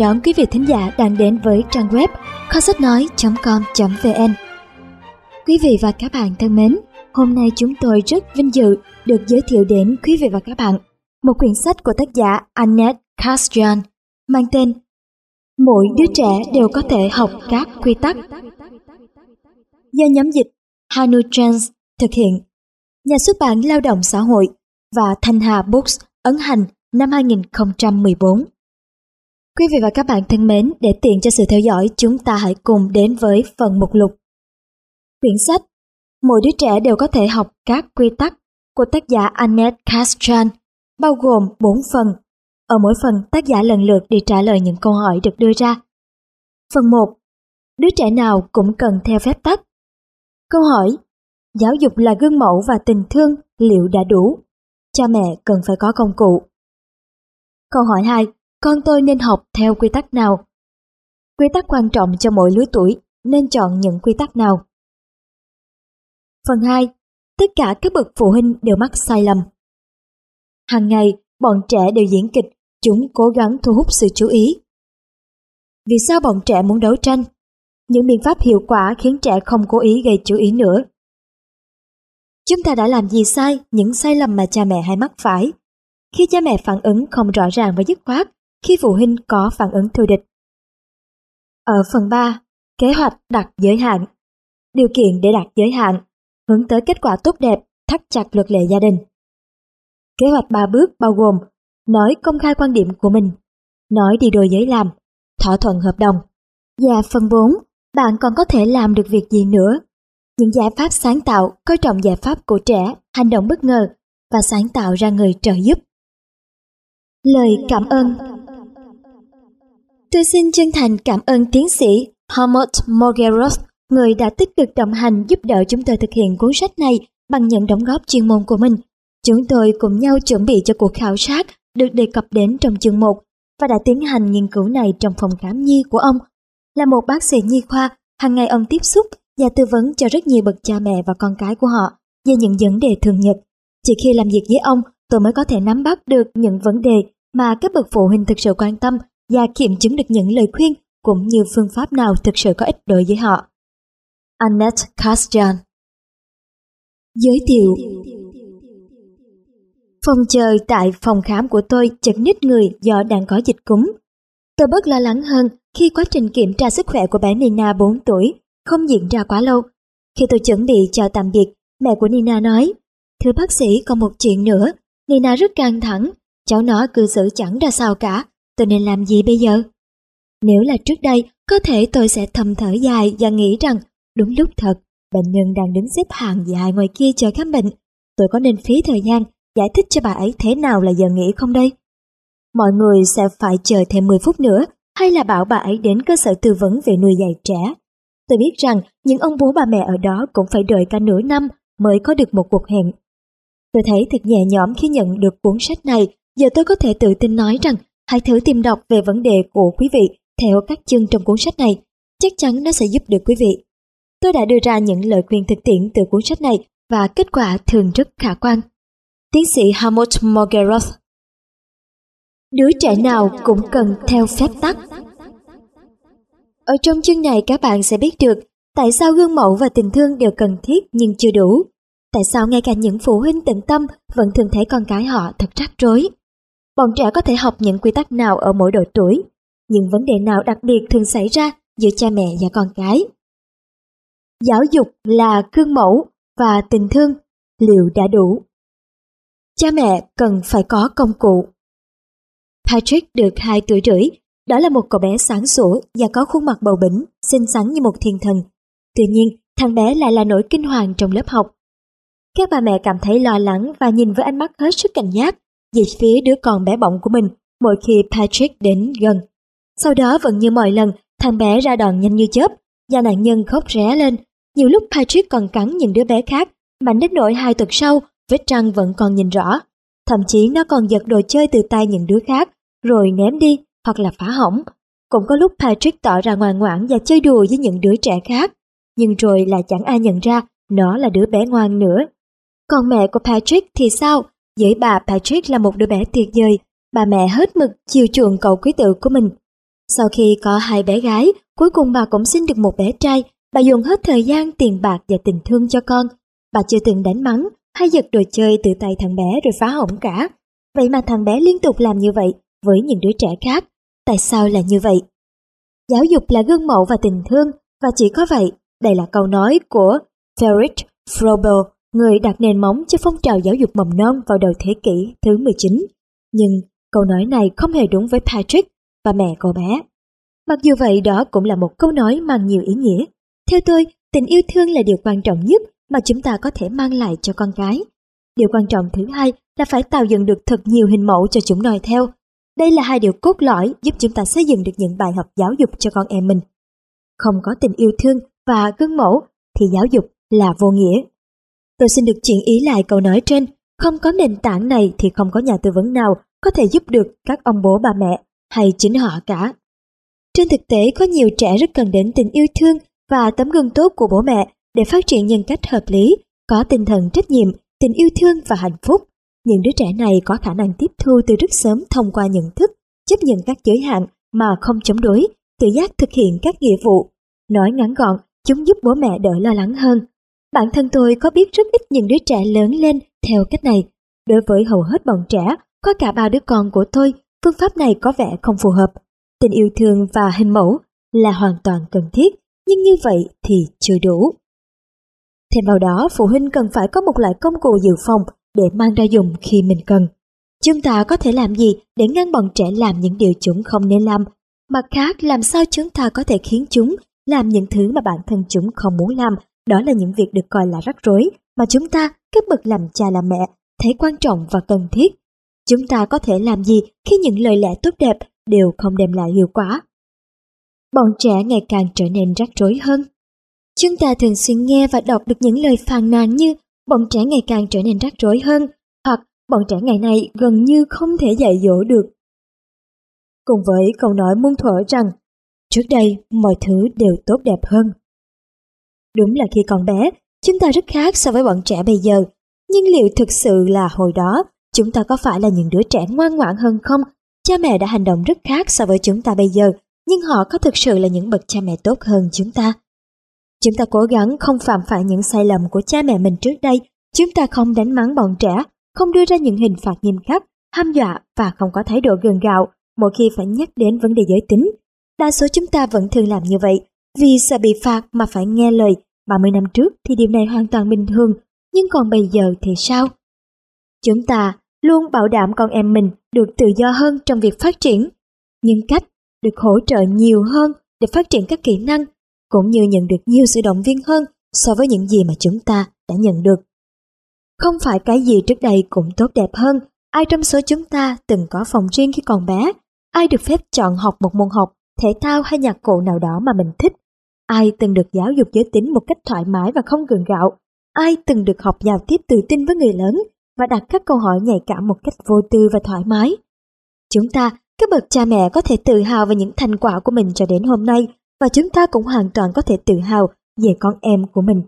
Đón quý vị thính giả đang đến với trang web kho sách nói.com.vn. Quý vị và các bạn thân mến, hôm nay chúng tôi rất vinh dự được giới thiệu đến quý vị và các bạn một quyển sách của tác giả Annette Castrian mang tên Mỗi đứa trẻ đều có thể học các quy tắc. Do nhóm dịch Hanu Trans thực hiện, nhà xuất bản Lao động Xã hội và Thanh Hà Books ấn hành năm 2014. Quý vị và các bạn thân mến, để tiện cho sự theo dõi, chúng ta hãy cùng đến với phần mục lục. Quyển sách Mỗi đứa trẻ đều có thể học các quy tắc của tác giả Annette Castran, bao gồm 4 phần. Ở mỗi phần, tác giả lần lượt đi trả lời những câu hỏi được đưa ra. Phần 1. Đứa trẻ nào cũng cần theo phép tắc. Câu hỏi Giáo dục là gương mẫu và tình thương liệu đã đủ? Cha mẹ cần phải có công cụ. Câu hỏi 2 con tôi nên học theo quy tắc nào? Quy tắc quan trọng cho mỗi lứa tuổi, nên chọn những quy tắc nào? Phần 2. Tất cả các bậc phụ huynh đều mắc sai lầm. Hàng ngày, bọn trẻ đều diễn kịch, chúng cố gắng thu hút sự chú ý. Vì sao bọn trẻ muốn đấu tranh? Những biện pháp hiệu quả khiến trẻ không cố ý gây chú ý nữa. Chúng ta đã làm gì sai, những sai lầm mà cha mẹ hay mắc phải? Khi cha mẹ phản ứng không rõ ràng và dứt khoát, khi phụ huynh có phản ứng thù địch. Ở phần 3, kế hoạch đặt giới hạn. Điều kiện để đặt giới hạn, hướng tới kết quả tốt đẹp, thắt chặt luật lệ gia đình. Kế hoạch 3 bước bao gồm nói công khai quan điểm của mình, nói đi đôi giấy làm, thỏa thuận hợp đồng. Và phần 4, bạn còn có thể làm được việc gì nữa? Những giải pháp sáng tạo, coi trọng giải pháp của trẻ, hành động bất ngờ và sáng tạo ra người trợ giúp. Lời cảm ơn Tôi xin chân thành cảm ơn tiến sĩ Helmut Morgeros, người đã tích cực đồng hành giúp đỡ chúng tôi thực hiện cuốn sách này bằng những đóng góp chuyên môn của mình. Chúng tôi cùng nhau chuẩn bị cho cuộc khảo sát được đề cập đến trong chương 1 và đã tiến hành nghiên cứu này trong phòng khám nhi của ông. Là một bác sĩ nhi khoa, hàng ngày ông tiếp xúc và tư vấn cho rất nhiều bậc cha mẹ và con cái của họ về những vấn đề thường nhật. Chỉ khi làm việc với ông, tôi mới có thể nắm bắt được những vấn đề mà các bậc phụ huynh thực sự quan tâm và kiểm chứng được những lời khuyên cũng như phương pháp nào thực sự có ích đối với họ. Annette Kastian Giới thiệu Phòng chờ tại phòng khám của tôi chật nít người do đang có dịch cúm. Tôi bớt lo lắng hơn khi quá trình kiểm tra sức khỏe của bé Nina 4 tuổi không diễn ra quá lâu. Khi tôi chuẩn bị chào tạm biệt, mẹ của Nina nói, Thưa bác sĩ, còn một chuyện nữa, Nina rất căng thẳng, cháu nó cư xử chẳng ra sao cả, tôi nên làm gì bây giờ? Nếu là trước đây, có thể tôi sẽ thầm thở dài và nghĩ rằng đúng lúc thật, bệnh nhân đang đứng xếp hàng dài ngoài kia chờ khám bệnh. Tôi có nên phí thời gian giải thích cho bà ấy thế nào là giờ nghỉ không đây? Mọi người sẽ phải chờ thêm 10 phút nữa hay là bảo bà ấy đến cơ sở tư vấn về nuôi dạy trẻ. Tôi biết rằng những ông bố bà mẹ ở đó cũng phải đợi cả nửa năm mới có được một cuộc hẹn. Tôi thấy thật nhẹ nhõm khi nhận được cuốn sách này, giờ tôi có thể tự tin nói rằng Hãy thử tìm đọc về vấn đề của quý vị theo các chương trong cuốn sách này. Chắc chắn nó sẽ giúp được quý vị. Tôi đã đưa ra những lời khuyên thực tiễn từ cuốn sách này và kết quả thường rất khả quan. Tiến sĩ Hamot Mogeroth, Đứa trẻ nào cũng cần theo phép tắc. Ở trong chương này các bạn sẽ biết được tại sao gương mẫu và tình thương đều cần thiết nhưng chưa đủ. Tại sao ngay cả những phụ huynh tận tâm vẫn thường thấy con cái họ thật rắc rối bọn trẻ có thể học những quy tắc nào ở mỗi độ tuổi, những vấn đề nào đặc biệt thường xảy ra giữa cha mẹ và con cái. Giáo dục là gương mẫu và tình thương liệu đã đủ. Cha mẹ cần phải có công cụ. Patrick được 2 tuổi rưỡi, đó là một cậu bé sáng sủa và có khuôn mặt bầu bỉnh, xinh xắn như một thiên thần. Tuy nhiên, thằng bé lại là nỗi kinh hoàng trong lớp học. Các bà mẹ cảm thấy lo lắng và nhìn với ánh mắt hết sức cảnh giác về phía đứa con bé bỏng của mình mỗi khi Patrick đến gần. Sau đó vẫn như mọi lần, thằng bé ra đòn nhanh như chớp, và nạn nhân khóc ré lên. Nhiều lúc Patrick còn cắn những đứa bé khác, mạnh đến nỗi hai tuần sau, vết răng vẫn còn nhìn rõ. Thậm chí nó còn giật đồ chơi từ tay những đứa khác, rồi ném đi hoặc là phá hỏng. Cũng có lúc Patrick tỏ ra ngoan ngoãn và chơi đùa với những đứa trẻ khác, nhưng rồi lại chẳng ai nhận ra nó là đứa bé ngoan nữa. Còn mẹ của Patrick thì sao? Với bà Patrick là một đứa bé tuyệt vời, bà mẹ hết mực chiều chuộng cậu quý tử của mình Sau khi có hai bé gái, cuối cùng bà cũng sinh được một bé trai. Bà dùng hết thời gian, tiền bạc và tình thương cho con. Bà chưa từng đánh mắng hay giật đồ chơi từ tay thằng bé rồi phá hỏng cả. Vậy mà thằng bé liên tục làm như vậy với những đứa trẻ khác. Tại sao là như vậy? Giáo dục là gương mẫu và tình thương, và chỉ có vậy, đây là câu nói của Friedrich Froebel, người đặt nền móng cho phong trào giáo dục mầm non vào đầu thế kỷ thứ 19. Nhưng câu nói này không hề đúng với Patrick và mẹ cô bé. Mặc dù vậy đó cũng là một câu nói mang nhiều ý nghĩa. Theo tôi, tình yêu thương là điều quan trọng nhất mà chúng ta có thể mang lại cho con gái. Điều quan trọng thứ hai là phải tạo dựng được thật nhiều hình mẫu cho chúng noi theo. Đây là hai điều cốt lõi giúp chúng ta xây dựng được những bài học giáo dục cho con em mình. Không có tình yêu thương và gương mẫu thì giáo dục là vô nghĩa. Tôi xin được chuyển ý lại câu nói trên, không có nền tảng này thì không có nhà tư vấn nào có thể giúp được các ông bố bà mẹ hay chính họ cả. Trên thực tế có nhiều trẻ rất cần đến tình yêu thương và tấm gương tốt của bố mẹ để phát triển nhân cách hợp lý, có tinh thần trách nhiệm, tình yêu thương và hạnh phúc. Những đứa trẻ này có khả năng tiếp thu từ rất sớm thông qua nhận thức, chấp nhận các giới hạn mà không chống đối, tự giác thực hiện các nghĩa vụ. Nói ngắn gọn, chúng giúp bố mẹ đỡ lo lắng hơn. Bản thân tôi có biết rất ít những đứa trẻ lớn lên theo cách này. Đối với hầu hết bọn trẻ, có cả ba đứa con của tôi, phương pháp này có vẻ không phù hợp. Tình yêu thương và hình mẫu là hoàn toàn cần thiết, nhưng như vậy thì chưa đủ. Thêm vào đó, phụ huynh cần phải có một loại công cụ dự phòng để mang ra dùng khi mình cần. Chúng ta có thể làm gì để ngăn bọn trẻ làm những điều chúng không nên làm? Mặt khác, làm sao chúng ta có thể khiến chúng làm những thứ mà bản thân chúng không muốn làm? Đó là những việc được coi là rắc rối mà chúng ta, các bậc làm cha làm mẹ, thấy quan trọng và cần thiết. Chúng ta có thể làm gì khi những lời lẽ tốt đẹp đều không đem lại hiệu quả? Bọn trẻ ngày càng trở nên rắc rối hơn. Chúng ta thường xuyên nghe và đọc được những lời phàn nàn như bọn trẻ ngày càng trở nên rắc rối hơn, hoặc bọn trẻ ngày nay gần như không thể dạy dỗ được. Cùng với câu nói muôn thuở rằng, trước đây mọi thứ đều tốt đẹp hơn. Đúng là khi còn bé, chúng ta rất khác so với bọn trẻ bây giờ, nhưng liệu thực sự là hồi đó, chúng ta có phải là những đứa trẻ ngoan ngoãn hơn không? Cha mẹ đã hành động rất khác so với chúng ta bây giờ, nhưng họ có thực sự là những bậc cha mẹ tốt hơn chúng ta? Chúng ta cố gắng không phạm phải những sai lầm của cha mẹ mình trước đây. Chúng ta không đánh mắng bọn trẻ, không đưa ra những hình phạt nghiêm khắc, hăm dọa và không có thái độ gần gạo mỗi khi phải nhắc đến vấn đề giới tính. Đa số chúng ta vẫn thường làm như vậy, vì sợ bị phạt mà phải nghe lời. 30 năm trước thì điều này hoàn toàn bình thường, nhưng còn bây giờ thì sao? Chúng ta luôn bảo đảm con em mình được tự do hơn trong việc phát triển, nhưng cách được hỗ trợ nhiều hơn để phát triển các kỹ năng cũng như nhận được nhiều sự động viên hơn so với những gì mà chúng ta đã nhận được. Không phải cái gì trước đây cũng tốt đẹp hơn, ai trong số chúng ta từng có phòng riêng khi còn bé, ai được phép chọn học một môn học, thể thao hay nhạc cụ nào đó mà mình thích, ai từng được giáo dục giới tính một cách thoải mái và không gượng gạo, ai từng được học giao tiếp tự tin với người lớn và đặt các câu hỏi nhạy cảm một cách vô tư và thoải mái. Chúng ta, các bậc cha mẹ có thể tự hào về những thành quả của mình cho đến hôm nay và chúng ta cũng hoàn toàn có thể tự hào về con em của mình.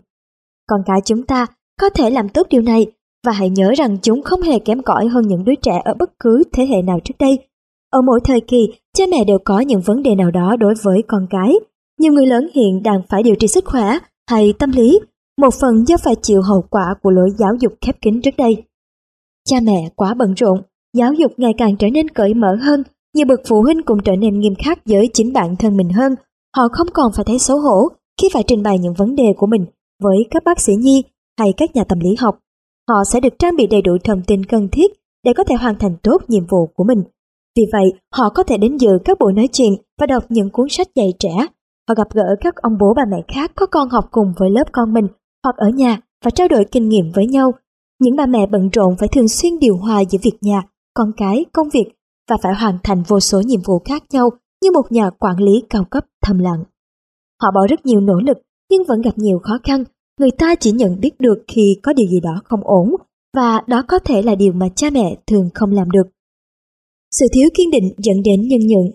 Con cái chúng ta có thể làm tốt điều này và hãy nhớ rằng chúng không hề kém cỏi hơn những đứa trẻ ở bất cứ thế hệ nào trước đây. Ở mỗi thời kỳ, cha mẹ đều có những vấn đề nào đó đối với con cái. Nhiều người lớn hiện đang phải điều trị sức khỏe hay tâm lý, một phần do phải chịu hậu quả của lỗi giáo dục khép kín trước đây. Cha mẹ quá bận rộn, giáo dục ngày càng trở nên cởi mở hơn, nhiều bậc phụ huynh cũng trở nên nghiêm khắc với chính bản thân mình hơn Họ không còn phải thấy xấu hổ khi phải trình bày những vấn đề của mình với các bác sĩ nhi hay các nhà tâm lý học. Họ sẽ được trang bị đầy đủ thông tin cần thiết để có thể hoàn thành tốt nhiệm vụ của mình. Vì vậy, họ có thể đến dự các buổi nói chuyện và đọc những cuốn sách dạy trẻ. Họ gặp gỡ các ông bố bà mẹ khác có con học cùng với lớp con mình hoặc ở nhà và trao đổi kinh nghiệm với nhau. Những bà mẹ bận rộn phải thường xuyên điều hòa giữa việc nhà, con cái, công việc và phải hoàn thành vô số nhiệm vụ khác nhau như một nhà quản lý cao cấp thầm lặng. Họ bỏ rất nhiều nỗ lực nhưng vẫn gặp nhiều khó khăn. Người ta chỉ nhận biết được khi có điều gì đó không ổn và đó có thể là điều mà cha mẹ thường không làm được. Sự thiếu kiên định dẫn đến nhân nhượng.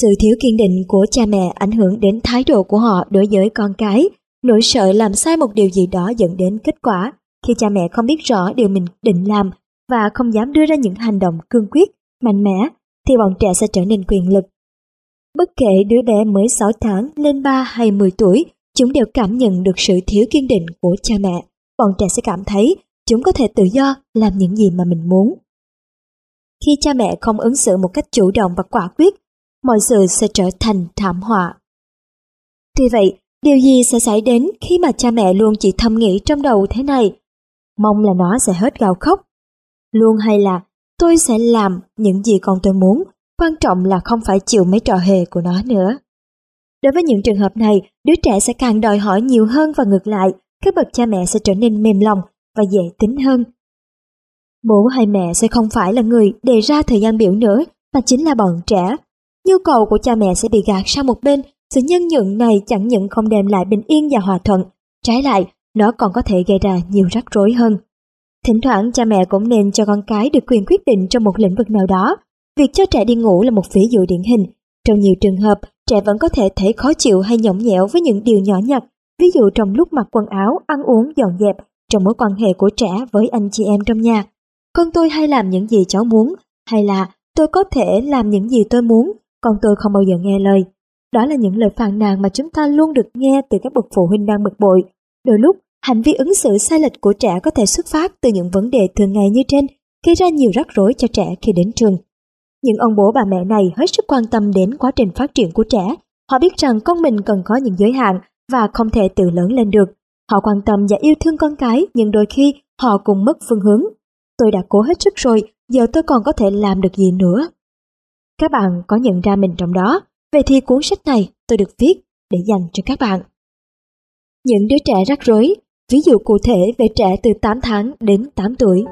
Sự thiếu kiên định của cha mẹ ảnh hưởng đến thái độ của họ đối với con cái. Nỗi sợ làm sai một điều gì đó dẫn đến kết quả khi cha mẹ không biết rõ điều mình định làm và không dám đưa ra những hành động cương quyết, mạnh mẽ thì bọn trẻ sẽ trở nên quyền lực. Bất kể đứa bé mới 6 tháng lên 3 hay 10 tuổi, chúng đều cảm nhận được sự thiếu kiên định của cha mẹ. Bọn trẻ sẽ cảm thấy chúng có thể tự do làm những gì mà mình muốn. Khi cha mẹ không ứng xử một cách chủ động và quả quyết, mọi sự sẽ trở thành thảm họa. Tuy vậy, điều gì sẽ xảy đến khi mà cha mẹ luôn chỉ thầm nghĩ trong đầu thế này? Mong là nó sẽ hết gào khóc. Luôn hay là tôi sẽ làm những gì con tôi muốn, quan trọng là không phải chịu mấy trò hề của nó nữa. Đối với những trường hợp này, đứa trẻ sẽ càng đòi hỏi nhiều hơn và ngược lại, các bậc cha mẹ sẽ trở nên mềm lòng và dễ tính hơn. Bố hay mẹ sẽ không phải là người đề ra thời gian biểu nữa, mà chính là bọn trẻ. Nhu cầu của cha mẹ sẽ bị gạt sang một bên, sự nhân nhượng này chẳng những không đem lại bình yên và hòa thuận, trái lại, nó còn có thể gây ra nhiều rắc rối hơn. Thỉnh thoảng cha mẹ cũng nên cho con cái được quyền quyết định trong một lĩnh vực nào đó. Việc cho trẻ đi ngủ là một ví dụ điển hình. Trong nhiều trường hợp, trẻ vẫn có thể thấy khó chịu hay nhõng nhẽo với những điều nhỏ nhặt, ví dụ trong lúc mặc quần áo, ăn uống, dọn dẹp, trong mối quan hệ của trẻ với anh chị em trong nhà. Con tôi hay làm những gì cháu muốn, hay là tôi có thể làm những gì tôi muốn, con tôi không bao giờ nghe lời. Đó là những lời phàn nàn mà chúng ta luôn được nghe từ các bậc phụ huynh đang bực bội. Đôi lúc, hành vi ứng xử sai lệch của trẻ có thể xuất phát từ những vấn đề thường ngày như trên, gây ra nhiều rắc rối cho trẻ khi đến trường. Những ông bố bà mẹ này hết sức quan tâm đến quá trình phát triển của trẻ. Họ biết rằng con mình cần có những giới hạn và không thể tự lớn lên được. Họ quan tâm và yêu thương con cái nhưng đôi khi họ cũng mất phương hướng. Tôi đã cố hết sức rồi, giờ tôi còn có thể làm được gì nữa? Các bạn có nhận ra mình trong đó, vậy thì cuốn sách này tôi được viết để dành cho các bạn. Những đứa trẻ rắc rối, ví dụ cụ thể về trẻ từ 8 tháng đến 8 tuổi.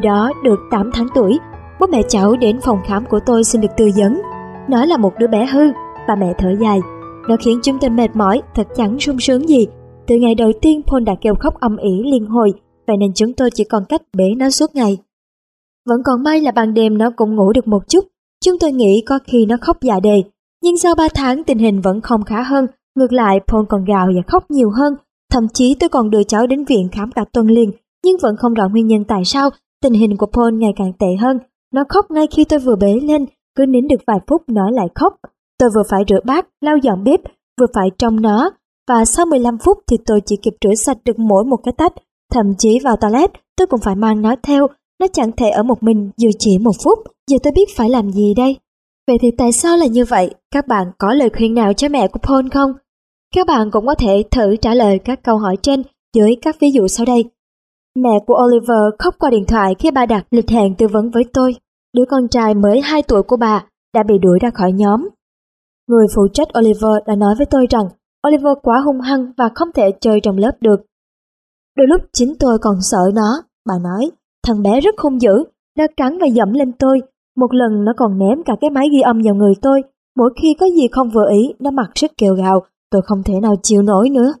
Hồi đó được 8 tháng tuổi, bố mẹ cháu đến phòng khám của tôi xin được tư vấn. Nó là một đứa bé hư, bà mẹ thở dài. Nó khiến chúng tôi mệt mỏi, thật chẳng sung sướng gì. Từ ngày đầu tiên Paul đã kêu khóc âm ỉ liên hồi, vậy nên chúng tôi chỉ còn cách bế nó suốt ngày. Vẫn còn may là ban đêm nó cũng ngủ được một chút, chúng tôi nghĩ có khi nó khóc dạ đề. Nhưng sau 3 tháng tình hình vẫn không khá hơn, ngược lại Paul còn gào và khóc nhiều hơn. Thậm chí tôi còn đưa cháu đến viện khám cả tuần liền nhưng vẫn không rõ nguyên nhân tại sao tình hình của Paul ngày càng tệ hơn. Nó khóc ngay khi tôi vừa bế lên, cứ nín được vài phút nó lại khóc. Tôi vừa phải rửa bát, lau dọn bếp, vừa phải trông nó, và sau 15 phút thì tôi chỉ kịp rửa sạch được mỗi một cái tách. Thậm chí vào toilet, tôi cũng phải mang nó theo, nó chẳng thể ở một mình dù chỉ một phút, giờ tôi biết phải làm gì đây. Vậy thì tại sao là như vậy? Các bạn có lời khuyên nào cho mẹ của Paul không? Các bạn cũng có thể thử trả lời các câu hỏi trên dưới các ví dụ sau đây. Mẹ của Oliver khóc qua điện thoại khi bà đặt lịch hẹn tư vấn với tôi. Đứa con trai mới 2 tuổi của bà đã bị đuổi ra khỏi nhóm. Người phụ trách Oliver đã nói với tôi rằng Oliver quá hung hăng và không thể chơi trong lớp được. Đôi lúc chính tôi còn sợ nó, bà nói, thằng bé rất hung dữ, nó cắn và dẫm lên tôi. Một lần nó còn ném cả cái máy ghi âm vào người tôi. Mỗi khi có gì không vừa ý, nó mặc sức kêu gào, tôi không thể nào chịu nổi nữa.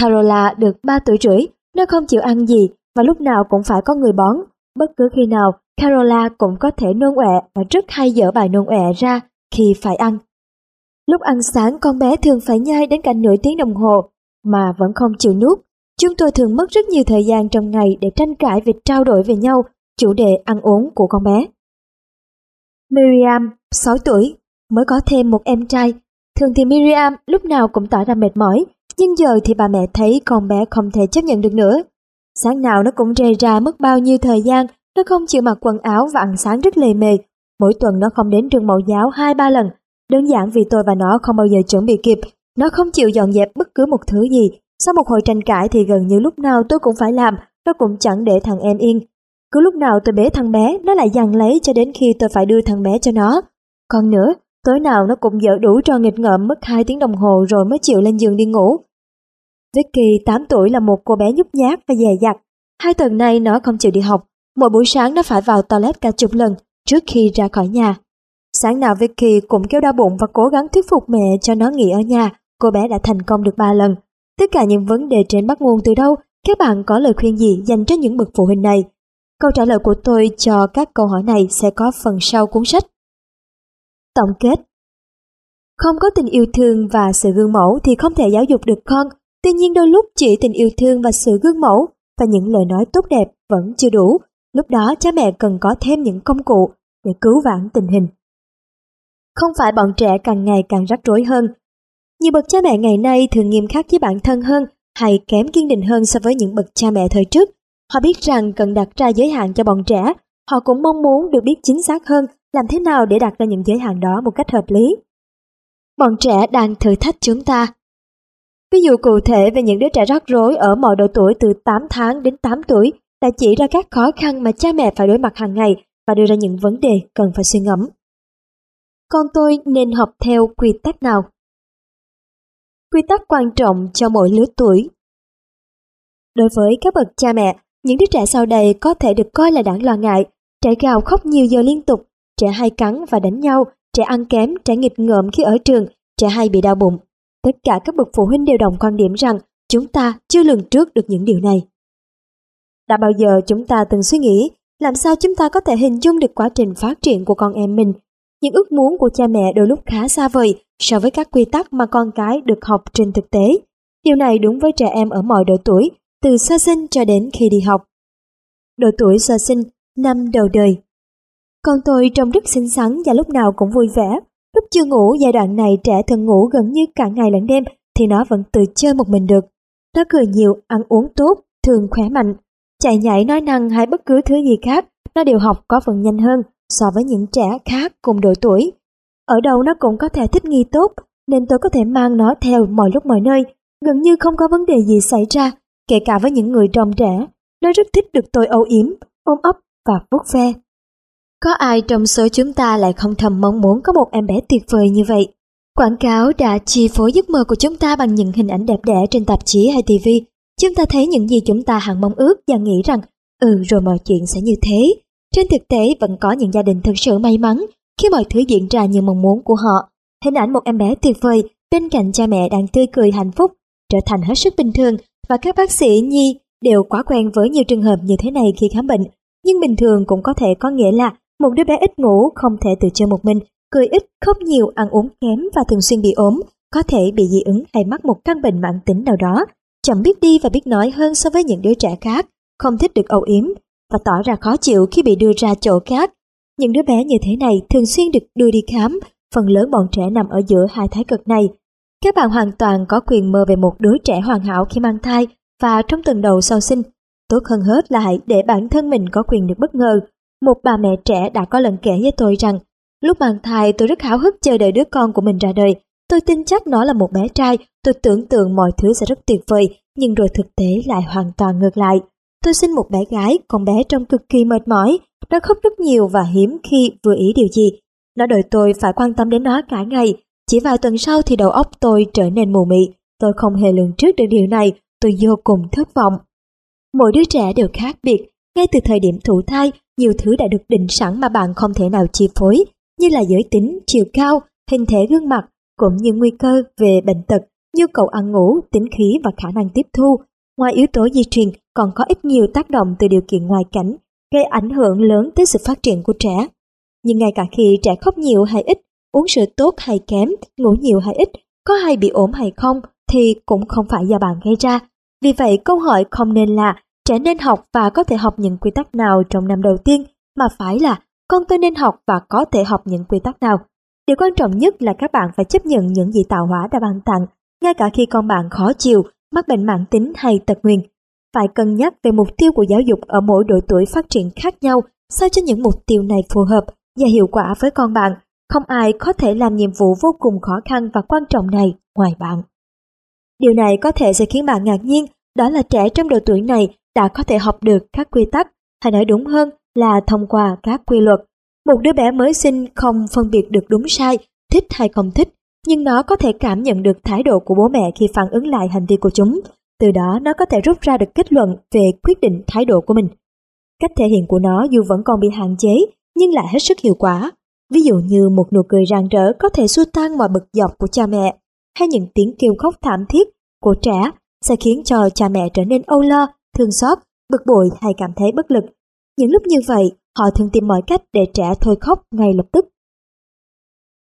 Carola được 3 tuổi rưỡi nó không chịu ăn gì và lúc nào cũng phải có người bón. Bất cứ khi nào, Carola cũng có thể nôn ọe và rất hay dở bài nôn ọe ra khi phải ăn. Lúc ăn sáng con bé thường phải nhai đến cả nửa tiếng đồng hồ mà vẫn không chịu nuốt. Chúng tôi thường mất rất nhiều thời gian trong ngày để tranh cãi về trao đổi về nhau chủ đề ăn uống của con bé. Miriam, 6 tuổi, mới có thêm một em trai. Thường thì Miriam lúc nào cũng tỏ ra mệt mỏi nhưng giờ thì bà mẹ thấy con bé không thể chấp nhận được nữa. Sáng nào nó cũng rề ra mất bao nhiêu thời gian, nó không chịu mặc quần áo và ăn sáng rất lề mề. Mỗi tuần nó không đến trường mẫu giáo hai ba lần. Đơn giản vì tôi và nó không bao giờ chuẩn bị kịp. Nó không chịu dọn dẹp bất cứ một thứ gì. Sau một hồi tranh cãi thì gần như lúc nào tôi cũng phải làm, nó cũng chẳng để thằng em yên. Cứ lúc nào tôi bế thằng bé, nó lại giằng lấy cho đến khi tôi phải đưa thằng bé cho nó. Còn nữa, tối nào nó cũng dở đủ trò nghịch ngợm mất 2 tiếng đồng hồ rồi mới chịu lên giường đi ngủ. Vicky 8 tuổi là một cô bé nhút nhát và dè dặt. Hai tuần nay nó không chịu đi học. Mỗi buổi sáng nó phải vào toilet cả chục lần trước khi ra khỏi nhà. Sáng nào Vicky cũng kêu đau bụng và cố gắng thuyết phục mẹ cho nó nghỉ ở nhà, cô bé đã thành công được 3 lần. Tất cả những vấn đề trên bắt nguồn từ đâu? Các bạn có lời khuyên gì dành cho những bậc phụ huynh này? Câu trả lời của tôi cho các câu hỏi này sẽ có phần sau cuốn sách. Tổng kết Không có tình yêu thương và sự gương mẫu thì không thể giáo dục được con. Tuy nhiên đôi lúc chỉ tình yêu thương và sự gương mẫu và những lời nói tốt đẹp vẫn chưa đủ. Lúc đó cha mẹ cần có thêm những công cụ để cứu vãn tình hình. Không phải bọn trẻ càng ngày càng rắc rối hơn. Nhiều bậc cha mẹ ngày nay thường nghiêm khắc với bản thân hơn hay kém kiên định hơn so với những bậc cha mẹ thời trước. Họ biết rằng cần đặt ra giới hạn cho bọn trẻ, họ cũng mong muốn được biết chính xác hơn làm thế nào để đặt ra những giới hạn đó một cách hợp lý. Bọn trẻ đang thử thách chúng ta. Ví dụ cụ thể về những đứa trẻ rắc rối ở mọi độ tuổi từ 8 tháng đến 8 tuổi đã chỉ ra các khó khăn mà cha mẹ phải đối mặt hàng ngày và đưa ra những vấn đề cần phải suy ngẫm. Con tôi nên học theo quy tắc nào? Quy tắc quan trọng cho mỗi lứa tuổi. Đối với các bậc cha mẹ, những đứa trẻ sau đây có thể được coi là đáng lo ngại. Trẻ gào khóc nhiều giờ liên tục, trẻ hay cắn và đánh nhau, trẻ ăn kém, trẻ nghịch ngợm khi ở trường, trẻ hay bị đau bụng. Tất cả các bậc phụ huynh đều đồng quan điểm rằng chúng ta chưa lường trước được những điều này. Đã bao giờ chúng ta từng suy nghĩ làm sao chúng ta có thể hình dung được quá trình phát triển của con em mình? Những ước muốn của cha mẹ đôi lúc khá xa vời so với các quy tắc mà con cái được học trên thực tế. Điều này đúng với trẻ em ở mọi độ tuổi, từ sơ sinh cho đến khi đi học. Độ tuổi sơ sinh, năm đầu đời. Con tôi trông rất xinh xắn và lúc nào cũng vui vẻ. Lúc chưa ngủ giai đoạn này trẻ thường ngủ gần như cả ngày lẫn đêm thì nó vẫn tự chơi một mình được. Nó cười nhiều, ăn uống tốt, thường khỏe mạnh. Chạy nhảy nói năng hay bất cứ thứ gì khác, nó đều học có phần nhanh hơn so với những trẻ khác cùng độ tuổi. Ở đâu nó cũng có thể thích nghi tốt, nên tôi có thể mang nó theo mọi lúc mọi nơi, gần như không có vấn đề gì xảy ra, kể cả với những người trông trẻ. Nó rất thích được tôi âu yếm, ôm ấp và vuốt ve. Có ai trong số chúng ta lại không thầm mong muốn có một em bé tuyệt vời như vậy? Quảng cáo đã chi phối giấc mơ của chúng ta bằng những hình ảnh đẹp đẽ trên tạp chí hay TV. Chúng ta thấy những gì chúng ta hằng mong ước và nghĩ rằng, ừ rồi mọi chuyện sẽ như thế. Trên thực tế vẫn có những gia đình thực sự may mắn khi mọi thứ diễn ra như mong muốn của họ. Hình ảnh một em bé tuyệt vời bên cạnh cha mẹ đang tươi cười hạnh phúc trở thành hết sức bình thường và các bác sĩ nhi đều quá quen với nhiều trường hợp như thế này khi khám bệnh. Nhưng bình thường cũng có thể có nghĩa là một đứa bé ít ngủ, không thể tự chơi một mình, cười ít, khóc nhiều, ăn uống kém và thường xuyên bị ốm, có thể bị dị ứng hay mắc một căn bệnh mãn tính nào đó, chậm biết đi và biết nói hơn so với những đứa trẻ khác, không thích được âu yếm và tỏ ra khó chịu khi bị đưa ra chỗ khác. Những đứa bé như thế này thường xuyên được đưa đi khám, phần lớn bọn trẻ nằm ở giữa hai thái cực này. Các bạn hoàn toàn có quyền mơ về một đứa trẻ hoàn hảo khi mang thai và trong tuần đầu sau sinh. Tốt hơn hết là hãy để bản thân mình có quyền được bất ngờ. Một bà mẹ trẻ đã có lần kể với tôi rằng, lúc mang thai tôi rất háo hức chờ đợi đứa con của mình ra đời. Tôi tin chắc nó là một bé trai, tôi tưởng tượng mọi thứ sẽ rất tuyệt vời, nhưng rồi thực tế lại hoàn toàn ngược lại. Tôi sinh một bé gái, con bé trông cực kỳ mệt mỏi, nó khóc rất nhiều và hiếm khi vừa ý điều gì. Nó đợi tôi phải quan tâm đến nó cả ngày, chỉ vài tuần sau thì đầu óc tôi trở nên mù mị. Tôi không hề lường trước được điều này, tôi vô cùng thất vọng. Mỗi đứa trẻ đều khác biệt, ngay từ thời điểm thụ thai, nhiều thứ đã được định sẵn mà bạn không thể nào chi phối, như là giới tính, chiều cao, hình thể gương mặt, cũng như nguy cơ về bệnh tật, nhu cầu ăn ngủ, tính khí và khả năng tiếp thu. Ngoài yếu tố di truyền, còn có ít nhiều tác động từ điều kiện ngoài cảnh, gây ảnh hưởng lớn tới sự phát triển của trẻ. Nhưng ngay cả khi trẻ khóc nhiều hay ít, uống sữa tốt hay kém, ngủ nhiều hay ít, có hay bị ốm hay không thì cũng không phải do bạn gây ra. Vì vậy câu hỏi không nên là trẻ nên học và có thể học những quy tắc nào trong năm đầu tiên, mà phải là con tôi nên học và có thể học những quy tắc nào. Điều quan trọng nhất là các bạn phải chấp nhận những gì tạo hóa đã ban tặng, ngay cả khi con bạn khó chịu, mắc bệnh mãn tính hay tật nguyền phải cân nhắc về mục tiêu của giáo dục ở mỗi độ tuổi phát triển khác nhau sao cho những mục tiêu này phù hợp và hiệu quả với con bạn. Không ai có thể làm nhiệm vụ vô cùng khó khăn và quan trọng này ngoài bạn. Điều này có thể sẽ khiến bạn ngạc nhiên, đó là trẻ trong độ tuổi này đã có thể học được các quy tắc, hay nói đúng hơn là thông qua các quy luật. Một đứa bé mới sinh không phân biệt được đúng sai, thích hay không thích, nhưng nó có thể cảm nhận được thái độ của bố mẹ khi phản ứng lại hành vi của chúng từ đó nó có thể rút ra được kết luận về quyết định thái độ của mình. Cách thể hiện của nó dù vẫn còn bị hạn chế nhưng lại hết sức hiệu quả. Ví dụ như một nụ cười rạng rỡ có thể xua tan mọi bực dọc của cha mẹ, hay những tiếng kêu khóc thảm thiết của trẻ sẽ khiến cho cha mẹ trở nên âu lo, thương xót, bực bội hay cảm thấy bất lực. Những lúc như vậy, họ thường tìm mọi cách để trẻ thôi khóc ngay lập tức.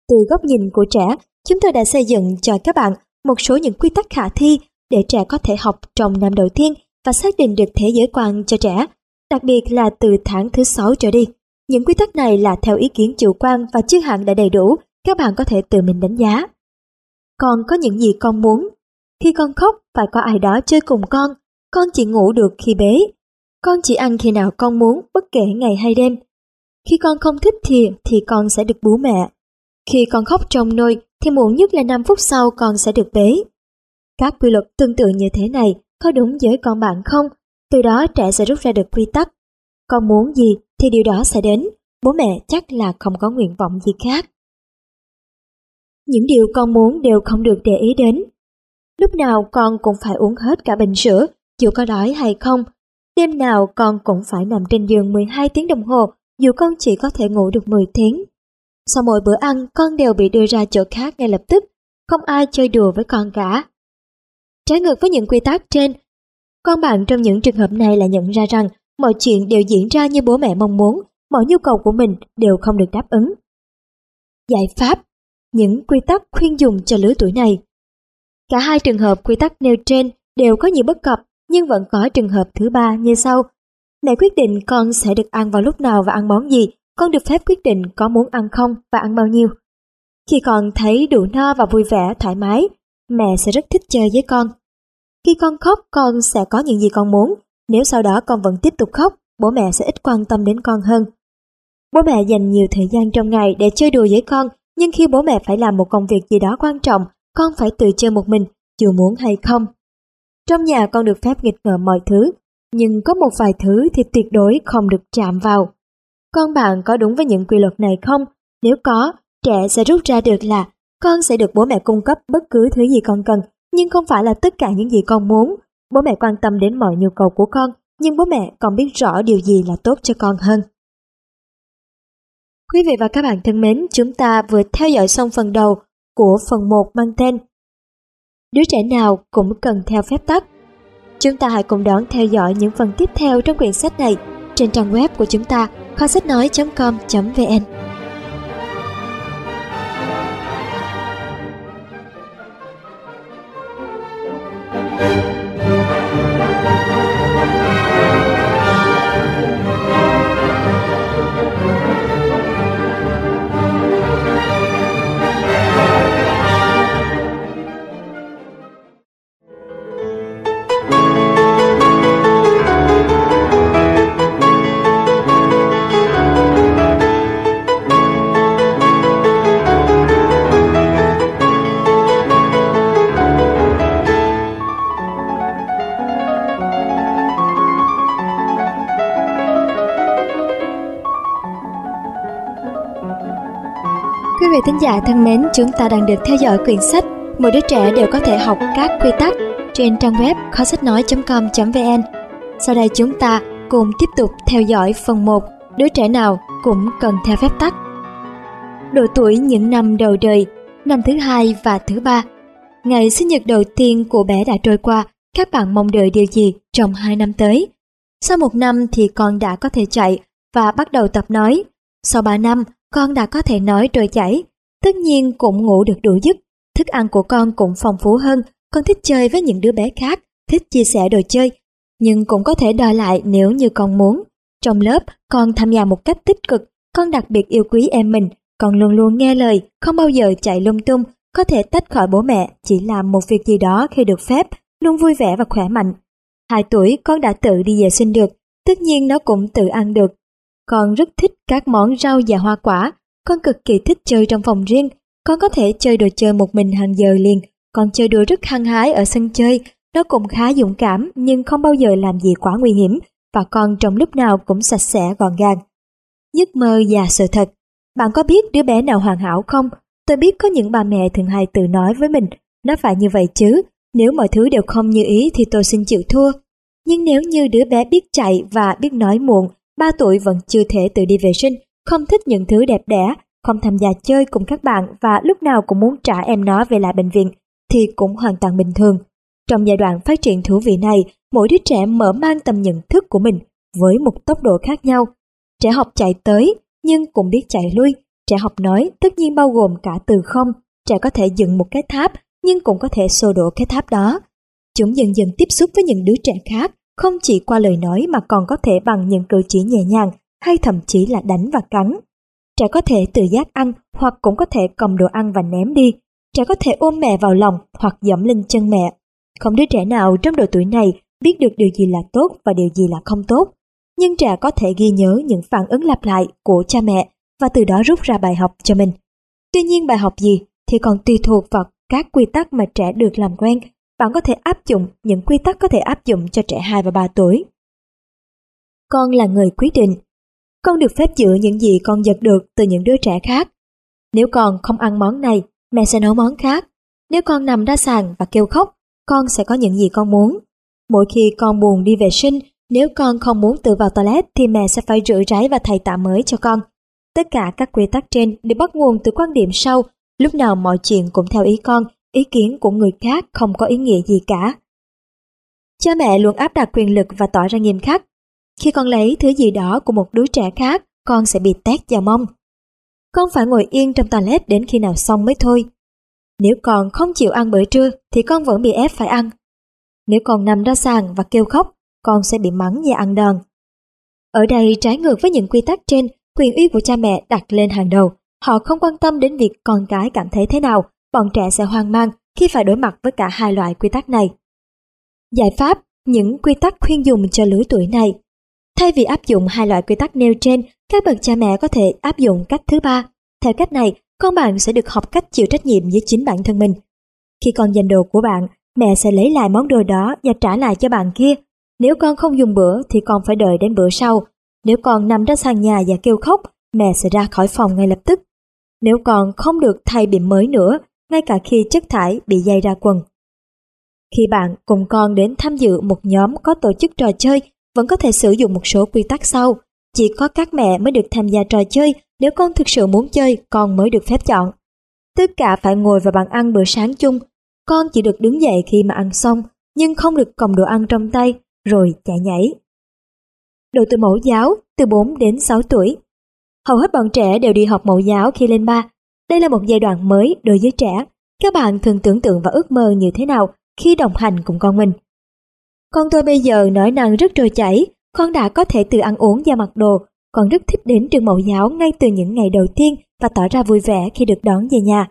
Từ góc nhìn của trẻ, chúng tôi đã xây dựng cho các bạn một số những quy tắc khả thi để trẻ có thể học trong năm đầu tiên và xác định được thế giới quan cho trẻ, đặc biệt là từ tháng thứ 6 trở đi. Những quy tắc này là theo ý kiến chủ quan và chưa hẳn đã đầy đủ, các bạn có thể tự mình đánh giá. Con có những gì con muốn? Khi con khóc, phải có ai đó chơi cùng con. Con chỉ ngủ được khi bế. Con chỉ ăn khi nào con muốn, bất kể ngày hay đêm. Khi con không thích thì, thì con sẽ được bú mẹ. Khi con khóc trong nôi, thì muộn nhất là 5 phút sau con sẽ được bế. Các quy luật tương tự như thế này có đúng với con bạn không? Từ đó trẻ sẽ rút ra được quy tắc. Con muốn gì thì điều đó sẽ đến. Bố mẹ chắc là không có nguyện vọng gì khác. Những điều con muốn đều không được để ý đến. Lúc nào con cũng phải uống hết cả bình sữa, dù có đói hay không. Đêm nào con cũng phải nằm trên giường 12 tiếng đồng hồ, dù con chỉ có thể ngủ được 10 tiếng. Sau mỗi bữa ăn, con đều bị đưa ra chỗ khác ngay lập tức, không ai chơi đùa với con cả. Trái ngược với những quy tắc trên, con bạn trong những trường hợp này là nhận ra rằng mọi chuyện đều diễn ra như bố mẹ mong muốn, mọi nhu cầu của mình đều không được đáp ứng. Giải pháp Những quy tắc khuyên dùng cho lứa tuổi này Cả hai trường hợp quy tắc nêu trên đều có nhiều bất cập, nhưng vẫn có trường hợp thứ ba như sau. Mẹ quyết định con sẽ được ăn vào lúc nào và ăn món gì, con được phép quyết định có muốn ăn không và ăn bao nhiêu. Khi con thấy đủ no và vui vẻ, thoải mái, mẹ sẽ rất thích chơi với con. Khi con khóc, con sẽ có những gì con muốn. Nếu sau đó con vẫn tiếp tục khóc, bố mẹ sẽ ít quan tâm đến con hơn. Bố mẹ dành nhiều thời gian trong ngày để chơi đùa với con, nhưng khi bố mẹ phải làm một công việc gì đó quan trọng, con phải tự chơi một mình, dù muốn hay không. Trong nhà con được phép nghịch ngợm mọi thứ, nhưng có một vài thứ thì tuyệt đối không được chạm vào. Con bạn có đúng với những quy luật này không? Nếu có, trẻ sẽ rút ra được là con sẽ được bố mẹ cung cấp bất cứ thứ gì con cần, nhưng không phải là tất cả những gì con muốn. Bố mẹ quan tâm đến mọi nhu cầu của con, nhưng bố mẹ còn biết rõ điều gì là tốt cho con hơn. Quý vị và các bạn thân mến, chúng ta vừa theo dõi xong phần đầu của phần 1 mang tên Đứa trẻ nào cũng cần theo phép tắc. Chúng ta hãy cùng đón theo dõi những phần tiếp theo trong quyển sách này trên trang web của chúng ta, kho sách nói.com.vn. vị thính giả thân mến, chúng ta đang được theo dõi quyển sách Mỗi đứa trẻ đều có thể học các quy tắc trên trang web kho sách nói.com.vn. Sau đây chúng ta cùng tiếp tục theo dõi phần 1 Đứa trẻ nào cũng cần theo phép tắc. Độ tuổi những năm đầu đời, năm thứ hai và thứ ba. Ngày sinh nhật đầu tiên của bé đã trôi qua, các bạn mong đợi điều gì trong hai năm tới? Sau một năm thì con đã có thể chạy và bắt đầu tập nói. Sau ba năm, con đã có thể nói trôi chảy, tất nhiên cũng ngủ được đủ giấc. Thức ăn của con cũng phong phú hơn, con thích chơi với những đứa bé khác, thích chia sẻ đồ chơi, nhưng cũng có thể đòi lại nếu như con muốn. Trong lớp, con tham gia một cách tích cực, con đặc biệt yêu quý em mình, con luôn luôn nghe lời, không bao giờ chạy lung tung, có thể tách khỏi bố mẹ, chỉ làm một việc gì đó khi được phép, luôn vui vẻ và khỏe mạnh. Hai tuổi con đã tự đi vệ sinh được, tất nhiên nó cũng tự ăn được, con rất thích các món rau và hoa quả. Con cực kỳ thích chơi trong phòng riêng. Con có thể chơi đồ chơi một mình hàng giờ liền. Con chơi đùa rất hăng hái ở sân chơi. Nó cũng khá dũng cảm nhưng không bao giờ làm gì quá nguy hiểm và con trong lúc nào cũng sạch sẽ gọn gàng. Giấc mơ và sự thật. Bạn có biết đứa bé nào hoàn hảo không? Tôi biết có những bà mẹ thường hay tự nói với mình, nó phải như vậy chứ, nếu mọi thứ đều không như ý thì tôi xin chịu thua. Nhưng nếu như đứa bé biết chạy và biết nói muộn ba tuổi vẫn chưa thể tự đi vệ sinh, không thích những thứ đẹp đẽ, không tham gia chơi cùng các bạn và lúc nào cũng muốn trả em nó về lại bệnh viện thì cũng hoàn toàn bình thường. Trong giai đoạn phát triển thú vị này, mỗi đứa trẻ mở mang tầm nhận thức của mình với một tốc độ khác nhau. Trẻ học chạy tới nhưng cũng biết chạy lui. Trẻ học nói tất nhiên bao gồm cả từ không. Trẻ có thể dựng một cái tháp nhưng cũng có thể xô đổ cái tháp đó. Chúng dần dần tiếp xúc với những đứa trẻ khác, không chỉ qua lời nói mà còn có thể bằng những cử chỉ nhẹ nhàng, hay thậm chí là đánh và cắn. Trẻ có thể tự giác ăn, hoặc cũng có thể cầm đồ ăn và ném đi. Trẻ có thể ôm mẹ vào lòng, hoặc dẫm lên chân mẹ. Không đứa trẻ nào trong độ tuổi này biết được điều gì là tốt và điều gì là không tốt. Nhưng trẻ có thể ghi nhớ những phản ứng lặp lại của cha mẹ và từ đó rút ra bài học cho mình. Tuy nhiên bài học gì thì còn tùy thuộc vào các quy tắc mà trẻ được làm quen. Bạn có thể áp dụng những quy tắc có thể áp dụng cho trẻ 2 và 3 tuổi. Con là người quyết định. Con được phép giữ những gì con giật được từ những đứa trẻ khác. Nếu con không ăn món này, mẹ sẽ nấu món khác. Nếu con nằm ra sàn và kêu khóc, con sẽ có những gì con muốn. Mỗi khi con buồn đi vệ sinh, nếu con không muốn tự vào toilet thì mẹ sẽ phải rửa ráy và thay tã mới cho con. Tất cả các quy tắc trên đều bắt nguồn từ quan điểm sau, lúc nào mọi chuyện cũng theo ý con, ý kiến của người khác không có ý nghĩa gì cả. Cha mẹ luôn áp đặt quyền lực và tỏ ra nghiêm khắc. Khi con lấy thứ gì đó của một đứa trẻ khác, con sẽ bị tét vào mông. Con phải ngồi yên trong toilet đến khi nào xong mới thôi. Nếu con không chịu ăn bữa trưa thì con vẫn bị ép phải ăn. Nếu con nằm ra sàn và kêu khóc, con sẽ bị mắng và ăn đòn. Ở đây trái ngược với những quy tắc trên, quyền uy của cha mẹ đặt lên hàng đầu. Họ không quan tâm đến việc con cái cảm thấy thế nào, bọn trẻ sẽ hoang mang khi phải đối mặt với cả hai loại quy tắc này. Giải pháp, những quy tắc khuyên dùng cho lứa tuổi này. Thay vì áp dụng hai loại quy tắc nêu trên, các bậc cha mẹ có thể áp dụng cách thứ ba. Theo cách này, con bạn sẽ được học cách chịu trách nhiệm với chính bản thân mình. Khi con giành đồ của bạn, mẹ sẽ lấy lại món đồ đó và trả lại cho bạn kia. Nếu con không dùng bữa thì con phải đợi đến bữa sau. Nếu con nằm ra sàn nhà và kêu khóc, mẹ sẽ ra khỏi phòng ngay lập tức. Nếu con không được thay bỉm mới nữa, ngay cả khi chất thải bị dây ra quần. Khi bạn cùng con đến tham dự một nhóm có tổ chức trò chơi, vẫn có thể sử dụng một số quy tắc sau. Chỉ có các mẹ mới được tham gia trò chơi, nếu con thực sự muốn chơi, con mới được phép chọn. Tất cả phải ngồi vào bàn ăn bữa sáng chung, con chỉ được đứng dậy khi mà ăn xong, nhưng không được cầm đồ ăn trong tay, rồi chạy nhảy. Độ tuổi mẫu giáo từ 4 đến 6 tuổi. Hầu hết bọn trẻ đều đi học mẫu giáo khi lên 3. Đây là một giai đoạn mới đối với trẻ. Các bạn thường tưởng tượng và ước mơ như thế nào khi đồng hành cùng con mình. Con tôi bây giờ nói năng rất trôi chảy, con đã có thể tự ăn uống và mặc đồ, con rất thích đến trường mẫu giáo ngay từ những ngày đầu tiên và tỏ ra vui vẻ khi được đón về nhà.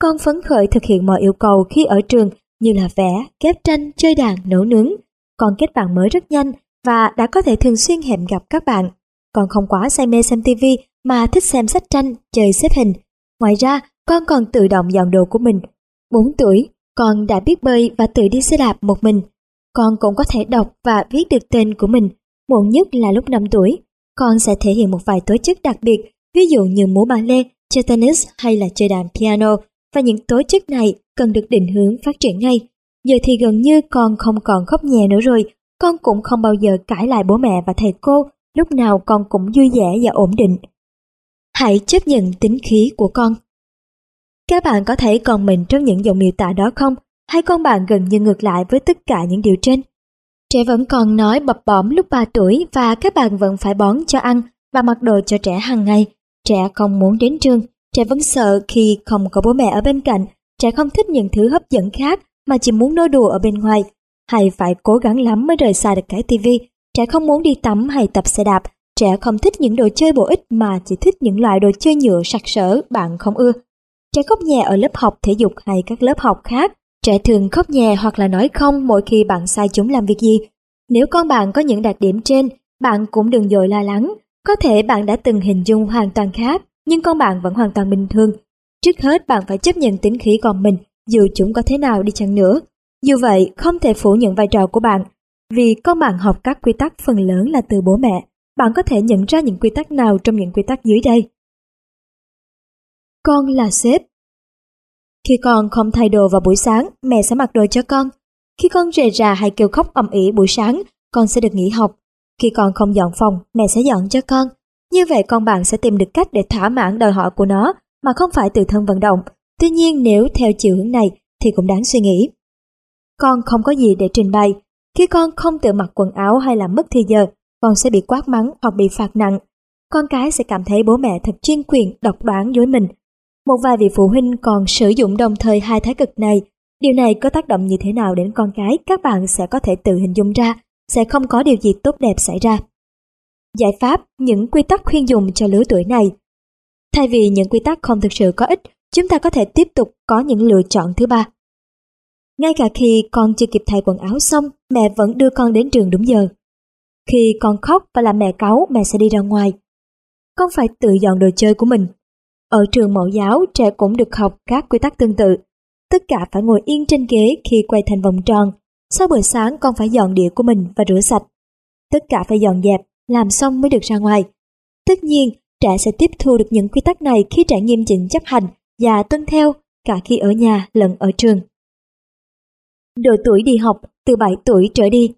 Con phấn khởi thực hiện mọi yêu cầu khi ở trường như là vẽ, ghép tranh, chơi đàn, nấu nướng. Con kết bạn mới rất nhanh và đã có thể thường xuyên hẹn gặp các bạn. Con không quá say mê xem TV mà thích xem sách tranh, chơi xếp hình. Ngoài ra, con còn tự động dọn đồ của mình. 4 tuổi, con đã biết bơi và tự đi xe đạp một mình. Con cũng có thể đọc và viết được tên của mình. Muộn nhất là lúc 5 tuổi, con sẽ thể hiện một vài tố chất đặc biệt, ví dụ như múa ballet, chơi tennis hay là chơi đàn piano và những tố chất này cần được định hướng phát triển ngay. Giờ thì gần như con không còn khóc nhẹ nữa rồi, con cũng không bao giờ cãi lại bố mẹ và thầy cô, lúc nào con cũng vui vẻ và ổn định. Hãy chấp nhận tính khí của con. Các bạn có thấy con mình trong những dòng miêu tả đó không? Hay con bạn gần như ngược lại với tất cả những điều trên? Trẻ vẫn còn nói bập bõm lúc 3 tuổi và các bạn vẫn phải bón cho ăn và mặc đồ cho trẻ hàng ngày. Trẻ không muốn đến trường, Trẻ vẫn sợ khi không có bố mẹ ở bên cạnh, trẻ không thích những thứ hấp dẫn khác mà chỉ muốn nói đùa ở bên ngoài. Hay phải cố gắng lắm mới rời xa được cái tivi. Trẻ không muốn đi tắm hay tập xe đạp. Trẻ không thích những đồ chơi bổ ích mà chỉ thích những loại đồ chơi nhựa sặc sỡ bạn không ưa. Trẻ khóc nhẹ ở lớp học thể dục hay các lớp học khác. Trẻ thường khóc nhẹ hoặc là nói không mỗi khi bạn sai chúng làm việc gì. Nếu con bạn có những đặc điểm trên, bạn cũng đừng dội lo lắng. Có thể bạn đã từng hình dung hoàn toàn khác nhưng con bạn vẫn hoàn toàn bình thường. Trước hết bạn phải chấp nhận tính khí con mình, dù chúng có thế nào đi chăng nữa. Dù vậy, không thể phủ nhận vai trò của bạn, vì con bạn học các quy tắc phần lớn là từ bố mẹ. Bạn có thể nhận ra những quy tắc nào trong những quy tắc dưới đây. Con là sếp. Khi con không thay đồ vào buổi sáng, mẹ sẽ mặc đồ cho con. Khi con rề rà hay kêu khóc ầm ĩ buổi sáng, con sẽ được nghỉ học. Khi con không dọn phòng, mẹ sẽ dọn cho con. Như vậy con bạn sẽ tìm được cách để thỏa mãn đòi hỏi của nó mà không phải tự thân vận động. Tuy nhiên nếu theo chiều hướng này thì cũng đáng suy nghĩ. Con không có gì để trình bày. Khi con không tự mặc quần áo hay làm mất thì giờ, con sẽ bị quát mắng hoặc bị phạt nặng. Con cái sẽ cảm thấy bố mẹ thật chuyên quyền, độc đoán với mình. Một vài vị phụ huynh còn sử dụng đồng thời hai thái cực này. Điều này có tác động như thế nào đến con cái các bạn sẽ có thể tự hình dung ra, sẽ không có điều gì tốt đẹp xảy ra. Giải pháp, những quy tắc khuyên dùng cho lứa tuổi này. Thay vì những quy tắc không thực sự có ích, chúng ta có thể tiếp tục có những lựa chọn thứ ba. Ngay cả khi con chưa kịp thay quần áo xong, mẹ vẫn đưa con đến trường đúng giờ. Khi con khóc và làm mẹ cáu, mẹ sẽ đi ra ngoài. Con phải tự dọn đồ chơi của mình. Ở trường mẫu giáo, trẻ cũng được học các quy tắc tương tự. Tất cả phải ngồi yên trên ghế khi quay thành vòng tròn. Sau bữa sáng con phải dọn đĩa của mình và rửa sạch. Tất cả phải dọn dẹp, làm xong mới được ra ngoài. Tất nhiên, trẻ sẽ tiếp thu được những quy tắc này khi trẻ nghiêm chỉnh chấp hành và tuân theo cả khi ở nhà lẫn ở trường. Độ tuổi đi học từ 7 tuổi trở đi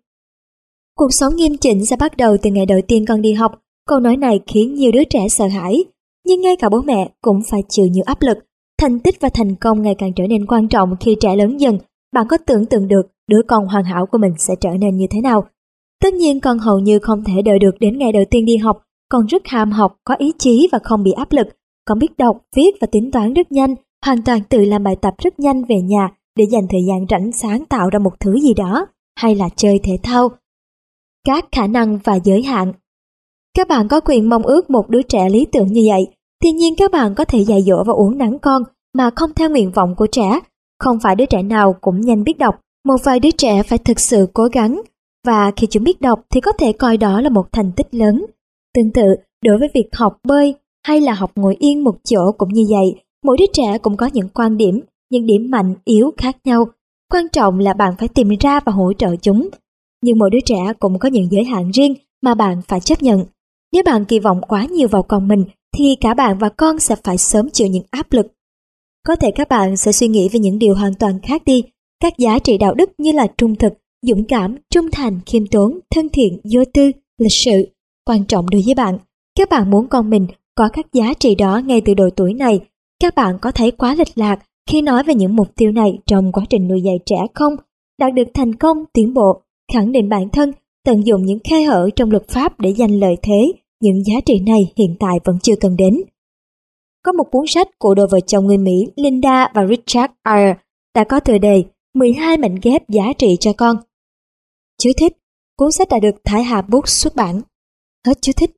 Cuộc sống nghiêm chỉnh sẽ bắt đầu từ ngày đầu tiên con đi học. Câu nói này khiến nhiều đứa trẻ sợ hãi. Nhưng ngay cả bố mẹ cũng phải chịu nhiều áp lực. Thành tích và thành công ngày càng trở nên quan trọng khi trẻ lớn dần. Bạn có tưởng tượng được đứa con hoàn hảo của mình sẽ trở nên như thế nào? Tất nhiên con hầu như không thể đợi được đến ngày đầu tiên đi học. Con rất ham học, có ý chí và không bị áp lực. Con biết đọc, viết và tính toán rất nhanh, hoàn toàn tự làm bài tập rất nhanh về nhà để dành thời gian rảnh sáng tạo ra một thứ gì đó, hay là chơi thể thao. Các khả năng và giới hạn Các bạn có quyền mong ước một đứa trẻ lý tưởng như vậy, tuy nhiên các bạn có thể dạy dỗ và uống nắng con mà không theo nguyện vọng của trẻ. Không phải đứa trẻ nào cũng nhanh biết đọc, một vài đứa trẻ phải thực sự cố gắng, và khi chúng biết đọc thì có thể coi đó là một thành tích lớn. Tương tự, đối với việc học bơi hay là học ngồi yên một chỗ cũng như vậy, mỗi đứa trẻ cũng có những quan điểm, những điểm mạnh, yếu khác nhau. Quan trọng là bạn phải tìm ra và hỗ trợ chúng. Nhưng mỗi đứa trẻ cũng có những giới hạn riêng mà bạn phải chấp nhận. Nếu bạn kỳ vọng quá nhiều vào con mình thì cả bạn và con sẽ phải sớm chịu những áp lực. Có thể các bạn sẽ suy nghĩ về những điều hoàn toàn khác đi, các giá trị đạo đức như là trung thực, dũng cảm, trung thành, khiêm tốn, thân thiện, vô tư, lịch sự. Quan trọng đối với bạn, các bạn muốn con mình có các giá trị đó ngay từ độ tuổi này. Các bạn có thấy quá lệch lạc khi nói về những mục tiêu này trong quá trình nuôi dạy trẻ không? Đạt được thành công, tiến bộ, khẳng định bản thân, tận dụng những khe hở trong luật pháp để giành lợi thế, những giá trị này hiện tại vẫn chưa cần đến. Có một cuốn sách của đôi vợ chồng người Mỹ Linda và Richard Eyre đã có tựa đề 12 mảnh ghép giá trị cho con. Chú thích, cuốn sách đã được Thái Hà Books xuất bản. Hết chú thích.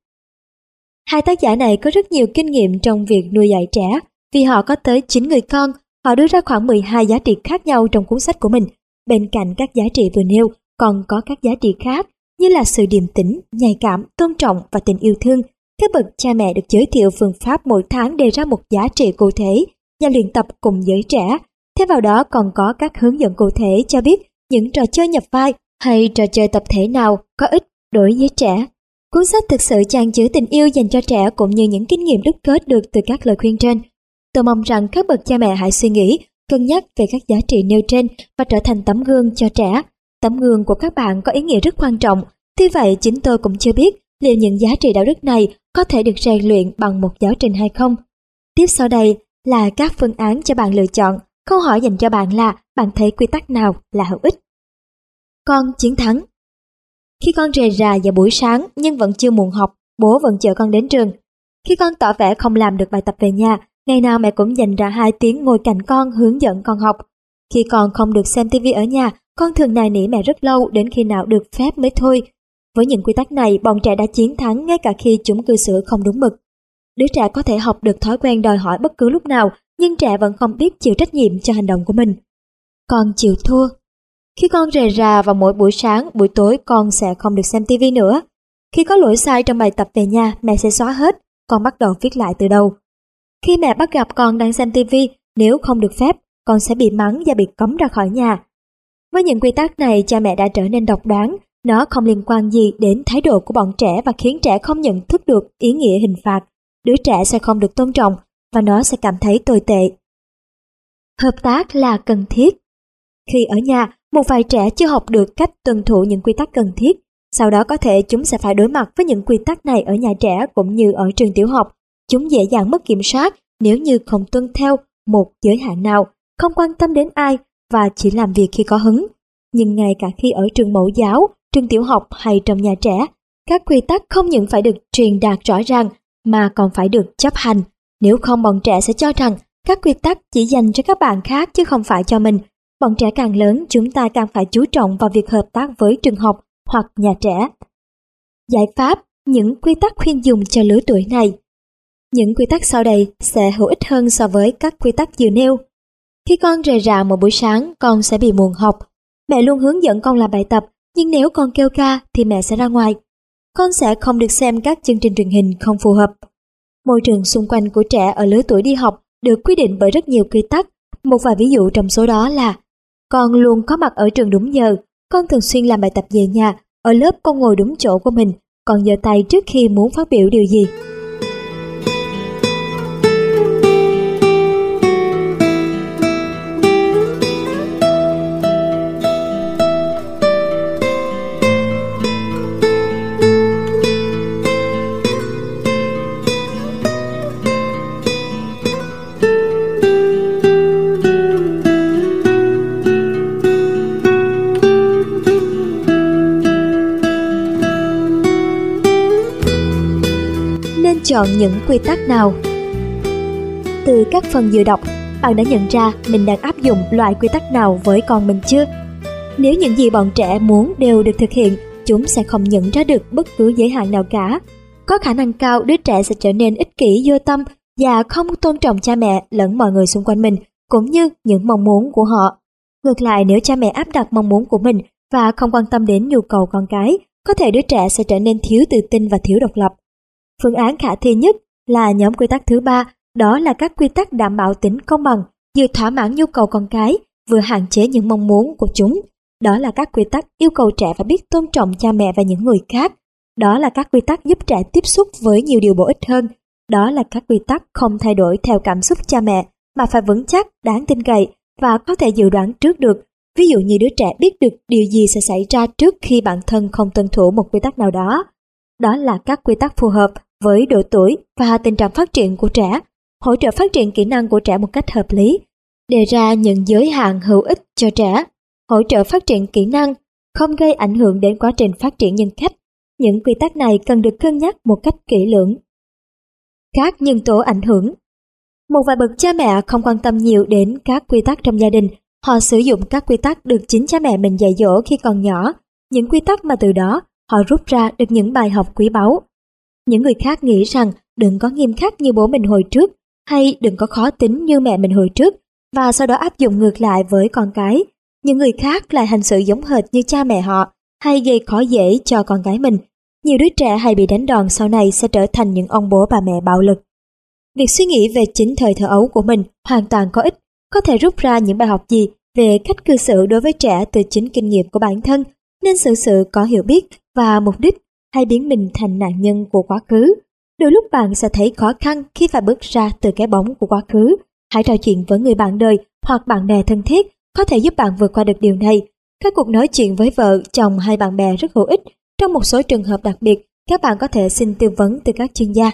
Hai tác giả này có rất nhiều kinh nghiệm trong việc nuôi dạy trẻ vì họ có tới 9 người con. Họ đưa ra khoảng 12 giá trị khác nhau trong cuốn sách của mình. Bên cạnh các giá trị vừa nêu, còn có các giá trị khác như là sự điềm tĩnh, nhạy cảm, tôn trọng và tình yêu thương. Các bậc cha mẹ được giới thiệu phương pháp mỗi tháng đề ra một giá trị cụ thể và luyện tập cùng giới trẻ. thế vào đó còn có các hướng dẫn cụ thể cho biết những trò chơi nhập vai hay trò chơi tập thể nào có ích đối với trẻ. Cuốn sách thực sự tràn chứa tình yêu dành cho trẻ cũng như những kinh nghiệm đúc kết được từ các lời khuyên trên. Tôi mong rằng các bậc cha mẹ hãy suy nghĩ, cân nhắc về các giá trị nêu trên và trở thành tấm gương cho trẻ. Tấm gương của các bạn có ý nghĩa rất quan trọng. Tuy vậy, chính tôi cũng chưa biết liệu những giá trị đạo đức này có thể được rèn luyện bằng một giáo trình hay không. Tiếp sau đây là các phương án cho bạn lựa chọn. Câu hỏi dành cho bạn là bạn thấy quy tắc nào là hữu ích? Con chiến thắng Khi con rề rà vào buổi sáng nhưng vẫn chưa muộn học, bố vẫn chở con đến trường. Khi con tỏ vẻ không làm được bài tập về nhà, ngày nào mẹ cũng dành ra hai tiếng ngồi cạnh con hướng dẫn con học. Khi con không được xem tivi ở nhà, con thường nài nỉ mẹ rất lâu đến khi nào được phép mới thôi. Với những quy tắc này, bọn trẻ đã chiến thắng ngay cả khi chúng cư xử không đúng mực. Đứa trẻ có thể học được thói quen đòi hỏi bất cứ lúc nào, nhưng trẻ vẫn không biết chịu trách nhiệm cho hành động của mình. Con chịu thua. Khi con rề rà vào mỗi buổi sáng, buổi tối con sẽ không được xem tivi nữa. Khi có lỗi sai trong bài tập về nhà, mẹ sẽ xóa hết, con bắt đầu viết lại từ đầu. Khi mẹ bắt gặp con đang xem tivi, nếu không được phép, con sẽ bị mắng và bị cấm ra khỏi nhà. Với những quy tắc này, cha mẹ đã trở nên độc đoán, nó không liên quan gì đến thái độ của bọn trẻ và khiến trẻ không nhận thức được ý nghĩa hình phạt. Đứa trẻ sẽ không được tôn trọng và nó sẽ cảm thấy tồi tệ. Hợp tác là cần thiết. Khi ở nhà, một vài trẻ chưa học được cách tuân thủ những quy tắc cần thiết, Sau đó có thể chúng sẽ phải đối mặt với những quy tắc này ở nhà trẻ cũng như ở trường tiểu học. Chúng dễ dàng mất kiểm soát nếu như không tuân theo một giới hạn nào, không quan tâm đến ai và chỉ làm việc khi có hứng. Nhưng ngay cả khi ở trường mẫu giáo, trường tiểu học hay trong nhà trẻ, các quy tắc không những phải được truyền đạt rõ ràng mà còn phải được chấp hành. Nếu không bọn trẻ sẽ cho rằng các quy tắc chỉ dành cho các bạn khác chứ không phải cho mình. Bọn trẻ càng lớn chúng ta càng phải chú trọng vào việc hợp tác với trường học hoặc nhà trẻ. Giải pháp, những quy tắc khuyên dùng cho lứa tuổi này. Những quy tắc sau đây sẽ hữu ích hơn so với các quy tắc vừa nêu. Khi con rời rạ một buổi sáng, con sẽ bị muộn học. Mẹ luôn hướng dẫn con làm bài tập, nhưng nếu con kêu ca thì mẹ sẽ ra ngoài. Con sẽ không được xem các chương trình truyền hình không phù hợp. Môi trường xung quanh của trẻ ở lứa tuổi đi học được quy định bởi rất nhiều quy tắc. Một vài ví dụ trong số đó là con luôn có mặt ở trường đúng giờ, con thường xuyên làm bài tập về nhà, ở lớp con ngồi đúng chỗ của mình, còn giơ tay trước khi muốn phát biểu điều gì. Chọn những quy tắc nào. Từ các phần vừa đọc, bạn đã nhận ra mình đang áp dụng loại quy tắc nào với con mình chưa? Nếu những gì bọn trẻ muốn đều được thực hiện, chúng sẽ không nhận ra được bất cứ giới hạn nào cả. Có khả năng cao đứa trẻ sẽ trở nên ích kỷ vô tâm và không tôn trọng cha mẹ lẫn mọi người xung quanh mình, cũng như những mong muốn của họ. Ngược lại nếu cha mẹ áp đặt mong muốn của mình và không quan tâm đến nhu cầu con cái, có thể đứa trẻ sẽ trở nên thiếu tự tin và thiếu độc lập. Phương án khả thi nhất là nhóm quy tắc thứ ba, đó là các quy tắc đảm bảo tính công bằng, vừa thỏa mãn nhu cầu con cái, vừa hạn chế những mong muốn của chúng. Đó là các quy tắc yêu cầu trẻ phải biết tôn trọng cha mẹ và những người khác. Đó là các quy tắc giúp trẻ tiếp xúc với nhiều điều bổ ích hơn. Đó là các quy tắc không thay đổi theo cảm xúc cha mẹ, mà phải vững chắc, đáng tin cậy và có thể dự đoán trước được. Ví dụ như đứa trẻ biết được điều gì sẽ xảy ra trước khi bản thân không tuân thủ một quy tắc nào đó. Đó là các quy tắc phù hợp với độ tuổi và tình trạng phát triển của trẻ, hỗ trợ phát triển kỹ năng của trẻ một cách hợp lý, đề ra những giới hạn hữu ích cho trẻ, hỗ trợ phát triển kỹ năng, không gây ảnh hưởng đến quá trình phát triển nhân cách. Những quy tắc này cần được cân nhắc một cách kỹ lưỡng. Các nhân tố ảnh hưởng Một vài bậc cha mẹ không quan tâm nhiều đến các quy tắc trong gia đình, họ sử dụng các quy tắc được chính cha mẹ mình dạy dỗ khi còn nhỏ, những quy tắc mà từ đó họ rút ra được những bài học quý báu. Những người khác nghĩ rằng đừng có nghiêm khắc như bố mình hồi trước, hay đừng có khó tính như mẹ mình hồi trước, và sau đó áp dụng ngược lại với con cái. Những người khác lại hành xử giống hệt như cha mẹ họ, hay gây khó dễ cho con gái mình. Nhiều đứa trẻ hay bị đánh đòn sau này sẽ trở thành những ông bố bà mẹ bạo lực. Việc suy nghĩ về chính thời thơ ấu của mình hoàn toàn có ích, có thể rút ra những bài học gì về cách cư xử đối với trẻ từ chính kinh nghiệm của bản thân, nên xử sự có hiểu biết và mục đích hay biến mình thành nạn nhân của quá khứ. Đôi lúc bạn sẽ thấy khó khăn khi phải bước ra từ cái bóng của quá khứ. Hãy trò chuyện với người bạn đời hoặc bạn bè thân thiết có thể giúp bạn vượt qua được điều này. Các cuộc nói chuyện với vợ, chồng hay bạn bè rất hữu ích. Trong một số trường hợp đặc biệt, các bạn có thể xin tư vấn từ các chuyên gia.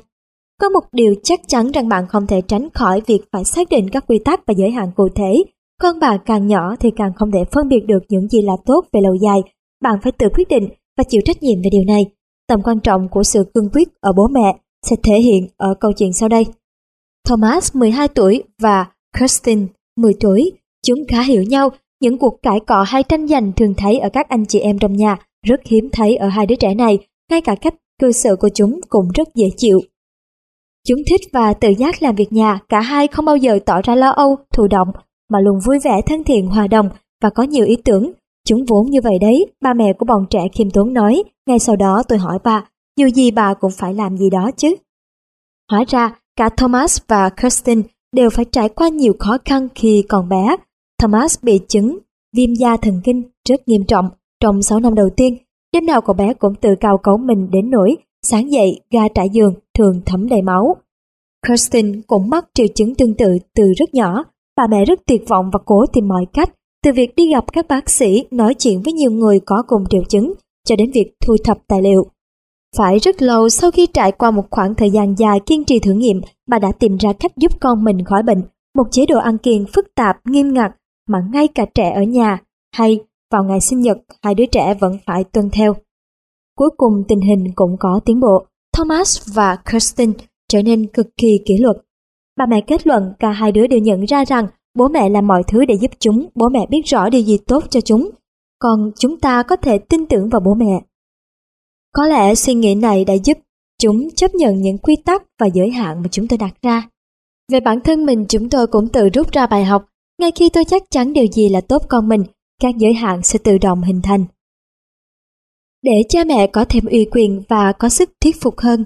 Có một điều chắc chắn rằng bạn không thể tránh khỏi việc phải xác định các quy tắc và giới hạn cụ thể. Con bạn càng nhỏ thì càng không thể phân biệt được những gì là tốt về lâu dài. Bạn phải tự quyết định và chịu trách nhiệm về điều này. Tầm quan trọng của sự cương quyết ở bố mẹ sẽ thể hiện ở câu chuyện sau đây. Thomas 12 tuổi và Kirsten 10 tuổi, chúng khá hiểu nhau, những cuộc cãi cọ hay tranh giành thường thấy ở các anh chị em trong nhà, rất hiếm thấy ở hai đứa trẻ này, ngay cả cách cư xử của chúng cũng rất dễ chịu. Chúng thích và tự giác làm việc nhà, cả hai không bao giờ tỏ ra lo âu, thụ động, mà luôn vui vẻ thân thiện hòa đồng và có nhiều ý tưởng, Chúng vốn như vậy đấy, ba mẹ của bọn trẻ khiêm tốn nói. Ngay sau đó tôi hỏi bà, dù gì bà cũng phải làm gì đó chứ. Hóa ra, cả Thomas và Kirsten đều phải trải qua nhiều khó khăn khi còn bé. Thomas bị chứng viêm da thần kinh rất nghiêm trọng trong 6 năm đầu tiên. Đêm nào cậu bé cũng tự cào cấu mình đến nỗi sáng dậy ga trải giường thường thấm đầy máu. Kirsten cũng mắc triệu chứng tương tự từ rất nhỏ. Bà mẹ rất tuyệt vọng và cố tìm mọi cách từ việc đi gặp các bác sĩ, nói chuyện với nhiều người có cùng triệu chứng, cho đến việc thu thập tài liệu. Phải rất lâu sau khi trải qua một khoảng thời gian dài kiên trì thử nghiệm, bà đã tìm ra cách giúp con mình khỏi bệnh, một chế độ ăn kiêng phức tạp, nghiêm ngặt mà ngay cả trẻ ở nhà hay vào ngày sinh nhật hai đứa trẻ vẫn phải tuân theo. Cuối cùng tình hình cũng có tiến bộ. Thomas và Kirsten trở nên cực kỳ kỷ luật. Bà mẹ kết luận cả hai đứa đều nhận ra rằng bố mẹ làm mọi thứ để giúp chúng, bố mẹ biết rõ điều gì tốt cho chúng. Còn chúng ta có thể tin tưởng vào bố mẹ. Có lẽ suy nghĩ này đã giúp chúng chấp nhận những quy tắc và giới hạn mà chúng tôi đặt ra. Về bản thân mình chúng tôi cũng tự rút ra bài học, ngay khi tôi chắc chắn điều gì là tốt con mình, các giới hạn sẽ tự động hình thành. Để cha mẹ có thêm uy quyền và có sức thuyết phục hơn.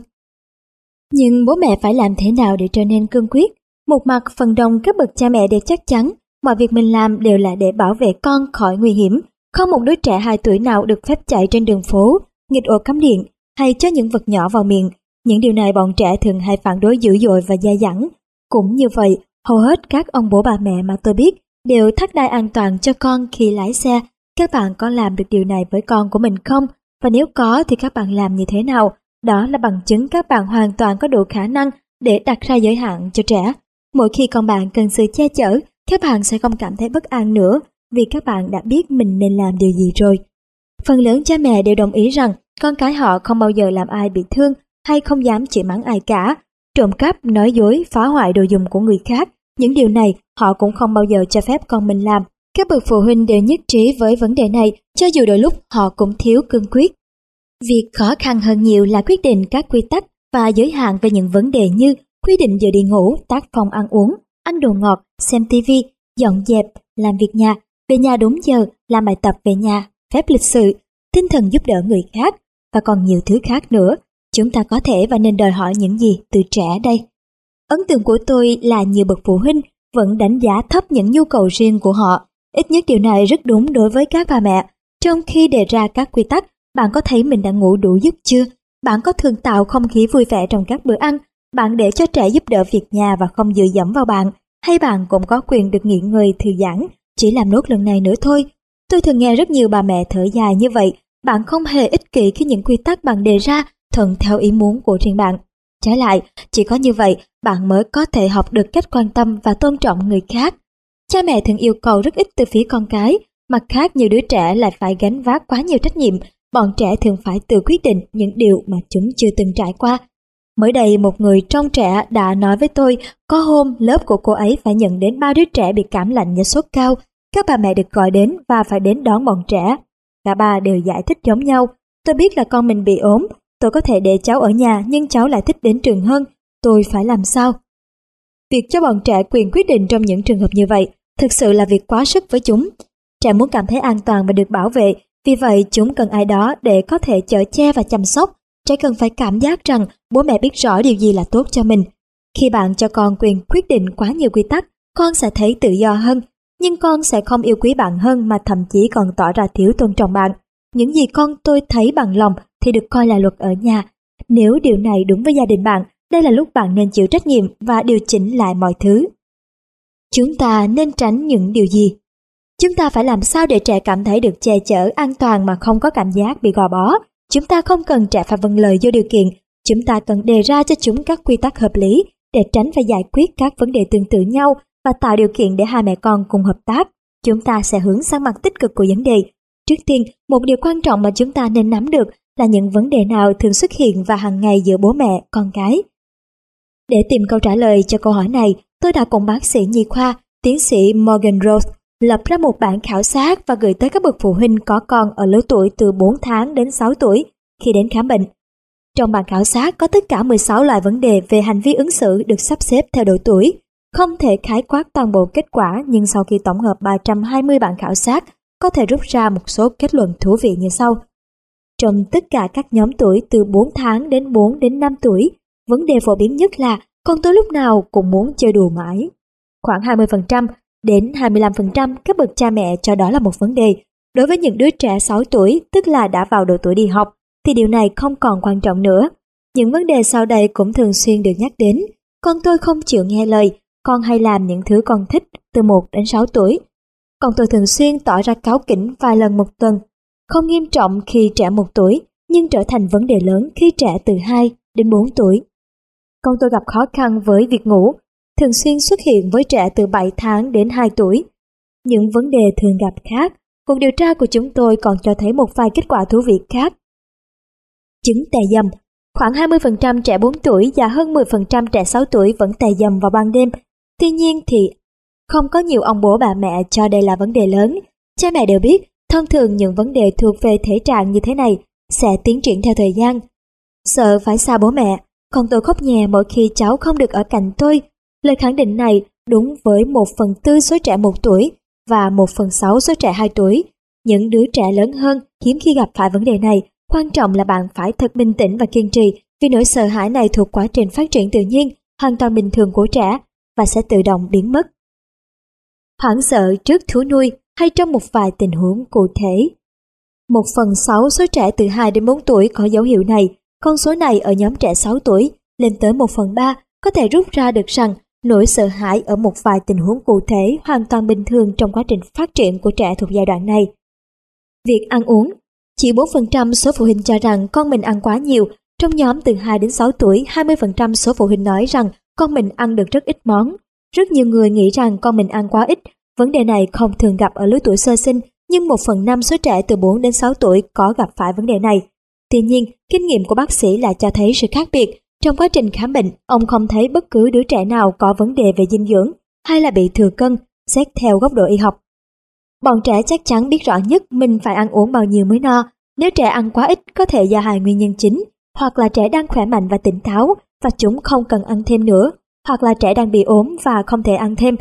Nhưng bố mẹ phải làm thế nào để trở nên cương quyết? Một mặt phần đông các bậc cha mẹ đều chắc chắn mọi việc mình làm đều là để bảo vệ con khỏi nguy hiểm. Không một đứa trẻ 2 tuổi nào được phép chạy trên đường phố, nghịch ổ cắm điện hay cho những vật nhỏ vào miệng. Những điều này bọn trẻ thường hay phản đối dữ dội và dai dẳng. Cũng như vậy, hầu hết các ông bố bà mẹ mà tôi biết đều thắt đai an toàn cho con khi lái xe. Các bạn có làm được điều này với con của mình không? Và nếu có thì các bạn làm như thế nào? Đó là bằng chứng các bạn hoàn toàn có đủ khả năng để đặt ra giới hạn cho trẻ. Mỗi khi con bạn cần sự che chở, các bạn sẽ không cảm thấy bất an nữa vì các bạn đã biết mình nên làm điều gì rồi. Phần lớn cha mẹ đều đồng ý rằng con cái họ không bao giờ làm ai bị thương hay không dám chỉ mắng ai cả. Trộm cắp, nói dối, phá hoại đồ dùng của người khác. Những điều này họ cũng không bao giờ cho phép con mình làm. Các bậc phụ huynh đều nhất trí với vấn đề này, cho dù đôi lúc họ cũng thiếu cương quyết. Việc khó khăn hơn nhiều là quyết định các quy tắc và giới hạn về những vấn đề như quy định giờ đi ngủ, tác phòng ăn uống, ăn đồ ngọt, xem tivi, dọn dẹp, làm việc nhà, về nhà đúng giờ, làm bài tập về nhà, phép lịch sự, tinh thần giúp đỡ người khác và còn nhiều thứ khác nữa. Chúng ta có thể và nên đòi hỏi những gì từ trẻ đây. Ấn tượng của tôi là nhiều bậc phụ huynh vẫn đánh giá thấp những nhu cầu riêng của họ. Ít nhất điều này rất đúng đối với các bà mẹ. Trong khi đề ra các quy tắc, bạn có thấy mình đã ngủ đủ giấc chưa? Bạn có thường tạo không khí vui vẻ trong các bữa ăn? Bạn để cho trẻ giúp đỡ việc nhà và không dựa dẫm vào bạn? Hay bạn cũng có quyền được nghỉ ngơi thư giãn, chỉ làm nốt lần này nữa thôi? Tôi thường nghe rất nhiều bà mẹ thở dài như vậy. Bạn không hề ích kỷ khi những quy tắc bạn đề ra thuận theo ý muốn của riêng bạn. Trái lại, chỉ có như vậy bạn mới có thể học được cách quan tâm và tôn trọng người khác. Cha mẹ thường yêu cầu rất ít từ phía con cái, mặt khác nhiều đứa trẻ lại phải gánh vác quá nhiều trách nhiệm, bọn trẻ thường phải tự quyết định những điều mà chúng chưa từng trải qua. Mới đây một người trong trẻ đã nói với tôi có hôm lớp của cô ấy phải nhận đến ba đứa trẻ bị cảm lạnh và sốt cao. Các bà mẹ được gọi đến và phải đến đón bọn trẻ. Cả ba đều giải thích giống nhau. Tôi biết là con mình bị ốm, tôi có thể để cháu ở nhà nhưng cháu lại thích đến trường hơn. Tôi phải làm sao? Việc cho bọn trẻ quyền quyết định trong những trường hợp như vậy thực sự là việc quá sức với chúng. Trẻ muốn cảm thấy an toàn và được bảo vệ, vì vậy chúng cần ai đó để có thể chở che và chăm sóc. Trẻ cần phải cảm giác rằng bố mẹ biết rõ điều gì là tốt cho mình. Khi bạn cho con quyền quyết định quá nhiều quy tắc, con sẽ thấy tự do hơn, nhưng con sẽ không yêu quý bạn hơn mà thậm chí còn tỏ ra thiếu tôn trọng bạn. Những gì con tôi thấy bằng lòng thì được coi là luật ở nhà. Nếu điều này đúng với gia đình bạn, đây là lúc bạn nên chịu trách nhiệm và điều chỉnh lại mọi thứ. Chúng ta nên tránh những điều gì? Chúng ta phải làm sao để trẻ cảm thấy được che chở, an toàn mà không có cảm giác bị gò bó. Chúng ta không cần trả phạt vâng lời vô điều kiện, chúng ta cần đề ra cho chúng các quy tắc hợp lý để tránh và giải quyết các vấn đề tương tự nhau và tạo điều kiện để hai mẹ con cùng hợp tác. Chúng ta sẽ hướng sang mặt tích cực của vấn đề. Trước tiên, một điều quan trọng mà chúng ta nên nắm được là những vấn đề nào thường xuất hiện và hàng ngày giữa bố mẹ, con cái. Để tìm câu trả lời cho câu hỏi này, tôi đã cùng bác sĩ nhi khoa, tiến sĩ Morgan Rose lập ra một bản khảo sát và gửi tới các bậc phụ huynh có con ở lứa tuổi từ 4 tháng đến 6 tuổi khi đến khám bệnh. Trong bản khảo sát có tất cả 16 loại vấn đề về hành vi ứng xử được sắp xếp theo độ tuổi. Không thể khái quát toàn bộ kết quả nhưng sau khi tổng hợp 320 bản khảo sát có thể rút ra một số kết luận thú vị như sau. Trong tất cả các nhóm tuổi từ 4 tháng đến 4 đến 5 tuổi, vấn đề phổ biến nhất là con tôi lúc nào cũng muốn chơi đùa mãi. Khoảng 20% đến 25% các bậc cha mẹ cho đó là một vấn đề. Đối với những đứa trẻ 6 tuổi, tức là đã vào độ tuổi đi học, thì điều này không còn quan trọng nữa. Những vấn đề sau đây cũng thường xuyên được nhắc đến. Con tôi không chịu nghe lời, con hay làm những thứ con thích từ 1 đến 6 tuổi. Con tôi thường xuyên tỏ ra cáo kỉnh vài lần một tuần. không nghiêm trọng khi trẻ một tuổi, nhưng trở thành vấn đề lớn khi trẻ từ 2 đến 4 tuổi. Con tôi gặp khó khăn với việc ngủ, thường xuyên xuất hiện với trẻ từ 7 tháng đến 2 tuổi. Những vấn đề thường gặp khác, cuộc điều tra của chúng tôi còn cho thấy một vài kết quả thú vị khác. Chứng tè dầm Khoảng 20% trẻ 4 tuổi và hơn 10% trẻ 6 tuổi vẫn tè dầm vào ban đêm. Tuy nhiên thì không có nhiều ông bố bà mẹ cho đây là vấn đề lớn. Cha mẹ đều biết, thông thường những vấn đề thuộc về thể trạng như thế này sẽ tiến triển theo thời gian. Sợ phải xa bố mẹ, còn tôi khóc nhè mỗi khi cháu không được ở cạnh tôi. Lời khẳng định này đúng với 1 phần tư số trẻ 1 tuổi và 1 phần 6 số trẻ 2 tuổi. Những đứa trẻ lớn hơn hiếm khi gặp phải vấn đề này, quan trọng là bạn phải thật bình tĩnh và kiên trì vì nỗi sợ hãi này thuộc quá trình phát triển tự nhiên, hoàn toàn bình thường của trẻ và sẽ tự động biến mất. Hoảng sợ trước thú nuôi hay trong một vài tình huống cụ thể. Một phần sáu số trẻ từ 2 đến 4 tuổi có dấu hiệu này, con số này ở nhóm trẻ 6 tuổi lên tới 1 phần 3 có thể rút ra được rằng nỗi sợ hãi ở một vài tình huống cụ thể hoàn toàn bình thường trong quá trình phát triển của trẻ thuộc giai đoạn này. Việc ăn uống Chỉ 4% số phụ huynh cho rằng con mình ăn quá nhiều. Trong nhóm từ 2 đến 6 tuổi, 20% số phụ huynh nói rằng con mình ăn được rất ít món. Rất nhiều người nghĩ rằng con mình ăn quá ít. Vấn đề này không thường gặp ở lứa tuổi sơ sinh, nhưng một phần năm số trẻ từ 4 đến 6 tuổi có gặp phải vấn đề này. Tuy nhiên, kinh nghiệm của bác sĩ lại cho thấy sự khác biệt. Trong quá trình khám bệnh, ông không thấy bất cứ đứa trẻ nào có vấn đề về dinh dưỡng hay là bị thừa cân, xét theo góc độ y học. Bọn trẻ chắc chắn biết rõ nhất mình phải ăn uống bao nhiêu mới no. Nếu trẻ ăn quá ít có thể do hai nguyên nhân chính, hoặc là trẻ đang khỏe mạnh và tỉnh táo và chúng không cần ăn thêm nữa, hoặc là trẻ đang bị ốm và không thể ăn thêm.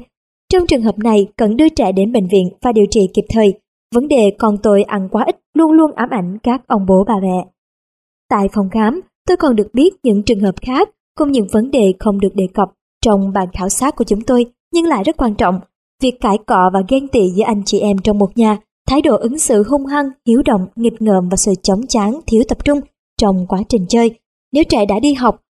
Trong trường hợp này, cần đưa trẻ đến bệnh viện và điều trị kịp thời. Vấn đề con tôi ăn quá ít luôn luôn ám ảnh các ông bố bà mẹ. Tại phòng khám, tôi còn được biết những trường hợp khác cùng những vấn đề không được đề cập trong bàn khảo sát của chúng tôi nhưng lại rất quan trọng. Việc cãi cọ và ghen tị giữa anh chị em trong một nhà, thái độ ứng xử hung hăng, hiếu động, nghịch ngợm và sự chống chán, thiếu tập trung trong quá trình chơi. Nếu trẻ đã đi học,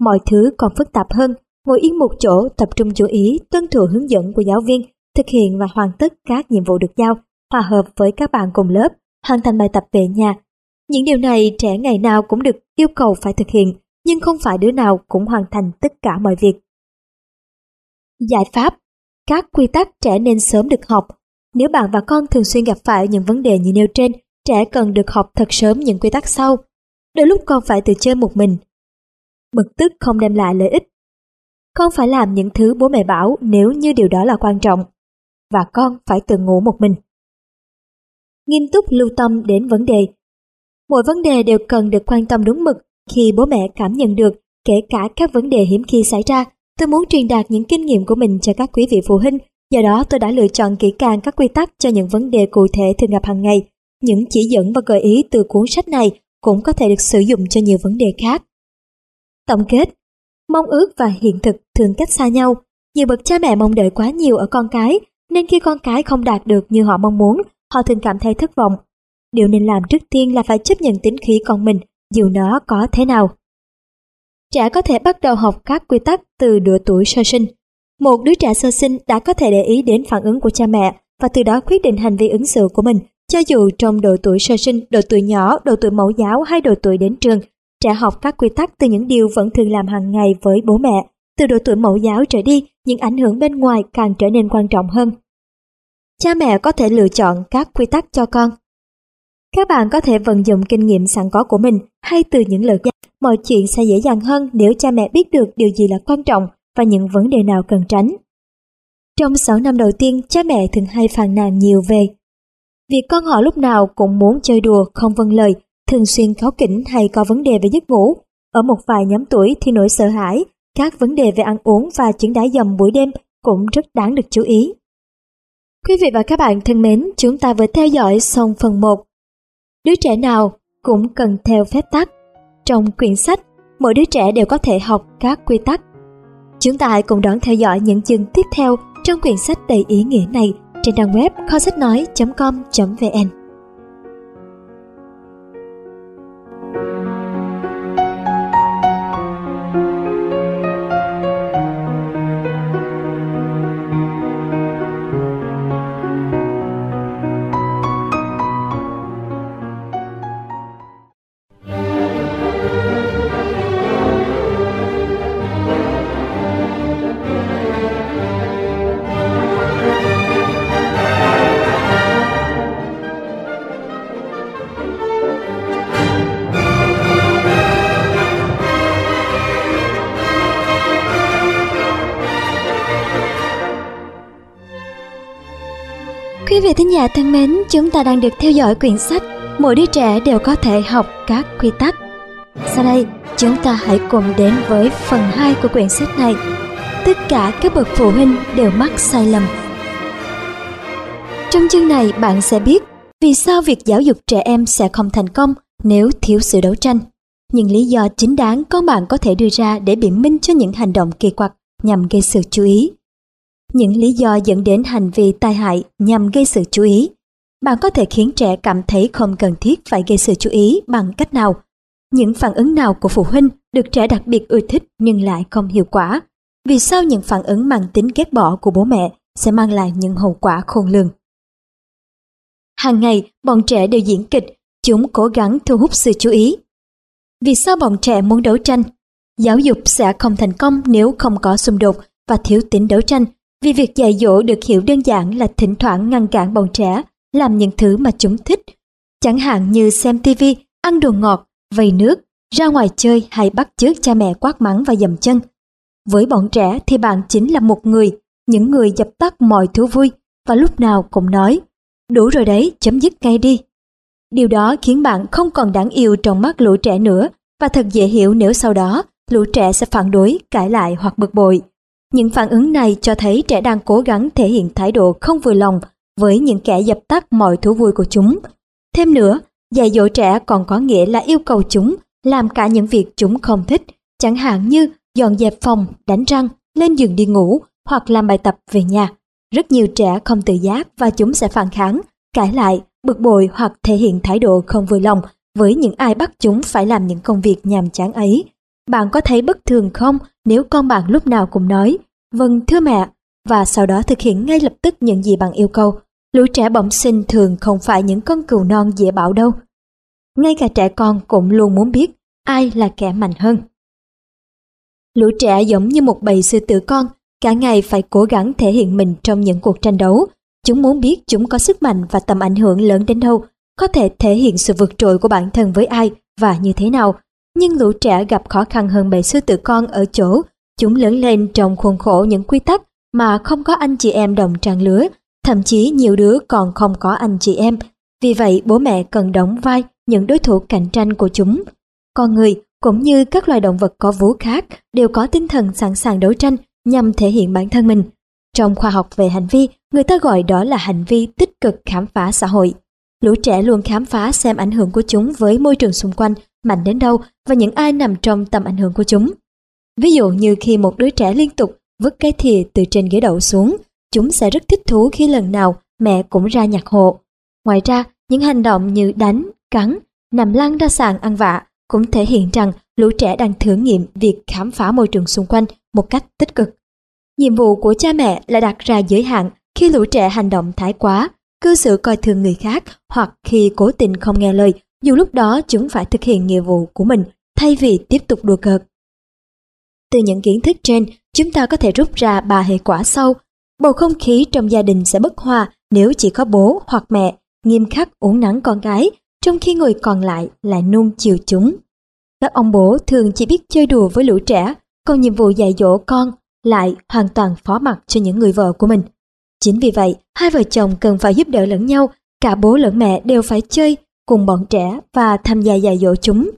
mọi thứ còn phức tạp hơn, ngồi yên một chỗ tập trung chú ý, tuân thủ hướng dẫn của giáo viên, thực hiện và hoàn tất các nhiệm vụ được giao, hòa hợp với các bạn cùng lớp, hoàn thành bài tập về nhà. Những điều này trẻ ngày nào cũng được yêu cầu phải thực hiện, nhưng không phải đứa nào cũng hoàn thành tất cả mọi việc. Giải pháp Các quy tắc trẻ nên sớm được học. Nếu bạn và con thường xuyên gặp phải những vấn đề như nêu trên, trẻ cần được học thật sớm những quy tắc sau. Đôi lúc con phải tự chơi một mình. Bực tức không đem lại lợi ích. Con phải làm những thứ bố mẹ bảo nếu như điều đó là quan trọng. Và con phải tự ngủ một mình. Nghiêm túc lưu tâm đến vấn đề. Mỗi vấn đề đều cần được quan tâm đúng mực khi bố mẹ cảm nhận được, kể cả các vấn đề hiếm khi xảy ra. Tôi muốn truyền đạt những kinh nghiệm của mình cho các quý vị phụ huynh, do đó tôi đã lựa chọn kỹ càng các quy tắc cho những vấn đề cụ thể thường gặp hàng ngày. Những chỉ dẫn và gợi ý từ cuốn sách này cũng có thể được sử dụng cho nhiều vấn đề khác. Tổng kết Mong ước và hiện thực thường cách xa nhau. Nhiều bậc cha mẹ mong đợi quá nhiều ở con cái, nên khi con cái không đạt được như họ mong muốn, họ thường cảm thấy thất vọng. Điều nên làm trước tiên là phải chấp nhận tính khí con mình, dù nó có thế nào. Trẻ có thể bắt đầu học các quy tắc từ độ tuổi sơ sinh. Một đứa trẻ sơ sinh đã có thể để ý đến phản ứng của cha mẹ và từ đó quyết định hành vi ứng xử của mình, cho dù trong độ tuổi sơ sinh, độ tuổi nhỏ, độ tuổi mẫu giáo hay độ tuổi đến trường. Trẻ học các quy tắc từ những điều vẫn thường làm hàng ngày với bố mẹ. Từ độ tuổi mẫu giáo trở đi, những ảnh hưởng bên ngoài càng trở nên quan trọng hơn. Cha mẹ có thể lựa chọn các quy tắc cho con. Các bạn có thể vận dụng kinh nghiệm sẵn có của mình hay từ những lời dạy. Mọi chuyện sẽ dễ dàng hơn nếu cha mẹ biết được điều gì là quan trọng và những vấn đề nào cần tránh. Trong 6 năm đầu tiên, cha mẹ thường hay phàn nàn nhiều về việc con họ lúc nào cũng muốn chơi đùa, không vâng lời, thường xuyên kháu kỉnh hay có vấn đề về giấc ngủ. Ở một vài nhóm tuổi thì nỗi sợ hãi, các vấn đề về ăn uống và chứng đá dầm buổi đêm cũng rất đáng được chú ý. Quý vị và các bạn thân mến, chúng ta vừa theo dõi xong phần 1. Đứa trẻ nào cũng cần theo phép tắc. Trong quyển sách, mỗi đứa trẻ đều có thể học các quy tắc. Chúng ta hãy cùng đón theo dõi những chương tiếp theo trong quyển sách đầy ý nghĩa này trên trang web kho sách nói.com.vn. thính giả thân mến, chúng ta đang được theo dõi quyển sách Mỗi đứa trẻ đều có thể học các quy tắc. Sau đây, chúng ta hãy cùng đến với phần 2 của quyển sách này. Tất cả các bậc phụ huynh đều mắc sai lầm. Trong chương này bạn sẽ biết vì sao việc giáo dục trẻ em sẽ không thành công nếu thiếu sự đấu tranh. Những lý do chính đáng con bạn có thể đưa ra để biện minh cho những hành động kỳ quặc nhằm gây sự chú ý. Những lý do dẫn đến hành vi tai hại nhằm gây sự chú ý. Bạn có thể khiến trẻ cảm thấy không cần thiết phải gây sự chú ý bằng cách nào. Những phản ứng nào của phụ huynh được trẻ đặc biệt ưa thích nhưng lại không hiệu quả. Vì sao những phản ứng mang tính ghét bỏ của bố mẹ sẽ mang lại những hậu quả khôn lường. Hàng ngày, bọn trẻ đều diễn kịch, chúng cố gắng thu hút sự chú ý. Vì sao bọn trẻ muốn đấu tranh? Giáo dục sẽ không thành công nếu không có xung đột và thiếu tính đấu tranh, vì việc dạy dỗ được hiểu đơn giản là thỉnh thoảng ngăn cản bọn trẻ làm những thứ mà chúng thích, chẳng hạn như xem tivi, ăn đồ ngọt, vầy nước, ra ngoài chơi hay bắt chước cha mẹ quát mắng và dầm chân. Với bọn trẻ thì bạn chính là một người, những người dập tắt mọi thú vui và lúc nào cũng nói Đủ rồi đấy, chấm dứt ngay đi. Điều đó khiến bạn không còn đáng yêu trong mắt lũ trẻ nữa và thật dễ hiểu nếu sau đó lũ trẻ sẽ phản đối, cãi lại hoặc bực bội. Những phản ứng này cho thấy trẻ đang cố gắng thể hiện thái độ không vừa lòng với những kẻ dập tắt mọi thú vui của chúng. Thêm nữa, dạy dỗ trẻ còn có nghĩa là yêu cầu chúng làm cả những việc chúng không thích, chẳng hạn như dọn dẹp phòng, đánh răng, lên giường đi ngủ hoặc làm bài tập về nhà. Rất nhiều trẻ không tự giác và chúng sẽ phản kháng, cãi lại, bực bội hoặc thể hiện thái độ không vừa lòng với những ai bắt chúng phải làm những công việc nhàm chán ấy. Bạn có thấy bất thường không nếu con bạn lúc nào cũng nói Vâng thưa mẹ và sau đó thực hiện ngay lập tức những gì bạn yêu cầu. Lũ trẻ bẩm sinh thường không phải những con cừu non dễ bảo đâu. Ngay cả trẻ con cũng luôn muốn biết ai là kẻ mạnh hơn. Lũ trẻ giống như một bầy sư tử con, cả ngày phải cố gắng thể hiện mình trong những cuộc tranh đấu. Chúng muốn biết chúng có sức mạnh và tầm ảnh hưởng lớn đến đâu, có thể thể hiện sự vượt trội của bản thân với ai và như thế nào. Nhưng lũ trẻ gặp khó khăn hơn bầy sư tử con ở chỗ chúng lớn lên trong khuôn khổ những quy tắc mà không có anh chị em đồng trang lứa, thậm chí nhiều đứa còn không có anh chị em. Vì vậy bố mẹ cần đóng vai những đối thủ cạnh tranh của chúng. Con người cũng như các loài động vật có vú khác đều có tinh thần sẵn sàng đấu tranh nhằm thể hiện bản thân mình. Trong khoa học về hành vi, người ta gọi đó là hành vi tích cực khám phá xã hội. Lũ trẻ luôn khám phá xem ảnh hưởng của chúng với môi trường xung quanh mạnh đến đâu và những ai nằm trong tầm ảnh hưởng của chúng. Ví dụ như khi một đứa trẻ liên tục vứt cái thìa từ trên ghế đậu xuống, chúng sẽ rất thích thú khi lần nào mẹ cũng ra nhặt hộ. Ngoài ra, những hành động như đánh, cắn, nằm lăn ra sàn ăn vạ cũng thể hiện rằng lũ trẻ đang thử nghiệm việc khám phá môi trường xung quanh một cách tích cực. Nhiệm vụ của cha mẹ là đặt ra giới hạn khi lũ trẻ hành động thái quá, cư xử coi thường người khác hoặc khi cố tình không nghe lời dù lúc đó chúng phải thực hiện nghĩa vụ của mình thay vì tiếp tục đùa cợt. Từ những kiến thức trên, chúng ta có thể rút ra ba hệ quả sau. Bầu không khí trong gia đình sẽ bất hòa nếu chỉ có bố hoặc mẹ nghiêm khắc uống nắng con gái, trong khi người còn lại lại nuông chiều chúng. Các ông bố thường chỉ biết chơi đùa với lũ trẻ, còn nhiệm vụ dạy dỗ con lại hoàn toàn phó mặc cho những người vợ của mình. Chính vì vậy, hai vợ chồng cần phải giúp đỡ lẫn nhau, cả bố lẫn mẹ đều phải chơi cùng bọn trẻ và tham gia dạy dỗ chúng.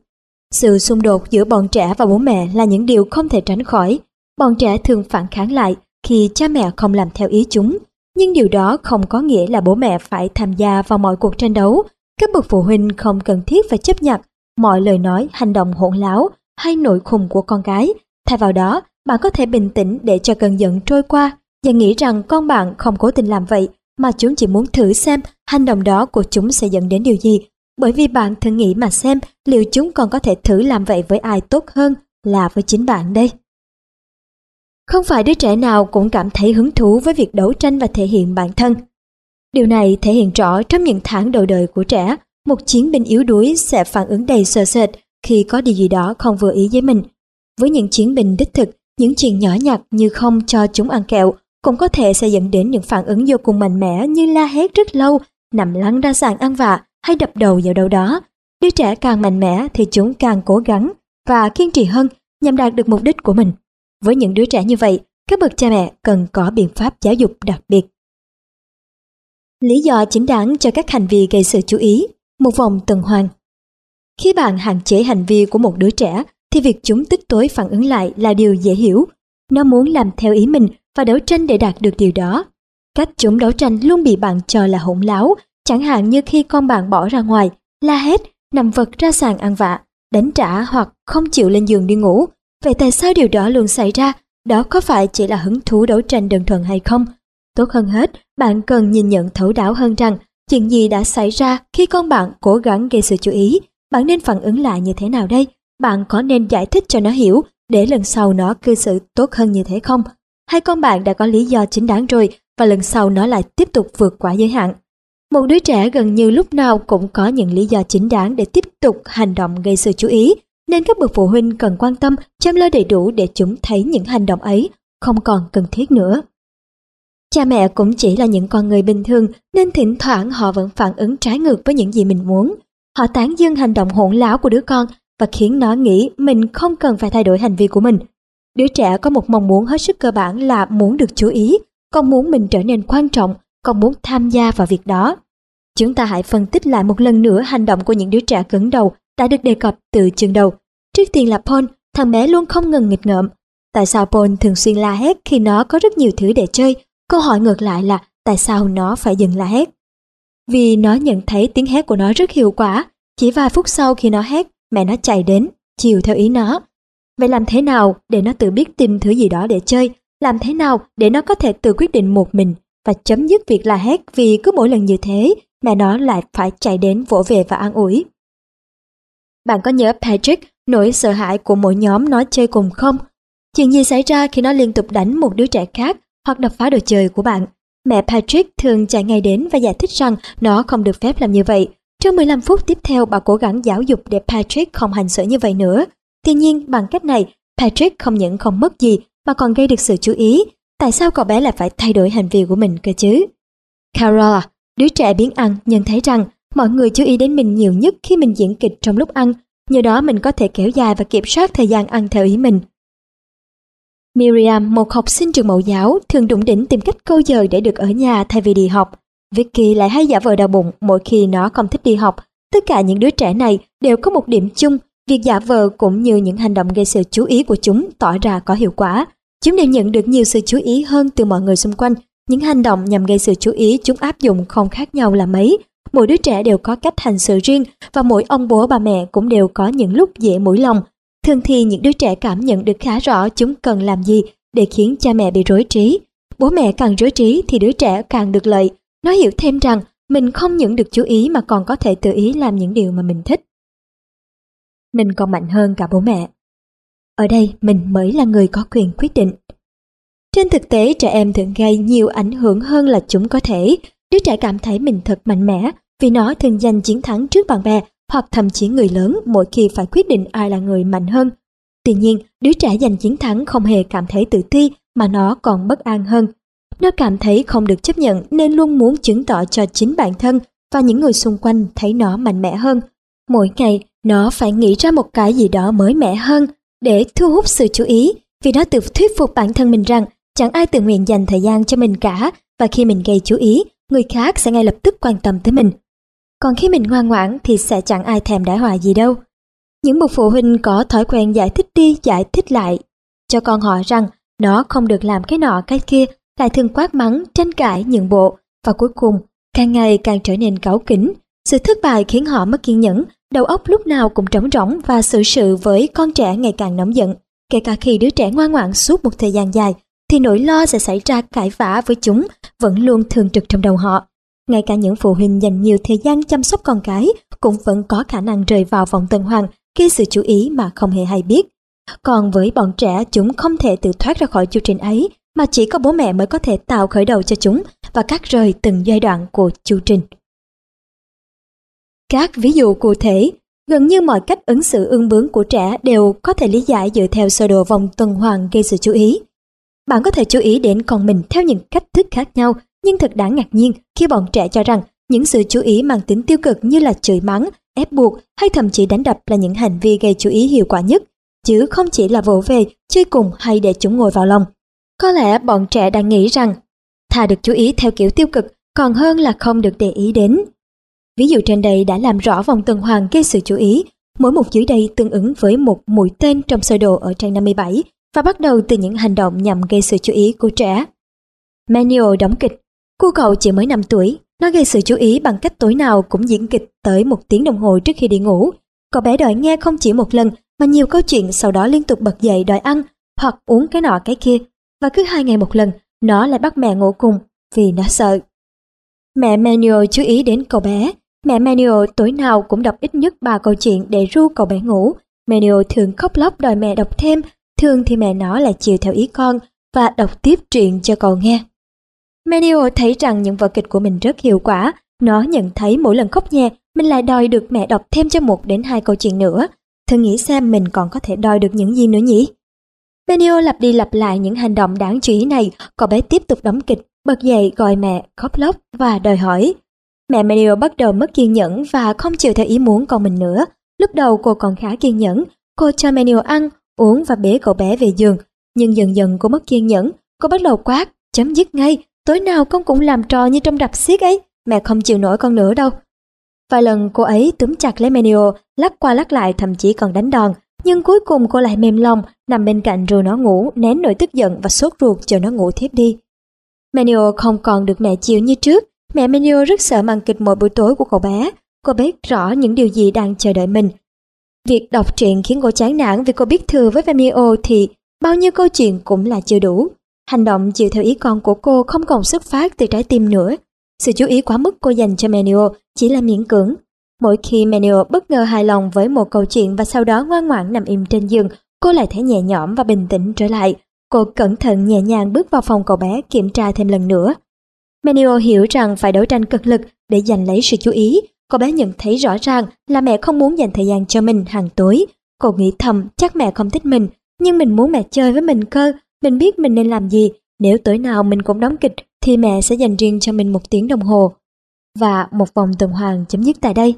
Sự xung đột giữa bọn trẻ và bố mẹ là những điều không thể tránh khỏi. Bọn trẻ thường phản kháng lại khi cha mẹ không làm theo ý chúng, nhưng điều đó không có nghĩa là bố mẹ phải tham gia vào mọi cuộc tranh đấu. Các bậc phụ huynh không cần thiết phải chấp nhận mọi lời nói, hành động hỗn láo hay nội khùng của con gái. Thay vào đó, bạn có thể bình tĩnh để cho cơn giận trôi qua và nghĩ rằng con bạn không cố tình làm vậy mà chúng chỉ muốn thử xem hành động đó của chúng sẽ dẫn đến điều gì bởi vì bạn thử nghĩ mà xem liệu chúng còn có thể thử làm vậy với ai tốt hơn là với chính bạn đây. Không phải đứa trẻ nào cũng cảm thấy hứng thú với việc đấu tranh và thể hiện bản thân. Điều này thể hiện rõ trong những tháng đầu đời của trẻ, một chiến binh yếu đuối sẽ phản ứng đầy sợ sệt khi có điều gì đó không vừa ý với mình. Với những chiến binh đích thực, những chuyện nhỏ nhặt như không cho chúng ăn kẹo cũng có thể sẽ dẫn đến những phản ứng vô cùng mạnh mẽ như la hét rất lâu, nằm lăn ra sàn ăn vạ hay đập đầu vào đâu đó. Đứa trẻ càng mạnh mẽ thì chúng càng cố gắng và kiên trì hơn nhằm đạt được mục đích của mình. Với những đứa trẻ như vậy, các bậc cha mẹ cần có biện pháp giáo dục đặc biệt. Lý do chính đáng cho các hành vi gây sự chú ý, một vòng tuần hoàn. Khi bạn hạn chế hành vi của một đứa trẻ, thì việc chúng tích tối phản ứng lại là điều dễ hiểu. Nó muốn làm theo ý mình và đấu tranh để đạt được điều đó. Cách chúng đấu tranh luôn bị bạn cho là hỗn láo, chẳng hạn như khi con bạn bỏ ra ngoài, la hét, nằm vật ra sàn ăn vạ, đánh trả hoặc không chịu lên giường đi ngủ. Vậy tại sao điều đó luôn xảy ra? Đó có phải chỉ là hứng thú đấu tranh đơn thuần hay không? Tốt hơn hết, bạn cần nhìn nhận thấu đáo hơn rằng chuyện gì đã xảy ra khi con bạn cố gắng gây sự chú ý. Bạn nên phản ứng lại như thế nào đây? Bạn có nên giải thích cho nó hiểu để lần sau nó cư xử tốt hơn như thế không? Hay con bạn đã có lý do chính đáng rồi và lần sau nó lại tiếp tục vượt quá giới hạn? Một đứa trẻ gần như lúc nào cũng có những lý do chính đáng để tiếp tục hành động gây sự chú ý, nên các bậc phụ huynh cần quan tâm chăm lo đầy đủ để chúng thấy những hành động ấy không còn cần thiết nữa. Cha mẹ cũng chỉ là những con người bình thường nên thỉnh thoảng họ vẫn phản ứng trái ngược với những gì mình muốn. Họ tán dương hành động hỗn láo của đứa con và khiến nó nghĩ mình không cần phải thay đổi hành vi của mình. Đứa trẻ có một mong muốn hết sức cơ bản là muốn được chú ý, con muốn mình trở nên quan trọng, con muốn tham gia vào việc đó. Chúng ta hãy phân tích lại một lần nữa hành động của những đứa trẻ cứng đầu đã được đề cập từ chương đầu. Trước tiên là Paul, thằng bé luôn không ngừng nghịch ngợm. Tại sao Paul thường xuyên la hét khi nó có rất nhiều thứ để chơi? Câu hỏi ngược lại là tại sao nó phải dừng la hét? Vì nó nhận thấy tiếng hét của nó rất hiệu quả. Chỉ vài phút sau khi nó hét, mẹ nó chạy đến, chiều theo ý nó. Vậy làm thế nào để nó tự biết tìm thứ gì đó để chơi? Làm thế nào để nó có thể tự quyết định một mình và chấm dứt việc la hét vì cứ mỗi lần như thế, mẹ nó lại phải chạy đến vỗ về và an ủi. Bạn có nhớ Patrick, nỗi sợ hãi của mỗi nhóm nó chơi cùng không? Chuyện gì xảy ra khi nó liên tục đánh một đứa trẻ khác hoặc đập phá đồ chơi của bạn? Mẹ Patrick thường chạy ngay đến và giải thích rằng nó không được phép làm như vậy. Trong 15 phút tiếp theo bà cố gắng giáo dục để Patrick không hành xử như vậy nữa. Tuy nhiên bằng cách này, Patrick không những không mất gì mà còn gây được sự chú ý. Tại sao cậu bé lại phải thay đổi hành vi của mình cơ chứ? Carol, à, đứa trẻ biến ăn, nhận thấy rằng mọi người chú ý đến mình nhiều nhất khi mình diễn kịch trong lúc ăn. Nhờ đó mình có thể kéo dài và kiểm soát thời gian ăn theo ý mình. Miriam, một học sinh trường mẫu giáo, thường đụng đỉnh tìm cách câu giờ để được ở nhà thay vì đi học. Vicky lại hay giả vờ đau bụng mỗi khi nó không thích đi học. Tất cả những đứa trẻ này đều có một điểm chung, việc giả vờ cũng như những hành động gây sự chú ý của chúng tỏ ra có hiệu quả. Chúng đều nhận được nhiều sự chú ý hơn từ mọi người xung quanh. Những hành động nhằm gây sự chú ý chúng áp dụng không khác nhau là mấy. Mỗi đứa trẻ đều có cách hành xử riêng và mỗi ông bố, bà mẹ cũng đều có những lúc dễ mũi lòng. Thường thì những đứa trẻ cảm nhận được khá rõ chúng cần làm gì để khiến cha mẹ bị rối trí. Bố mẹ càng rối trí thì đứa trẻ càng được lợi. Nó hiểu thêm rằng mình không những được chú ý mà còn có thể tự ý làm những điều mà mình thích. Mình còn mạnh hơn cả bố mẹ. Ở đây mình mới là người có quyền quyết định. Trên thực tế trẻ em thường gây nhiều ảnh hưởng hơn là chúng có thể. Đứa trẻ cảm thấy mình thật mạnh mẽ vì nó thường giành chiến thắng trước bạn bè hoặc thậm chí người lớn mỗi khi phải quyết định ai là người mạnh hơn. Tuy nhiên, đứa trẻ giành chiến thắng không hề cảm thấy tự ti mà nó còn bất an hơn. Nó cảm thấy không được chấp nhận nên luôn muốn chứng tỏ cho chính bản thân và những người xung quanh thấy nó mạnh mẽ hơn. Mỗi ngày, nó phải nghĩ ra một cái gì đó mới mẻ hơn để thu hút sự chú ý vì nó tự thuyết phục bản thân mình rằng chẳng ai tự nguyện dành thời gian cho mình cả và khi mình gây chú ý, người khác sẽ ngay lập tức quan tâm tới mình. Còn khi mình ngoan ngoãn thì sẽ chẳng ai thèm đãi họa gì đâu. Những bậc phụ huynh có thói quen giải thích đi giải thích lại cho con họ rằng nó không được làm cái nọ cái kia lại thường quát mắng, tranh cãi, nhượng bộ và cuối cùng càng ngày càng trở nên cáu kỉnh, Sự thất bại khiến họ mất kiên nhẫn, đầu óc lúc nào cũng trống rỗng và xử sự với con trẻ ngày càng nóng giận. Kể cả khi đứa trẻ ngoan ngoãn suốt một thời gian dài, thì nỗi lo sẽ xảy ra cãi vã với chúng vẫn luôn thường trực trong đầu họ. Ngay cả những phụ huynh dành nhiều thời gian chăm sóc con cái cũng vẫn có khả năng rơi vào vòng tuần hoàn khi sự chú ý mà không hề hay biết. Còn với bọn trẻ chúng không thể tự thoát ra khỏi chu trình ấy mà chỉ có bố mẹ mới có thể tạo khởi đầu cho chúng và cắt rời từng giai đoạn của chu trình. Các ví dụ cụ thể, gần như mọi cách ứng xử ương bướng của trẻ đều có thể lý giải dựa theo sơ đồ vòng tuần hoàn gây sự chú ý. Bạn có thể chú ý đến con mình theo những cách thức khác nhau, nhưng thật đáng ngạc nhiên khi bọn trẻ cho rằng những sự chú ý mang tính tiêu cực như là chửi mắng, ép buộc hay thậm chí đánh đập là những hành vi gây chú ý hiệu quả nhất, chứ không chỉ là vỗ về, chơi cùng hay để chúng ngồi vào lòng. Có lẽ bọn trẻ đang nghĩ rằng thà được chú ý theo kiểu tiêu cực còn hơn là không được để ý đến. Ví dụ trên đây đã làm rõ vòng tuần hoàn gây sự chú ý, mỗi một dưới đây tương ứng với một mũi tên trong sơ đồ ở trang 57 và bắt đầu từ những hành động nhằm gây sự chú ý của trẻ. Manuel đóng kịch Cô cậu chỉ mới 5 tuổi, nó gây sự chú ý bằng cách tối nào cũng diễn kịch tới một tiếng đồng hồ trước khi đi ngủ. Cậu bé đòi nghe không chỉ một lần mà nhiều câu chuyện sau đó liên tục bật dậy đòi ăn hoặc uống cái nọ cái kia. Và cứ hai ngày một lần, nó lại bắt mẹ ngủ cùng vì nó sợ. Mẹ Manuel chú ý đến cậu bé. Mẹ Manuel tối nào cũng đọc ít nhất ba câu chuyện để ru cậu bé ngủ. Manuel thường khóc lóc đòi mẹ đọc thêm, thường thì mẹ nó lại chiều theo ý con và đọc tiếp truyện cho cậu nghe. Manuel thấy rằng những vở kịch của mình rất hiệu quả. Nó nhận thấy mỗi lần khóc nhẹ mình lại đòi được mẹ đọc thêm cho một đến hai câu chuyện nữa. Thử nghĩ xem mình còn có thể đòi được những gì nữa nhỉ? Benio lặp đi lặp lại những hành động đáng chú ý này, cậu bé tiếp tục đóng kịch, bật dậy gọi mẹ, khóc lóc và đòi hỏi. Mẹ Mario bắt đầu mất kiên nhẫn và không chịu theo ý muốn con mình nữa. Lúc đầu cô còn khá kiên nhẫn, cô cho Mario ăn, uống và bế cậu bé về giường. Nhưng dần dần cô mất kiên nhẫn, cô bắt đầu quát, chấm dứt ngay, tối nào con cũng làm trò như trong đập xiếc ấy, mẹ không chịu nổi con nữa đâu. Vài lần cô ấy túm chặt lấy Mario, lắc qua lắc lại thậm chí còn đánh đòn, nhưng cuối cùng cô lại mềm lòng, nằm bên cạnh rồi nó ngủ, nén nỗi tức giận và sốt ruột chờ nó ngủ thiếp đi. Manio không còn được mẹ chiều như trước, mẹ Menio rất sợ màn kịch mỗi buổi tối của cậu bé, cô biết rõ những điều gì đang chờ đợi mình. Việc đọc truyện khiến cô chán nản vì cô biết thừa với Menio thì bao nhiêu câu chuyện cũng là chưa đủ. Hành động chịu theo ý con của cô không còn xuất phát từ trái tim nữa. Sự chú ý quá mức cô dành cho Menio chỉ là miễn cưỡng. Mỗi khi Menio bất ngờ hài lòng với một câu chuyện và sau đó ngoan ngoãn nằm im trên giường, cô lại thấy nhẹ nhõm và bình tĩnh trở lại. Cô cẩn thận nhẹ nhàng bước vào phòng cậu bé kiểm tra thêm lần nữa. Menio hiểu rằng phải đấu tranh cực lực để giành lấy sự chú ý. Cô bé nhận thấy rõ ràng là mẹ không muốn dành thời gian cho mình hàng tối. Cô nghĩ thầm chắc mẹ không thích mình, nhưng mình muốn mẹ chơi với mình cơ. Mình biết mình nên làm gì. Nếu tối nào mình cũng đóng kịch thì mẹ sẽ dành riêng cho mình một tiếng đồng hồ. Và một vòng tuần hoàn chấm dứt tại đây.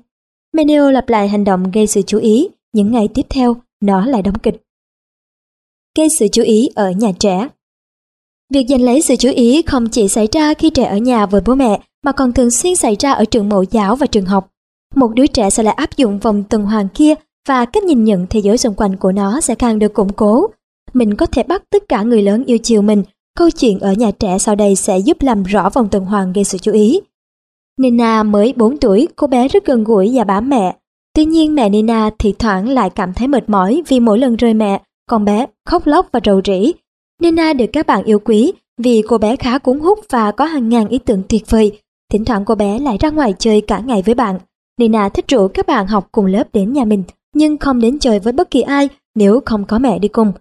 Menio lặp lại hành động gây sự chú ý, những ngày tiếp theo, nó lại đóng kịch. Gây sự chú ý ở nhà trẻ Việc giành lấy sự chú ý không chỉ xảy ra khi trẻ ở nhà với bố mẹ, mà còn thường xuyên xảy ra ở trường mẫu giáo và trường học. Một đứa trẻ sẽ lại áp dụng vòng tuần hoàn kia và cách nhìn nhận thế giới xung quanh của nó sẽ càng được củng cố. Mình có thể bắt tất cả người lớn yêu chiều mình Câu chuyện ở nhà trẻ sau đây sẽ giúp làm rõ vòng tuần hoàn gây sự chú ý. Nina mới 4 tuổi, cô bé rất gần gũi và bám mẹ. Tuy nhiên mẹ Nina thì thoảng lại cảm thấy mệt mỏi vì mỗi lần rời mẹ, con bé khóc lóc và rầu rĩ. Nina được các bạn yêu quý vì cô bé khá cuốn hút và có hàng ngàn ý tưởng tuyệt vời. Thỉnh thoảng cô bé lại ra ngoài chơi cả ngày với bạn. Nina thích rủ các bạn học cùng lớp đến nhà mình, nhưng không đến chơi với bất kỳ ai nếu không có mẹ đi cùng.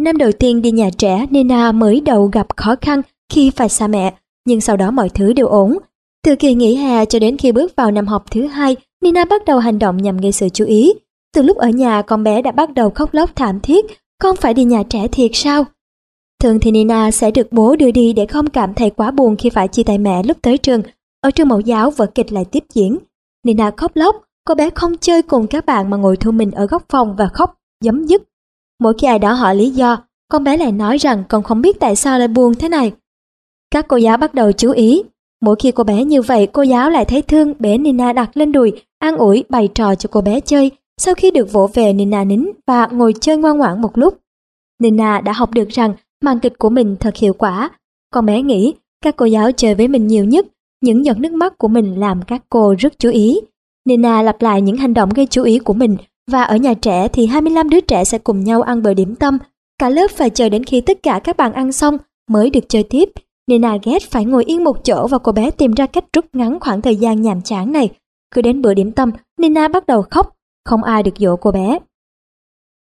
Năm đầu tiên đi nhà trẻ, Nina mới đầu gặp khó khăn khi phải xa mẹ, nhưng sau đó mọi thứ đều ổn. Từ kỳ nghỉ hè cho đến khi bước vào năm học thứ hai, Nina bắt đầu hành động nhằm gây sự chú ý. Từ lúc ở nhà, con bé đã bắt đầu khóc lóc thảm thiết, con phải đi nhà trẻ thiệt sao? Thường thì Nina sẽ được bố đưa đi để không cảm thấy quá buồn khi phải chia tay mẹ lúc tới trường. Ở trường mẫu giáo vở kịch lại tiếp diễn. Nina khóc lóc, cô bé không chơi cùng các bạn mà ngồi thu mình ở góc phòng và khóc, giấm dứt Mỗi khi ai đó hỏi lý do, con bé lại nói rằng con không biết tại sao lại buồn thế này. Các cô giáo bắt đầu chú ý. Mỗi khi cô bé như vậy, cô giáo lại thấy thương bế Nina đặt lên đùi, an ủi bày trò cho cô bé chơi. Sau khi được vỗ về, Nina nín và ngồi chơi ngoan ngoãn một lúc. Nina đã học được rằng màn kịch của mình thật hiệu quả. Con bé nghĩ các cô giáo chơi với mình nhiều nhất, những giọt nước mắt của mình làm các cô rất chú ý. Nina lặp lại những hành động gây chú ý của mình và ở nhà trẻ thì 25 đứa trẻ sẽ cùng nhau ăn bữa điểm tâm. Cả lớp phải chờ đến khi tất cả các bạn ăn xong mới được chơi tiếp. Nina ghét phải ngồi yên một chỗ và cô bé tìm ra cách rút ngắn khoảng thời gian nhàm chán này. Cứ đến bữa điểm tâm, Nina bắt đầu khóc, không ai được dỗ cô bé.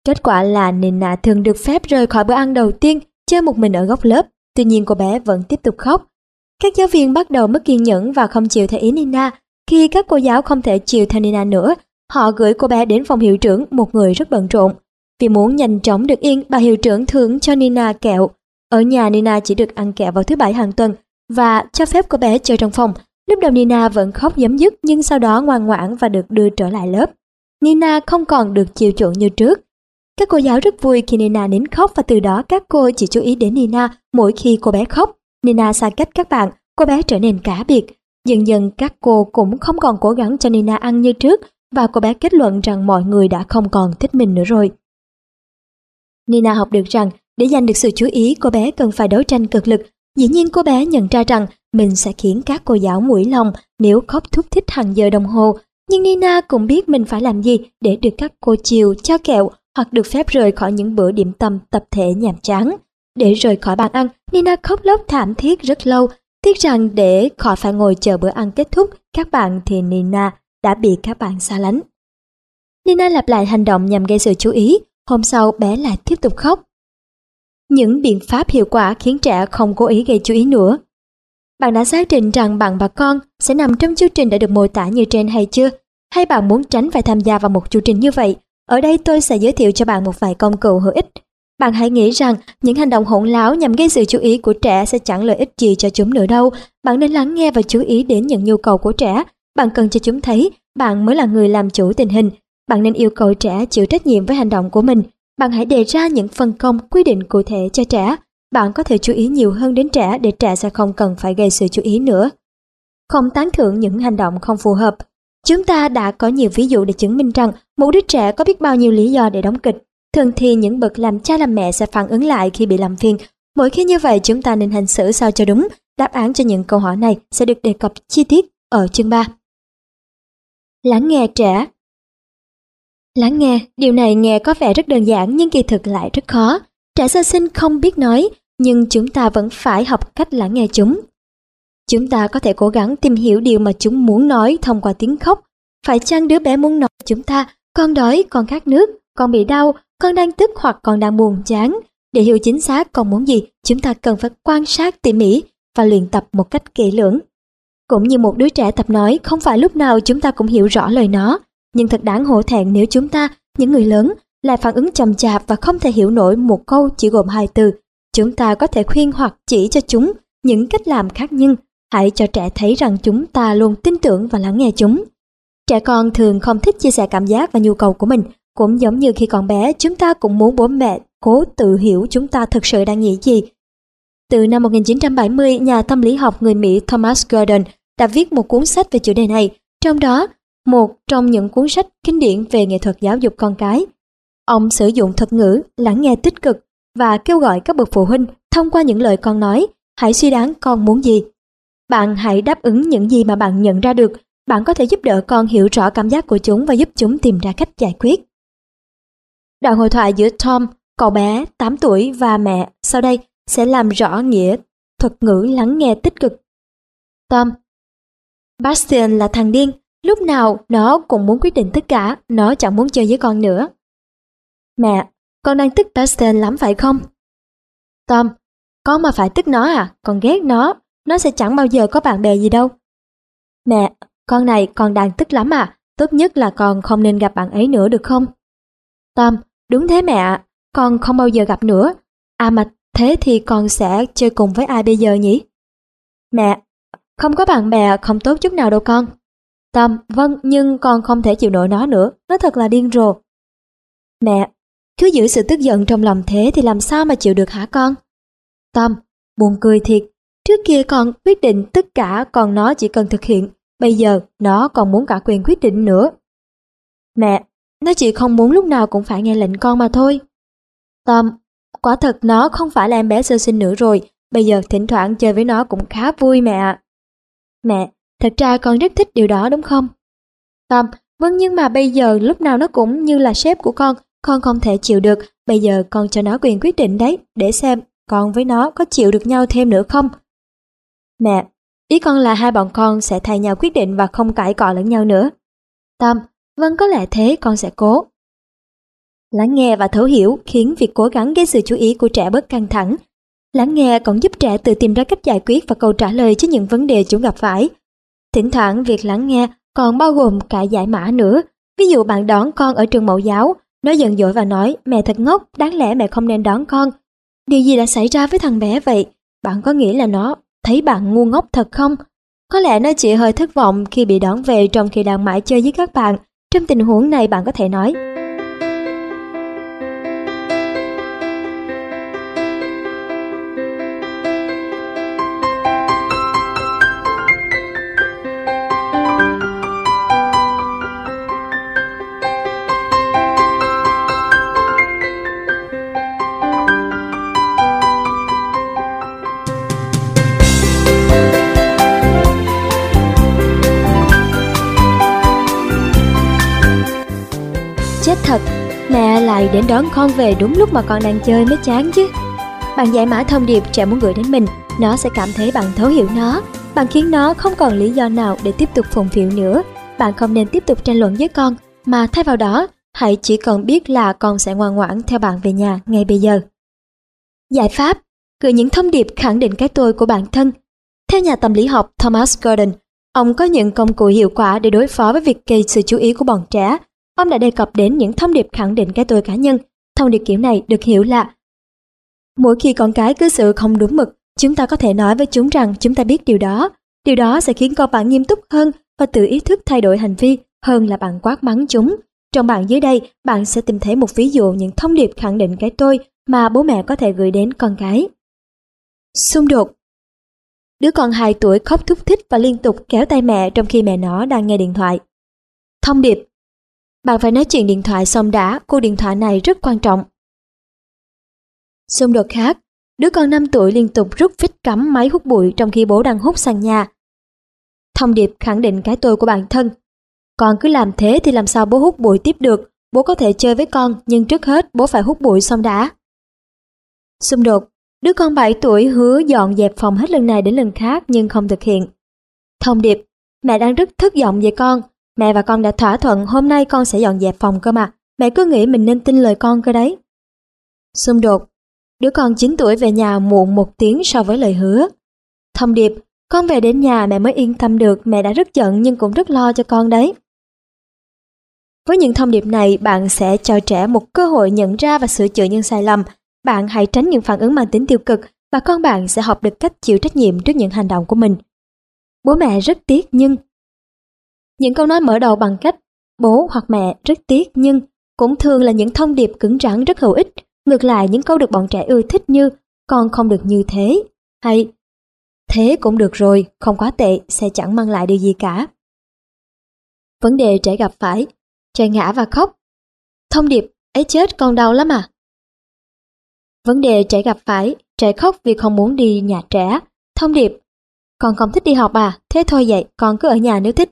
Kết quả là Nina thường được phép rời khỏi bữa ăn đầu tiên, chơi một mình ở góc lớp, tuy nhiên cô bé vẫn tiếp tục khóc. Các giáo viên bắt đầu mất kiên nhẫn và không chịu theo ý Nina. Khi các cô giáo không thể chịu theo Nina nữa, Họ gửi cô bé đến phòng hiệu trưởng, một người rất bận rộn. Vì muốn nhanh chóng được yên, bà hiệu trưởng thưởng cho Nina kẹo. Ở nhà Nina chỉ được ăn kẹo vào thứ bảy hàng tuần và cho phép cô bé chơi trong phòng. Lúc đầu Nina vẫn khóc giấm dứt nhưng sau đó ngoan ngoãn và được đưa trở lại lớp. Nina không còn được chiều chuộng như trước. Các cô giáo rất vui khi Nina nín khóc và từ đó các cô chỉ chú ý đến Nina mỗi khi cô bé khóc. Nina xa cách các bạn, cô bé trở nên cá biệt. Dần dần các cô cũng không còn cố gắng cho Nina ăn như trước và cô bé kết luận rằng mọi người đã không còn thích mình nữa rồi. Nina học được rằng để giành được sự chú ý cô bé cần phải đấu tranh cực lực. Dĩ nhiên cô bé nhận ra rằng mình sẽ khiến các cô giáo mũi lòng nếu khóc thúc thích hàng giờ đồng hồ. Nhưng Nina cũng biết mình phải làm gì để được các cô chiều, cho kẹo hoặc được phép rời khỏi những bữa điểm tâm tập thể nhàm chán. Để rời khỏi bàn ăn, Nina khóc lóc thảm thiết rất lâu. Tiếc rằng để khỏi phải ngồi chờ bữa ăn kết thúc, các bạn thì Nina đã bị các bạn xa lánh. Nina lặp lại hành động nhằm gây sự chú ý, hôm sau bé lại tiếp tục khóc. Những biện pháp hiệu quả khiến trẻ không cố ý gây chú ý nữa. Bạn đã xác định rằng bạn và con sẽ nằm trong chương trình đã được mô tả như trên hay chưa? Hay bạn muốn tránh phải tham gia vào một chương trình như vậy? Ở đây tôi sẽ giới thiệu cho bạn một vài công cụ hữu ích. Bạn hãy nghĩ rằng những hành động hỗn láo nhằm gây sự chú ý của trẻ sẽ chẳng lợi ích gì cho chúng nữa đâu. Bạn nên lắng nghe và chú ý đến những nhu cầu của trẻ. Bạn cần cho chúng thấy bạn mới là người làm chủ tình hình. Bạn nên yêu cầu trẻ chịu trách nhiệm với hành động của mình. Bạn hãy đề ra những phân công quy định cụ thể cho trẻ. Bạn có thể chú ý nhiều hơn đến trẻ để trẻ sẽ không cần phải gây sự chú ý nữa. Không tán thưởng những hành động không phù hợp. Chúng ta đã có nhiều ví dụ để chứng minh rằng một đứa trẻ có biết bao nhiêu lý do để đóng kịch. Thường thì những bậc làm cha làm mẹ sẽ phản ứng lại khi bị làm phiền. Mỗi khi như vậy chúng ta nên hành xử sao cho đúng. Đáp án cho những câu hỏi này sẽ được đề cập chi tiết ở chương 3. Lắng nghe trẻ Lắng nghe, điều này nghe có vẻ rất đơn giản nhưng kỳ thực lại rất khó. Trẻ sơ sinh không biết nói, nhưng chúng ta vẫn phải học cách lắng nghe chúng. Chúng ta có thể cố gắng tìm hiểu điều mà chúng muốn nói thông qua tiếng khóc. Phải chăng đứa bé muốn nói chúng ta, con đói, con khát nước, con bị đau, con đang tức hoặc con đang buồn chán. Để hiểu chính xác con muốn gì, chúng ta cần phải quan sát tỉ mỉ và luyện tập một cách kỹ lưỡng. Cũng như một đứa trẻ tập nói, không phải lúc nào chúng ta cũng hiểu rõ lời nó, nhưng thật đáng hổ thẹn nếu chúng ta, những người lớn, lại phản ứng chậm chạp và không thể hiểu nổi một câu chỉ gồm hai từ. Chúng ta có thể khuyên hoặc chỉ cho chúng những cách làm khác nhưng hãy cho trẻ thấy rằng chúng ta luôn tin tưởng và lắng nghe chúng. Trẻ con thường không thích chia sẻ cảm giác và nhu cầu của mình, cũng giống như khi còn bé chúng ta cũng muốn bố mẹ cố tự hiểu chúng ta thực sự đang nghĩ gì. Từ năm 1970, nhà tâm lý học người Mỹ Thomas Gordon đã viết một cuốn sách về chủ đề này, trong đó một trong những cuốn sách kinh điển về nghệ thuật giáo dục con cái. Ông sử dụng thuật ngữ lắng nghe tích cực và kêu gọi các bậc phụ huynh thông qua những lời con nói, hãy suy đoán con muốn gì. Bạn hãy đáp ứng những gì mà bạn nhận ra được, bạn có thể giúp đỡ con hiểu rõ cảm giác của chúng và giúp chúng tìm ra cách giải quyết. Đoạn hội thoại giữa Tom, cậu bé 8 tuổi và mẹ sau đây sẽ làm rõ nghĩa thuật ngữ lắng nghe tích cực. Tom Bastian là thằng điên, lúc nào nó cũng muốn quyết định tất cả, nó chẳng muốn chơi với con nữa. Mẹ, con đang tức Bastian lắm phải không? Tom, con mà phải tức nó à, con ghét nó, nó sẽ chẳng bao giờ có bạn bè gì đâu. Mẹ, con này con đang tức lắm à, tốt nhất là con không nên gặp bạn ấy nữa được không? Tom, đúng thế mẹ ạ, con không bao giờ gặp nữa. À mà thế thì con sẽ chơi cùng với ai bây giờ nhỉ? Mẹ, không có bạn bè không tốt chút nào đâu con. Tâm, vâng, nhưng con không thể chịu nổi nó nữa, nó thật là điên rồ. Mẹ, cứ giữ sự tức giận trong lòng thế thì làm sao mà chịu được hả con? Tâm, buồn cười thiệt, trước kia con quyết định tất cả còn nó chỉ cần thực hiện, bây giờ nó còn muốn cả quyền quyết định nữa. Mẹ, nó chỉ không muốn lúc nào cũng phải nghe lệnh con mà thôi. Tâm, quả thật nó không phải là em bé sơ sinh nữa rồi, bây giờ thỉnh thoảng chơi với nó cũng khá vui mẹ ạ. Mẹ, thật ra con rất thích điều đó đúng không? Tâm, vâng nhưng mà bây giờ lúc nào nó cũng như là sếp của con, con không thể chịu được, bây giờ con cho nó quyền quyết định đấy, để xem con với nó có chịu được nhau thêm nữa không? Mẹ, ý con là hai bọn con sẽ thay nhau quyết định và không cãi cọ lẫn nhau nữa. Tâm, vâng có lẽ thế con sẽ cố. Lắng nghe và thấu hiểu khiến việc cố gắng gây sự chú ý của trẻ bớt căng thẳng, Lắng nghe còn giúp trẻ tự tìm ra cách giải quyết và câu trả lời cho những vấn đề chúng gặp phải. Thỉnh thoảng việc lắng nghe còn bao gồm cả giải mã nữa. Ví dụ bạn đón con ở trường mẫu giáo, nó giận dỗi và nói mẹ thật ngốc, đáng lẽ mẹ không nên đón con. Điều gì đã xảy ra với thằng bé vậy? Bạn có nghĩ là nó thấy bạn ngu ngốc thật không? Có lẽ nó chỉ hơi thất vọng khi bị đón về trong khi đang mãi chơi với các bạn. Trong tình huống này bạn có thể nói lại đến đón con về đúng lúc mà con đang chơi mới chán chứ. Bạn giải mã thông điệp trẻ muốn gửi đến mình, nó sẽ cảm thấy bạn thấu hiểu nó. Bạn khiến nó không còn lý do nào để tiếp tục phụng phiệu nữa. Bạn không nên tiếp tục tranh luận với con, mà thay vào đó, hãy chỉ cần biết là con sẽ ngoan ngoãn theo bạn về nhà ngay bây giờ. Giải pháp Gửi những thông điệp khẳng định cái tôi của bản thân. Theo nhà tâm lý học Thomas Gordon, ông có những công cụ hiệu quả để đối phó với việc gây sự chú ý của bọn trẻ. Ông đã đề cập đến những thông điệp khẳng định cái tôi cá nhân. Thông điệp kiểu này được hiểu là Mỗi khi con cái cư xử không đúng mực, chúng ta có thể nói với chúng rằng chúng ta biết điều đó. Điều đó sẽ khiến con bạn nghiêm túc hơn và tự ý thức thay đổi hành vi hơn là bạn quát mắng chúng. Trong bạn dưới đây, bạn sẽ tìm thấy một ví dụ những thông điệp khẳng định cái tôi mà bố mẹ có thể gửi đến con cái. Xung đột Đứa con 2 tuổi khóc thúc thích và liên tục kéo tay mẹ trong khi mẹ nó đang nghe điện thoại. Thông điệp bạn phải nói chuyện điện thoại xong đã, cuộc điện thoại này rất quan trọng. Xung đột khác Đứa con 5 tuổi liên tục rút vít cắm máy hút bụi trong khi bố đang hút sàn nhà. Thông điệp khẳng định cái tôi của bản thân. Con cứ làm thế thì làm sao bố hút bụi tiếp được, bố có thể chơi với con nhưng trước hết bố phải hút bụi xong đã. Xung đột Đứa con 7 tuổi hứa dọn dẹp phòng hết lần này đến lần khác nhưng không thực hiện. Thông điệp, mẹ đang rất thất vọng về con. Mẹ và con đã thỏa thuận hôm nay con sẽ dọn dẹp phòng cơ mà. Mẹ cứ nghĩ mình nên tin lời con cơ đấy. Xung đột, đứa con 9 tuổi về nhà muộn một tiếng so với lời hứa. Thông điệp, con về đến nhà mẹ mới yên tâm được, mẹ đã rất giận nhưng cũng rất lo cho con đấy. Với những thông điệp này, bạn sẽ cho trẻ một cơ hội nhận ra và sửa chữa những sai lầm, bạn hãy tránh những phản ứng mang tính tiêu cực và con bạn sẽ học được cách chịu trách nhiệm trước những hành động của mình. Bố mẹ rất tiếc nhưng những câu nói mở đầu bằng cách bố hoặc mẹ rất tiếc nhưng cũng thường là những thông điệp cứng rắn rất hữu ích. Ngược lại những câu được bọn trẻ ưa thích như con không được như thế hay thế cũng được rồi, không quá tệ, sẽ chẳng mang lại điều gì cả. Vấn đề trẻ gặp phải, trẻ ngã và khóc. Thông điệp, ấy chết con đau lắm à, Vấn đề trẻ gặp phải, trẻ khóc vì không muốn đi nhà trẻ. Thông điệp, con không thích đi học à, thế thôi vậy, con cứ ở nhà nếu thích.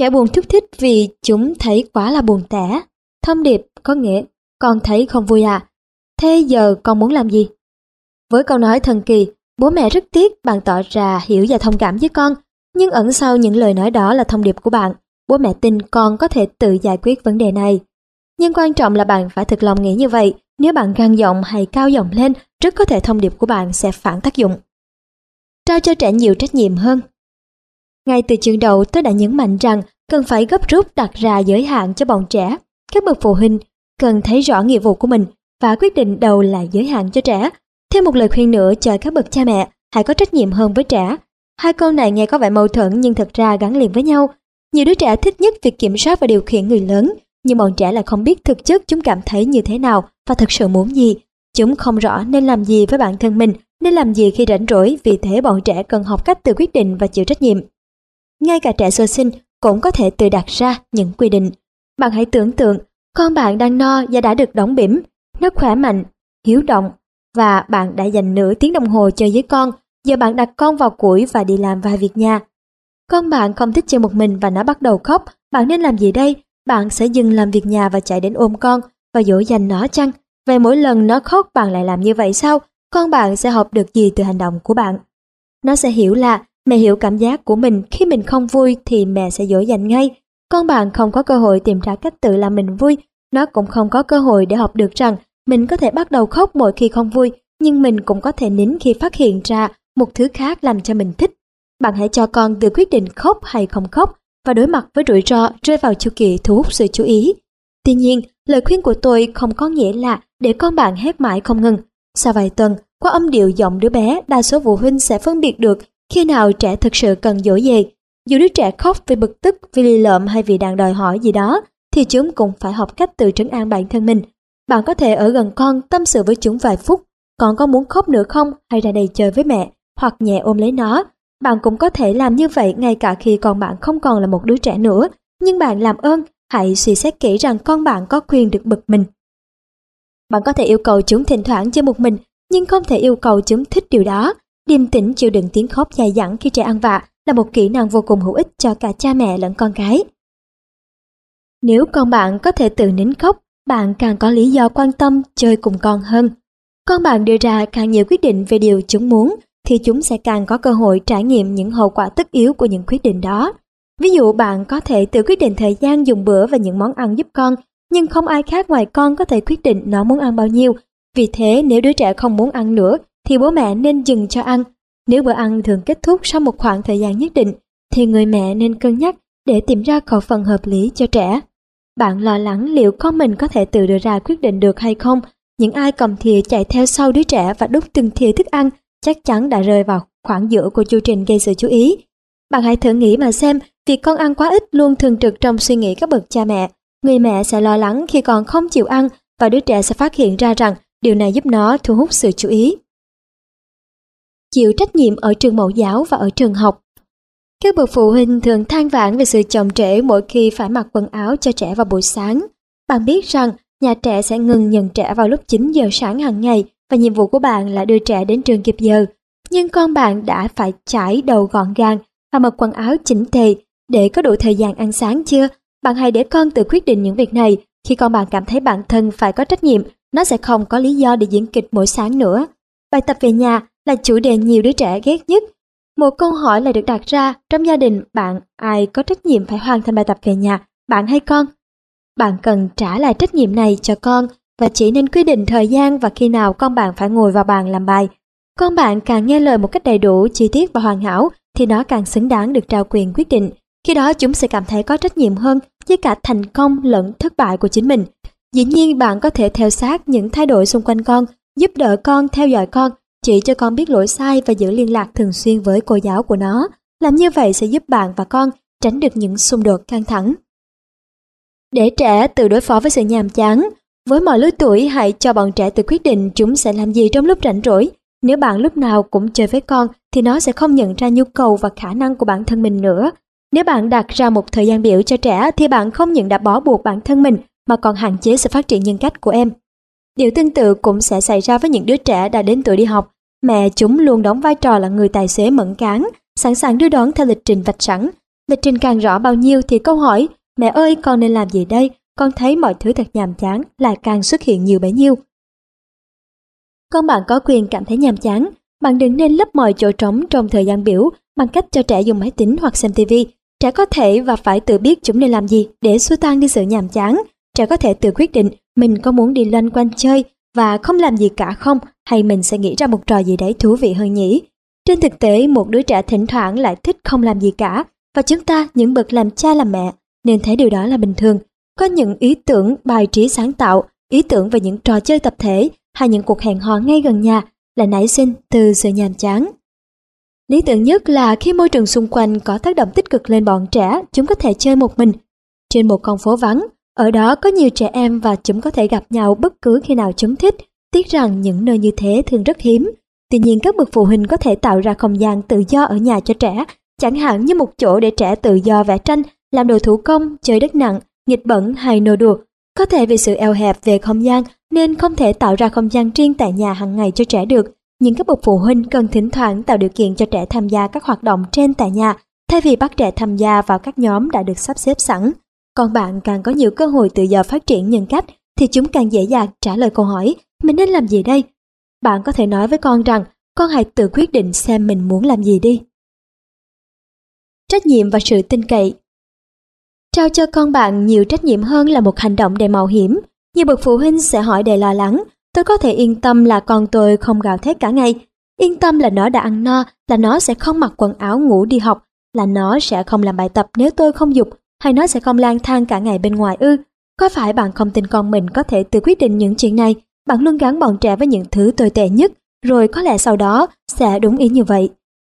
Trẻ buồn thúc thích vì chúng thấy quá là buồn tẻ. Thông điệp có nghĩa, con thấy không vui à, thế giờ con muốn làm gì? Với câu nói thần kỳ, bố mẹ rất tiếc bạn tỏ ra hiểu và thông cảm với con, nhưng ẩn sau những lời nói đó là thông điệp của bạn. Bố mẹ tin con có thể tự giải quyết vấn đề này. Nhưng quan trọng là bạn phải thực lòng nghĩ như vậy nếu bạn gan giọng hay cao giọng lên, rất có thể thông điệp của bạn sẽ phản tác dụng. Trao cho trẻ nhiều trách nhiệm hơn ngay từ chương đầu tôi đã nhấn mạnh rằng cần phải gấp rút đặt ra giới hạn cho bọn trẻ. Các bậc phụ huynh cần thấy rõ nghĩa vụ của mình và quyết định đầu là giới hạn cho trẻ. Thêm một lời khuyên nữa cho các bậc cha mẹ, hãy có trách nhiệm hơn với trẻ. Hai câu này nghe có vẻ mâu thuẫn nhưng thật ra gắn liền với nhau. Nhiều đứa trẻ thích nhất việc kiểm soát và điều khiển người lớn, nhưng bọn trẻ lại không biết thực chất chúng cảm thấy như thế nào và thực sự muốn gì. Chúng không rõ nên làm gì với bản thân mình, nên làm gì khi rảnh rỗi, vì thế bọn trẻ cần học cách tự quyết định và chịu trách nhiệm. Ngay cả trẻ sơ sinh cũng có thể tự đặt ra những quy định. Bạn hãy tưởng tượng con bạn đang no và đã được đóng bỉm, nó khỏe mạnh, hiếu động và bạn đã dành nửa tiếng đồng hồ chơi với con, giờ bạn đặt con vào củi và đi làm vài việc nhà. Con bạn không thích chơi một mình và nó bắt đầu khóc, bạn nên làm gì đây? Bạn sẽ dừng làm việc nhà và chạy đến ôm con và dỗ dành nó chăng? Vậy mỗi lần nó khóc bạn lại làm như vậy sao? Con bạn sẽ học được gì từ hành động của bạn? Nó sẽ hiểu là mẹ hiểu cảm giác của mình khi mình không vui thì mẹ sẽ dỗ dành ngay. Con bạn không có cơ hội tìm ra cách tự làm mình vui. Nó cũng không có cơ hội để học được rằng mình có thể bắt đầu khóc mỗi khi không vui, nhưng mình cũng có thể nín khi phát hiện ra một thứ khác làm cho mình thích. Bạn hãy cho con tự quyết định khóc hay không khóc và đối mặt với rủi ro rơi vào chu kỳ thu hút sự chú ý. Tuy nhiên, lời khuyên của tôi không có nghĩa là để con bạn hét mãi không ngừng. Sau vài tuần, qua âm điệu giọng đứa bé, đa số phụ huynh sẽ phân biệt được khi nào trẻ thực sự cần dỗ về. Dù đứa trẻ khóc vì bực tức, vì lì lợm hay vì đang đòi hỏi gì đó, thì chúng cũng phải học cách tự trấn an bản thân mình. Bạn có thể ở gần con tâm sự với chúng vài phút, con có muốn khóc nữa không hay ra đây chơi với mẹ, hoặc nhẹ ôm lấy nó. Bạn cũng có thể làm như vậy ngay cả khi con bạn không còn là một đứa trẻ nữa, nhưng bạn làm ơn hãy suy xét kỹ rằng con bạn có quyền được bực mình. Bạn có thể yêu cầu chúng thỉnh thoảng chơi một mình, nhưng không thể yêu cầu chúng thích điều đó. Điềm tĩnh chịu đựng tiếng khóc dài dẳng khi trẻ ăn vạ là một kỹ năng vô cùng hữu ích cho cả cha mẹ lẫn con gái. Nếu con bạn có thể tự nín khóc, bạn càng có lý do quan tâm chơi cùng con hơn. Con bạn đưa ra càng nhiều quyết định về điều chúng muốn, thì chúng sẽ càng có cơ hội trải nghiệm những hậu quả tất yếu của những quyết định đó. Ví dụ bạn có thể tự quyết định thời gian dùng bữa và những món ăn giúp con, nhưng không ai khác ngoài con có thể quyết định nó muốn ăn bao nhiêu. Vì thế nếu đứa trẻ không muốn ăn nữa thì bố mẹ nên dừng cho ăn. Nếu bữa ăn thường kết thúc sau một khoảng thời gian nhất định thì người mẹ nên cân nhắc để tìm ra khẩu phần hợp lý cho trẻ. Bạn lo lắng liệu con mình có thể tự đưa ra quyết định được hay không. Những ai cầm thìa chạy theo sau đứa trẻ và đút từng thìa thức ăn chắc chắn đã rơi vào khoảng giữa của chu trình gây sự chú ý. Bạn hãy thử nghĩ mà xem, việc con ăn quá ít luôn thường trực trong suy nghĩ các bậc cha mẹ. Người mẹ sẽ lo lắng khi con không chịu ăn và đứa trẻ sẽ phát hiện ra rằng điều này giúp nó thu hút sự chú ý. Chịu trách nhiệm ở trường mẫu giáo và ở trường học Các bậc phụ huynh thường than vãn về sự chậm trễ mỗi khi phải mặc quần áo cho trẻ vào buổi sáng. Bạn biết rằng nhà trẻ sẽ ngừng nhận trẻ vào lúc 9 giờ sáng hàng ngày và nhiệm vụ của bạn là đưa trẻ đến trường kịp giờ. Nhưng con bạn đã phải chải đầu gọn gàng và mặc quần áo chỉnh tề để có đủ thời gian ăn sáng chưa? Bạn hãy để con tự quyết định những việc này. Khi con bạn cảm thấy bản thân phải có trách nhiệm, nó sẽ không có lý do để diễn kịch mỗi sáng nữa. Bài tập về nhà là chủ đề nhiều đứa trẻ ghét nhất. Một câu hỏi lại được đặt ra trong gia đình bạn ai có trách nhiệm phải hoàn thành bài tập về nhà, bạn hay con? Bạn cần trả lại trách nhiệm này cho con và chỉ nên quy định thời gian và khi nào con bạn phải ngồi vào bàn làm bài. Con bạn càng nghe lời một cách đầy đủ, chi tiết và hoàn hảo thì nó càng xứng đáng được trao quyền quyết định. Khi đó chúng sẽ cảm thấy có trách nhiệm hơn với cả thành công lẫn thất bại của chính mình. Dĩ nhiên bạn có thể theo sát những thay đổi xung quanh con, giúp đỡ con, theo dõi con, chỉ cho con biết lỗi sai và giữ liên lạc thường xuyên với cô giáo của nó. Làm như vậy sẽ giúp bạn và con tránh được những xung đột căng thẳng. Để trẻ tự đối phó với sự nhàm chán, với mọi lứa tuổi hãy cho bọn trẻ tự quyết định chúng sẽ làm gì trong lúc rảnh rỗi. Nếu bạn lúc nào cũng chơi với con thì nó sẽ không nhận ra nhu cầu và khả năng của bản thân mình nữa. Nếu bạn đặt ra một thời gian biểu cho trẻ thì bạn không những đã bỏ buộc bản thân mình mà còn hạn chế sự phát triển nhân cách của em. Điều tương tự cũng sẽ xảy ra với những đứa trẻ đã đến tuổi đi học. Mẹ chúng luôn đóng vai trò là người tài xế mẫn cán, sẵn sàng đưa đón theo lịch trình vạch sẵn. Lịch trình càng rõ bao nhiêu thì câu hỏi Mẹ ơi con nên làm gì đây? Con thấy mọi thứ thật nhàm chán lại càng xuất hiện nhiều bấy nhiêu. Con bạn có quyền cảm thấy nhàm chán, bạn đừng nên lấp mọi chỗ trống trong thời gian biểu bằng cách cho trẻ dùng máy tính hoặc xem TV. Trẻ có thể và phải tự biết chúng nên làm gì để xua tan đi sự nhàm chán. Trẻ có thể tự quyết định mình có muốn đi loanh quanh chơi và không làm gì cả không hay mình sẽ nghĩ ra một trò gì đấy thú vị hơn nhỉ. Trên thực tế, một đứa trẻ thỉnh thoảng lại thích không làm gì cả và chúng ta, những bậc làm cha làm mẹ, nên thấy điều đó là bình thường. Có những ý tưởng bài trí sáng tạo, ý tưởng về những trò chơi tập thể hay những cuộc hẹn hò ngay gần nhà là nảy sinh từ sự nhàm chán. Lý tưởng nhất là khi môi trường xung quanh có tác động tích cực lên bọn trẻ, chúng có thể chơi một mình. Trên một con phố vắng, ở đó có nhiều trẻ em và chúng có thể gặp nhau bất cứ khi nào chúng thích. Tiếc rằng những nơi như thế thường rất hiếm. Tuy nhiên các bậc phụ huynh có thể tạo ra không gian tự do ở nhà cho trẻ, chẳng hạn như một chỗ để trẻ tự do vẽ tranh, làm đồ thủ công, chơi đất nặng, nghịch bẩn hay nô đùa. Có thể vì sự eo hẹp về không gian nên không thể tạo ra không gian riêng tại nhà hàng ngày cho trẻ được. Nhưng các bậc phụ huynh cần thỉnh thoảng tạo điều kiện cho trẻ tham gia các hoạt động trên tại nhà, thay vì bắt trẻ tham gia vào các nhóm đã được sắp xếp sẵn. Còn bạn càng có nhiều cơ hội tự do phát triển nhân cách thì chúng càng dễ dàng trả lời câu hỏi mình nên làm gì đây? Bạn có thể nói với con rằng con hãy tự quyết định xem mình muốn làm gì đi. Trách nhiệm và sự tin cậy Trao cho con bạn nhiều trách nhiệm hơn là một hành động đầy mạo hiểm. Nhiều bậc phụ huynh sẽ hỏi đầy lo lắng, tôi có thể yên tâm là con tôi không gào thét cả ngày. Yên tâm là nó đã ăn no, là nó sẽ không mặc quần áo ngủ đi học, là nó sẽ không làm bài tập nếu tôi không dục, hay nó sẽ không lang thang cả ngày bên ngoài ư. Có phải bạn không tin con mình có thể tự quyết định những chuyện này? Bạn luôn gắn bọn trẻ với những thứ tồi tệ nhất, rồi có lẽ sau đó sẽ đúng ý như vậy.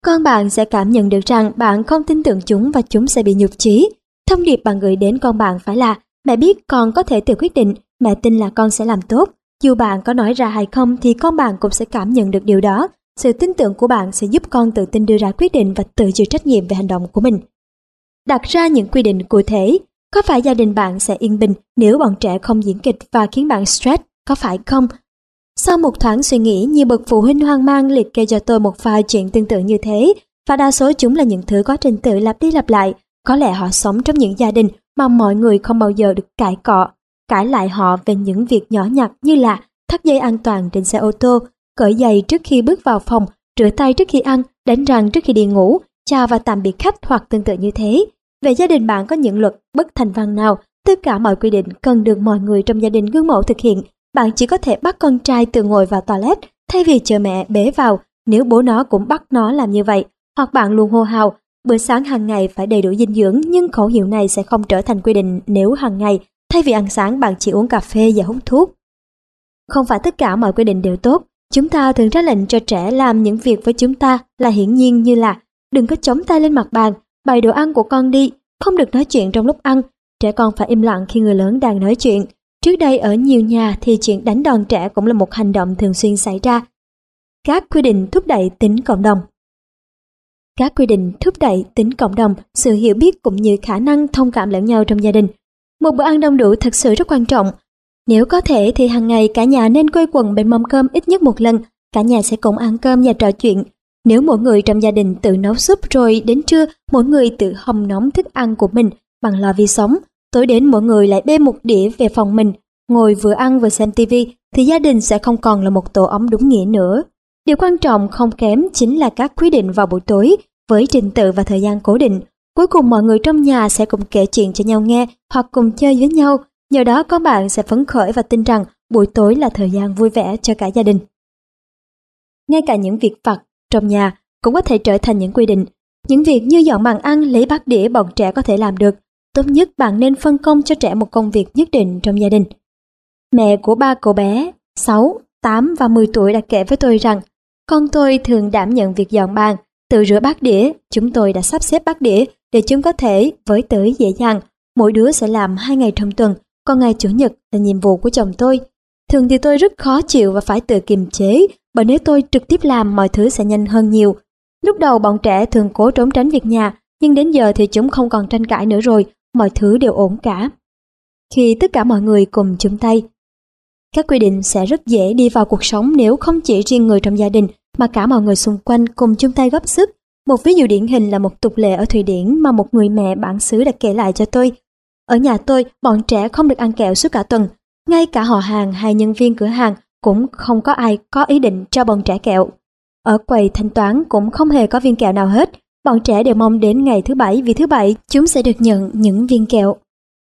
Con bạn sẽ cảm nhận được rằng bạn không tin tưởng chúng và chúng sẽ bị nhục chí. Thông điệp bạn gửi đến con bạn phải là mẹ biết con có thể tự quyết định, mẹ tin là con sẽ làm tốt. Dù bạn có nói ra hay không thì con bạn cũng sẽ cảm nhận được điều đó. Sự tin tưởng của bạn sẽ giúp con tự tin đưa ra quyết định và tự chịu trách nhiệm về hành động của mình. Đặt ra những quy định cụ thể. Có phải gia đình bạn sẽ yên bình nếu bọn trẻ không diễn kịch và khiến bạn stress? Có phải không? Sau một thoáng suy nghĩ, nhiều bậc phụ huynh hoang mang liệt kê cho tôi một vài chuyện tương tự như thế, và đa số chúng là những thứ có trình tự lặp đi lặp lại Có lẽ họ sống trong những gia đình mà mọi người không bao giờ được cãi cọ, cãi lại họ về những việc nhỏ nhặt như là thắt dây an toàn trên xe ô tô, cởi giày trước khi bước vào phòng, rửa tay trước khi ăn, đánh răng trước khi đi ngủ, chào và tạm biệt khách hoặc tương tự như thế. Về gia đình bạn có những luật bất thành văn nào, tất cả mọi quy định cần được mọi người trong gia đình gương mẫu thực hiện. Bạn chỉ có thể bắt con trai tự ngồi vào toilet thay vì chờ mẹ bế vào nếu bố nó cũng bắt nó làm như vậy. Hoặc bạn luôn hô hào, bữa sáng hàng ngày phải đầy đủ dinh dưỡng nhưng khẩu hiệu này sẽ không trở thành quy định nếu hàng ngày thay vì ăn sáng bạn chỉ uống cà phê và hút thuốc. Không phải tất cả mọi quy định đều tốt. Chúng ta thường ra lệnh cho trẻ làm những việc với chúng ta là hiển nhiên như là đừng có chống tay lên mặt bàn, bày đồ ăn của con đi, không được nói chuyện trong lúc ăn, trẻ con phải im lặng khi người lớn đang nói chuyện. Trước đây ở nhiều nhà thì chuyện đánh đòn trẻ cũng là một hành động thường xuyên xảy ra. Các quy định thúc đẩy tính cộng đồng Các quy định thúc đẩy tính cộng đồng, sự hiểu biết cũng như khả năng thông cảm lẫn nhau trong gia đình. Một bữa ăn đông đủ thật sự rất quan trọng. Nếu có thể thì hàng ngày cả nhà nên quây quần bên mâm cơm ít nhất một lần, cả nhà sẽ cùng ăn cơm và trò chuyện. Nếu mỗi người trong gia đình tự nấu súp rồi đến trưa mỗi người tự hầm nóng thức ăn của mình bằng lò vi sóng tối đến mỗi người lại bê một đĩa về phòng mình, ngồi vừa ăn vừa xem tivi thì gia đình sẽ không còn là một tổ ấm đúng nghĩa nữa. Điều quan trọng không kém chính là các quy định vào buổi tối với trình tự và thời gian cố định. Cuối cùng mọi người trong nhà sẽ cùng kể chuyện cho nhau nghe hoặc cùng chơi với nhau. Nhờ đó các bạn sẽ phấn khởi và tin rằng buổi tối là thời gian vui vẻ cho cả gia đình. Ngay cả những việc vặt trong nhà cũng có thể trở thành những quy định. Những việc như dọn bàn ăn, lấy bát đĩa bọn trẻ có thể làm được. Tốt nhất bạn nên phân công cho trẻ một công việc nhất định trong gia đình. Mẹ của ba cậu bé 6, 8 và 10 tuổi đã kể với tôi rằng con tôi thường đảm nhận việc dọn bàn, tự rửa bát đĩa. Chúng tôi đã sắp xếp bát đĩa để chúng có thể với tới dễ dàng. Mỗi đứa sẽ làm hai ngày trong tuần, còn ngày Chủ nhật là nhiệm vụ của chồng tôi. Thường thì tôi rất khó chịu và phải tự kiềm chế, bởi nếu tôi trực tiếp làm mọi thứ sẽ nhanh hơn nhiều. Lúc đầu bọn trẻ thường cố trốn tránh việc nhà, nhưng đến giờ thì chúng không còn tranh cãi nữa rồi, mọi thứ đều ổn cả. Khi tất cả mọi người cùng chung tay, các quy định sẽ rất dễ đi vào cuộc sống nếu không chỉ riêng người trong gia đình mà cả mọi người xung quanh cùng chung tay góp sức. Một ví dụ điển hình là một tục lệ ở Thụy Điển mà một người mẹ bản xứ đã kể lại cho tôi. Ở nhà tôi, bọn trẻ không được ăn kẹo suốt cả tuần. Ngay cả họ hàng hay nhân viên cửa hàng cũng không có ai có ý định cho bọn trẻ kẹo. Ở quầy thanh toán cũng không hề có viên kẹo nào hết. Bọn trẻ đều mong đến ngày thứ bảy vì thứ bảy chúng sẽ được nhận những viên kẹo.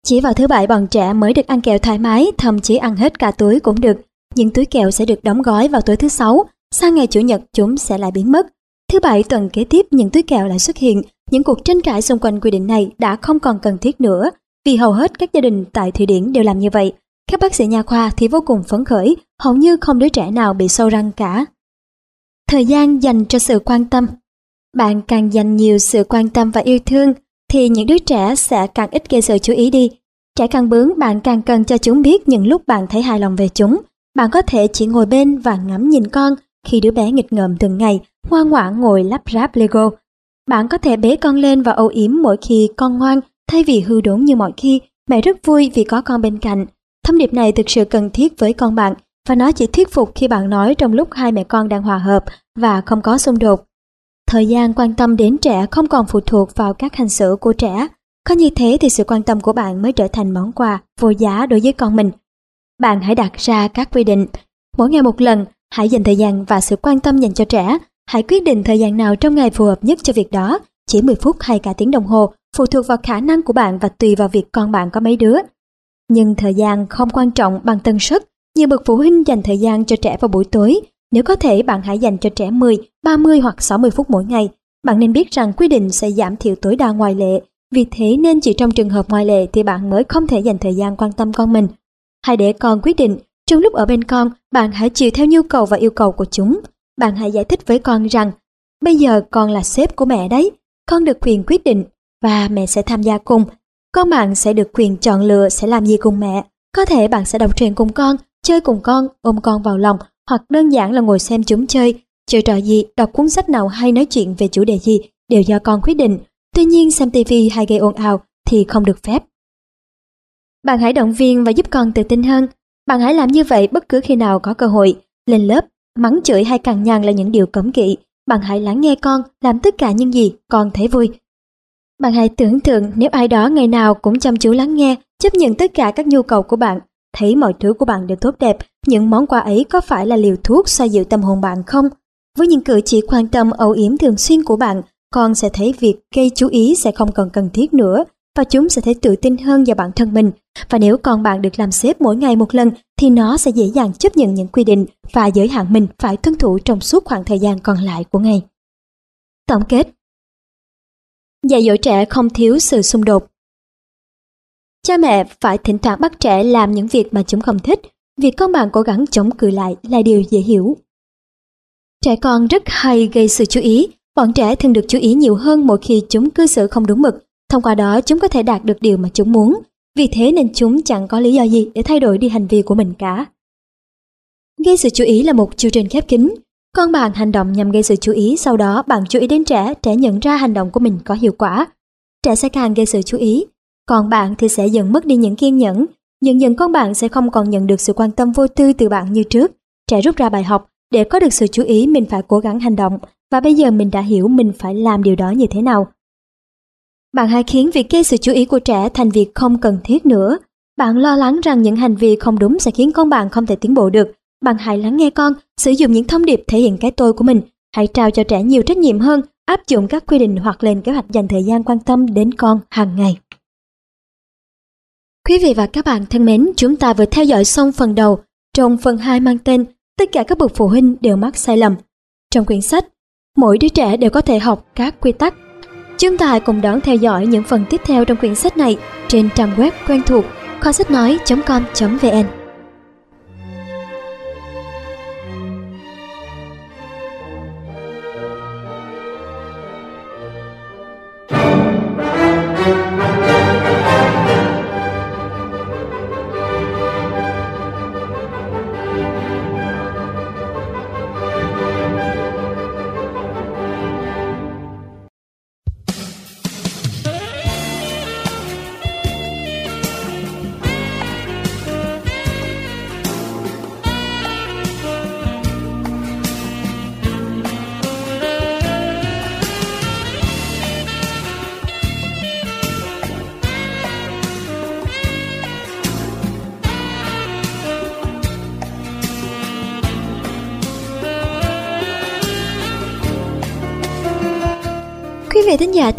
Chỉ vào thứ bảy bọn trẻ mới được ăn kẹo thoải mái, thậm chí ăn hết cả túi cũng được. Những túi kẹo sẽ được đóng gói vào tối thứ sáu, sang ngày chủ nhật chúng sẽ lại biến mất. Thứ bảy tuần kế tiếp những túi kẹo lại xuất hiện, những cuộc tranh cãi xung quanh quy định này đã không còn cần thiết nữa, vì hầu hết các gia đình tại Thụy Điển đều làm như vậy. Các bác sĩ nha khoa thì vô cùng phấn khởi, hầu như không đứa trẻ nào bị sâu răng cả. Thời gian dành cho sự quan tâm Bạn càng dành nhiều sự quan tâm và yêu thương, thì những đứa trẻ sẽ càng ít gây sự chú ý đi. Trẻ càng bướng bạn càng cần cho chúng biết những lúc bạn thấy hài lòng về chúng. Bạn có thể chỉ ngồi bên và ngắm nhìn con khi đứa bé nghịch ngợm từng ngày, ngoan ngoãn ngồi lắp ráp Lego. Bạn có thể bế con lên và âu yếm mỗi khi con ngoan thay vì hư đốn như mọi khi. Mẹ rất vui vì có con bên cạnh. Thông điệp này thực sự cần thiết với con bạn và nó chỉ thuyết phục khi bạn nói trong lúc hai mẹ con đang hòa hợp và không có xung đột. Thời gian quan tâm đến trẻ không còn phụ thuộc vào các hành xử của trẻ. Có như thế thì sự quan tâm của bạn mới trở thành món quà vô giá đối với con mình. Bạn hãy đặt ra các quy định. Mỗi ngày một lần, hãy dành thời gian và sự quan tâm dành cho trẻ. Hãy quyết định thời gian nào trong ngày phù hợp nhất cho việc đó. Chỉ 10 phút hay cả tiếng đồng hồ, phụ thuộc vào khả năng của bạn và tùy vào việc con bạn có mấy đứa. Nhưng thời gian không quan trọng bằng tần suất. Nhiều bậc phụ huynh dành thời gian cho trẻ vào buổi tối nếu có thể bạn hãy dành cho trẻ 10, 30 hoặc 60 phút mỗi ngày. Bạn nên biết rằng quy định sẽ giảm thiểu tối đa ngoại lệ, vì thế nên chỉ trong trường hợp ngoại lệ thì bạn mới không thể dành thời gian quan tâm con mình. Hãy để con quyết định, trong lúc ở bên con, bạn hãy chịu theo nhu cầu và yêu cầu của chúng. Bạn hãy giải thích với con rằng, bây giờ con là sếp của mẹ đấy, con được quyền quyết định và mẹ sẽ tham gia cùng. Con bạn sẽ được quyền chọn lựa sẽ làm gì cùng mẹ. Có thể bạn sẽ đọc truyện cùng con, chơi cùng con, ôm con vào lòng hoặc đơn giản là ngồi xem chúng chơi, chơi trò gì, đọc cuốn sách nào hay nói chuyện về chủ đề gì đều do con quyết định. Tuy nhiên xem tivi hay gây ồn ào thì không được phép. Bạn hãy động viên và giúp con tự tin hơn. Bạn hãy làm như vậy bất cứ khi nào có cơ hội. Lên lớp, mắng chửi hay cằn nhằn là những điều cấm kỵ. Bạn hãy lắng nghe con, làm tất cả những gì con thấy vui. Bạn hãy tưởng tượng nếu ai đó ngày nào cũng chăm chú lắng nghe, chấp nhận tất cả các nhu cầu của bạn, thấy mọi thứ của bạn đều tốt đẹp, những món quà ấy có phải là liều thuốc xoa dịu tâm hồn bạn không? Với những cử chỉ quan tâm âu yếm thường xuyên của bạn, con sẽ thấy việc gây chú ý sẽ không còn cần thiết nữa và chúng sẽ thấy tự tin hơn vào bản thân mình. Và nếu con bạn được làm sếp mỗi ngày một lần thì nó sẽ dễ dàng chấp nhận những quy định và giới hạn mình phải tuân thủ trong suốt khoảng thời gian còn lại của ngày. Tổng kết Dạy dỗ trẻ không thiếu sự xung đột Cha mẹ phải thỉnh thoảng bắt trẻ làm những việc mà chúng không thích, việc con bạn cố gắng chống cự lại là điều dễ hiểu. Trẻ con rất hay gây sự chú ý, bọn trẻ thường được chú ý nhiều hơn mỗi khi chúng cư xử không đúng mực, thông qua đó chúng có thể đạt được điều mà chúng muốn, vì thế nên chúng chẳng có lý do gì để thay đổi đi hành vi của mình cả. Gây sự chú ý là một chương trình khép kín, con bạn hành động nhằm gây sự chú ý, sau đó bạn chú ý đến trẻ, trẻ nhận ra hành động của mình có hiệu quả. Trẻ sẽ càng gây sự chú ý, còn bạn thì sẽ dần mất đi những kiên nhẫn, dần dần con bạn sẽ không còn nhận được sự quan tâm vô tư từ bạn như trước. Trẻ rút ra bài học, để có được sự chú ý mình phải cố gắng hành động và bây giờ mình đã hiểu mình phải làm điều đó như thế nào. Bạn hãy khiến việc gây sự chú ý của trẻ thành việc không cần thiết nữa. Bạn lo lắng rằng những hành vi không đúng sẽ khiến con bạn không thể tiến bộ được. Bạn hãy lắng nghe con, sử dụng những thông điệp thể hiện cái tôi của mình. Hãy trao cho trẻ nhiều trách nhiệm hơn, áp dụng các quy định hoặc lên kế hoạch dành thời gian quan tâm đến con hàng ngày. Quý vị và các bạn thân mến, chúng ta vừa theo dõi xong phần đầu. Trong phần 2 mang tên Tất cả các bậc phụ huynh đều mắc sai lầm. Trong quyển sách, mỗi đứa trẻ đều có thể học các quy tắc. Chúng ta hãy cùng đón theo dõi những phần tiếp theo trong quyển sách này trên trang web quen thuộc khoa sách nói.com.vn.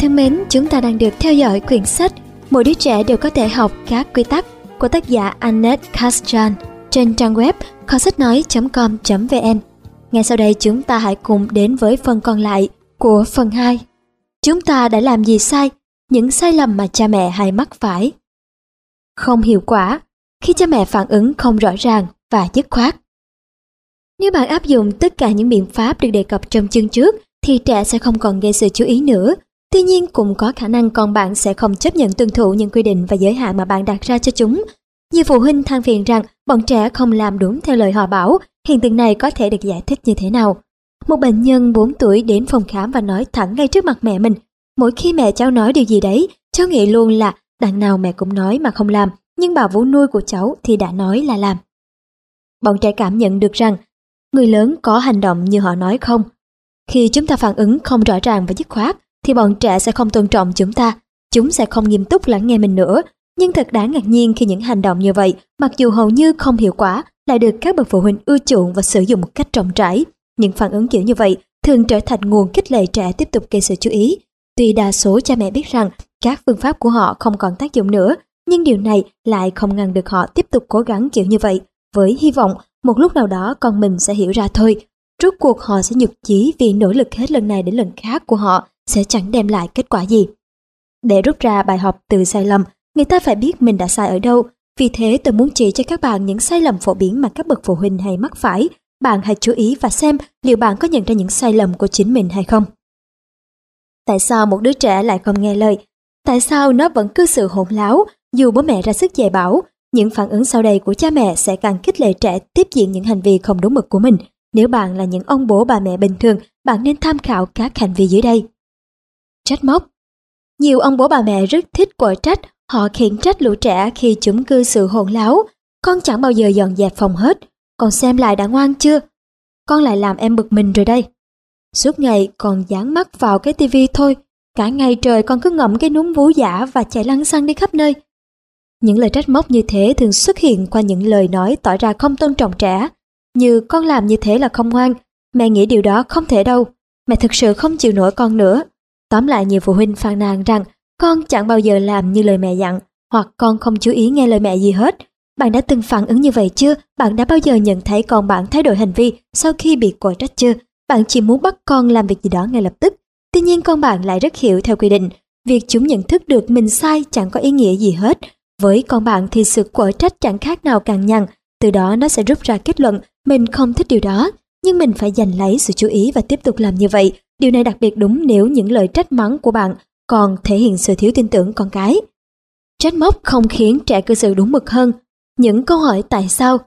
thân mến, chúng ta đang được theo dõi quyển sách Mỗi đứa trẻ đều có thể học các quy tắc của tác giả Annette Castran trên trang web kho sách nói.com.vn. Ngay sau đây chúng ta hãy cùng đến với phần còn lại của phần 2. Chúng ta đã làm gì sai? Những sai lầm mà cha mẹ hay mắc phải. Không hiệu quả khi cha mẹ phản ứng không rõ ràng và dứt khoát. Nếu bạn áp dụng tất cả những biện pháp được đề cập trong chương trước thì trẻ sẽ không còn gây sự chú ý nữa. Tuy nhiên cũng có khả năng con bạn sẽ không chấp nhận tuân thủ những quy định và giới hạn mà bạn đặt ra cho chúng. Nhiều phụ huynh than phiền rằng bọn trẻ không làm đúng theo lời họ bảo, hiện tượng này có thể được giải thích như thế nào. Một bệnh nhân 4 tuổi đến phòng khám và nói thẳng ngay trước mặt mẹ mình, mỗi khi mẹ cháu nói điều gì đấy, cháu nghĩ luôn là đằng nào mẹ cũng nói mà không làm, nhưng bà vú nuôi của cháu thì đã nói là làm. Bọn trẻ cảm nhận được rằng người lớn có hành động như họ nói không, khi chúng ta phản ứng không rõ ràng và dứt khoát, thì bọn trẻ sẽ không tôn trọng chúng ta. Chúng sẽ không nghiêm túc lắng nghe mình nữa. Nhưng thật đáng ngạc nhiên khi những hành động như vậy, mặc dù hầu như không hiệu quả, lại được các bậc phụ huynh ưa chuộng và sử dụng một cách rộng rãi. Những phản ứng kiểu như vậy thường trở thành nguồn khích lệ trẻ tiếp tục gây sự chú ý. Tuy đa số cha mẹ biết rằng các phương pháp của họ không còn tác dụng nữa, nhưng điều này lại không ngăn được họ tiếp tục cố gắng kiểu như vậy, với hy vọng một lúc nào đó con mình sẽ hiểu ra thôi Rốt cuộc họ sẽ nhục chí vì nỗ lực hết lần này đến lần khác của họ sẽ chẳng đem lại kết quả gì. Để rút ra bài học từ sai lầm, người ta phải biết mình đã sai ở đâu. Vì thế tôi muốn chỉ cho các bạn những sai lầm phổ biến mà các bậc phụ huynh hay mắc phải. Bạn hãy chú ý và xem liệu bạn có nhận ra những sai lầm của chính mình hay không. Tại sao một đứa trẻ lại không nghe lời? Tại sao nó vẫn cư xử hỗn láo dù bố mẹ ra sức dạy bảo? Những phản ứng sau đây của cha mẹ sẽ càng khích lệ trẻ tiếp diễn những hành vi không đúng mực của mình nếu bạn là những ông bố bà mẹ bình thường, bạn nên tham khảo các hành vi dưới đây. Trách móc Nhiều ông bố bà mẹ rất thích quở trách, họ khiển trách lũ trẻ khi chúng cư sự hỗn láo. Con chẳng bao giờ dọn dẹp phòng hết, con xem lại đã ngoan chưa? Con lại làm em bực mình rồi đây. Suốt ngày còn dán mắt vào cái tivi thôi, cả ngày trời con cứ ngậm cái núm vú giả và chạy lăn xăng đi khắp nơi. Những lời trách móc như thế thường xuất hiện qua những lời nói tỏ ra không tôn trọng trẻ, như con làm như thế là không ngoan, mẹ nghĩ điều đó không thể đâu, mẹ thực sự không chịu nổi con nữa. Tóm lại nhiều phụ huynh phàn nàn rằng con chẳng bao giờ làm như lời mẹ dặn, hoặc con không chú ý nghe lời mẹ gì hết. Bạn đã từng phản ứng như vậy chưa? Bạn đã bao giờ nhận thấy con bạn thay đổi hành vi sau khi bị quở trách chưa? Bạn chỉ muốn bắt con làm việc gì đó ngay lập tức. Tuy nhiên con bạn lại rất hiểu theo quy định, việc chúng nhận thức được mình sai chẳng có ý nghĩa gì hết. Với con bạn thì sự quở trách chẳng khác nào càng nhằn, từ đó nó sẽ rút ra kết luận mình không thích điều đó, nhưng mình phải giành lấy sự chú ý và tiếp tục làm như vậy. Điều này đặc biệt đúng nếu những lời trách mắng của bạn còn thể hiện sự thiếu tin tưởng con cái. Trách móc không khiến trẻ cư xử đúng mực hơn. Những câu hỏi tại sao?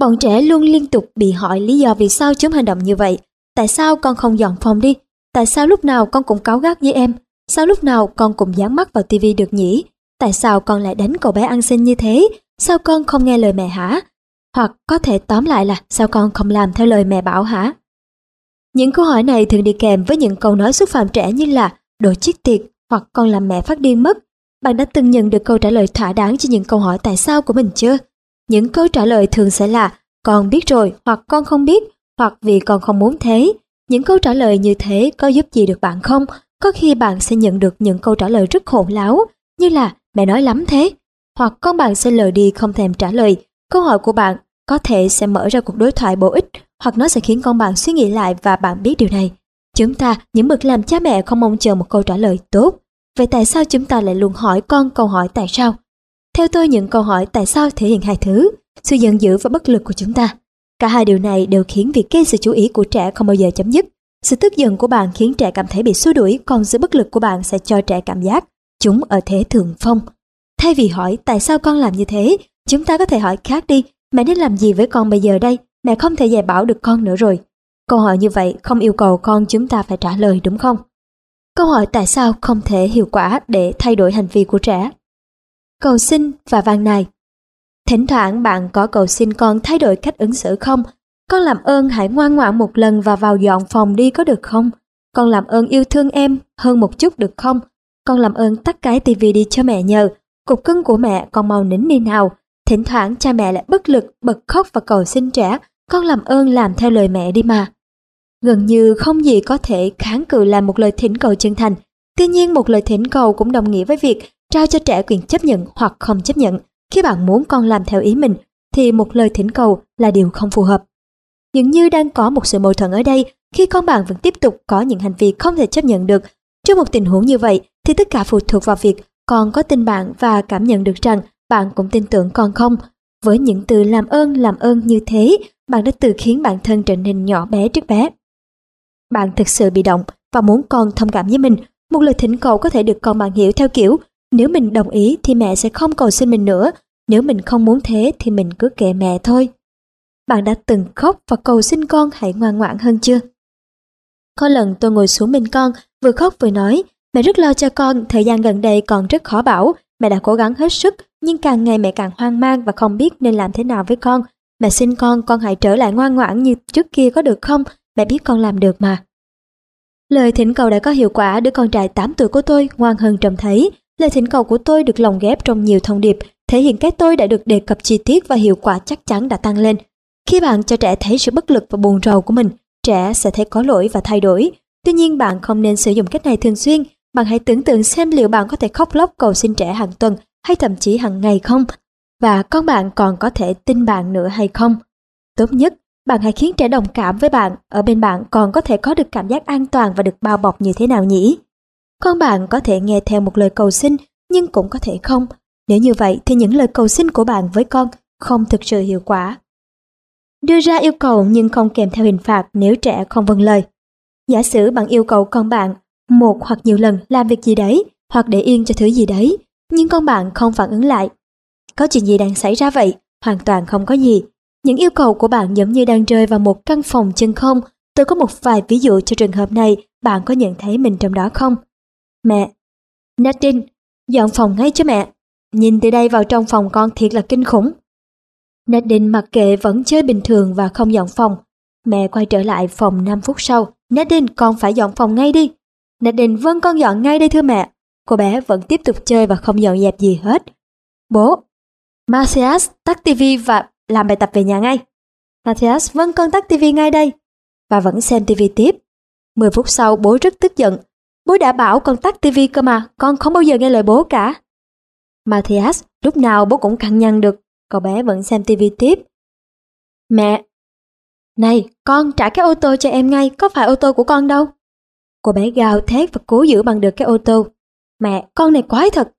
Bọn trẻ luôn liên tục bị hỏi lý do vì sao chúng hành động như vậy. Tại sao con không dọn phòng đi? Tại sao lúc nào con cũng cáu gắt với em? Sao lúc nào con cũng dán mắt vào tivi được nhỉ? Tại sao con lại đánh cậu bé ăn xin như thế? Sao con không nghe lời mẹ hả? Hoặc có thể tóm lại là sao con không làm theo lời mẹ bảo hả? Những câu hỏi này thường đi kèm với những câu nói xúc phạm trẻ như là đồ chiếc tiệt hoặc con làm mẹ phát điên mất. Bạn đã từng nhận được câu trả lời thỏa đáng cho những câu hỏi tại sao của mình chưa? Những câu trả lời thường sẽ là con biết rồi hoặc con không biết hoặc vì con không muốn thế. Những câu trả lời như thế có giúp gì được bạn không? Có khi bạn sẽ nhận được những câu trả lời rất hỗn láo, như là mẹ nói lắm thế hoặc con bạn sẽ lờ đi không thèm trả lời. Câu hỏi của bạn có thể sẽ mở ra cuộc đối thoại bổ ích hoặc nó sẽ khiến con bạn suy nghĩ lại và bạn biết điều này. Chúng ta, những bậc làm cha mẹ không mong chờ một câu trả lời tốt. Vậy tại sao chúng ta lại luôn hỏi con câu hỏi tại sao? Theo tôi những câu hỏi tại sao thể hiện hai thứ, sự giận dữ và bất lực của chúng ta. Cả hai điều này đều khiến việc gây sự chú ý của trẻ không bao giờ chấm dứt. Sự tức giận của bạn khiến trẻ cảm thấy bị xua đuổi, còn sự bất lực của bạn sẽ cho trẻ cảm giác chúng ở thế thượng phong. Thay vì hỏi tại sao con làm như thế, chúng ta có thể hỏi khác đi, mẹ nên làm gì với con bây giờ đây? Mẹ không thể dạy bảo được con nữa rồi. Câu hỏi như vậy không yêu cầu con chúng ta phải trả lời đúng không? Câu hỏi tại sao không thể hiệu quả để thay đổi hành vi của trẻ? Cầu xin và van nài Thỉnh thoảng bạn có cầu xin con thay đổi cách ứng xử không? Con làm ơn hãy ngoan ngoãn một lần và vào dọn phòng đi có được không? Con làm ơn yêu thương em hơn một chút được không? Con làm ơn tắt cái tivi đi cho mẹ nhờ. Cục cưng của mẹ con mau nín đi nào. Thỉnh thoảng cha mẹ lại bất lực, bật khóc và cầu xin trẻ. Con làm ơn làm theo lời mẹ đi mà. Gần như không gì có thể kháng cự làm một lời thỉnh cầu chân thành. Tuy nhiên một lời thỉnh cầu cũng đồng nghĩa với việc trao cho trẻ quyền chấp nhận hoặc không chấp nhận. Khi bạn muốn con làm theo ý mình, thì một lời thỉnh cầu là điều không phù hợp. Dường như đang có một sự mâu thuẫn ở đây khi con bạn vẫn tiếp tục có những hành vi không thể chấp nhận được. Trong một tình huống như vậy thì tất cả phụ thuộc vào việc con có tin bạn và cảm nhận được rằng bạn cũng tin tưởng con không. Với những từ làm ơn làm ơn như thế, bạn đã tự khiến bản thân trở nên nhỏ bé trước bé. Bạn thực sự bị động và muốn con thông cảm với mình. Một lời thỉnh cầu có thể được con bạn hiểu theo kiểu nếu mình đồng ý thì mẹ sẽ không cầu xin mình nữa, nếu mình không muốn thế thì mình cứ kệ mẹ thôi. Bạn đã từng khóc và cầu xin con hãy ngoan ngoãn hơn chưa? Có lần tôi ngồi xuống bên con, vừa khóc vừa nói, mẹ rất lo cho con, thời gian gần đây còn rất khó bảo, mẹ đã cố gắng hết sức, nhưng càng ngày mẹ càng hoang mang và không biết nên làm thế nào với con. Mẹ xin con, con hãy trở lại ngoan ngoãn như trước kia có được không? Mẹ biết con làm được mà. Lời thỉnh cầu đã có hiệu quả, đứa con trai 8 tuổi của tôi ngoan hơn trông thấy. Lời thỉnh cầu của tôi được lồng ghép trong nhiều thông điệp, thể hiện cái tôi đã được đề cập chi tiết và hiệu quả chắc chắn đã tăng lên. Khi bạn cho trẻ thấy sự bất lực và buồn rầu của mình, trẻ sẽ thấy có lỗi và thay đổi. Tuy nhiên bạn không nên sử dụng cách này thường xuyên. Bạn hãy tưởng tượng xem liệu bạn có thể khóc lóc cầu xin trẻ hàng tuần hay thậm chí hàng ngày không? Và con bạn còn có thể tin bạn nữa hay không? Tốt nhất, bạn hãy khiến trẻ đồng cảm với bạn, ở bên bạn còn có thể có được cảm giác an toàn và được bao bọc như thế nào nhỉ? Con bạn có thể nghe theo một lời cầu xin, nhưng cũng có thể không. Nếu như vậy thì những lời cầu xin của bạn với con không thực sự hiệu quả. Đưa ra yêu cầu nhưng không kèm theo hình phạt nếu trẻ không vâng lời. Giả sử bạn yêu cầu con bạn một hoặc nhiều lần làm việc gì đấy hoặc để yên cho thứ gì đấy, nhưng con bạn không phản ứng lại. Có chuyện gì đang xảy ra vậy? Hoàn toàn không có gì. Những yêu cầu của bạn giống như đang rơi vào một căn phòng chân không. Tôi có một vài ví dụ cho trường hợp này, bạn có nhận thấy mình trong đó không? Mẹ, Nadine, dọn phòng ngay cho mẹ. Nhìn từ đây vào trong phòng con thiệt là kinh khủng. Nadine mặc kệ vẫn chơi bình thường và không dọn phòng. Mẹ quay trở lại phòng 5 phút sau. Nadine con phải dọn phòng ngay đi. Nadine vâng con dọn ngay đây thưa mẹ. Cô bé vẫn tiếp tục chơi và không dọn dẹp gì hết. Bố, Matthias tắt tivi và làm bài tập về nhà ngay. Matthias vâng con tắt tivi ngay đây. Và vẫn xem tivi tiếp. 10 phút sau bố rất tức giận. Bố đã bảo con tắt tivi cơ mà, con không bao giờ nghe lời bố cả. Matthias lúc nào bố cũng cằn nhằn được, cậu bé vẫn xem tivi tiếp. Mẹ! Này, con trả cái ô tô cho em ngay, có phải ô tô của con đâu. Cô bé gào thét và cố giữ bằng được cái ô tô. Mẹ, con này quái thật.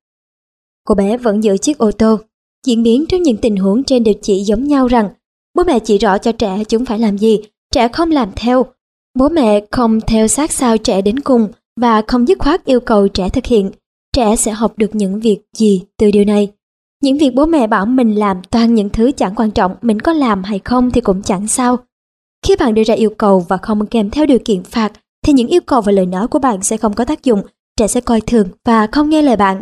Cô bé vẫn giữ chiếc ô tô. Diễn biến trong những tình huống trên đều chỉ giống nhau rằng bố mẹ chỉ rõ cho trẻ chúng phải làm gì, trẻ không làm theo. Bố mẹ không theo sát sao trẻ đến cùng và không dứt khoát yêu cầu trẻ thực hiện. Trẻ sẽ học được những việc gì từ điều này. Những việc bố mẹ bảo mình làm toàn những thứ chẳng quan trọng, mình có làm hay không thì cũng chẳng sao. Khi bạn đưa ra yêu cầu và không kèm theo điều kiện phạt, thì những yêu cầu và lời nói của bạn sẽ không có tác dụng, trẻ sẽ coi thường và không nghe lời bạn.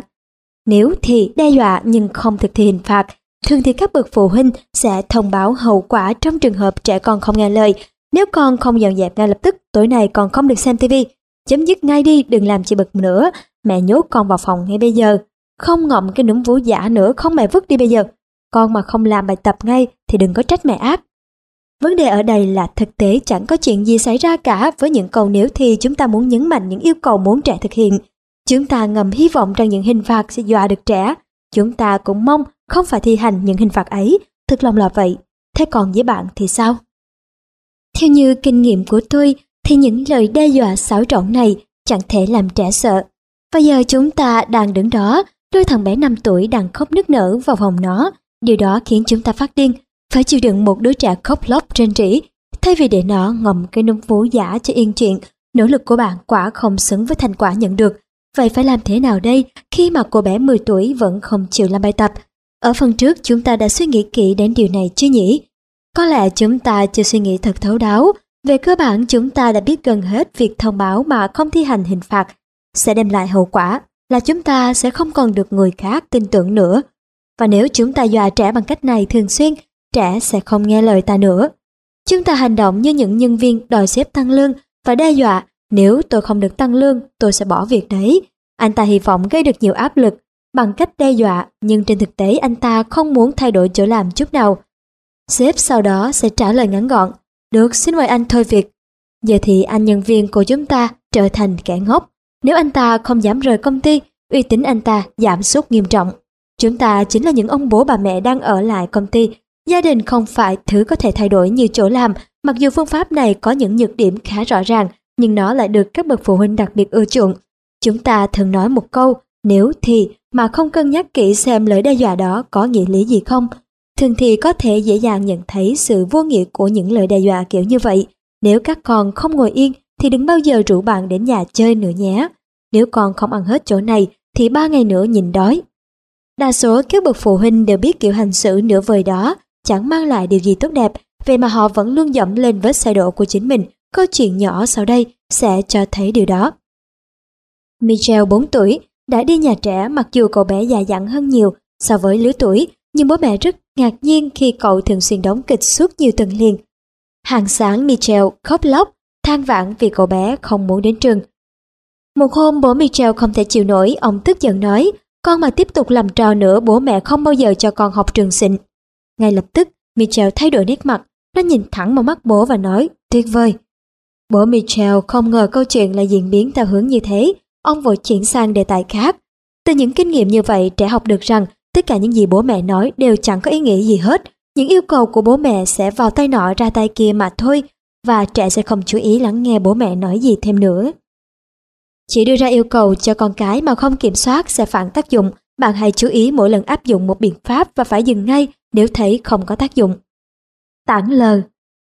Nếu thì đe dọa nhưng không thực thi hình phạt, thường thì các bậc phụ huynh sẽ thông báo hậu quả trong trường hợp trẻ con không nghe lời. Nếu con không dọn dẹp ngay lập tức, tối nay con không được xem tivi. Chấm dứt ngay đi, đừng làm chị bực nữa. Mẹ nhốt con vào phòng ngay bây giờ. Không ngậm cái núm vú giả nữa, không mẹ vứt đi bây giờ. Con mà không làm bài tập ngay thì đừng có trách mẹ ác. Vấn đề ở đây là thực tế chẳng có chuyện gì xảy ra cả với những câu nếu thì chúng ta muốn nhấn mạnh những yêu cầu muốn trẻ thực hiện. Chúng ta ngầm hy vọng rằng những hình phạt sẽ dọa được trẻ. Chúng ta cũng mong không phải thi hành những hình phạt ấy. Thực lòng là vậy. Thế còn với bạn thì sao? Theo như kinh nghiệm của tôi thì những lời đe dọa xáo trộn này chẳng thể làm trẻ sợ. Và giờ chúng ta đang đứng đó, đôi thằng bé 5 tuổi đang khóc nức nở vào vòng nó. Điều đó khiến chúng ta phát điên phải chịu đựng một đứa trẻ khóc lóc trên trĩ, thay vì để nó ngậm cái núm vú giả cho yên chuyện, nỗ lực của bạn quả không xứng với thành quả nhận được. Vậy phải làm thế nào đây khi mà cô bé 10 tuổi vẫn không chịu làm bài tập? Ở phần trước chúng ta đã suy nghĩ kỹ đến điều này chứ nhỉ? Có lẽ chúng ta chưa suy nghĩ thật thấu đáo. Về cơ bản chúng ta đã biết gần hết việc thông báo mà không thi hành hình phạt sẽ đem lại hậu quả là chúng ta sẽ không còn được người khác tin tưởng nữa. Và nếu chúng ta dọa trẻ bằng cách này thường xuyên trẻ sẽ không nghe lời ta nữa. Chúng ta hành động như những nhân viên đòi xếp tăng lương và đe dọa nếu tôi không được tăng lương tôi sẽ bỏ việc đấy. Anh ta hy vọng gây được nhiều áp lực bằng cách đe dọa nhưng trên thực tế anh ta không muốn thay đổi chỗ làm chút nào. Sếp sau đó sẽ trả lời ngắn gọn Được xin mời anh thôi việc. Giờ thì anh nhân viên của chúng ta trở thành kẻ ngốc. Nếu anh ta không dám rời công ty, uy tín anh ta giảm sút nghiêm trọng. Chúng ta chính là những ông bố bà mẹ đang ở lại công ty Gia đình không phải thứ có thể thay đổi như chỗ làm, mặc dù phương pháp này có những nhược điểm khá rõ ràng, nhưng nó lại được các bậc phụ huynh đặc biệt ưa chuộng. Chúng ta thường nói một câu, nếu thì mà không cân nhắc kỹ xem lời đe dọa đó có nghĩa lý gì không. Thường thì có thể dễ dàng nhận thấy sự vô nghĩa của những lời đe dọa kiểu như vậy. Nếu các con không ngồi yên thì đừng bao giờ rủ bạn đến nhà chơi nữa nhé. Nếu con không ăn hết chỗ này thì ba ngày nữa nhìn đói. Đa số các bậc phụ huynh đều biết kiểu hành xử nửa vời đó chẳng mang lại điều gì tốt đẹp, vậy mà họ vẫn luôn dẫm lên vết xe đổ của chính mình. Câu chuyện nhỏ sau đây sẽ cho thấy điều đó. Michel 4 tuổi đã đi nhà trẻ mặc dù cậu bé già dặn hơn nhiều so với lứa tuổi, nhưng bố mẹ rất ngạc nhiên khi cậu thường xuyên đóng kịch suốt nhiều tuần liền. Hàng sáng Michel khóc lóc, than vãn vì cậu bé không muốn đến trường. Một hôm bố Michel không thể chịu nổi, ông tức giận nói, con mà tiếp tục làm trò nữa bố mẹ không bao giờ cho con học trường xịn. Ngay lập tức, Michel thay đổi nét mặt, nó nhìn thẳng vào mắt bố và nói, tuyệt vời. Bố Michel không ngờ câu chuyện lại diễn biến theo hướng như thế, ông vội chuyển sang đề tài khác. Từ những kinh nghiệm như vậy, trẻ học được rằng tất cả những gì bố mẹ nói đều chẳng có ý nghĩa gì hết. Những yêu cầu của bố mẹ sẽ vào tay nọ ra tay kia mà thôi, và trẻ sẽ không chú ý lắng nghe bố mẹ nói gì thêm nữa. Chỉ đưa ra yêu cầu cho con cái mà không kiểm soát sẽ phản tác dụng. Bạn hãy chú ý mỗi lần áp dụng một biện pháp và phải dừng ngay nếu thấy không có tác dụng. Tản lờ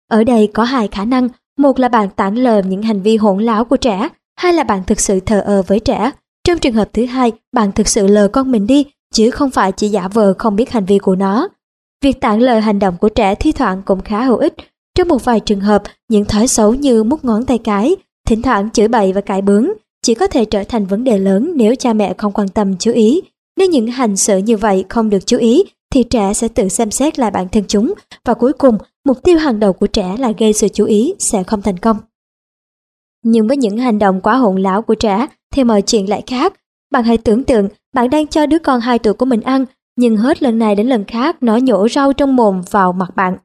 Ở đây có hai khả năng, một là bạn tản lờ những hành vi hỗn láo của trẻ, hai là bạn thực sự thờ ơ với trẻ. Trong trường hợp thứ hai, bạn thực sự lờ con mình đi, chứ không phải chỉ giả vờ không biết hành vi của nó. Việc tản lờ hành động của trẻ thi thoảng cũng khá hữu ích. Trong một vài trường hợp, những thói xấu như mút ngón tay cái, thỉnh thoảng chửi bậy và cãi bướng chỉ có thể trở thành vấn đề lớn nếu cha mẹ không quan tâm chú ý. Nếu những hành xử như vậy không được chú ý thì trẻ sẽ tự xem xét lại bản thân chúng và cuối cùng mục tiêu hàng đầu của trẻ là gây sự chú ý sẽ không thành công. Nhưng với những hành động quá hỗn láo của trẻ thì mọi chuyện lại khác. Bạn hãy tưởng tượng bạn đang cho đứa con 2 tuổi của mình ăn, nhưng hết lần này đến lần khác nó nhổ rau trong mồm vào mặt bạn.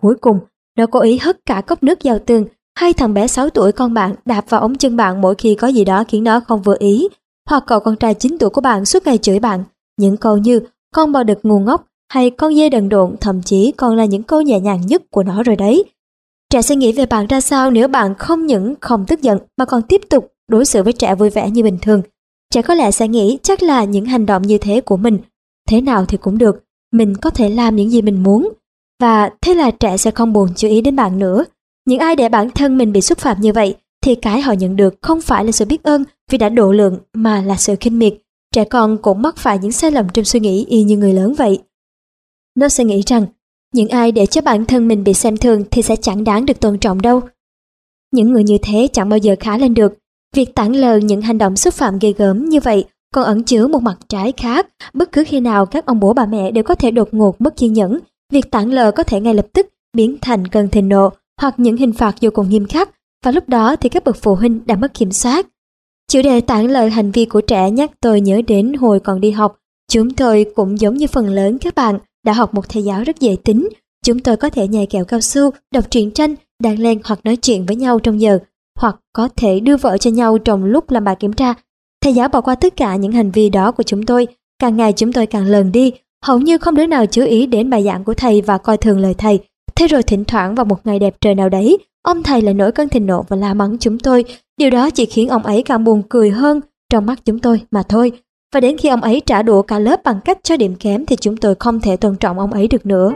Cuối cùng, nó cố ý hất cả cốc nước vào tường, hay thằng bé 6 tuổi con bạn đạp vào ống chân bạn mỗi khi có gì đó khiến nó không vừa ý, hoặc cậu con trai 9 tuổi của bạn suốt ngày chửi bạn. Những câu như con bò đực ngu ngốc hay con dê đần độn thậm chí còn là những câu nhẹ nhàng nhất của nó rồi đấy. Trẻ sẽ nghĩ về bạn ra sao nếu bạn không những không tức giận mà còn tiếp tục đối xử với trẻ vui vẻ như bình thường. Trẻ có lẽ sẽ nghĩ chắc là những hành động như thế của mình. Thế nào thì cũng được, mình có thể làm những gì mình muốn. Và thế là trẻ sẽ không buồn chú ý đến bạn nữa. Những ai để bản thân mình bị xúc phạm như vậy thì cái họ nhận được không phải là sự biết ơn vì đã độ lượng mà là sự khinh miệt. Trẻ con cũng mắc phải những sai lầm trong suy nghĩ y như người lớn vậy. Nó sẽ nghĩ rằng những ai để cho bản thân mình bị xem thường thì sẽ chẳng đáng được tôn trọng đâu. Những người như thế chẳng bao giờ khá lên được. Việc tản lờ những hành động xúc phạm ghê gớm như vậy còn ẩn chứa một mặt trái khác. Bất cứ khi nào các ông bố bà mẹ đều có thể đột ngột mất kiên nhẫn, việc tản lờ có thể ngay lập tức biến thành cơn thịnh nộ hoặc những hình phạt vô cùng nghiêm khắc và lúc đó thì các bậc phụ huynh đã mất kiểm soát. Chủ đề tản lờ hành vi của trẻ nhắc tôi nhớ đến hồi còn đi học. Chúng tôi cũng giống như phần lớn các bạn đã học một thầy giáo rất dễ tính. Chúng tôi có thể nhảy kẹo cao su, đọc truyện tranh, đàn len hoặc nói chuyện với nhau trong giờ, hoặc có thể đưa vợ cho nhau trong lúc làm bài kiểm tra. Thầy giáo bỏ qua tất cả những hành vi đó của chúng tôi. Càng ngày chúng tôi càng lờn đi, hầu như không đứa nào chú ý đến bài giảng của thầy và coi thường lời thầy. Thế rồi thỉnh thoảng vào một ngày đẹp trời nào đấy, ông thầy lại nổi cơn thịnh nộ và la mắng chúng tôi. Điều đó chỉ khiến ông ấy càng buồn cười hơn trong mắt chúng tôi mà thôi. Và đến khi ông ấy trả đũa cả lớp bằng cách cho điểm kém thì chúng tôi không thể tôn trọng ông ấy được nữa.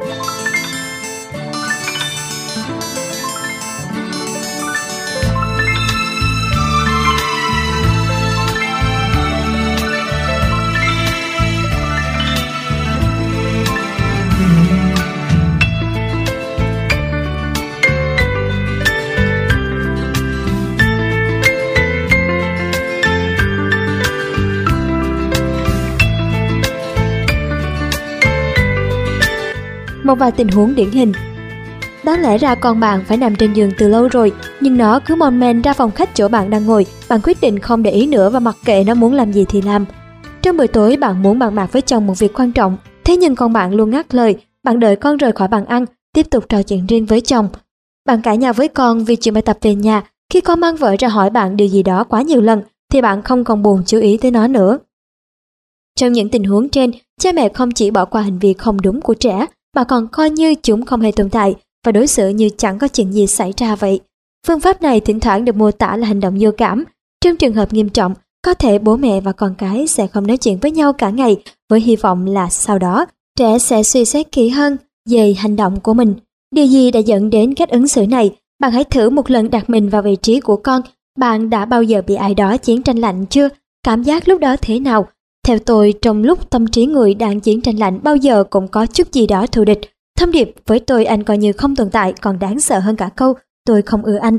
Một vài tình huống điển hình. Đáng lẽ ra con bạn phải nằm trên giường từ lâu rồi, nhưng nó cứ mon men ra phòng khách chỗ bạn đang ngồi, bạn quyết định không để ý nữa và mặc kệ nó muốn làm gì thì làm. Trong buổi tối bạn muốn bàn bạc với chồng một việc quan trọng, thế nhưng con bạn luôn ngắt lời, bạn đợi con rời khỏi bàn ăn, tiếp tục trò chuyện riêng với chồng. Bạn cãi nhau với con vì chuyện bài tập về nhà, khi con mang vợ ra hỏi bạn điều gì đó quá nhiều lần, thì bạn không còn buồn chú ý tới nó nữa. Trong những tình huống trên, cha mẹ không chỉ bỏ qua hành vi không đúng của trẻ mà còn coi như chúng không hề tồn tại và đối xử như chẳng có chuyện gì xảy ra vậy. Phương pháp này thỉnh thoảng được mô tả là hành động vô cảm. Trong trường hợp nghiêm trọng, có thể bố mẹ và con cái sẽ không nói chuyện với nhau cả ngày với hy vọng là sau đó trẻ sẽ suy xét kỹ hơn về hành động của mình. Điều gì đã dẫn đến cách ứng xử này? Bạn hãy thử một lần đặt mình vào vị trí của con. Bạn đã bao giờ bị ai đó chiến tranh lạnh chưa? Cảm giác lúc đó thế nào? Theo tôi, trong lúc tâm trí người đang chiến tranh lạnh bao giờ cũng có chút gì đó thù địch. Thông điệp với tôi anh coi như không tồn tại còn đáng sợ hơn cả câu tôi không ưa anh.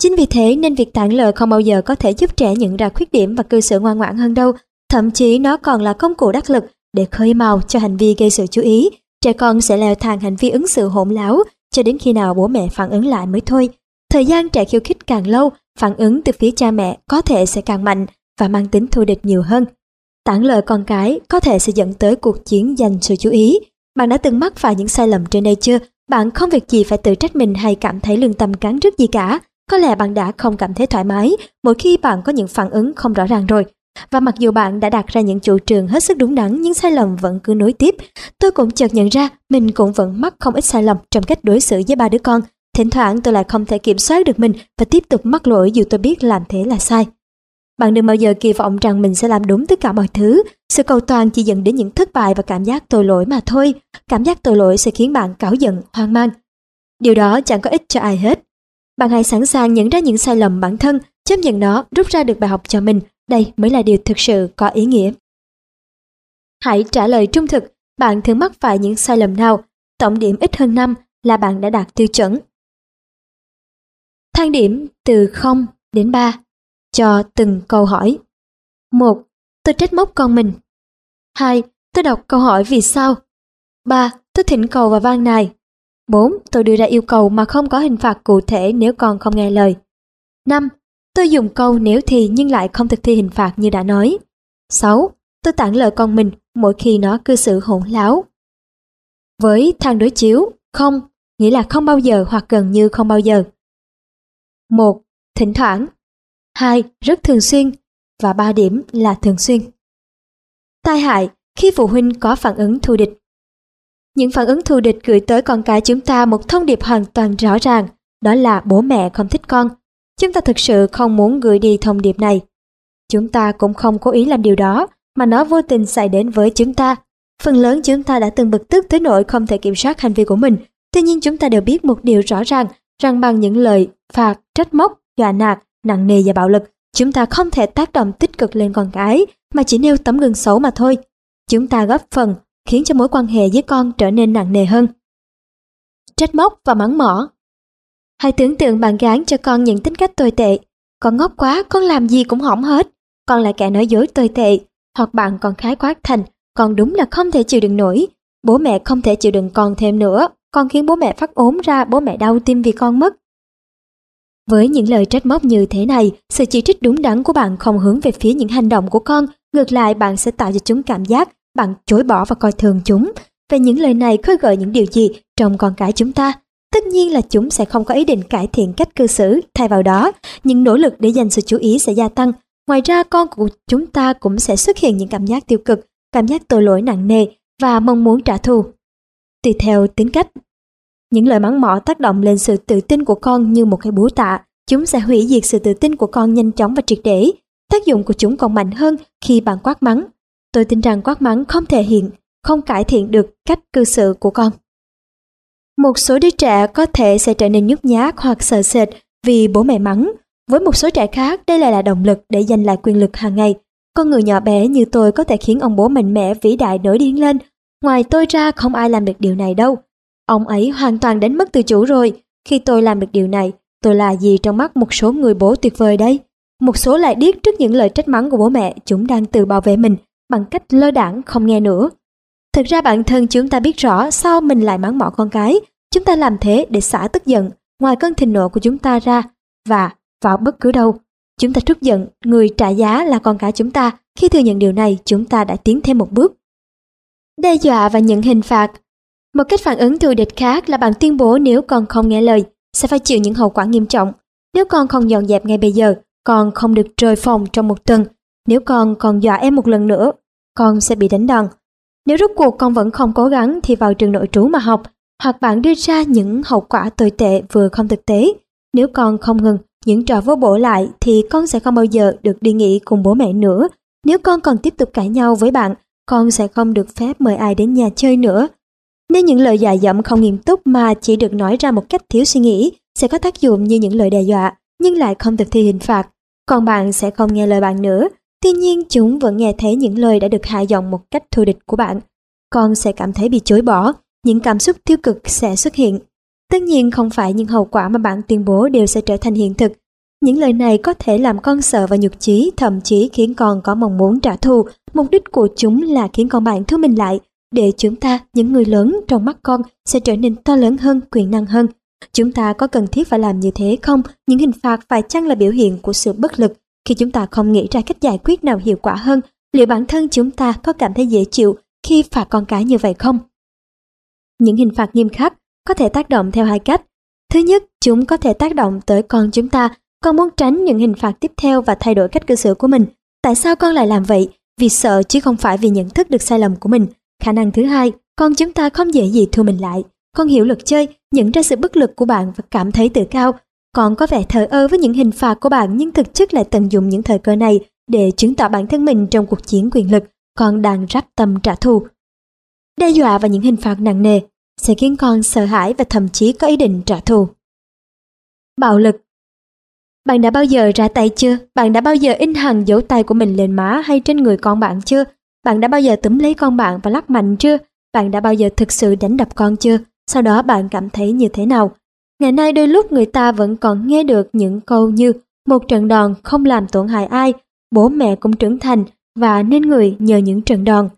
Chính vì thế nên việc tản lời không bao giờ có thể giúp trẻ nhận ra khuyết điểm và cư xử ngoan ngoãn hơn đâu. Thậm chí nó còn là công cụ đắc lực để khơi mào cho hành vi gây sự chú ý. Trẻ con sẽ leo thang hành vi ứng xử hỗn láo cho đến khi nào bố mẹ phản ứng lại mới thôi. Thời gian trẻ khiêu khích càng lâu, phản ứng từ phía cha mẹ có thể sẽ càng mạnh và mang tính thù địch nhiều hơn. Tản lời con cái có thể sẽ dẫn tới cuộc chiến giành sự chú ý. Bạn đã từng mắc phải những sai lầm trên đây chưa? Bạn không việc gì phải tự trách mình hay cảm thấy lương tâm cắn rứt gì cả. Có lẽ bạn đã không cảm thấy thoải mái mỗi khi bạn có những phản ứng không rõ ràng rồi. Và mặc dù bạn đã đặt ra những chủ trương hết sức đúng đắn nhưng sai lầm vẫn cứ nối tiếp, tôi cũng chợt nhận ra mình cũng vẫn mắc không ít sai lầm trong cách đối xử với ba đứa con. Thỉnh thoảng tôi lại không thể kiểm soát được mình và tiếp tục mắc lỗi dù tôi biết làm thế là sai. Bạn đừng bao giờ kỳ vọng rằng mình sẽ làm đúng tất cả mọi thứ. Sự cầu toàn chỉ dẫn đến những thất bại và cảm giác tội lỗi mà thôi. Cảm giác tội lỗi sẽ khiến bạn cáu giận, hoang mang. Điều đó chẳng có ích cho ai hết. Bạn hãy sẵn sàng nhận ra những sai lầm bản thân, chấp nhận nó, rút ra được bài học cho mình. Đây mới là điều thực sự có ý nghĩa. Hãy trả lời trung thực, bạn thường mắc phải những sai lầm nào? Tổng điểm ít hơn 5 là bạn đã đạt tiêu chuẩn. Thang điểm từ 0 đến 3 cho từng câu hỏi. một Tôi trách móc con mình. 2. Tôi đọc câu hỏi vì sao. 3. Tôi thỉnh cầu và van nài. 4. Tôi đưa ra yêu cầu mà không có hình phạt cụ thể nếu con không nghe lời. 5. Tôi dùng câu nếu thì nhưng lại không thực thi hình phạt như đã nói. 6. Tôi tặng lời con mình mỗi khi nó cư xử hỗn láo. Với thang đối chiếu, không, nghĩa là không bao giờ hoặc gần như không bao giờ. 1. Thỉnh thoảng 2. Rất thường xuyên và 3 điểm là thường xuyên. Tai hại khi phụ huynh có phản ứng thù địch. Những phản ứng thù địch gửi tới con cái chúng ta một thông điệp hoàn toàn rõ ràng, đó là bố mẹ không thích con. Chúng ta thực sự không muốn gửi đi thông điệp này. Chúng ta cũng không cố ý làm điều đó, mà nó vô tình xảy đến với chúng ta. Phần lớn chúng ta đã từng bực tức tới nỗi không thể kiểm soát hành vi của mình. Tuy nhiên chúng ta đều biết một điều rõ ràng, rằng bằng những lời phạt, trách móc, dọa nạt, nặng nề và bạo lực, chúng ta không thể tác động tích cực lên con cái, mà chỉ nêu tấm gương xấu mà thôi. Chúng ta góp phần khiến cho mối quan hệ với con trở nên nặng nề hơn. Trách móc và mắng mỏ Hãy tưởng tượng bạn gán cho con những tính cách tồi tệ. Con ngốc quá, con làm gì cũng hỏng hết. Con là kẻ nói dối tồi tệ. Hoặc bạn còn khái quát thành, con đúng là không thể chịu đựng nổi. Bố mẹ không thể chịu đựng con thêm nữa. Con khiến bố mẹ phát ốm ra, bố mẹ đau tim vì con mất. Với những lời trách móc như thế này, sự chỉ trích đúng đắn của bạn không hướng về phía những hành động của con, ngược lại bạn sẽ tạo cho chúng cảm giác bạn chối bỏ và coi thường chúng. Về những lời này khơi gợi những điều gì trong con cái chúng ta? Tất nhiên là chúng sẽ không có ý định cải thiện cách cư xử, thay vào đó, những nỗ lực để dành sự chú ý sẽ gia tăng. Ngoài ra con của chúng ta cũng sẽ xuất hiện những cảm giác tiêu cực, cảm giác tội lỗi nặng nề và mong muốn trả thù. Tùy theo tính cách những lời mắng mỏ tác động lên sự tự tin của con như một cái búa tạ. Chúng sẽ hủy diệt sự tự tin của con nhanh chóng và triệt để. Tác dụng của chúng còn mạnh hơn khi bạn quát mắng. Tôi tin rằng quát mắng không thể hiện, không cải thiện được cách cư xử của con. Một số đứa trẻ có thể sẽ trở nên nhút nhát hoặc sợ sệt vì bố mẹ mắng. Với một số trẻ khác, đây lại là động lực để giành lại quyền lực hàng ngày. Con người nhỏ bé như tôi có thể khiến ông bố mạnh mẽ vĩ đại nổi điên lên. Ngoài tôi ra không ai làm được điều này đâu. Ông ấy hoàn toàn đánh mất tự chủ rồi. Khi tôi làm được điều này, tôi là gì trong mắt một số người bố tuyệt vời đây? Một số lại điếc trước những lời trách mắng của bố mẹ, chúng đang tự bảo vệ mình bằng cách lơ đảng không nghe nữa. Thực ra bản thân chúng ta biết rõ sao mình lại mắng mỏ con cái. Chúng ta làm thế để xả tức giận ngoài cơn thịnh nộ của chúng ta ra và vào bất cứ đâu. Chúng ta trút giận, người trả giá là con cái chúng ta. Khi thừa nhận điều này, chúng ta đã tiến thêm một bước. Đe dọa và nhận hình phạt một cách phản ứng thù địch khác là bạn tuyên bố nếu con không nghe lời, sẽ phải chịu những hậu quả nghiêm trọng. Nếu con không dọn dẹp ngay bây giờ, con không được rời phòng trong một tuần. Nếu con còn dọa em một lần nữa, con sẽ bị đánh đòn. Nếu rốt cuộc con vẫn không cố gắng thì vào trường nội trú mà học, hoặc bạn đưa ra những hậu quả tồi tệ vừa không thực tế. Nếu con không ngừng những trò vô bổ lại thì con sẽ không bao giờ được đi nghỉ cùng bố mẹ nữa. Nếu con còn tiếp tục cãi nhau với bạn, con sẽ không được phép mời ai đến nhà chơi nữa. Nếu những lời dọa dẫm không nghiêm túc mà chỉ được nói ra một cách thiếu suy nghĩ, sẽ có tác dụng như những lời đe dọa, nhưng lại không thực thi hình phạt. Còn bạn sẽ không nghe lời bạn nữa. Tuy nhiên chúng vẫn nghe thấy những lời đã được hạ giọng một cách thù địch của bạn. Con sẽ cảm thấy bị chối bỏ, những cảm xúc tiêu cực sẽ xuất hiện. Tất nhiên không phải những hậu quả mà bạn tuyên bố đều sẽ trở thành hiện thực. Những lời này có thể làm con sợ và nhục chí, thậm chí khiến con có mong muốn trả thù. Mục đích của chúng là khiến con bạn thu mình lại để chúng ta, những người lớn trong mắt con sẽ trở nên to lớn hơn, quyền năng hơn. Chúng ta có cần thiết phải làm như thế không? Những hình phạt phải chăng là biểu hiện của sự bất lực khi chúng ta không nghĩ ra cách giải quyết nào hiệu quả hơn? Liệu bản thân chúng ta có cảm thấy dễ chịu khi phạt con cái như vậy không? Những hình phạt nghiêm khắc có thể tác động theo hai cách. Thứ nhất, chúng có thể tác động tới con chúng ta. Con muốn tránh những hình phạt tiếp theo và thay đổi cách cư xử của mình. Tại sao con lại làm vậy? Vì sợ chứ không phải vì nhận thức được sai lầm của mình. Khả năng thứ hai, con chúng ta không dễ gì thua mình lại. Con hiểu luật chơi, nhận ra sự bất lực của bạn và cảm thấy tự cao. Con có vẻ thờ ơ với những hình phạt của bạn nhưng thực chất lại tận dụng những thời cơ này để chứng tỏ bản thân mình trong cuộc chiến quyền lực. Con đang rắp tâm trả thù. Đe dọa và những hình phạt nặng nề sẽ khiến con sợ hãi và thậm chí có ý định trả thù. Bạo lực Bạn đã bao giờ ra tay chưa? Bạn đã bao giờ in hằn dấu tay của mình lên má hay trên người con bạn chưa? Bạn đã bao giờ túm lấy con bạn và lắc mạnh chưa? Bạn đã bao giờ thực sự đánh đập con chưa? Sau đó bạn cảm thấy như thế nào? Ngày nay đôi lúc người ta vẫn còn nghe được những câu như một trận đòn không làm tổn hại ai, bố mẹ cũng trưởng thành và nên người nhờ những trận đòn.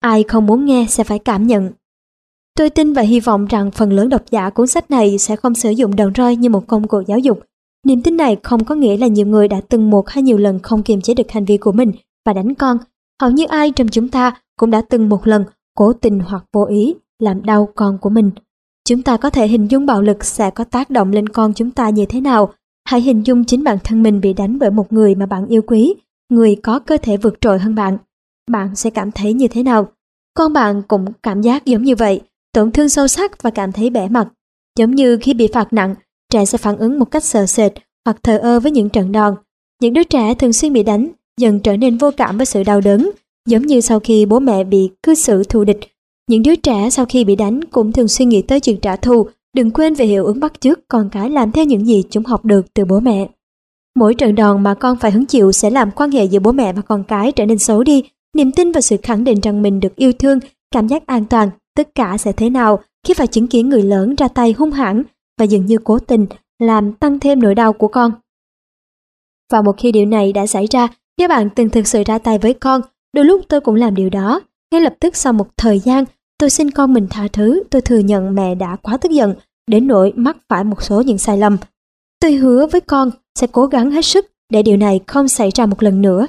Ai không muốn nghe sẽ phải cảm nhận. Tôi tin và hy vọng rằng phần lớn độc giả cuốn sách này sẽ không sử dụng đòn roi như một công cụ giáo dục. Niềm tin này không có nghĩa là nhiều người đã từng một hay nhiều lần không kiềm chế được hành vi của mình và đánh con. Hầu như ai trong chúng ta cũng đã từng một lần cố tình hoặc vô ý làm đau con của mình. Chúng ta có thể hình dung bạo lực sẽ có tác động lên con chúng ta như thế nào. Hãy hình dung chính bản thân mình bị đánh bởi một người mà bạn yêu quý, người có cơ thể vượt trội hơn bạn. Bạn sẽ cảm thấy như thế nào? Con bạn cũng cảm giác giống như vậy, tổn thương sâu sắc và cảm thấy bẻ mặt. Giống như khi bị phạt nặng, trẻ sẽ phản ứng một cách sợ sệt hoặc thờ ơ với những trận đòn. Những đứa trẻ thường xuyên bị đánh dần trở nên vô cảm với sự đau đớn, giống như sau khi bố mẹ bị cư xử thù địch. Những đứa trẻ sau khi bị đánh cũng thường suy nghĩ tới chuyện trả thù, đừng quên về hiệu ứng bắt chước con cái làm theo những gì chúng học được từ bố mẹ. Mỗi trận đòn mà con phải hứng chịu sẽ làm quan hệ giữa bố mẹ và con cái trở nên xấu đi, niềm tin và sự khẳng định rằng mình được yêu thương, cảm giác an toàn, tất cả sẽ thế nào khi phải chứng kiến người lớn ra tay hung hãn và dường như cố tình làm tăng thêm nỗi đau của con. Và một khi điều này đã xảy ra, nếu bạn từng thực sự ra tay với con, đôi lúc tôi cũng làm điều đó. Ngay lập tức sau một thời gian, tôi xin con mình tha thứ, tôi thừa nhận mẹ đã quá tức giận, đến nỗi mắc phải một số những sai lầm. Tôi hứa với con sẽ cố gắng hết sức để điều này không xảy ra một lần nữa.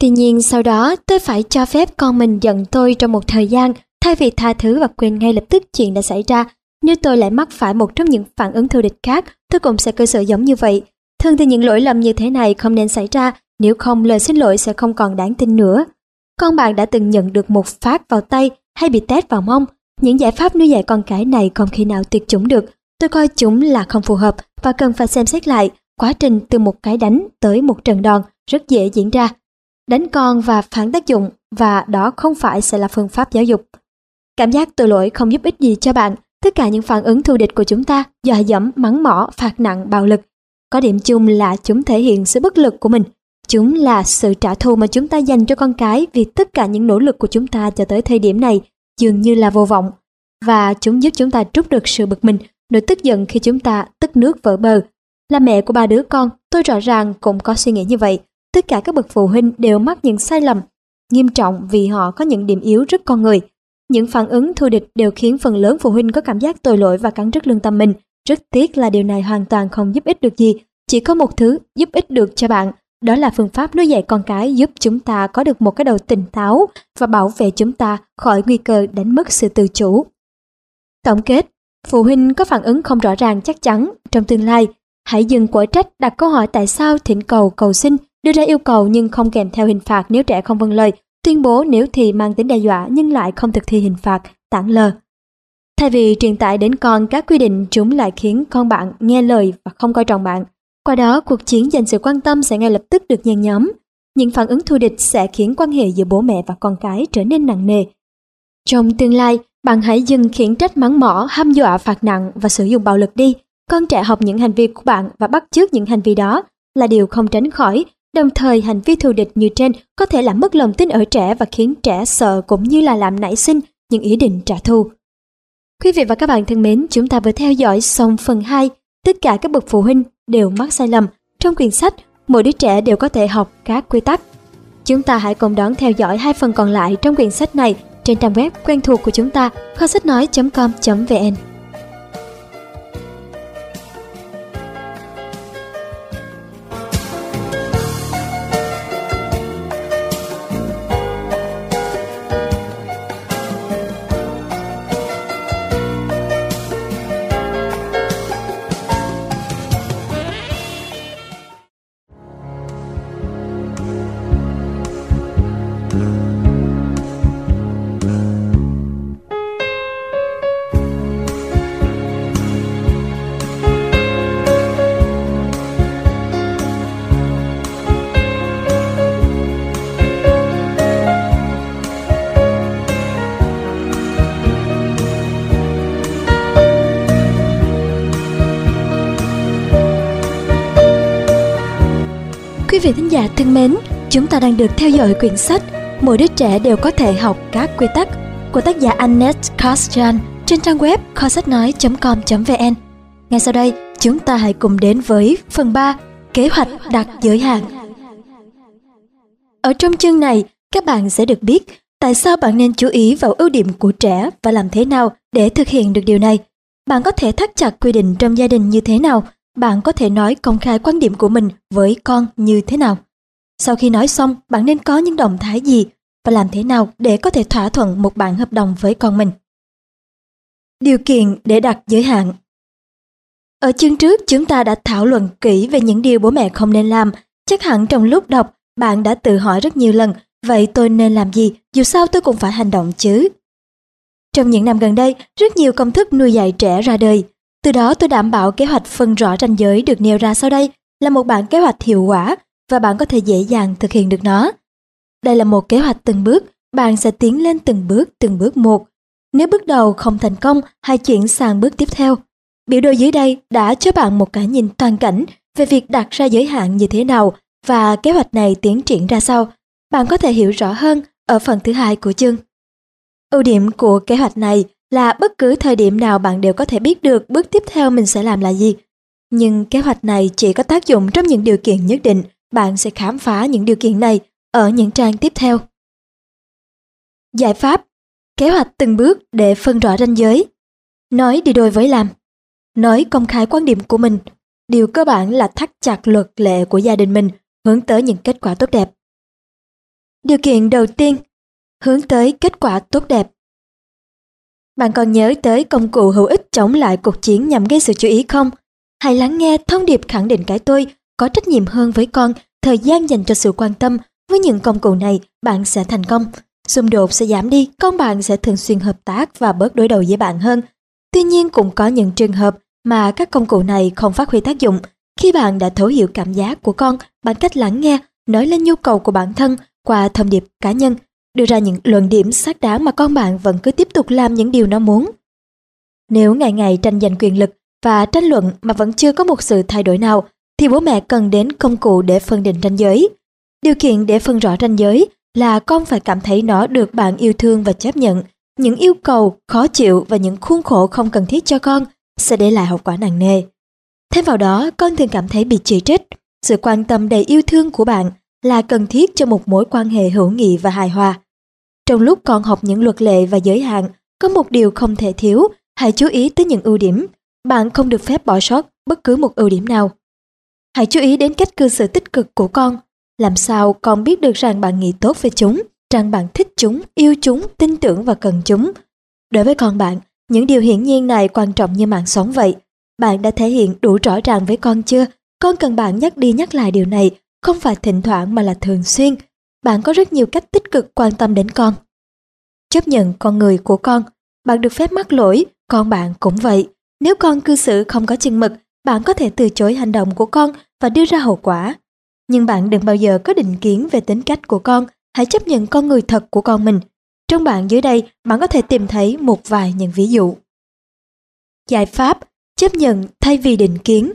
Tuy nhiên sau đó tôi phải cho phép con mình giận tôi trong một thời gian thay vì tha thứ và quên ngay lập tức chuyện đã xảy ra. Nếu tôi lại mắc phải một trong những phản ứng thù địch khác, tôi cũng sẽ cơ sở giống như vậy. Thường thì những lỗi lầm như thế này không nên xảy ra, nếu không lời xin lỗi sẽ không còn đáng tin nữa. Con bạn đã từng nhận được một phát vào tay hay bị tét vào mông. Những giải pháp nuôi dạy con cái này không khi nào tuyệt chủng được. Tôi coi chúng là không phù hợp và cần phải xem xét lại quá trình từ một cái đánh tới một trận đòn rất dễ diễn ra. Đánh con và phản tác dụng và đó không phải sẽ là phương pháp giáo dục. Cảm giác tội lỗi không giúp ích gì cho bạn. Tất cả những phản ứng thù địch của chúng ta, dọa dẫm, mắng mỏ, phạt nặng, bạo lực, có điểm chung là chúng thể hiện sự bất lực của mình. Chúng là sự trả thù mà chúng ta dành cho con cái vì tất cả những nỗ lực của chúng ta cho tới thời điểm này dường như là vô vọng. Và chúng giúp chúng ta trút được sự bực mình, nỗi tức giận khi chúng ta tức nước vỡ bờ. Là mẹ của ba đứa con, tôi rõ ràng cũng có suy nghĩ như vậy. Tất cả các bậc phụ huynh đều mắc những sai lầm nghiêm trọng vì họ có những điểm yếu rất con người. Những phản ứng thù địch đều khiến phần lớn phụ huynh có cảm giác tội lỗi và cắn rứt lương tâm mình. Rất tiếc là điều này hoàn toàn không giúp ích được gì. Chỉ có một thứ giúp ích được cho bạn, đó là phương pháp nuôi dạy con cái giúp chúng ta có được một cái đầu tỉnh táo và bảo vệ chúng ta khỏi nguy cơ đánh mất sự tự chủ. Tổng kết, phụ huynh có phản ứng không rõ ràng chắc chắn trong tương lai. Hãy dừng quở trách đặt câu hỏi tại sao thỉnh cầu cầu xin, đưa ra yêu cầu nhưng không kèm theo hình phạt nếu trẻ không vâng lời, tuyên bố nếu thì mang tính đe dọa nhưng lại không thực thi hình phạt, tản lờ. Thay vì truyền tải đến con các quy định chúng lại khiến con bạn nghe lời và không coi trọng bạn. Qua đó, cuộc chiến dành sự quan tâm sẽ ngay lập tức được nhen nhóm. Những phản ứng thù địch sẽ khiến quan hệ giữa bố mẹ và con cái trở nên nặng nề. Trong tương lai, bạn hãy dừng khiển trách mắng mỏ, ham dọa phạt nặng và sử dụng bạo lực đi. Con trẻ học những hành vi của bạn và bắt chước những hành vi đó là điều không tránh khỏi. Đồng thời, hành vi thù địch như trên có thể làm mất lòng tin ở trẻ và khiến trẻ sợ cũng như là làm nảy sinh những ý định trả thù. Quý vị và các bạn thân mến, chúng ta vừa theo dõi xong phần 2. Tất cả các bậc phụ huynh đều mắc sai lầm. Trong quyển sách, mỗi đứa trẻ đều có thể học các quy tắc. Chúng ta hãy cùng đón theo dõi hai phần còn lại trong quyển sách này trên trang web quen thuộc của chúng ta kho sách nói.com.vn. giả thân mến, chúng ta đang được theo dõi quyển sách Mỗi đứa trẻ đều có thể học các quy tắc của tác giả Annette Kostjan trên trang web kho sách nói.com.vn. Ngay sau đây, chúng ta hãy cùng đến với phần 3, kế hoạch đặt giới hạn. Ở trong chương này, các bạn sẽ được biết tại sao bạn nên chú ý vào ưu điểm của trẻ và làm thế nào để thực hiện được điều này. Bạn có thể thắt chặt quy định trong gia đình như thế nào bạn có thể nói công khai quan điểm của mình với con như thế nào. Sau khi nói xong, bạn nên có những động thái gì và làm thế nào để có thể thỏa thuận một bản hợp đồng với con mình. Điều kiện để đặt giới hạn Ở chương trước chúng ta đã thảo luận kỹ về những điều bố mẹ không nên làm. Chắc hẳn trong lúc đọc, bạn đã tự hỏi rất nhiều lần, vậy tôi nên làm gì, dù sao tôi cũng phải hành động chứ. Trong những năm gần đây, rất nhiều công thức nuôi dạy trẻ ra đời. Từ đó tôi đảm bảo kế hoạch phân rõ ranh giới được nêu ra sau đây là một bản kế hoạch hiệu quả và bạn có thể dễ dàng thực hiện được nó. Đây là một kế hoạch từng bước, bạn sẽ tiến lên từng bước từng bước một. Nếu bước đầu không thành công, hãy chuyển sang bước tiếp theo. Biểu đồ dưới đây đã cho bạn một cái nhìn toàn cảnh về việc đặt ra giới hạn như thế nào và kế hoạch này tiến triển ra sao. Bạn có thể hiểu rõ hơn ở phần thứ hai của chương. Ưu điểm của kế hoạch này là bất cứ thời điểm nào bạn đều có thể biết được bước tiếp theo mình sẽ làm là gì. Nhưng kế hoạch này chỉ có tác dụng trong những điều kiện nhất định, bạn sẽ khám phá những điều kiện này ở những trang tiếp theo. Giải pháp Kế hoạch từng bước để phân rõ ranh giới. Nói đi đôi với làm. Nói công khai quan điểm của mình. Điều cơ bản là thắt chặt luật lệ của gia đình mình hướng tới những kết quả tốt đẹp. Điều kiện đầu tiên, hướng tới kết quả tốt đẹp. Bạn còn nhớ tới công cụ hữu ích chống lại cuộc chiến nhằm gây sự chú ý không? Hãy lắng nghe thông điệp khẳng định cái tôi có trách nhiệm hơn với con, thời gian dành cho sự quan tâm. Với những công cụ này, bạn sẽ thành công. Xung đột sẽ giảm đi, con bạn sẽ thường xuyên hợp tác và bớt đối đầu với bạn hơn. Tuy nhiên cũng có những trường hợp mà các công cụ này không phát huy tác dụng. Khi bạn đã thấu hiểu cảm giác của con bằng cách lắng nghe, nói lên nhu cầu của bản thân qua thông điệp cá nhân đưa ra những luận điểm xác đáng mà con bạn vẫn cứ tiếp tục làm những điều nó muốn. Nếu ngày ngày tranh giành quyền lực và tranh luận mà vẫn chưa có một sự thay đổi nào, thì bố mẹ cần đến công cụ để phân định ranh giới. Điều kiện để phân rõ ranh giới là con phải cảm thấy nó được bạn yêu thương và chấp nhận. Những yêu cầu, khó chịu và những khuôn khổ không cần thiết cho con sẽ để lại hậu quả nặng nề. Thêm vào đó, con thường cảm thấy bị chỉ trích. Sự quan tâm đầy yêu thương của bạn là cần thiết cho một mối quan hệ hữu nghị và hài hòa. Trong lúc con học những luật lệ và giới hạn, có một điều không thể thiếu, hãy chú ý tới những ưu điểm. Bạn không được phép bỏ sót bất cứ một ưu điểm nào. Hãy chú ý đến cách cư xử tích cực của con. Làm sao con biết được rằng bạn nghĩ tốt về chúng, rằng bạn thích chúng, yêu chúng, tin tưởng và cần chúng. Đối với con bạn, những điều hiển nhiên này quan trọng như mạng sống vậy. Bạn đã thể hiện đủ rõ ràng với con chưa? Con cần bạn nhắc đi nhắc lại điều này không phải thỉnh thoảng mà là thường xuyên. Bạn có rất nhiều cách tích cực quan tâm đến con. Chấp nhận con người của con, bạn được phép mắc lỗi, con bạn cũng vậy. Nếu con cư xử không có chừng mực, bạn có thể từ chối hành động của con và đưa ra hậu quả. Nhưng bạn đừng bao giờ có định kiến về tính cách của con, hãy chấp nhận con người thật của con mình. Trong bạn dưới đây, bạn có thể tìm thấy một vài những ví dụ. Giải pháp, chấp nhận thay vì định kiến.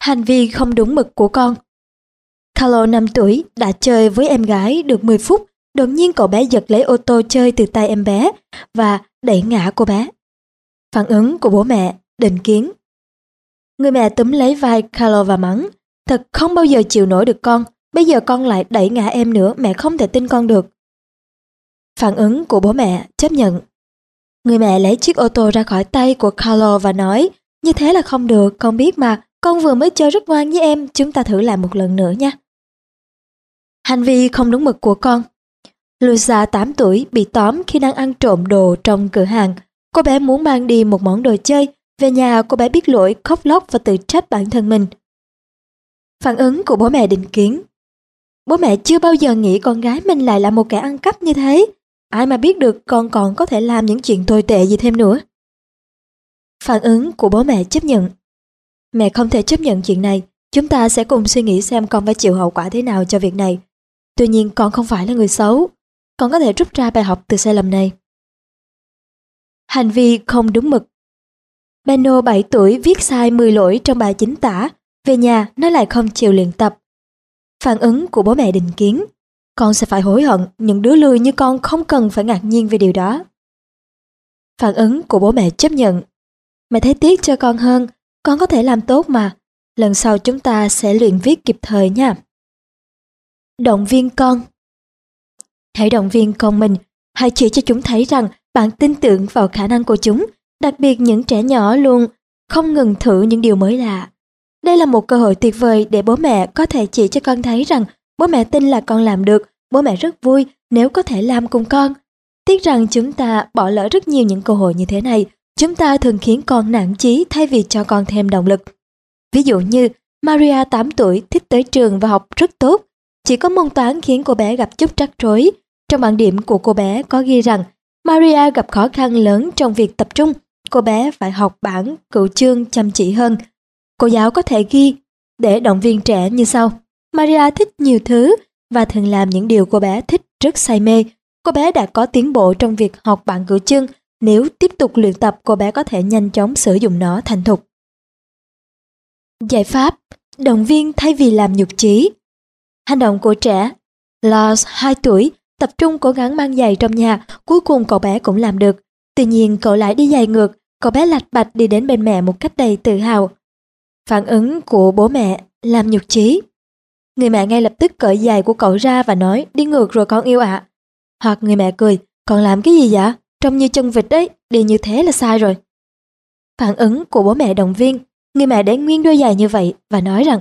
Hành vi không đúng mực của con Carlo 5 tuổi đã chơi với em gái được 10 phút, đột nhiên cậu bé giật lấy ô tô chơi từ tay em bé và đẩy ngã cô bé. Phản ứng của bố mẹ, định kiến. Người mẹ túm lấy vai Carlo và mắng, thật không bao giờ chịu nổi được con, bây giờ con lại đẩy ngã em nữa, mẹ không thể tin con được. Phản ứng của bố mẹ chấp nhận. Người mẹ lấy chiếc ô tô ra khỏi tay của Carlo và nói, như thế là không được, con biết mà, con vừa mới chơi rất ngoan với em, chúng ta thử làm một lần nữa nha. Hành vi không đúng mực của con Luisa 8 tuổi bị tóm khi đang ăn trộm đồ trong cửa hàng. Cô bé muốn mang đi một món đồ chơi. Về nhà cô bé biết lỗi, khóc lóc và tự trách bản thân mình. Phản ứng của bố mẹ định kiến Bố mẹ chưa bao giờ nghĩ con gái mình lại là một kẻ ăn cắp như thế. Ai mà biết được con còn có thể làm những chuyện tồi tệ gì thêm nữa. Phản ứng của bố mẹ chấp nhận Mẹ không thể chấp nhận chuyện này. Chúng ta sẽ cùng suy nghĩ xem con phải chịu hậu quả thế nào cho việc này. Tuy nhiên con không phải là người xấu. Con có thể rút ra bài học từ sai lầm này. Hành vi không đúng mực Beno 7 tuổi viết sai 10 lỗi trong bài chính tả. Về nhà, nó lại không chịu luyện tập. Phản ứng của bố mẹ định kiến. Con sẽ phải hối hận, những đứa lười như con không cần phải ngạc nhiên về điều đó. Phản ứng của bố mẹ chấp nhận. Mẹ thấy tiếc cho con hơn, con có thể làm tốt mà. Lần sau chúng ta sẽ luyện viết kịp thời nha. Động viên con Hãy động viên con mình, hãy chỉ cho chúng thấy rằng bạn tin tưởng vào khả năng của chúng, đặc biệt những trẻ nhỏ luôn không ngừng thử những điều mới lạ. Đây là một cơ hội tuyệt vời để bố mẹ có thể chỉ cho con thấy rằng bố mẹ tin là con làm được, bố mẹ rất vui nếu có thể làm cùng con. Tiếc rằng chúng ta bỏ lỡ rất nhiều những cơ hội như thế này, chúng ta thường khiến con nản chí thay vì cho con thêm động lực. Ví dụ như Maria 8 tuổi thích tới trường và học rất tốt, chỉ có môn toán khiến cô bé gặp chút rắc rối. Trong bảng điểm của cô bé có ghi rằng Maria gặp khó khăn lớn trong việc tập trung, cô bé phải học bảng cựu chương chăm chỉ hơn. Cô giáo có thể ghi để động viên trẻ như sau. Maria thích nhiều thứ và thường làm những điều cô bé thích rất say mê. Cô bé đã có tiến bộ trong việc học bảng cửu chương. Nếu tiếp tục luyện tập, cô bé có thể nhanh chóng sử dụng nó thành thục. Giải pháp Động viên thay vì làm nhục chí Hành động của trẻ Lars 2 tuổi tập trung cố gắng mang giày trong nhà, cuối cùng cậu bé cũng làm được. Tuy nhiên cậu lại đi giày ngược, cậu bé lạch bạch đi đến bên mẹ một cách đầy tự hào. Phản ứng của bố mẹ làm nhục chí. Người mẹ ngay lập tức cởi giày của cậu ra và nói đi ngược rồi con yêu ạ. Hoặc người mẹ cười, còn làm cái gì vậy? Trông như chân vịt đấy, đi như thế là sai rồi. Phản ứng của bố mẹ động viên, người mẹ để nguyên đôi giày như vậy và nói rằng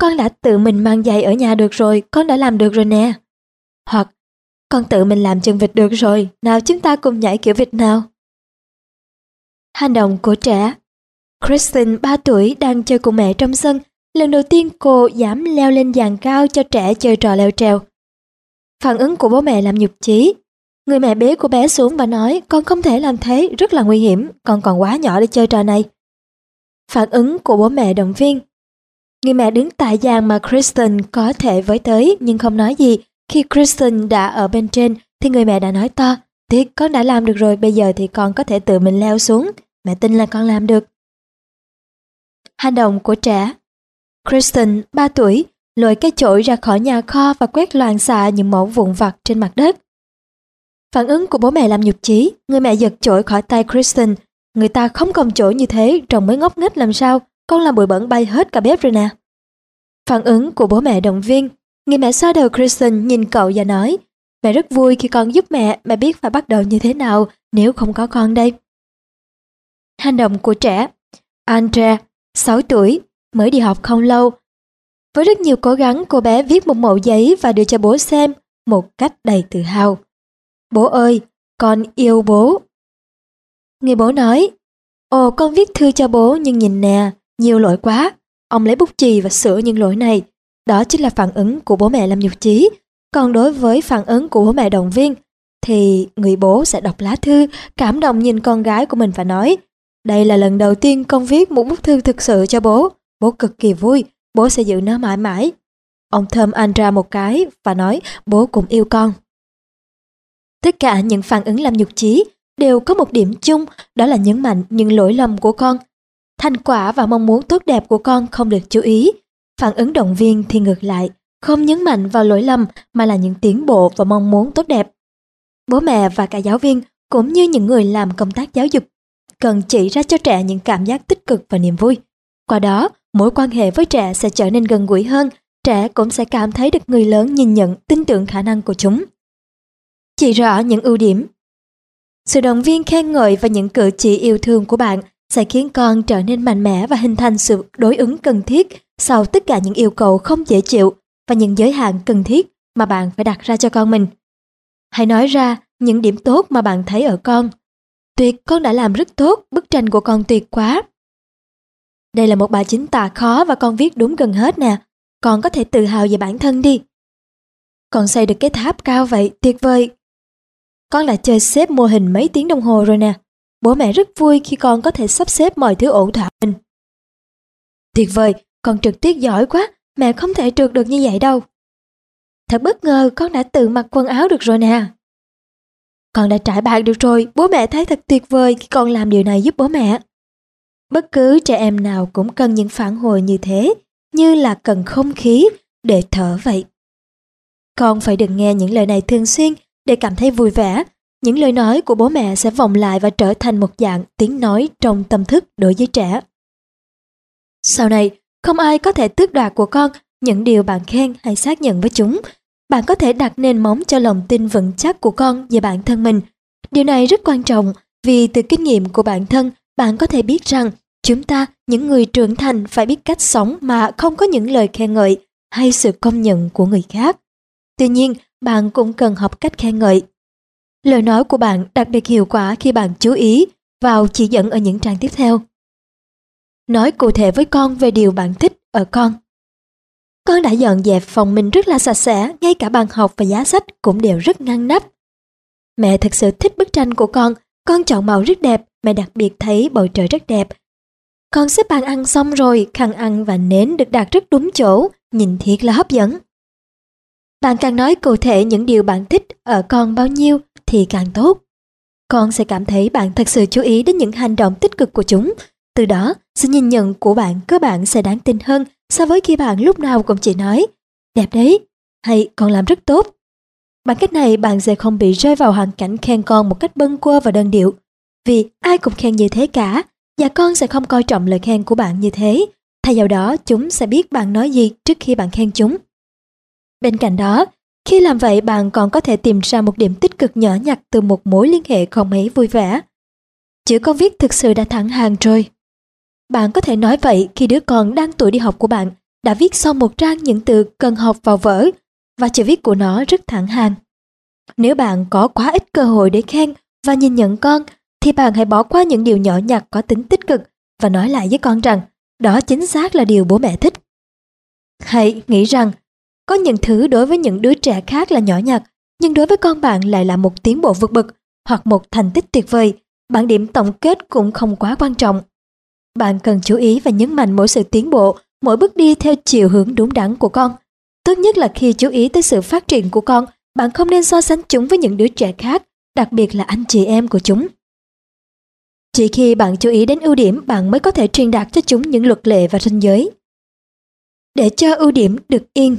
con đã tự mình mang giày ở nhà được rồi, con đã làm được rồi nè. Hoặc con tự mình làm chân vịt được rồi, nào chúng ta cùng nhảy kiểu vịt nào. Hành động của trẻ Kristen 3 tuổi đang chơi cùng mẹ trong sân Lần đầu tiên cô dám leo lên giàn cao cho trẻ chơi trò leo trèo. Phản ứng của bố mẹ làm nhục chí. Người mẹ bế của bé xuống và nói con không thể làm thế, rất là nguy hiểm, con còn quá nhỏ để chơi trò này. Phản ứng của bố mẹ động viên. Người mẹ đứng tại giàn mà Kristen có thể với tới nhưng không nói gì. Khi Kristen đã ở bên trên thì người mẹ đã nói to, tiếc con đã làm được rồi, bây giờ thì con có thể tự mình leo xuống. Mẹ tin là con làm được. Hành động của trẻ Kristen, 3 tuổi, lôi cái chổi ra khỏi nhà kho và quét loạn xạ những mẫu vụn vặt trên mặt đất. Phản ứng của bố mẹ làm nhục chí, người mẹ giật chổi khỏi tay Kristen. Người ta không cầm chổi như thế, trông mới ngốc nghếch làm sao, con làm bụi bẩn bay hết cả bếp rồi nè. Phản ứng của bố mẹ động viên, người mẹ xoa đầu Kristen nhìn cậu và nói, mẹ rất vui khi con giúp mẹ, mẹ biết phải bắt đầu như thế nào nếu không có con đây. Hành động của trẻ Andrea, 6 tuổi, mới đi học không lâu. Với rất nhiều cố gắng, cô bé viết một mẫu giấy và đưa cho bố xem một cách đầy tự hào. Bố ơi, con yêu bố. Người bố nói, Ồ, con viết thư cho bố nhưng nhìn nè, nhiều lỗi quá. Ông lấy bút chì và sửa những lỗi này. Đó chính là phản ứng của bố mẹ làm nhục chí. Còn đối với phản ứng của mẹ động viên, thì người bố sẽ đọc lá thư, cảm động nhìn con gái của mình và nói, đây là lần đầu tiên con viết một bức thư thực sự cho bố. Bố cực kỳ vui, bố sẽ giữ nó mãi mãi. Ông thơm anh ra một cái và nói bố cũng yêu con. Tất cả những phản ứng làm nhục chí đều có một điểm chung, đó là nhấn mạnh những lỗi lầm của con. Thành quả và mong muốn tốt đẹp của con không được chú ý. Phản ứng động viên thì ngược lại, không nhấn mạnh vào lỗi lầm mà là những tiến bộ và mong muốn tốt đẹp. Bố mẹ và cả giáo viên cũng như những người làm công tác giáo dục cần chỉ ra cho trẻ những cảm giác tích cực và niềm vui. Qua đó, mối quan hệ với trẻ sẽ trở nên gần gũi hơn, trẻ cũng sẽ cảm thấy được người lớn nhìn nhận, tin tưởng khả năng của chúng. Chỉ rõ những ưu điểm Sự động viên khen ngợi và những cử chỉ yêu thương của bạn sẽ khiến con trở nên mạnh mẽ và hình thành sự đối ứng cần thiết sau tất cả những yêu cầu không dễ chịu và những giới hạn cần thiết mà bạn phải đặt ra cho con mình. Hãy nói ra những điểm tốt mà bạn thấy ở con. Tuyệt, con đã làm rất tốt, bức tranh của con tuyệt quá. Đây là một bài chính tả khó và con viết đúng gần hết nè. Con có thể tự hào về bản thân đi. Con xây được cái tháp cao vậy, tuyệt vời. Con đã chơi xếp mô hình mấy tiếng đồng hồ rồi nè. Bố mẹ rất vui khi con có thể sắp xếp mọi thứ ổn thỏa mình. Tuyệt vời, con trực tiếp giỏi quá, mẹ không thể trượt được như vậy đâu. Thật bất ngờ con đã tự mặc quần áo được rồi nè. Con đã trải bạc được rồi, bố mẹ thấy thật tuyệt vời khi con làm điều này giúp bố mẹ. Bất cứ trẻ em nào cũng cần những phản hồi như thế, như là cần không khí để thở vậy. Con phải đừng nghe những lời này thường xuyên để cảm thấy vui vẻ. Những lời nói của bố mẹ sẽ vòng lại và trở thành một dạng tiếng nói trong tâm thức đối với trẻ. Sau này, không ai có thể tước đoạt của con những điều bạn khen hay xác nhận với chúng. Bạn có thể đặt nền móng cho lòng tin vững chắc của con về bản thân mình. Điều này rất quan trọng vì từ kinh nghiệm của bản thân, bạn có thể biết rằng Chúng ta, những người trưởng thành phải biết cách sống mà không có những lời khen ngợi hay sự công nhận của người khác. Tuy nhiên, bạn cũng cần học cách khen ngợi. Lời nói của bạn đặc biệt hiệu quả khi bạn chú ý vào chỉ dẫn ở những trang tiếp theo. Nói cụ thể với con về điều bạn thích ở con. Con đã dọn dẹp phòng mình rất là sạch sẽ, ngay cả bàn học và giá sách cũng đều rất ngăn nắp. Mẹ thật sự thích bức tranh của con, con chọn màu rất đẹp, mẹ đặc biệt thấy bầu trời rất đẹp. Con xếp bàn ăn xong rồi, khăn ăn và nến được đặt rất đúng chỗ, nhìn thiệt là hấp dẫn. Bạn càng nói cụ thể những điều bạn thích ở con bao nhiêu thì càng tốt. Con sẽ cảm thấy bạn thật sự chú ý đến những hành động tích cực của chúng. Từ đó, sự nhìn nhận của bạn cơ bản sẽ đáng tin hơn so với khi bạn lúc nào cũng chỉ nói đẹp đấy hay con làm rất tốt. Bằng cách này bạn sẽ không bị rơi vào hoàn cảnh khen con một cách bâng quơ và đơn điệu. Vì ai cũng khen như thế cả, và con sẽ không coi trọng lời khen của bạn như thế. Thay vào đó, chúng sẽ biết bạn nói gì trước khi bạn khen chúng. Bên cạnh đó, khi làm vậy bạn còn có thể tìm ra một điểm tích cực nhỏ nhặt từ một mối liên hệ không mấy vui vẻ. Chữ con viết thực sự đã thẳng hàng rồi. Bạn có thể nói vậy khi đứa con đang tuổi đi học của bạn đã viết xong một trang những từ cần học vào vở và chữ viết của nó rất thẳng hàng. Nếu bạn có quá ít cơ hội để khen và nhìn nhận con thì bạn hãy bỏ qua những điều nhỏ nhặt có tính tích cực và nói lại với con rằng đó chính xác là điều bố mẹ thích. Hãy nghĩ rằng có những thứ đối với những đứa trẻ khác là nhỏ nhặt nhưng đối với con bạn lại là một tiến bộ vượt bậc hoặc một thành tích tuyệt vời, bản điểm tổng kết cũng không quá quan trọng. Bạn cần chú ý và nhấn mạnh mỗi sự tiến bộ, mỗi bước đi theo chiều hướng đúng đắn của con. Tốt nhất là khi chú ý tới sự phát triển của con, bạn không nên so sánh chúng với những đứa trẻ khác, đặc biệt là anh chị em của chúng. Chỉ khi bạn chú ý đến ưu điểm, bạn mới có thể truyền đạt cho chúng những luật lệ và ranh giới. Để cho ưu điểm được yên.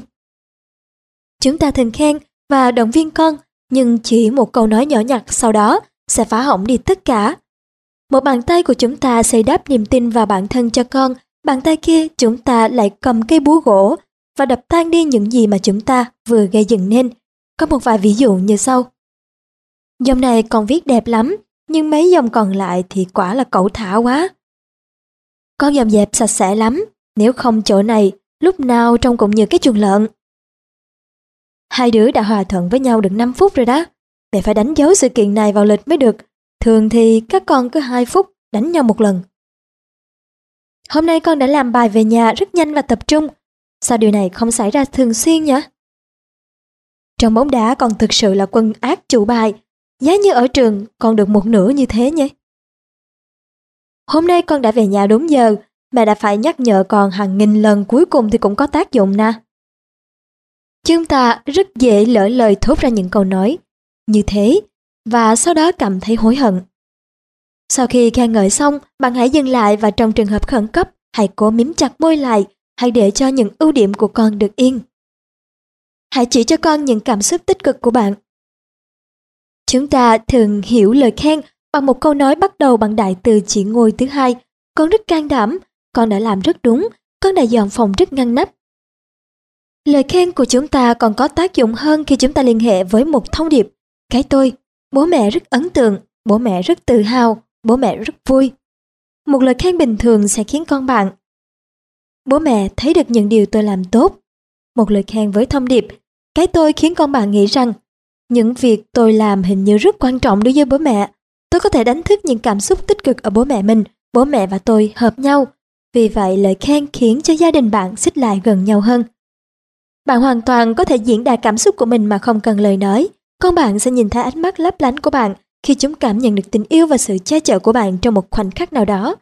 Chúng ta thường khen và động viên con, nhưng chỉ một câu nói nhỏ nhặt sau đó sẽ phá hỏng đi tất cả. Một bàn tay của chúng ta xây đắp niềm tin vào bản thân cho con, bàn tay kia chúng ta lại cầm cây búa gỗ và đập tan đi những gì mà chúng ta vừa gây dựng nên. Có một vài ví dụ như sau. Dòng này còn viết đẹp lắm, nhưng mấy dòng còn lại thì quả là cẩu thả quá. Con dọn dẹp sạch sẽ lắm, nếu không chỗ này lúc nào trông cũng như cái chuồng lợn. Hai đứa đã hòa thuận với nhau được 5 phút rồi đó. Mẹ phải đánh dấu sự kiện này vào lịch mới được. Thường thì các con cứ 2 phút đánh nhau một lần. Hôm nay con đã làm bài về nhà rất nhanh và tập trung. Sao điều này không xảy ra thường xuyên nhỉ? Trong bóng đá còn thực sự là quân ác chủ bài. Giá như ở trường còn được một nửa như thế nhé. Hôm nay con đã về nhà đúng giờ, mẹ đã phải nhắc nhở con hàng nghìn lần cuối cùng thì cũng có tác dụng nè. Chúng ta rất dễ lỡ lời thốt ra những câu nói như thế và sau đó cảm thấy hối hận. Sau khi khen ngợi xong, bạn hãy dừng lại và trong trường hợp khẩn cấp, hãy cố mím chặt môi lại, hãy để cho những ưu điểm của con được yên. Hãy chỉ cho con những cảm xúc tích cực của bạn. Chúng ta thường hiểu lời khen bằng một câu nói bắt đầu bằng đại từ chỉ ngôi thứ hai. Con rất can đảm, con đã làm rất đúng, con đã dọn phòng rất ngăn nắp. Lời khen của chúng ta còn có tác dụng hơn khi chúng ta liên hệ với một thông điệp. Cái tôi, bố mẹ rất ấn tượng, bố mẹ rất tự hào, bố mẹ rất vui. Một lời khen bình thường sẽ khiến con bạn Bố mẹ thấy được những điều tôi làm tốt. Một lời khen với thông điệp, cái tôi khiến con bạn nghĩ rằng những việc tôi làm hình như rất quan trọng đối với bố mẹ. Tôi có thể đánh thức những cảm xúc tích cực ở bố mẹ mình, bố mẹ và tôi hợp nhau. Vì vậy lời khen khiến cho gia đình bạn xích lại gần nhau hơn. Bạn hoàn toàn có thể diễn đạt cảm xúc của mình mà không cần lời nói. Con bạn sẽ nhìn thấy ánh mắt lấp lánh của bạn khi chúng cảm nhận được tình yêu và sự che chở của bạn trong một khoảnh khắc nào đó.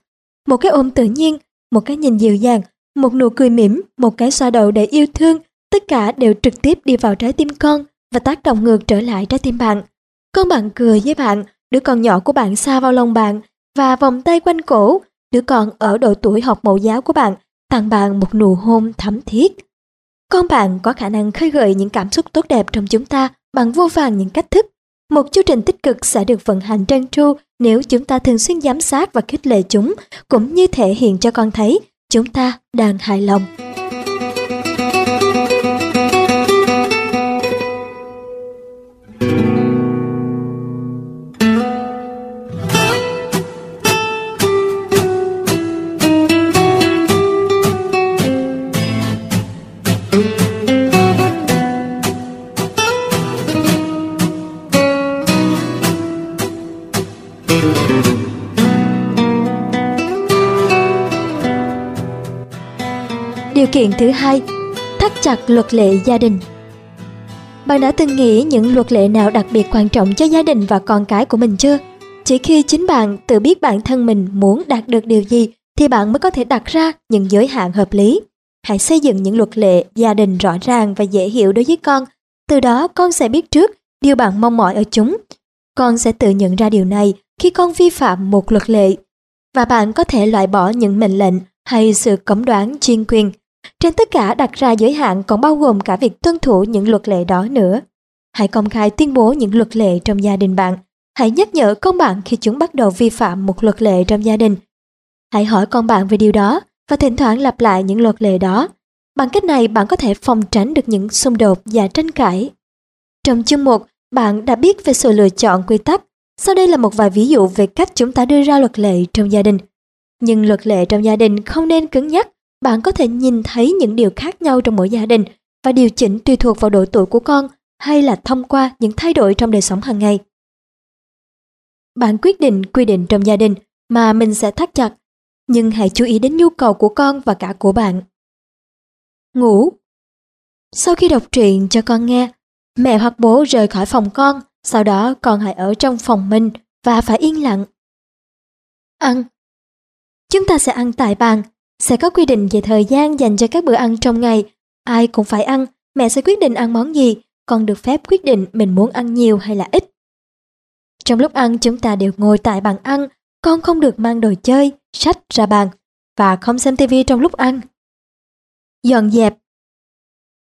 Một cái ôm tự nhiên, một cái nhìn dịu dàng, một nụ cười mỉm, một cái xoa đầu để yêu thương, tất cả đều trực tiếp đi vào trái tim con và tác động ngược trở lại trái tim bạn. Con bạn cười với bạn, đứa con nhỏ của bạn xa vào lòng bạn và vòng tay quanh cổ, đứa con ở độ tuổi học mẫu giáo của bạn tặng bạn một nụ hôn thắm thiết. Con bạn có khả năng khơi gợi những cảm xúc tốt đẹp trong chúng ta bằng vô vàng những cách thức. Một chương trình tích cực sẽ được vận hành trơn tru nếu chúng ta thường xuyên giám sát và khích lệ chúng, cũng như thể hiện cho con thấy chúng ta đang hài lòng. Kiện thứ hai, thắt chặt luật lệ gia đình. Bạn đã từng nghĩ những luật lệ nào đặc biệt quan trọng cho gia đình và con cái của mình chưa? Chỉ khi chính bạn tự biết bản thân mình muốn đạt được điều gì thì bạn mới có thể đặt ra những giới hạn hợp lý. Hãy xây dựng những luật lệ gia đình rõ ràng và dễ hiểu đối với con. Từ đó con sẽ biết trước điều bạn mong mỏi ở chúng. Con sẽ tự nhận ra điều này khi con vi phạm một luật lệ. Và bạn có thể loại bỏ những mệnh lệnh hay sự cấm đoán chuyên quyền. Trên tất cả đặt ra giới hạn còn bao gồm cả việc tuân thủ những luật lệ đó nữa. Hãy công khai tuyên bố những luật lệ trong gia đình bạn. Hãy nhắc nhở con bạn khi chúng bắt đầu vi phạm một luật lệ trong gia đình. Hãy hỏi con bạn về điều đó và thỉnh thoảng lặp lại những luật lệ đó. Bằng cách này bạn có thể phòng tránh được những xung đột và tranh cãi. Trong chương 1, bạn đã biết về sự lựa chọn quy tắc. Sau đây là một vài ví dụ về cách chúng ta đưa ra luật lệ trong gia đình. Nhưng luật lệ trong gia đình không nên cứng nhắc. Bạn có thể nhìn thấy những điều khác nhau trong mỗi gia đình và điều chỉnh tùy thuộc vào độ tuổi của con hay là thông qua những thay đổi trong đời sống hàng ngày. Bạn quyết định quy định trong gia đình mà mình sẽ thắt chặt, nhưng hãy chú ý đến nhu cầu của con và cả của bạn. Ngủ Sau khi đọc truyện cho con nghe, mẹ hoặc bố rời khỏi phòng con, sau đó con hãy ở trong phòng mình và phải yên lặng. Ăn Chúng ta sẽ ăn tại bàn, sẽ có quy định về thời gian dành cho các bữa ăn trong ngày. Ai cũng phải ăn, mẹ sẽ quyết định ăn món gì, con được phép quyết định mình muốn ăn nhiều hay là ít. Trong lúc ăn chúng ta đều ngồi tại bàn ăn, con không được mang đồ chơi, sách ra bàn và không xem tivi trong lúc ăn. Dọn dẹp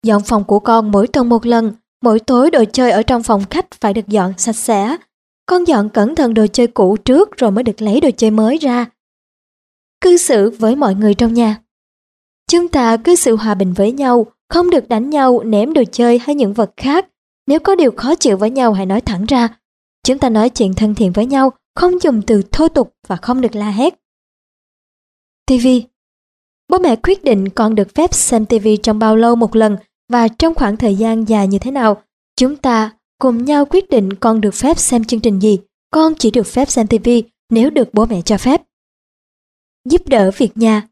Dọn phòng của con mỗi tuần một lần, mỗi tối đồ chơi ở trong phòng khách phải được dọn sạch sẽ. Con dọn cẩn thận đồ chơi cũ trước rồi mới được lấy đồ chơi mới ra. Cư xử với mọi người trong nhà Chúng ta cư xử hòa bình với nhau, không được đánh nhau, ném đồ chơi hay những vật khác. Nếu có điều khó chịu với nhau hãy nói thẳng ra. Chúng ta nói chuyện thân thiện với nhau, không dùng từ thô tục và không được la hét. TV Bố mẹ quyết định con được phép xem TV trong bao lâu một lần và trong khoảng thời gian dài như thế nào. Chúng ta cùng nhau quyết định con được phép xem chương trình gì. Con chỉ được phép xem TV nếu được bố mẹ cho phép. Giúp đỡ việc nhà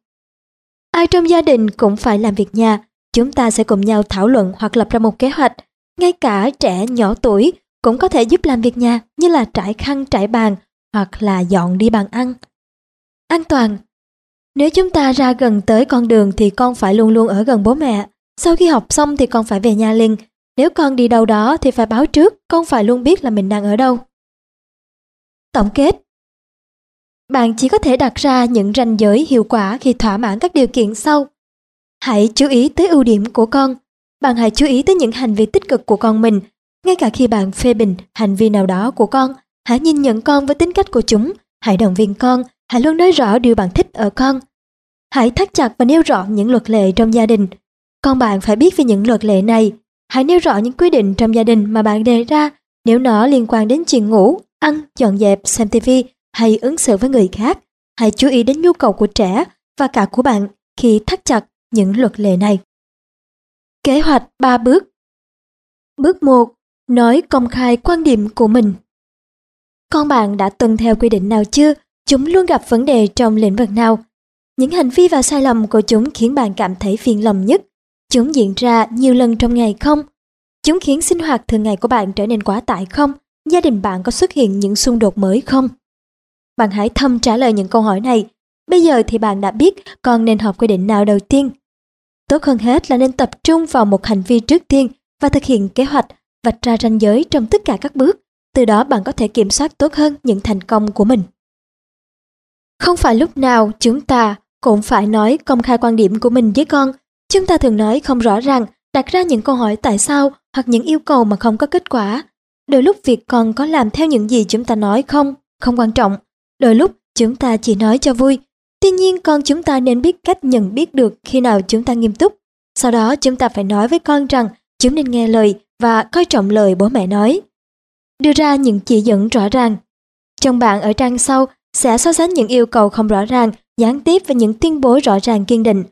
Ai trong gia đình cũng phải làm việc nhà. Chúng ta sẽ cùng nhau thảo luận hoặc lập ra một kế hoạch. Ngay cả trẻ nhỏ tuổi cũng có thể giúp làm việc nhà như là trải khăn trải bàn hoặc là dọn đi bàn ăn. An toàn Nếu chúng ta ra gần tới con đường thì con phải luôn luôn ở gần bố mẹ. Sau khi học xong thì con phải về nhà liền. Nếu con đi đâu đó thì phải báo trước, con phải luôn biết là mình đang ở đâu. Tổng kết bạn chỉ có thể đặt ra những ranh giới hiệu quả khi thỏa mãn các điều kiện sau. Hãy chú ý tới ưu điểm của con. Bạn hãy chú ý tới những hành vi tích cực của con mình ngay cả khi bạn phê bình hành vi nào đó của con, hãy nhìn nhận con với tính cách của chúng, hãy động viên con, hãy luôn nói rõ điều bạn thích ở con. Hãy thắt chặt và nêu rõ những luật lệ trong gia đình. Con bạn phải biết về những luật lệ này. Hãy nêu rõ những quy định trong gia đình mà bạn đề ra nếu nó liên quan đến chuyện ngủ, ăn, dọn dẹp, xem tivi hay ứng xử với người khác. Hãy chú ý đến nhu cầu của trẻ và cả của bạn khi thắt chặt những luật lệ này. Kế hoạch 3 bước Bước 1 nói công khai quan điểm của mình. Con bạn đã tuân theo quy định nào chưa? Chúng luôn gặp vấn đề trong lĩnh vực nào? Những hành vi và sai lầm của chúng khiến bạn cảm thấy phiền lòng nhất. Chúng diễn ra nhiều lần trong ngày không? Chúng khiến sinh hoạt thường ngày của bạn trở nên quá tải không? Gia đình bạn có xuất hiện những xung đột mới không? Bạn hãy thầm trả lời những câu hỏi này. Bây giờ thì bạn đã biết con nên học quy định nào đầu tiên. Tốt hơn hết là nên tập trung vào một hành vi trước tiên và thực hiện kế hoạch vạch ra ranh giới trong tất cả các bước, từ đó bạn có thể kiểm soát tốt hơn những thành công của mình. Không phải lúc nào chúng ta cũng phải nói công khai quan điểm của mình với con. Chúng ta thường nói không rõ ràng, đặt ra những câu hỏi tại sao hoặc những yêu cầu mà không có kết quả. Đôi lúc việc con có làm theo những gì chúng ta nói không, không quan trọng. Đôi lúc chúng ta chỉ nói cho vui. Tuy nhiên con chúng ta nên biết cách nhận biết được khi nào chúng ta nghiêm túc. Sau đó chúng ta phải nói với con rằng chúng nên nghe lời và coi trọng lời bố mẹ nói. Đưa ra những chỉ dẫn rõ ràng. Trong bạn ở trang sau sẽ so sánh những yêu cầu không rõ ràng, gián tiếp và những tuyên bố rõ ràng kiên định.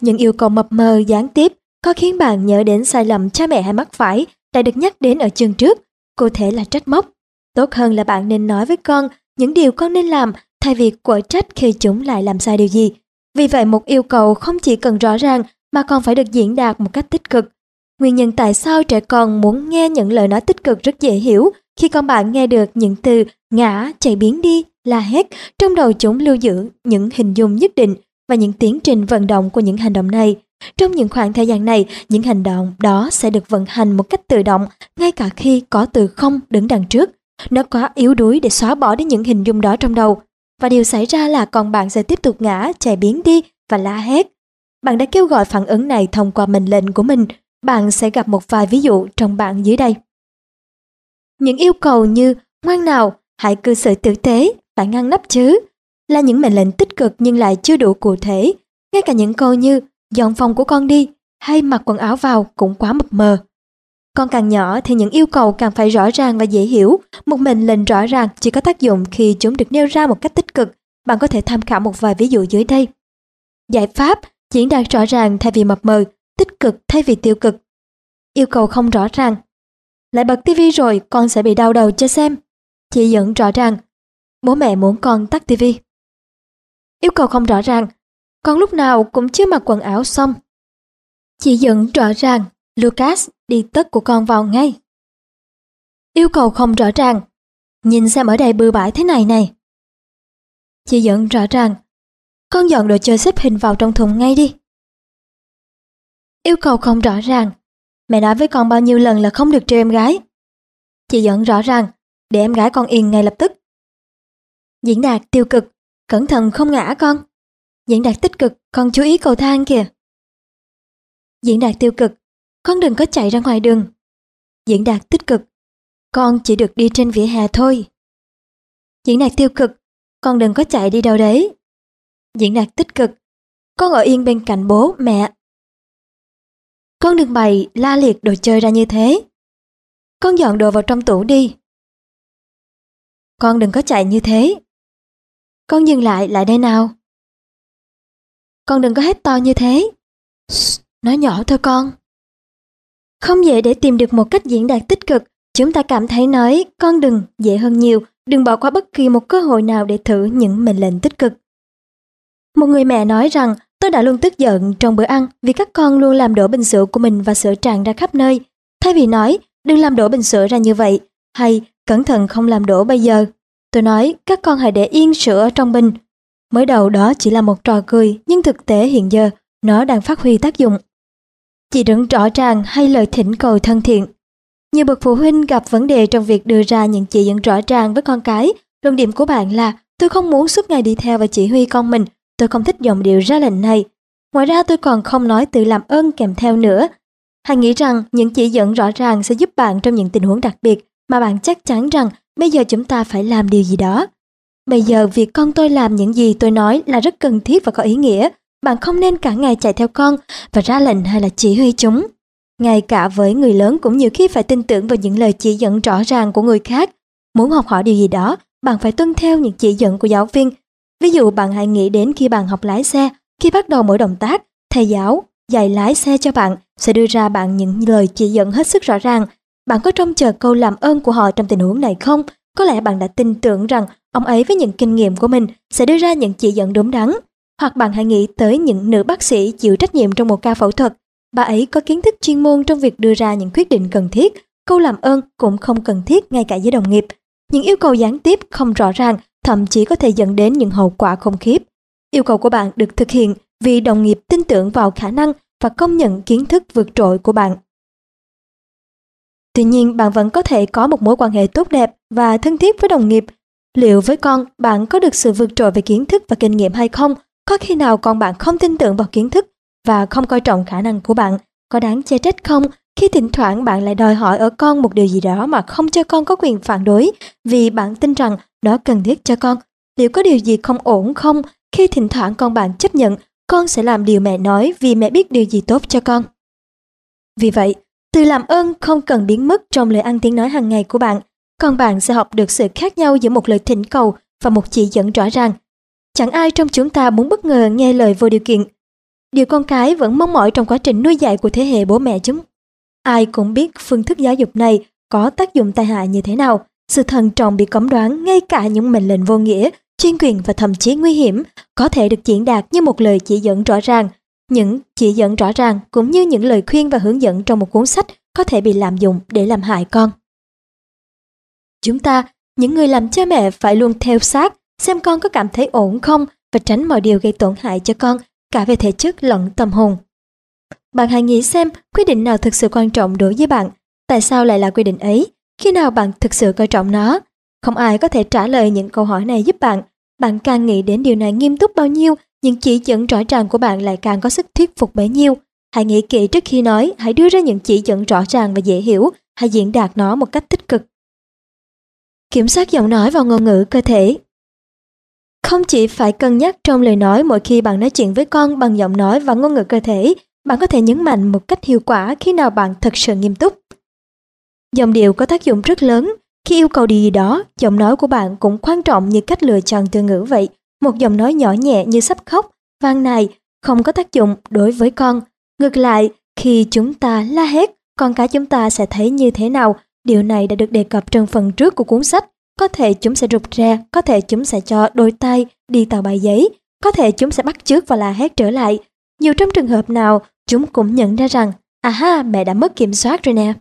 Những yêu cầu mập mờ gián tiếp có khiến bạn nhớ đến sai lầm cha mẹ hay mắc phải đã được nhắc đến ở chương trước, cụ thể là trách móc. Tốt hơn là bạn nên nói với con những điều con nên làm thay vì quở trách khi chúng lại làm sai điều gì. Vì vậy một yêu cầu không chỉ cần rõ ràng mà còn phải được diễn đạt một cách tích cực. Nguyên nhân tại sao trẻ con muốn nghe những lời nói tích cực rất dễ hiểu khi con bạn nghe được những từ ngã, chạy biến đi, la hét, trong đầu chúng lưu giữ những hình dung nhất định và những tiến trình vận động của những hành động này. Trong những khoảng thời gian này, những hành động đó sẽ được vận hành một cách tự động, ngay cả khi có từ không đứng đằng trước. Nó quá yếu đuối để xóa bỏ đi những hình dung đó trong đầu. Và điều xảy ra là con bạn sẽ tiếp tục ngã, chạy biến đi và la hét. Bạn đã kêu gọi phản ứng này thông qua mệnh lệnh của mình. Bạn sẽ gặp một vài ví dụ trong bảng dưới đây. Những yêu cầu như ngoan nào, hãy cư xử tử tế, phải ngăn nắp chứ, là những mệnh lệnh tích cực nhưng lại chưa đủ cụ thể. Ngay cả những câu như dọn phòng của con đi hay mặc quần áo vào cũng quá mập mờ. Con càng nhỏ thì những yêu cầu càng phải rõ ràng và dễ hiểu. Một mệnh lệnh rõ ràng chỉ có tác dụng khi chúng được nêu ra một cách tích cực. Bạn có thể tham khảo một vài ví dụ dưới đây. Giải pháp diễn đạt rõ ràng thay vì mập mờ, tích cực thay vì tiêu cực. Yêu cầu không rõ ràng. Lại bật tivi rồi, con sẽ bị đau đầu cho xem. Chỉ dẫn rõ ràng. Bố mẹ muốn con tắt tivi. Yêu cầu không rõ ràng. Con lúc nào cũng chưa mặc quần áo xong. Chỉ dẫn rõ ràng. Lucas đi tất của con vào ngay. Yêu cầu không rõ ràng. Nhìn xem ở đây bừa bãi thế này này. Chị dẫn rõ ràng. Con dọn đồ chơi xếp hình vào trong thùng ngay đi. Yêu cầu không rõ ràng. Mẹ nói với con bao nhiêu lần là không được trêu em gái. Chị dẫn rõ ràng, để em gái con yên ngay lập tức. Diễn đạt tiêu cực, cẩn thận không ngã con. Diễn đạt tích cực, con chú ý cầu thang kìa. Diễn đạt tiêu cực, con đừng có chạy ra ngoài đường. Diễn đạt tích cực, con chỉ được đi trên vỉa hè thôi. Diễn đạt tiêu cực, con đừng có chạy đi đâu đấy. Diễn đạt tích cực, con ở yên bên cạnh bố, mẹ. Con đừng bày la liệt đồ chơi ra như thế. Con dọn đồ vào trong tủ đi. Con đừng có chạy như thế. Con dừng lại, lại đây nào. Con đừng có hét to như thế. nói nhỏ thôi con. Không dễ để tìm được một cách diễn đạt tích cực, chúng ta cảm thấy nói con đừng dễ hơn nhiều, đừng bỏ qua bất kỳ một cơ hội nào để thử những mệnh lệnh tích cực. Một người mẹ nói rằng tôi đã luôn tức giận trong bữa ăn vì các con luôn làm đổ bình sữa của mình và sữa tràn ra khắp nơi. Thay vì nói đừng làm đổ bình sữa ra như vậy hay cẩn thận không làm đổ bây giờ. Tôi nói các con hãy để yên sữa ở trong bình. Mới đầu đó chỉ là một trò cười nhưng thực tế hiện giờ nó đang phát huy tác dụng. Chỉ đứng rõ ràng hay lời thỉnh cầu thân thiện. Nhiều bậc phụ huynh gặp vấn đề trong việc đưa ra những chỉ dẫn rõ ràng với con cái. Luận điểm của bạn là, tôi không muốn suốt ngày đi theo và chỉ huy con mình. Tôi không thích dòng điệu ra lệnh này. Ngoài ra tôi còn không nói từ làm ơn kèm theo nữa. Hãy nghĩ rằng những chỉ dẫn rõ ràng sẽ giúp bạn trong những tình huống đặc biệt, mà bạn chắc chắn rằng bây giờ chúng ta phải làm điều gì đó. Bây giờ việc con tôi làm những gì tôi nói là rất cần thiết và có ý nghĩa. Bạn không nên cả ngày chạy theo con và ra lệnh hay là chỉ huy chúng. Ngay cả với người lớn cũng nhiều khi phải tin tưởng vào những lời chỉ dẫn rõ ràng của người khác. Muốn học hỏi điều gì đó, bạn phải tuân theo những chỉ dẫn của giáo viên. Ví dụ bạn hãy nghĩ đến khi bạn học lái xe, khi bắt đầu mỗi động tác, thầy giáo dạy lái xe cho bạn sẽ đưa ra bạn những lời chỉ dẫn hết sức rõ ràng. Bạn có trông chờ câu làm ơn của họ trong tình huống này không? Có lẽ bạn đã tin tưởng rằng ông ấy với những kinh nghiệm của mình sẽ đưa ra những chỉ dẫn đúng đắn. Hoặc bạn hãy nghĩ tới những nữ bác sĩ chịu trách nhiệm trong một ca phẫu thuật. Bà ấy có kiến thức chuyên môn trong việc đưa ra những quyết định cần thiết. Câu làm ơn cũng không cần thiết ngay cả với đồng nghiệp. Những yêu cầu gián tiếp không rõ ràng thậm chí có thể dẫn đến những hậu quả khủng khiếp. Yêu cầu của bạn được thực hiện vì đồng nghiệp tin tưởng vào khả năng và công nhận kiến thức vượt trội của bạn. Tuy nhiên, bạn vẫn có thể có một mối quan hệ tốt đẹp và thân thiết với đồng nghiệp. Liệu với con, bạn có được sự vượt trội về kiến thức và kinh nghiệm hay không? Có khi nào con bạn không tin tưởng vào kiến thức và không coi trọng khả năng của bạn? Có đáng chê trách không khi thỉnh thoảng bạn lại đòi hỏi ở con một điều gì đó mà không cho con có quyền phản đối vì bạn tin rằng đó cần thiết cho con? Liệu có điều gì không ổn không khi thỉnh thoảng con bạn chấp nhận con sẽ làm điều mẹ nói vì mẹ biết điều gì tốt cho con. Vì vậy, từ làm ơn không cần biến mất trong lời ăn tiếng nói hàng ngày của bạn, còn bạn sẽ học được sự khác nhau giữa một lời thỉnh cầu và một chỉ dẫn rõ ràng. Chẳng ai trong chúng ta muốn bất ngờ nghe lời vô điều kiện. Điều con cái vẫn mong mỏi trong quá trình nuôi dạy của thế hệ bố mẹ chúng. Ai cũng biết phương thức giáo dục này có tác dụng tai hại như thế nào. Sự thần trọng bị cấm đoán ngay cả những mệnh lệnh vô nghĩa chuyên quyền và thậm chí nguy hiểm có thể được diễn đạt như một lời chỉ dẫn rõ ràng. những chỉ dẫn rõ ràng cũng như những lời khuyên và hướng dẫn trong một cuốn sách có thể bị lạm dụng để làm hại con. Chúng ta, những người làm cha mẹ phải luôn theo sát xem con có cảm thấy ổn không và tránh mọi điều gây tổn hại cho con cả về thể chất lẫn tâm hồn. Bạn hãy nghĩ xem quyết định nào thực sự quan trọng đối với bạn, tại sao lại là quyết định ấy, khi nào bạn thực sự coi trọng nó. Không ai có thể trả lời những câu hỏi này giúp bạn. Bạn càng nghĩ đến điều này nghiêm túc bao nhiêu, những chỉ dẫn rõ ràng của bạn lại càng có sức thuyết phục bấy nhiêu. Hãy nghĩ kỹ trước khi nói, hãy đưa ra những chỉ dẫn rõ ràng và dễ hiểu, hãy diễn đạt nó một cách tích cực. Kiểm soát giọng nói và ngôn ngữ cơ thể không chỉ phải cân nhắc trong lời nói mỗi khi bạn nói chuyện với con bằng giọng nói và ngôn ngữ cơ thể, bạn có thể nhấn mạnh một cách hiệu quả khi nào bạn thật sự nghiêm túc. Dòng điệu có tác dụng rất lớn. Khi yêu cầu điều gì đó, giọng nói của bạn cũng quan trọng như cách lựa chọn từ ngữ vậy. Một giọng nói nhỏ nhẹ như sắp khóc, vang này không có tác dụng đối với con. Ngược lại, khi chúng ta la hét, con cái chúng ta sẽ thấy như thế nào. Điều này đã được đề cập trong phần trước của cuốn sách. Có thể chúng sẽ rụt ra, có thể chúng sẽ cho đôi tay đi tàu bài giấy, có thể chúng sẽ bắt chước và la hét trở lại. Nhiều trong trường hợp nào, chúng cũng nhận ra rằng, à ha, mẹ đã mất kiểm soát rồi nè.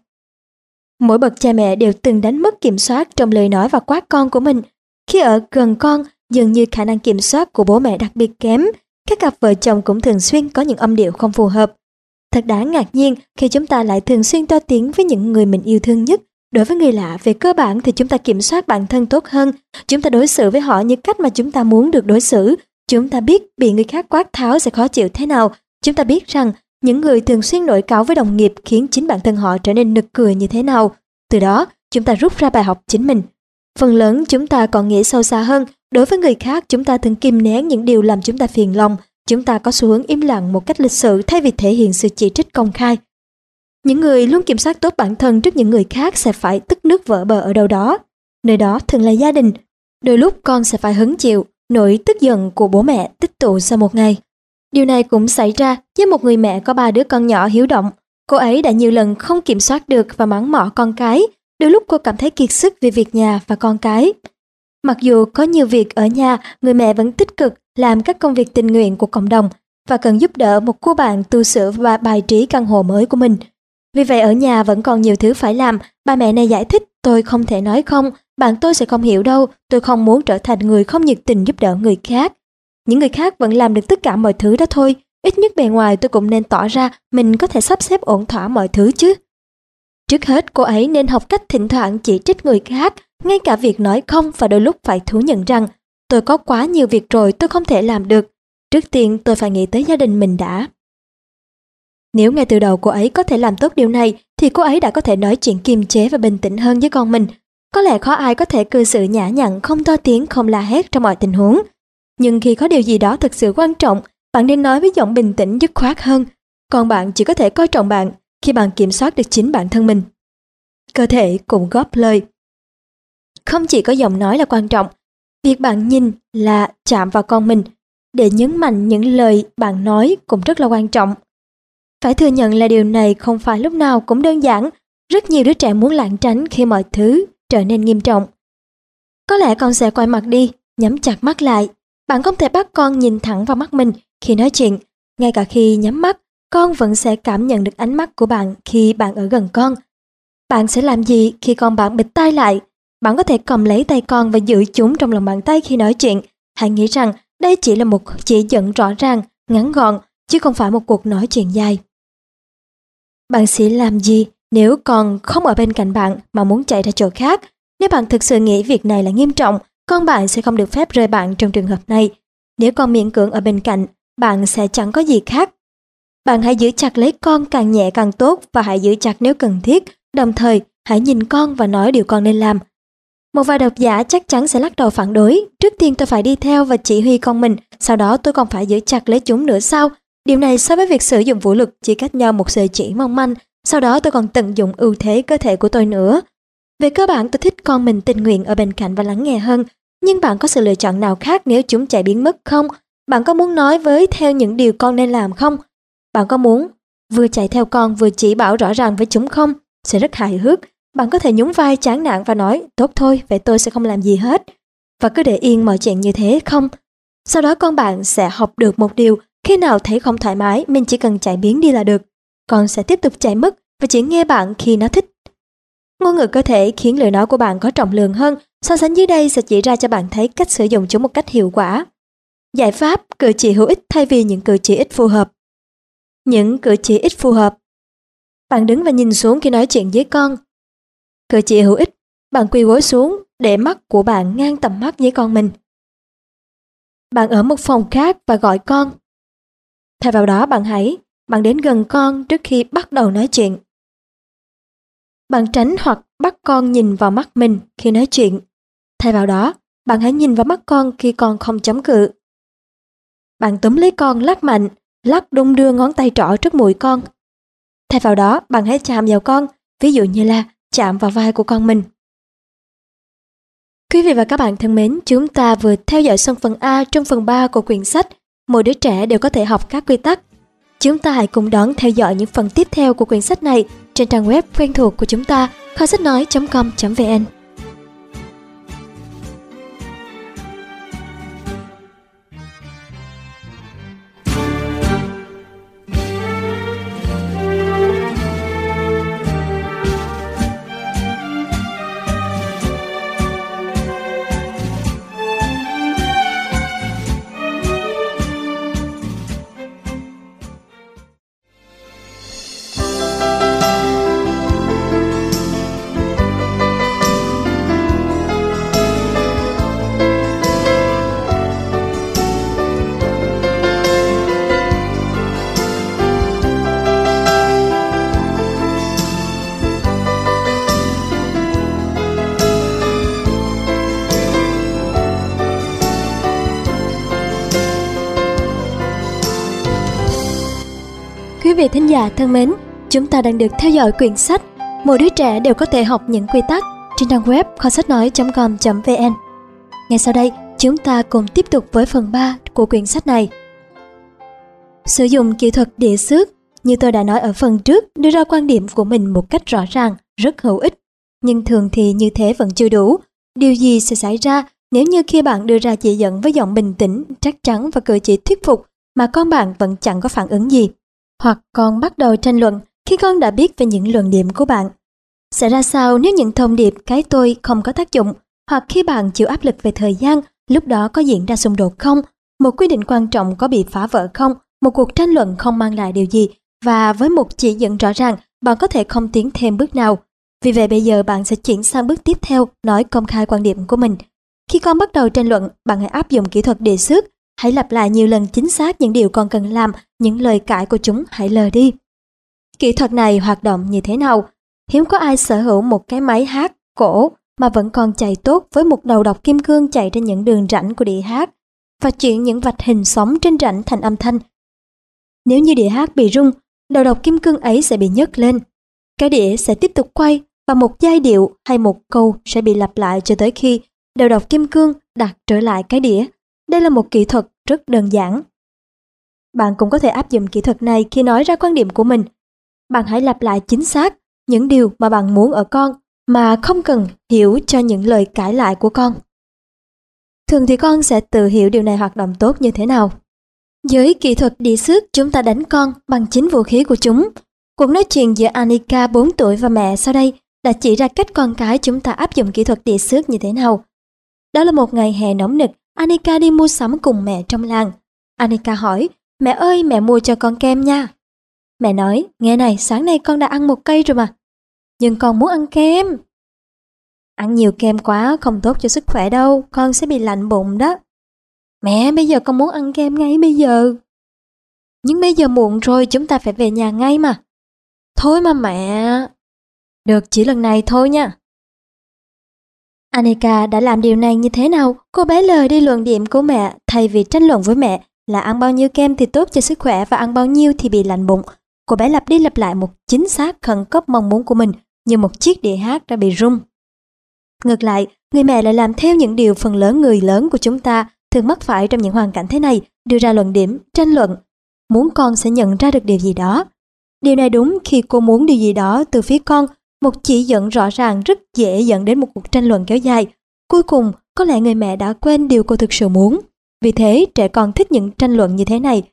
Mỗi bậc cha mẹ đều từng đánh mất kiểm soát trong lời nói và quát con của mình. Khi ở gần con, dường như khả năng kiểm soát của bố mẹ đặc biệt kém. Các cặp vợ chồng cũng thường xuyên có những âm điệu không phù hợp. Thật đáng ngạc nhiên khi chúng ta lại thường xuyên to tiếng với những người mình yêu thương nhất. Đối với người lạ, về cơ bản thì chúng ta kiểm soát bản thân tốt hơn. Chúng ta đối xử với họ như cách mà chúng ta muốn được đối xử. Chúng ta biết bị người khác quát tháo sẽ khó chịu thế nào. Chúng ta biết rằng những người thường xuyên nổi cáo với đồng nghiệp khiến chính bản thân họ trở nên nực cười như thế nào. Từ đó, chúng ta rút ra bài học chính mình. Phần lớn chúng ta còn nghĩ sâu xa hơn, đối với người khác chúng ta thường kìm nén những điều làm chúng ta phiền lòng, chúng ta có xu hướng im lặng một cách lịch sự thay vì thể hiện sự chỉ trích công khai. Những người luôn kiểm soát tốt bản thân trước những người khác sẽ phải tức nước vỡ bờ ở đâu đó. Nơi đó thường là gia đình. Đôi lúc con sẽ phải hứng chịu nỗi tức giận của bố mẹ tích tụ sau một ngày. Điều này cũng xảy ra với một người mẹ có ba đứa con nhỏ hiếu động. Cô ấy đã nhiều lần không kiểm soát được và mắng mỏ con cái. Đôi lúc cô cảm thấy kiệt sức vì việc nhà và con cái. Mặc dù có nhiều việc ở nhà, người mẹ vẫn tích cực làm các công việc tình nguyện của cộng đồng và cần giúp đỡ một cô bạn tu sửa và bài trí căn hộ mới của mình. Vì vậy ở nhà vẫn còn nhiều thứ phải làm, bà mẹ này giải thích tôi không thể nói không, bạn tôi sẽ không hiểu đâu, tôi không muốn trở thành người không nhiệt tình giúp đỡ người khác. Những người khác vẫn làm được tất cả mọi thứ đó thôi, ít nhất bề ngoài tôi cũng nên tỏ ra mình có thể sắp xếp ổn thỏa mọi thứ chứ. Trước hết cô ấy nên học cách thỉnh thoảng chỉ trích người khác, ngay cả việc nói không và đôi lúc phải thú nhận rằng tôi có quá nhiều việc rồi tôi không thể làm được. Trước tiên tôi phải nghĩ tới gia đình mình đã. Nếu ngay từ đầu cô ấy có thể làm tốt điều này thì cô ấy đã có thể nói chuyện kiềm chế và bình tĩnh hơn với con mình. Có lẽ khó ai có thể cư xử nhã nhặn, không to tiếng, không la hét trong mọi tình huống. Nhưng khi có điều gì đó thực sự quan trọng, bạn nên nói với giọng bình tĩnh dứt khoát hơn. Còn bạn chỉ có thể coi trọng bạn khi bạn kiểm soát được chính bản thân mình. Cơ thể cũng góp lời. Không chỉ có giọng nói là quan trọng, việc bạn nhìn là chạm vào con mình để nhấn mạnh những lời bạn nói cũng rất là quan trọng. Phải thừa nhận là điều này không phải lúc nào cũng đơn giản. Rất nhiều đứa trẻ muốn lảng tránh khi mọi thứ trở nên nghiêm trọng. Có lẽ con sẽ quay mặt đi, nhắm chặt mắt lại bạn không thể bắt con nhìn thẳng vào mắt mình khi nói chuyện. Ngay cả khi nhắm mắt, con vẫn sẽ cảm nhận được ánh mắt của bạn khi bạn ở gần con. Bạn sẽ làm gì khi con bạn bịt tai lại? Bạn có thể cầm lấy tay con và giữ chúng trong lòng bàn tay khi nói chuyện. Hãy nghĩ rằng đây chỉ là một chỉ dẫn rõ ràng, ngắn gọn, chứ không phải một cuộc nói chuyện dài. Bạn sẽ làm gì nếu con không ở bên cạnh bạn mà muốn chạy ra chỗ khác? Nếu bạn thực sự nghĩ việc này là nghiêm trọng, con bạn sẽ không được phép rời bạn trong trường hợp này. Nếu con miễn cưỡng ở bên cạnh, bạn sẽ chẳng có gì khác. Bạn hãy giữ chặt lấy con càng nhẹ càng tốt và hãy giữ chặt nếu cần thiết. Đồng thời, hãy nhìn con và nói điều con nên làm. Một vài độc giả chắc chắn sẽ lắc đầu phản đối. Trước tiên tôi phải đi theo và chỉ huy con mình, sau đó tôi còn phải giữ chặt lấy chúng nữa sao? Điều này so với việc sử dụng vũ lực chỉ cách nhau một sợi chỉ mong manh, sau đó tôi còn tận dụng ưu thế cơ thể của tôi nữa. Về cơ bản tôi thích con mình tình nguyện ở bên cạnh và lắng nghe hơn, nhưng bạn có sự lựa chọn nào khác nếu chúng chạy biến mất không? Bạn có muốn nói với theo những điều con nên làm không? Bạn có muốn vừa chạy theo con vừa chỉ bảo rõ ràng với chúng không? Sẽ rất hài hước. Bạn có thể nhún vai chán nản và nói tốt thôi, vậy tôi sẽ không làm gì hết. Và cứ để yên mọi chuyện như thế không? Sau đó con bạn sẽ học được một điều khi nào thấy không thoải mái, mình chỉ cần chạy biến đi là được. Con sẽ tiếp tục chạy mất và chỉ nghe bạn khi nó thích. Ngôn ngữ cơ thể khiến lời nói của bạn có trọng lượng hơn, so sánh dưới đây sẽ chỉ ra cho bạn thấy cách sử dụng chúng một cách hiệu quả. Giải pháp cử chỉ hữu ích thay vì những cử chỉ ít phù hợp. Những cử chỉ ít phù hợp. Bạn đứng và nhìn xuống khi nói chuyện với con. Cử chỉ hữu ích, bạn quỳ gối xuống để mắt của bạn ngang tầm mắt với con mình. Bạn ở một phòng khác và gọi con. Thay vào đó bạn hãy, bạn đến gần con trước khi bắt đầu nói chuyện. Bạn tránh hoặc bắt con nhìn vào mắt mình khi nói chuyện. Thay vào đó, bạn hãy nhìn vào mắt con khi con không chống cự. Bạn túm lấy con lắc mạnh, lắc đung đưa ngón tay trỏ trước mũi con. Thay vào đó, bạn hãy chạm vào con, ví dụ như là chạm vào vai của con mình. Quý vị và các bạn thân mến, chúng ta vừa theo dõi xong phần A trong phần 3 của quyển sách Mỗi đứa trẻ đều có thể học các quy tắc. Chúng ta hãy cùng đón theo dõi những phần tiếp theo của quyển sách này trên trang web quen thuộc của chúng ta, kho sách nói.com.vn. giả thân mến, chúng ta đang được theo dõi quyển sách Mỗi đứa trẻ đều có thể học những quy tắc trên trang web kho sách nói.com.vn. Ngay sau đây, chúng ta cùng tiếp tục với phần 3 của quyển sách này. Sử dụng kỹ thuật địa xước, như tôi đã nói ở phần trước, đưa ra quan điểm của mình một cách rõ ràng, rất hữu ích. Nhưng thường thì như thế vẫn chưa đủ. Điều gì sẽ xảy ra nếu như khi bạn đưa ra chỉ dẫn với giọng bình tĩnh, chắc chắn và cử chỉ thuyết phục mà con bạn vẫn chẳng có phản ứng gì? Hoặc con bắt đầu tranh luận khi con đã biết về những luận điểm của bạn. Sẽ ra sao nếu những thông điệp cái tôi không có tác dụng, hoặc khi bạn chịu áp lực về thời gian, lúc đó có diễn ra xung đột không, một quy định quan trọng có bị phá vỡ không, một cuộc tranh luận không mang lại điều gì, và với một chỉ dẫn rõ ràng, bạn có thể không tiến thêm bước nào. Vì vậy bây giờ bạn sẽ chuyển sang bước tiếp theo, nói công khai quan điểm của mình. Khi con bắt đầu tranh luận, bạn hãy áp dụng kỹ thuật đề xước Hãy lặp lại nhiều lần chính xác những điều con cần làm, những lời cãi của chúng hãy lờ đi. Kỹ thuật này hoạt động như thế nào? Hiếm có ai sở hữu một cái máy hát cổ mà vẫn còn chạy tốt với một đầu đọc kim cương chạy trên những đường rãnh của đĩa hát và chuyển những vạch hình sóng trên rãnh thành âm thanh. Nếu như đĩa hát bị rung, đầu đọc kim cương ấy sẽ bị nhấc lên. Cái đĩa sẽ tiếp tục quay và một giai điệu hay một câu sẽ bị lặp lại cho tới khi đầu đọc kim cương đặt trở lại cái đĩa đây là một kỹ thuật rất đơn giản. Bạn cũng có thể áp dụng kỹ thuật này khi nói ra quan điểm của mình. Bạn hãy lặp lại chính xác những điều mà bạn muốn ở con mà không cần hiểu cho những lời cãi lại của con. Thường thì con sẽ tự hiểu điều này hoạt động tốt như thế nào. Với kỹ thuật đi xước, chúng ta đánh con bằng chính vũ khí của chúng. Cuộc nói chuyện giữa Anika 4 tuổi và mẹ sau đây đã chỉ ra cách con cái chúng ta áp dụng kỹ thuật địa xước như thế nào. Đó là một ngày hè nóng nực Anika đi mua sắm cùng mẹ trong làng. Anika hỏi, mẹ ơi mẹ mua cho con kem nha. Mẹ nói, nghe này sáng nay con đã ăn một cây rồi mà. Nhưng con muốn ăn kem. Ăn nhiều kem quá không tốt cho sức khỏe đâu, con sẽ bị lạnh bụng đó. Mẹ bây giờ con muốn ăn kem ngay bây giờ. Nhưng bây giờ muộn rồi chúng ta phải về nhà ngay mà. Thôi mà mẹ. Được chỉ lần này thôi nha. Anika đã làm điều này như thế nào? Cô bé lời đi luận điểm của mẹ thay vì tranh luận với mẹ là ăn bao nhiêu kem thì tốt cho sức khỏe và ăn bao nhiêu thì bị lạnh bụng. Cô bé lặp đi lặp lại một chính xác khẩn cấp mong muốn của mình như một chiếc đĩa hát đã bị rung. Ngược lại, người mẹ lại làm theo những điều phần lớn người lớn của chúng ta thường mắc phải trong những hoàn cảnh thế này, đưa ra luận điểm, tranh luận. Muốn con sẽ nhận ra được điều gì đó. Điều này đúng khi cô muốn điều gì đó từ phía con một chỉ dẫn rõ ràng rất dễ dẫn đến một cuộc tranh luận kéo dài. Cuối cùng, có lẽ người mẹ đã quên điều cô thực sự muốn. Vì thế, trẻ con thích những tranh luận như thế này.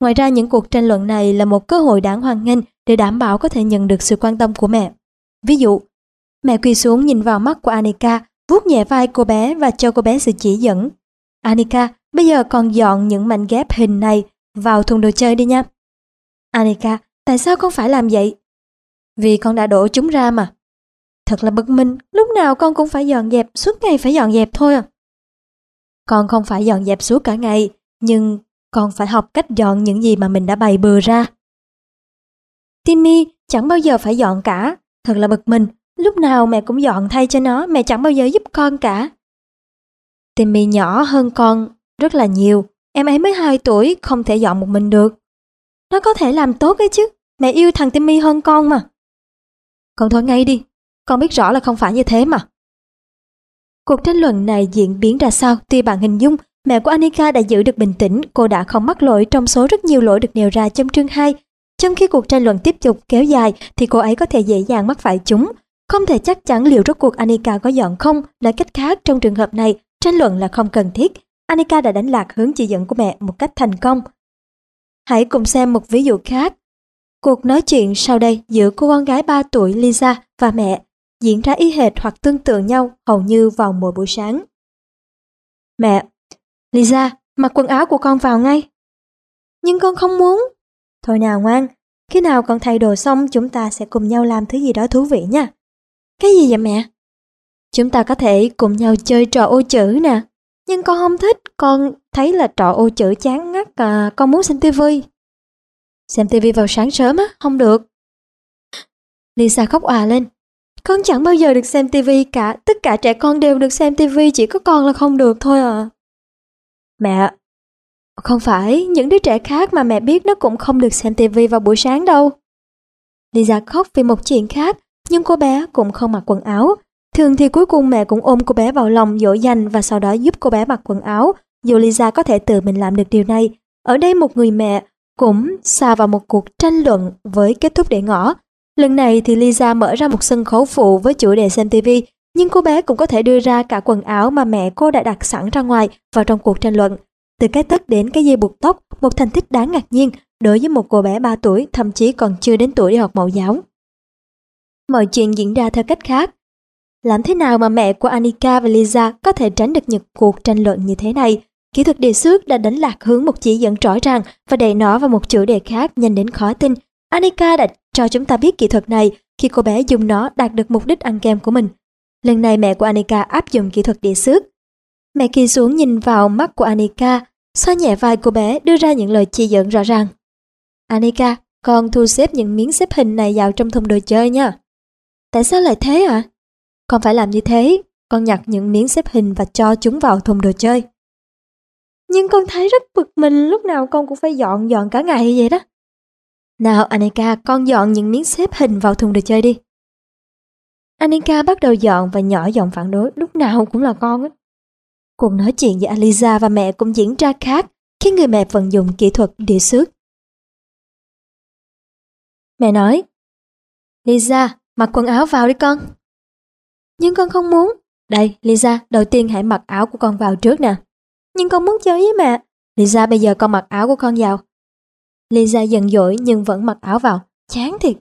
Ngoài ra những cuộc tranh luận này là một cơ hội đáng hoan nghênh để đảm bảo có thể nhận được sự quan tâm của mẹ. Ví dụ, mẹ quỳ xuống nhìn vào mắt của Anika, vuốt nhẹ vai cô bé và cho cô bé sự chỉ dẫn. Anika, bây giờ con dọn những mảnh ghép hình này vào thùng đồ chơi đi nha. Anika, tại sao con phải làm vậy? Vì con đã đổ chúng ra mà. Thật là bực mình, lúc nào con cũng phải dọn dẹp, suốt ngày phải dọn dẹp thôi à. Con không phải dọn dẹp suốt cả ngày, nhưng con phải học cách dọn những gì mà mình đã bày bừa ra. Timmy chẳng bao giờ phải dọn cả, thật là bực mình, lúc nào mẹ cũng dọn thay cho nó, mẹ chẳng bao giờ giúp con cả. Timmy nhỏ hơn con rất là nhiều, em ấy mới 2 tuổi, không thể dọn một mình được. Nó có thể làm tốt ấy chứ, mẹ yêu thằng Timmy hơn con mà. Con thôi ngay đi, con biết rõ là không phải như thế mà. Cuộc tranh luận này diễn biến ra sao tuy bạn hình dung mẹ của Anika đã giữ được bình tĩnh, cô đã không mắc lỗi trong số rất nhiều lỗi được nêu ra trong chương 2. Trong khi cuộc tranh luận tiếp tục kéo dài thì cô ấy có thể dễ dàng mắc phải chúng. Không thể chắc chắn liệu rốt cuộc Anika có dọn không, nói cách khác trong trường hợp này, tranh luận là không cần thiết. Anika đã đánh lạc hướng chỉ dẫn của mẹ một cách thành công. Hãy cùng xem một ví dụ khác. Cuộc nói chuyện sau đây giữa cô con gái 3 tuổi Lisa và mẹ diễn ra y hệt hoặc tương tự nhau hầu như vào mỗi buổi sáng. Mẹ, Lisa, mặc quần áo của con vào ngay. Nhưng con không muốn. Thôi nào ngoan, khi nào con thay đồ xong chúng ta sẽ cùng nhau làm thứ gì đó thú vị nha. Cái gì vậy mẹ? Chúng ta có thể cùng nhau chơi trò ô chữ nè. Nhưng con không thích, con thấy là trò ô chữ chán ngắt à, con muốn xem tivi. Xem tivi vào sáng sớm á, không được. Lisa khóc òa lên. Con chẳng bao giờ được xem tivi cả, tất cả trẻ con đều được xem tivi, chỉ có con là không được thôi à. Mẹ, không phải, những đứa trẻ khác mà mẹ biết nó cũng không được xem tivi vào buổi sáng đâu. Lisa khóc vì một chuyện khác, nhưng cô bé cũng không mặc quần áo. Thường thì cuối cùng mẹ cũng ôm cô bé vào lòng dỗ dành và sau đó giúp cô bé mặc quần áo, dù Lisa có thể tự mình làm được điều này. Ở đây một người mẹ cũng xa vào một cuộc tranh luận với kết thúc để ngỏ. Lần này thì Lisa mở ra một sân khấu phụ với chủ đề xem TV, nhưng cô bé cũng có thể đưa ra cả quần áo mà mẹ cô đã đặt sẵn ra ngoài vào trong cuộc tranh luận. Từ cái tất đến cái dây buộc tóc, một thành tích đáng ngạc nhiên đối với một cô bé 3 tuổi, thậm chí còn chưa đến tuổi đi học mẫu giáo. Mọi chuyện diễn ra theo cách khác. Làm thế nào mà mẹ của Anika và Lisa có thể tránh được những cuộc tranh luận như thế này? Kỹ thuật đề xước đã đánh lạc hướng một chỉ dẫn rõ ràng và đẩy nó vào một chủ đề khác nhanh đến khó tin. Anika đã cho chúng ta biết kỹ thuật này khi cô bé dùng nó đạt được mục đích ăn kem của mình. Lần này mẹ của Anika áp dụng kỹ thuật địa xước. Mẹ kỳ xuống nhìn vào mắt của Anika, xoa nhẹ vai cô bé đưa ra những lời chỉ dẫn rõ ràng. Anika, con thu xếp những miếng xếp hình này vào trong thùng đồ chơi nha. Tại sao lại thế ạ? À? Con phải làm như thế, con nhặt những miếng xếp hình và cho chúng vào thùng đồ chơi. Nhưng con thấy rất bực mình lúc nào con cũng phải dọn dọn cả ngày vậy đó. Nào Anika, con dọn những miếng xếp hình vào thùng đồ chơi đi. Anika bắt đầu dọn và nhỏ giọng phản đối, lúc nào cũng là con ấy. Cuộc nói chuyện giữa Aliza và mẹ cũng diễn ra khác khi người mẹ vận dụng kỹ thuật địa xước. Mẹ nói, Lisa, mặc quần áo vào đi con. Nhưng con không muốn. Đây, Lisa, đầu tiên hãy mặc áo của con vào trước nè. Nhưng con muốn chơi với mẹ. Lisa, bây giờ con mặc áo của con vào. Lisa giận dỗi nhưng vẫn mặc áo vào. Chán thiệt.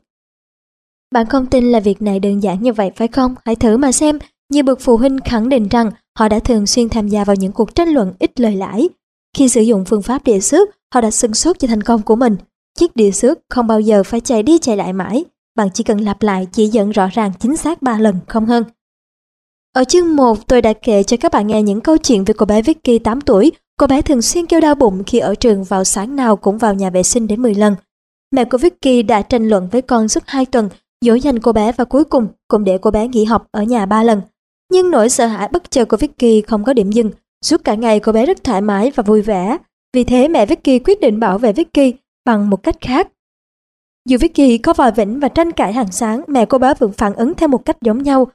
Bạn không tin là việc này đơn giản như vậy phải không? Hãy thử mà xem. Nhiều bậc phụ huynh khẳng định rằng họ đã thường xuyên tham gia vào những cuộc tranh luận ít lời lãi. Khi sử dụng phương pháp địa xước, họ đã sưng sốt cho thành công của mình. Chiếc địa xước không bao giờ phải chạy đi chạy lại mãi. Bạn chỉ cần lặp lại chỉ dẫn rõ ràng chính xác 3 lần, không hơn. Ở chương 1, tôi đã kể cho các bạn nghe những câu chuyện về cô bé Vicky 8 tuổi. Cô bé thường xuyên kêu đau bụng khi ở trường vào sáng nào cũng vào nhà vệ sinh đến 10 lần. Mẹ của Vicky đã tranh luận với con suốt 2 tuần dỗ dành cô bé và cuối cùng cũng để cô bé nghỉ học ở nhà ba lần. Nhưng nỗi sợ hãi bất chợt của Vicky không có điểm dừng. Suốt cả ngày cô bé rất thoải mái và vui vẻ. Vì thế mẹ Vicky quyết định bảo vệ Vicky bằng một cách khác. Dù Vicky có vòi vĩnh và tranh cãi hàng sáng, mẹ cô bé vẫn phản ứng theo một cách giống nhau.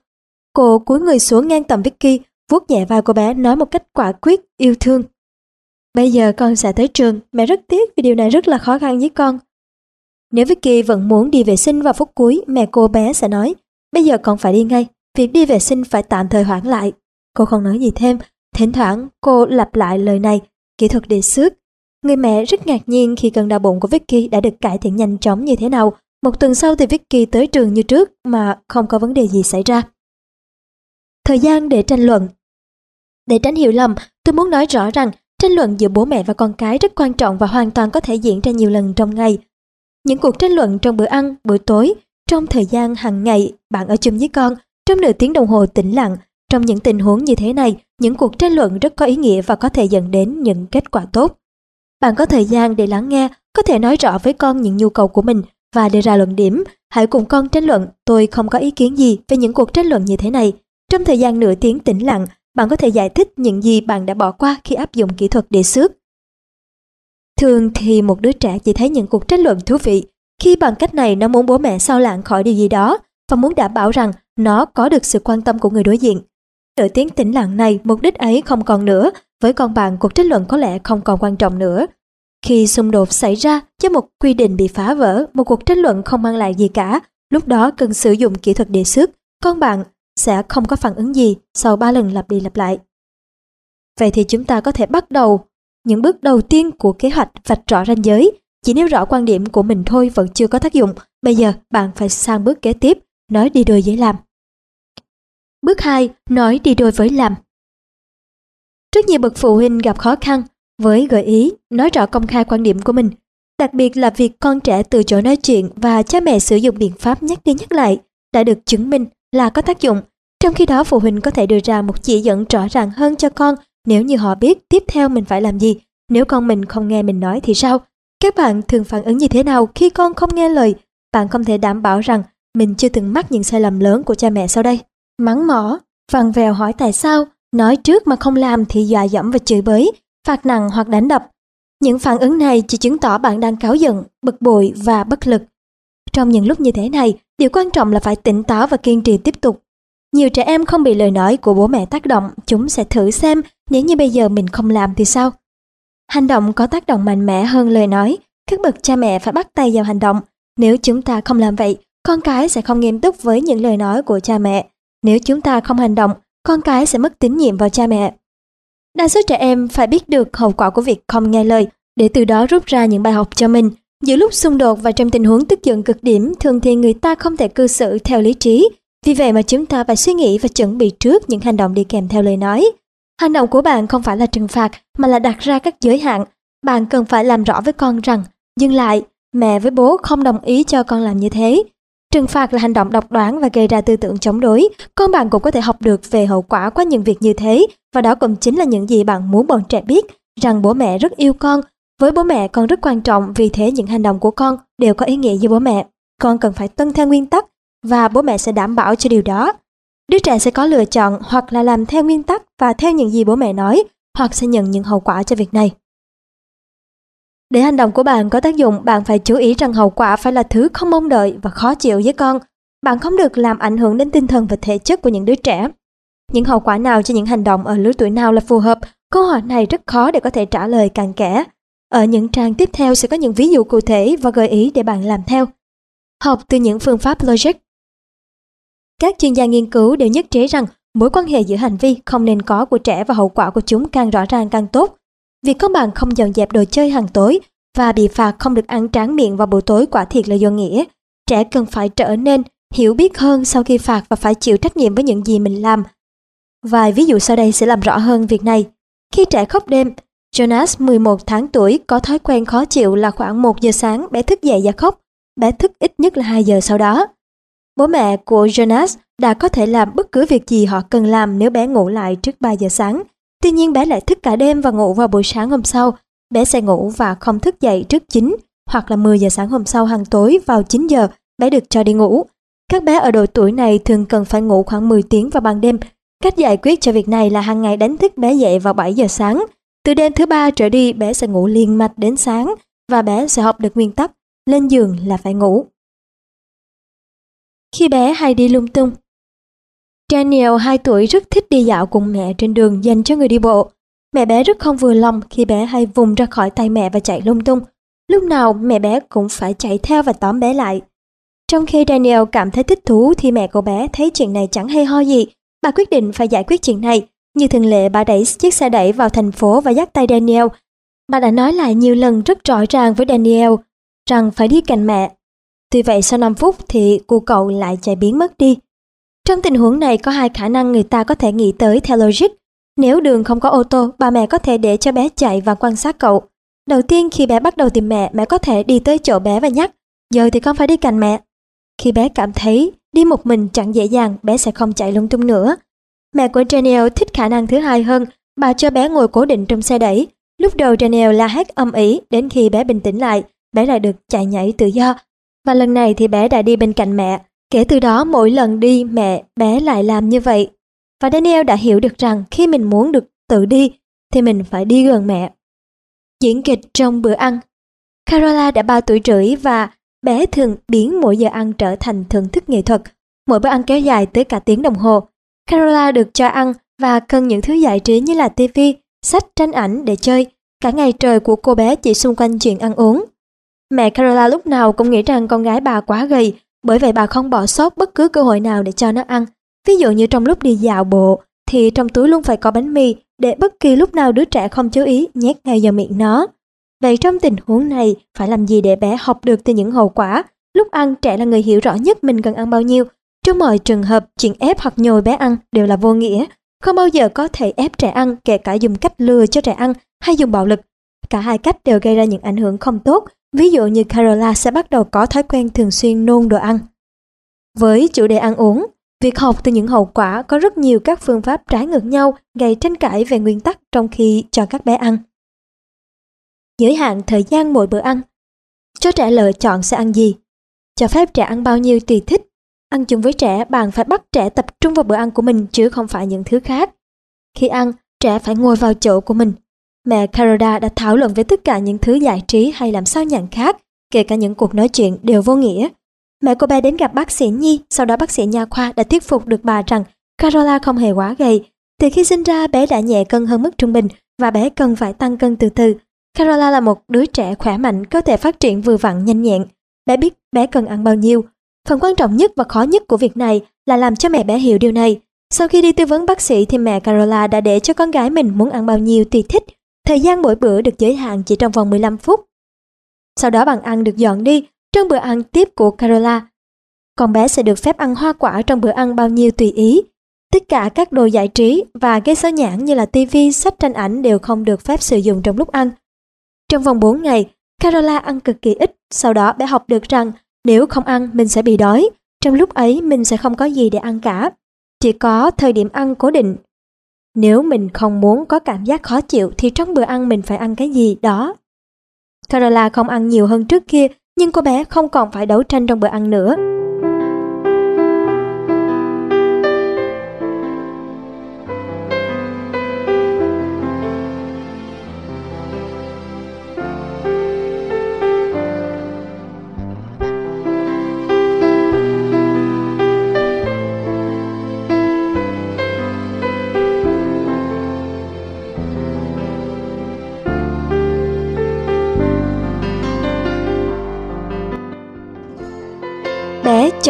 Cô cúi người xuống ngang tầm Vicky, vuốt nhẹ vai cô bé nói một cách quả quyết, yêu thương. Bây giờ con sẽ tới trường, mẹ rất tiếc vì điều này rất là khó khăn với con. Nếu Vicky vẫn muốn đi vệ sinh vào phút cuối, mẹ cô bé sẽ nói, bây giờ con phải đi ngay, việc đi vệ sinh phải tạm thời hoãn lại. Cô không nói gì thêm, thỉnh thoảng cô lặp lại lời này, kỹ thuật đề xước. người mẹ rất ngạc nhiên khi cơn đau bụng của Vicky đã được cải thiện nhanh chóng như thế nào. Một tuần sau thì Vicky tới trường như trước mà không có vấn đề gì xảy ra. Thời gian để tranh luận Để tránh hiểu lầm, tôi muốn nói rõ rằng tranh luận giữa bố mẹ và con cái rất quan trọng và hoàn toàn có thể diễn ra nhiều lần trong ngày. Những cuộc tranh luận trong bữa ăn, bữa tối, trong thời gian hàng ngày bạn ở chung với con, trong nửa tiếng đồng hồ tĩnh lặng, trong những tình huống như thế này, những cuộc tranh luận rất có ý nghĩa và có thể dẫn đến những kết quả tốt. Bạn có thời gian để lắng nghe, có thể nói rõ với con những nhu cầu của mình và đưa ra luận điểm. Hãy cùng con tranh luận, tôi không có ý kiến gì về những cuộc tranh luận như thế này. Trong thời gian nửa tiếng tĩnh lặng, bạn có thể giải thích những gì bạn đã bỏ qua khi áp dụng kỹ thuật đề xước. Thường thì một đứa trẻ chỉ thấy những cuộc tranh luận thú vị khi bằng cách này nó muốn bố mẹ sao lãng khỏi điều gì đó và muốn đảm bảo rằng nó có được sự quan tâm của người đối diện. Nửa tiếng tĩnh lặng này, mục đích ấy không còn nữa, với con bạn cuộc tranh luận có lẽ không còn quan trọng nữa. Khi xung đột xảy ra cho một quy định bị phá vỡ, một cuộc tranh luận không mang lại gì cả, lúc đó cần sử dụng kỹ thuật đề xuất, con bạn sẽ không có phản ứng gì sau ba lần lặp đi lặp lại. Vậy thì chúng ta có thể bắt đầu những bước đầu tiên của kế hoạch vạch rõ ranh giới. Chỉ nêu rõ quan điểm của mình thôi vẫn chưa có tác dụng. Bây giờ bạn phải sang bước kế tiếp, nói đi đôi với làm. Bước 2. Nói đi đôi với làm. Rất nhiều bậc phụ huynh gặp khó khăn với gợi ý nói rõ công khai quan điểm của mình, đặc biệt là việc con trẻ từ chối nói chuyện và cha mẹ sử dụng biện pháp nhắc đi nhắc lại đã được chứng minh là có tác dụng. Trong khi đó phụ huynh có thể đưa ra một chỉ dẫn rõ ràng hơn cho con nếu như họ biết tiếp theo mình phải làm gì. Nếu con mình không nghe mình nói thì sao? Các bạn thường phản ứng như thế nào khi con không nghe lời? Bạn không thể đảm bảo rằng mình chưa từng mắc những sai lầm lớn của cha mẹ sau đây. Mắng mỏ, vằn vèo hỏi tại sao, nói trước mà không làm thì dọa dẫm và chửi bới, phạt nặng hoặc đánh đập. Những phản ứng này chỉ chứng tỏ bạn đang cáu giận, bực bội và bất lực. Trong những lúc như thế này, điều quan trọng là phải tỉnh táo và kiên trì tiếp tục. Nhiều trẻ em không bị lời nói của bố mẹ tác động, chúng sẽ thử xem nếu như bây giờ mình không làm thì sao. Hành động có tác động mạnh mẽ hơn lời nói, các bậc cha mẹ phải bắt tay vào hành động. Nếu chúng ta không làm vậy, con cái sẽ không nghiêm túc với những lời nói của cha mẹ. Nếu chúng ta không hành động, con cái sẽ mất tín nhiệm vào cha mẹ. Đa số trẻ em phải biết được hậu quả của việc không nghe lời để từ đó rút ra những bài học cho mình. Giữa lúc xung đột và trong tình huống tức giận cực điểm, thường thì người ta không thể cư xử theo lý trí. Vì vậy mà chúng ta phải suy nghĩ và chuẩn bị trước những hành động đi kèm theo lời nói. Hành động của bạn không phải là trừng phạt mà là đặt ra các giới hạn. Bạn cần phải làm rõ với con rằng, dừng lại, mẹ với bố không đồng ý cho con làm như thế. Trừng phạt là hành động độc đoán và gây ra tư tưởng chống đối. Con bạn cũng có thể học được về hậu quả của những việc như thế và đó cũng chính là những gì bạn muốn bọn trẻ biết rằng bố mẹ rất yêu con. Với bố mẹ con rất quan trọng vì thế những hành động của con đều có ý nghĩa với bố mẹ. Con cần phải tuân theo nguyên tắc và bố mẹ sẽ đảm bảo cho điều đó. Đứa trẻ sẽ có lựa chọn hoặc là làm theo nguyên tắc và theo những gì bố mẹ nói hoặc sẽ nhận những hậu quả cho việc này. Để hành động của bạn có tác dụng, bạn phải chú ý rằng hậu quả phải là thứ không mong đợi và khó chịu với con. Bạn không được làm ảnh hưởng đến tinh thần và thể chất của những đứa trẻ. Những hậu quả nào cho những hành động ở lứa tuổi nào là phù hợp? Câu hỏi này rất khó để có thể trả lời cặn kẽ. Ở những trang tiếp theo sẽ có những ví dụ cụ thể và gợi ý để bạn làm theo. Học từ những phương pháp logic. Các chuyên gia nghiên cứu đều nhất trí rằng mối quan hệ giữa hành vi không nên có của trẻ và hậu quả của chúng càng rõ ràng càng tốt. Việc có bạn không dọn dẹp đồ chơi hàng tối và bị phạt không được ăn tráng miệng vào buổi tối quả thiệt là do nghĩa. Trẻ cần phải trở nên hiểu biết hơn sau khi phạt và phải chịu trách nhiệm với những gì mình làm. Vài ví dụ sau đây sẽ làm rõ hơn việc này. Khi trẻ khóc đêm, Jonas 11 tháng tuổi có thói quen khó chịu là khoảng 1 giờ sáng bé thức dậy và khóc. Bé thức ít nhất là 2 giờ sau đó. Bố mẹ của Jonas đã có thể làm bất cứ việc gì họ cần làm nếu bé ngủ lại trước 3 giờ sáng Tuy nhiên, bé lại thức cả đêm và ngủ vào buổi sáng hôm sau. Bé sẽ ngủ và không thức dậy trước 9 hoặc là 10 giờ sáng hôm sau hàng tối vào 9 giờ bé được cho đi ngủ. Các bé ở độ tuổi này thường cần phải ngủ khoảng 10 tiếng vào ban đêm. Cách giải quyết cho việc này là hàng ngày đánh thức bé dậy vào 7 giờ sáng. Từ đêm thứ ba trở đi, bé sẽ ngủ liền mạch đến sáng và bé sẽ học được nguyên tắc, lên giường là phải ngủ. Khi bé hay đi lung tung, Daniel 2 tuổi rất thích đi dạo cùng mẹ trên đường dành cho người đi bộ. Mẹ bé rất không vừa lòng khi bé hay vùng ra khỏi tay mẹ và chạy lung tung. Lúc nào mẹ bé cũng phải chạy theo và tóm bé lại. Trong khi Daniel cảm thấy thích thú thì mẹ của bé thấy chuyện này chẳng hay ho gì. Bà quyết định phải giải quyết chuyện này. Như thường lệ bà đẩy chiếc xe đẩy vào thành phố và dắt tay Daniel. Bà đã nói lại nhiều lần rất rõ ràng với Daniel rằng phải đi cạnh mẹ. Tuy vậy sau 5 phút thì cô cậu lại chạy biến mất đi. Trong tình huống này có hai khả năng người ta có thể nghĩ tới theo logic. Nếu đường không có ô tô, bà mẹ có thể để cho bé chạy và quan sát cậu. Đầu tiên khi bé bắt đầu tìm mẹ, mẹ có thể đi tới chỗ bé và nhắc, giờ thì con phải đi cạnh mẹ. Khi bé cảm thấy đi một mình chẳng dễ dàng, bé sẽ không chạy lung tung nữa. Mẹ của Daniel thích khả năng thứ hai hơn, bà cho bé ngồi cố định trong xe đẩy. Lúc đầu Daniel la hét âm ỉ, đến khi bé bình tĩnh lại, bé lại được chạy nhảy tự do. Và lần này thì bé đã đi bên cạnh mẹ. Kể từ đó mỗi lần đi mẹ, bé lại làm như vậy. Và Daniel đã hiểu được rằng khi mình muốn được tự đi, thì mình phải đi gần mẹ. Diễn kịch trong bữa ăn Carola đã 3 tuổi rưỡi và bé thường biến mỗi giờ ăn trở thành thưởng thức nghệ thuật. Mỗi bữa ăn kéo dài tới cả tiếng đồng hồ. Carola được cho ăn và cần những thứ giải trí như là TV, sách, tranh ảnh để chơi. Cả ngày trời của cô bé chỉ xung quanh chuyện ăn uống. Mẹ Carola lúc nào cũng nghĩ rằng con gái bà quá gầy, bởi vậy bà không bỏ sót bất cứ cơ hội nào để cho nó ăn. Ví dụ như trong lúc đi dạo bộ, thì trong túi luôn phải có bánh mì để bất kỳ lúc nào đứa trẻ không chú ý nhét ngay vào miệng nó. Vậy trong tình huống này, phải làm gì để bé học được từ những hậu quả? Lúc ăn, trẻ là người hiểu rõ nhất mình cần ăn bao nhiêu. Trong mọi trường hợp, chuyện ép hoặc nhồi bé ăn đều là vô nghĩa. Không bao giờ có thể ép trẻ ăn, kể cả dùng cách lừa cho trẻ ăn hay dùng bạo lực. Cả hai cách đều gây ra những ảnh hưởng không tốt. Ví dụ như Carola sẽ bắt đầu có thói quen thường xuyên nôn đồ ăn. Với chủ đề ăn uống, việc học từ những hậu quả có rất nhiều các phương pháp trái ngược nhau gây tranh cãi về nguyên tắc trong khi cho các bé ăn giới hạn thời gian mỗi bữa ăn. Cho trẻ lựa chọn sẽ ăn gì. Cho phép trẻ ăn bao nhiêu tùy thích. Ăn chung với trẻ, bạn phải bắt trẻ tập trung vào bữa ăn của mình chứ không phải những thứ khác. Khi ăn, trẻ phải ngồi vào chỗ của mình. Mẹ Carola đã thảo luận với tất cả những thứ giải trí hay làm sao nhãn khác, kể cả những cuộc nói chuyện đều vô nghĩa. Mẹ cô bé đến gặp bác sĩ Nhi, sau đó bác sĩ nha khoa đã thuyết phục được bà rằng Carola không hề quá gầy. Từ khi sinh ra, bé đã nhẹ cân hơn mức trung bình và bé cần phải tăng cân từ từ Carola là một đứa trẻ khỏe mạnh, có thể phát triển vừa vặn nhanh nhẹn. Bé biết bé cần ăn bao nhiêu. Phần quan trọng nhất và khó nhất của việc này là làm cho mẹ bé hiểu điều này. Sau khi đi tư vấn bác sĩ thì mẹ Carola đã để cho con gái mình muốn ăn bao nhiêu tùy thích. Thời gian mỗi bữa được giới hạn chỉ trong vòng 15 phút. Sau đó bàn ăn được dọn đi trong bữa ăn tiếp của Carola. Con bé sẽ được phép ăn hoa quả trong bữa ăn bao nhiêu tùy ý. Tất cả các đồ giải trí và gây sao nhãn như là tivi, sách tranh ảnh đều không được phép sử dụng trong lúc ăn. Trong vòng 4 ngày, Carola ăn cực kỳ ít, sau đó bé học được rằng nếu không ăn mình sẽ bị đói, trong lúc ấy mình sẽ không có gì để ăn cả. Chỉ có thời điểm ăn cố định. Nếu mình không muốn có cảm giác khó chịu thì trong bữa ăn mình phải ăn cái gì đó. Carola không ăn nhiều hơn trước kia, nhưng cô bé không còn phải đấu tranh trong bữa ăn nữa.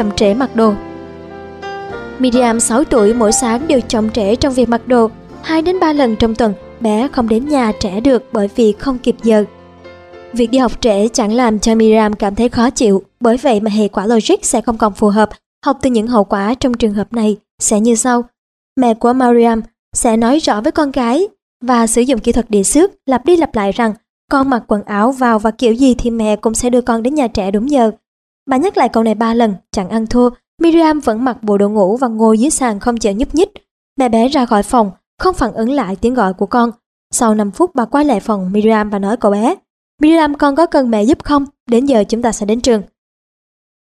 Chậm trễ mặc đồ. Miriam 6 tuổi mỗi sáng đều chậm trễ trong việc mặc đồ, 2 đến 3 lần trong tuần bé không đến nhà trẻ được bởi vì không kịp giờ. Việc đi học trễ chẳng làm cho Miriam cảm thấy khó chịu, bởi vậy mà hệ quả logic sẽ không còn phù hợp. Học từ những hậu quả trong trường hợp này sẽ như sau. Mẹ của Mariam sẽ nói rõ với con gái và sử dụng kỹ thuật địa xước lặp đi lặp lại rằng con mặc quần áo vào và kiểu gì thì mẹ cũng sẽ đưa con đến nhà trẻ đúng giờ. Bà nhắc lại câu này ba lần, chẳng ăn thua. Miriam vẫn mặc bộ đồ ngủ và ngồi dưới sàn không chịu nhúc nhích. Mẹ bé ra khỏi phòng, không phản ứng lại tiếng gọi của con. Sau 5 phút bà quay lại phòng Miriam và nói cậu bé, Miriam con có cần mẹ giúp không? Đến giờ chúng ta sẽ đến trường.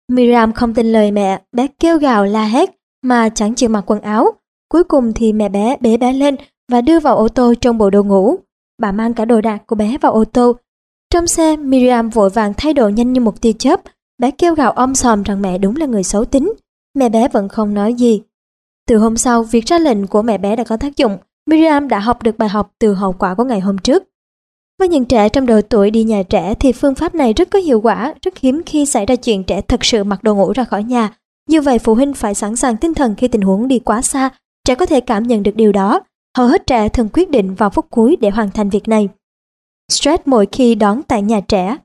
Miriam không tin lời mẹ, bé kêu gào la hét mà chẳng chịu mặc quần áo. Cuối cùng thì mẹ bé bế bé lên và đưa vào ô tô trong bộ đồ ngủ. Bà mang cả đồ đạc của bé vào ô tô. Trong xe, Miriam vội vàng thay đồ nhanh như một tia chớp, Bé kêu gào om sòm rằng mẹ đúng là người xấu tính. Mẹ bé vẫn không nói gì. Từ hôm sau, việc ra lệnh của mẹ bé đã có tác dụng. Miriam đã học được bài học từ hậu quả của ngày hôm trước. Với những trẻ trong độ tuổi đi nhà trẻ thì phương pháp này rất có hiệu quả, rất hiếm khi xảy ra chuyện trẻ thật sự mặc đồ ngủ ra khỏi nhà. Như vậy phụ huynh phải sẵn sàng tinh thần khi tình huống đi quá xa, trẻ có thể cảm nhận được điều đó. Hầu hết trẻ thường quyết định vào phút cuối để hoàn thành việc này. stress mỗi khi đón tại nhà trẻ.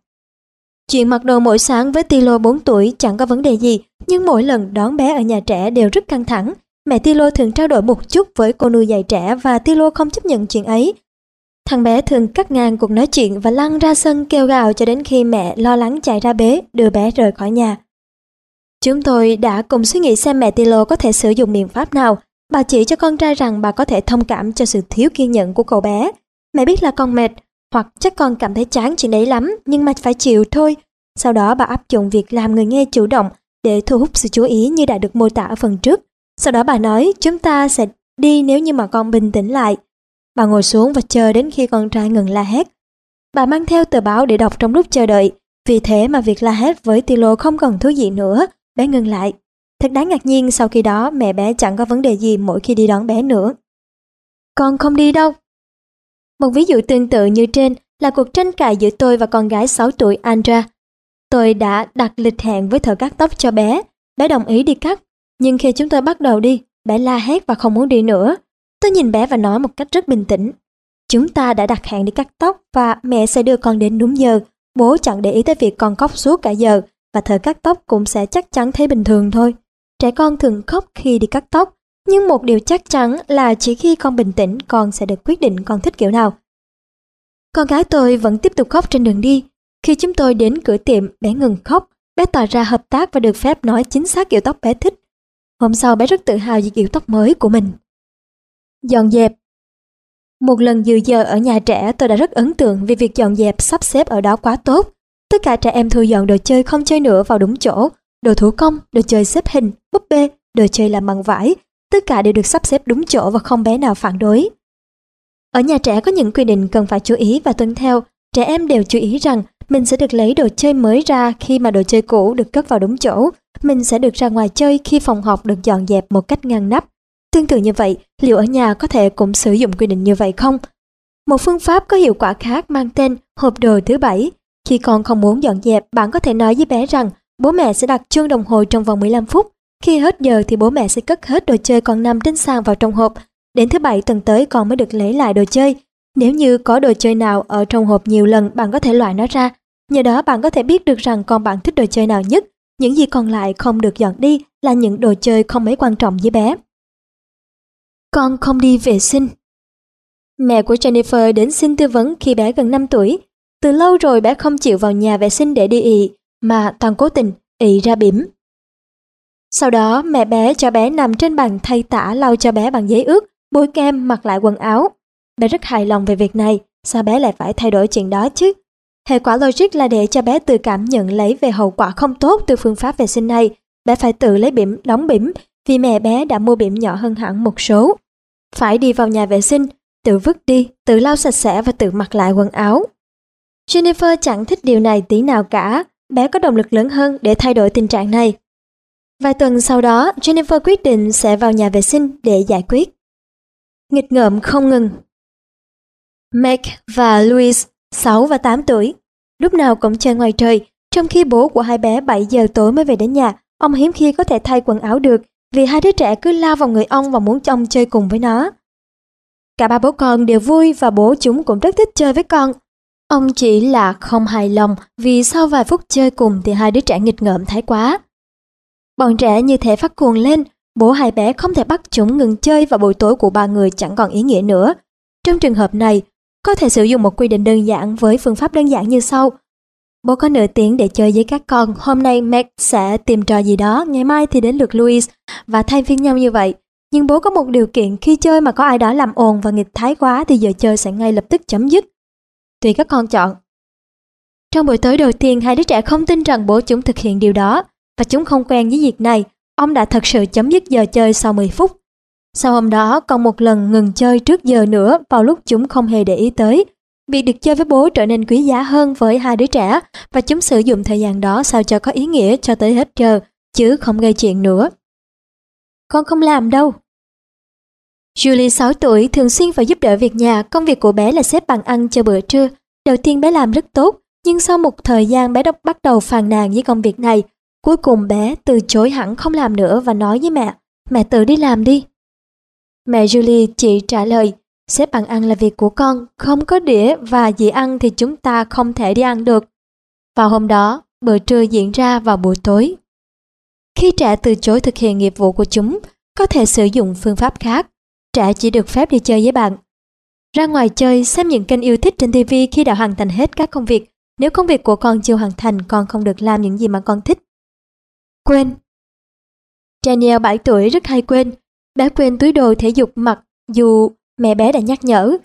Chuyện mặc đồ mỗi sáng với Tilo 4 tuổi chẳng có vấn đề gì, nhưng mỗi lần đón bé ở nhà trẻ đều rất căng thẳng. Mẹ Tilo thường trao đổi một chút với cô nuôi dạy trẻ và Tilo không chấp nhận chuyện ấy. Thằng bé thường cắt ngang cuộc nói chuyện và lăn ra sân kêu gào cho đến khi mẹ lo lắng chạy ra bế, đưa bé rời khỏi nhà. Chúng tôi đã cùng suy nghĩ xem mẹ Tilo có thể sử dụng biện pháp nào. Bà chỉ cho con trai rằng bà có thể thông cảm cho sự thiếu kiên nhẫn của cậu bé. Mẹ biết là con mệt, hoặc chắc con cảm thấy chán chuyện đấy lắm, nhưng mà phải chịu thôi. Sau đó bà áp dụng việc làm người nghe chủ động để thu hút sự chú ý như đã được mô tả ở phần trước. Sau đó bà nói chúng ta sẽ đi nếu như mà con bình tĩnh lại. Bà ngồi xuống và chờ đến khi con trai ngừng la hét. Bà mang theo tờ báo để đọc trong lúc chờ đợi. Vì thế mà việc la hét với Tilo không còn thú vị nữa. Bé ngừng lại. Thật đáng ngạc nhiên sau khi đó mẹ bé chẳng có vấn đề gì mỗi khi đi đón bé nữa. Con không đi đâu. Một ví dụ tương tự như trên là cuộc tranh cãi giữa tôi và con gái 6 tuổi Andra. Tôi đã đặt lịch hẹn với thợ cắt tóc cho bé. Bé đồng ý đi cắt. Nhưng khi chúng tôi bắt đầu đi, bé la hét và không muốn đi nữa. Tôi nhìn bé và nói một cách rất bình tĩnh. Chúng ta đã đặt hẹn đi cắt tóc và mẹ sẽ đưa con đến đúng giờ. Bố chẳng để ý tới việc con khóc suốt cả giờ và thợ cắt tóc cũng sẽ chắc chắn thấy bình thường thôi. Trẻ con thường khóc khi đi cắt tóc, nhưng một điều chắc chắn là chỉ khi con bình tĩnh con sẽ được quyết định con thích kiểu nào. Con gái tôi vẫn tiếp tục khóc trên đường đi. Khi chúng tôi đến cửa tiệm, bé ngừng khóc, bé tỏ ra hợp tác và được phép nói chính xác kiểu tóc bé thích. Hôm sau bé rất tự hào về kiểu tóc mới của mình. Dọn dẹp Một lần dự giờ ở nhà trẻ tôi đã rất ấn tượng vì việc dọn dẹp sắp xếp ở đó quá tốt. Tất cả trẻ em thu dọn đồ chơi không chơi nữa vào đúng chỗ, đồ thủ công, đồ chơi xếp hình, búp bê, đồ chơi làm bằng vải, tất cả đều được sắp xếp đúng chỗ và không bé nào phản đối. Ở nhà trẻ có những quy định cần phải chú ý và tuân theo. Trẻ em đều chú ý rằng mình sẽ được lấy đồ chơi mới ra khi mà đồ chơi cũ được cất vào đúng chỗ. Mình sẽ được ra ngoài chơi khi phòng học được dọn dẹp một cách ngăn nắp. Tương tự như vậy, liệu ở nhà có thể cũng sử dụng quy định như vậy không? Một phương pháp có hiệu quả khác mang tên hộp đồ thứ bảy. Khi con không muốn dọn dẹp, bạn có thể nói với bé rằng bố mẹ sẽ đặt chuông đồng hồ trong vòng 15 phút. Khi hết giờ thì bố mẹ sẽ cất hết đồ chơi còn nằm trên sàn vào trong hộp. Đến thứ bảy tuần tới con mới được lấy lại đồ chơi. Nếu như có đồ chơi nào ở trong hộp nhiều lần bạn có thể loại nó ra. Nhờ đó bạn có thể biết được rằng con bạn thích đồ chơi nào nhất. Những gì còn lại không được dọn đi là những đồ chơi không mấy quan trọng với bé. Con không đi vệ sinh. Mẹ của Jennifer đến xin tư vấn khi bé gần 5 tuổi. Từ lâu rồi bé không chịu vào nhà vệ sinh để đi ị, mà toàn cố tình ị ra bỉm. Sau đó mẹ bé cho bé nằm trên bàn thay tả lau cho bé bằng giấy ướt, bôi kem mặc lại quần áo. Bé rất hài lòng về việc này, sao bé lại phải thay đổi chuyện đó chứ? Hệ quả logic là để cho bé tự cảm nhận lấy về hậu quả không tốt từ phương pháp vệ sinh này. Bé phải tự lấy bỉm, đóng bỉm, vì mẹ bé đã mua bỉm nhỏ hơn hẳn một số. Phải đi vào nhà vệ sinh, tự vứt đi, tự lau sạch sẽ và tự mặc lại quần áo. Jennifer chẳng thích điều này tí nào cả, bé có động lực lớn hơn để thay đổi tình trạng này. Vài tuần sau đó, Jennifer quyết định sẽ vào nhà vệ sinh để giải quyết. Nghịch ngợm không ngừng. Meg và Louis, 6 và 8 tuổi, lúc nào cũng chơi ngoài trời, trong khi bố của hai bé 7 giờ tối mới về đến nhà, ông hiếm khi có thể thay quần áo được vì hai đứa trẻ cứ lao vào người ông và muốn cho ông chơi cùng với nó. Cả ba bố con đều vui và bố chúng cũng rất thích chơi với con. Ông chỉ là không hài lòng vì sau vài phút chơi cùng thì hai đứa trẻ nghịch ngợm thái quá. Bọn trẻ như thể phát cuồng lên, bố hai bé không thể bắt chúng ngừng chơi và buổi tối của ba người chẳng còn ý nghĩa nữa. Trong trường hợp này, có thể sử dụng một quy định đơn giản với phương pháp đơn giản như sau. Bố có nửa tiếng để chơi với các con, hôm nay Meg sẽ tìm trò gì đó, ngày mai thì đến lượt Louis và thay phiên nhau như vậy. Nhưng bố có một điều kiện khi chơi mà có ai đó làm ồn và nghịch thái quá thì giờ chơi sẽ ngay lập tức chấm dứt. Tùy các con chọn. Trong buổi tối đầu tiên, hai đứa trẻ không tin rằng bố chúng thực hiện điều đó và chúng không quen với việc này. Ông đã thật sự chấm dứt giờ chơi sau 10 phút. Sau hôm đó, còn một lần ngừng chơi trước giờ nữa vào lúc chúng không hề để ý tới. Việc được chơi với bố trở nên quý giá hơn với hai đứa trẻ và chúng sử dụng thời gian đó sao cho có ý nghĩa cho tới hết giờ, chứ không gây chuyện nữa. Con không làm đâu. Julie 6 tuổi thường xuyên phải giúp đỡ việc nhà, công việc của bé là xếp bàn ăn cho bữa trưa. Đầu tiên bé làm rất tốt, nhưng sau một thời gian bé đọc bắt đầu phàn nàn với công việc này. Cuối cùng bé từ chối hẳn không làm nữa và nói với mẹ, mẹ tự đi làm đi. Mẹ Julie chỉ trả lời, Xếp bàn ăn là việc của con, không có đĩa và dĩ ăn thì chúng ta không thể đi ăn được. Vào hôm đó, bữa trưa diễn ra vào buổi tối. Khi trẻ từ chối thực hiện nghiệp vụ của chúng, có thể sử dụng phương pháp khác. Trẻ chỉ được phép đi chơi với bạn. Ra ngoài chơi, xem những kênh yêu thích trên TV khi đã hoàn thành hết các công việc. Nếu công việc của con chưa hoàn thành, con không được làm những gì mà con thích. Quên Daniel 7 tuổi rất hay quên. Bé quên túi đồ thể dục mặc dù mẹ bé đã nhắc nhở.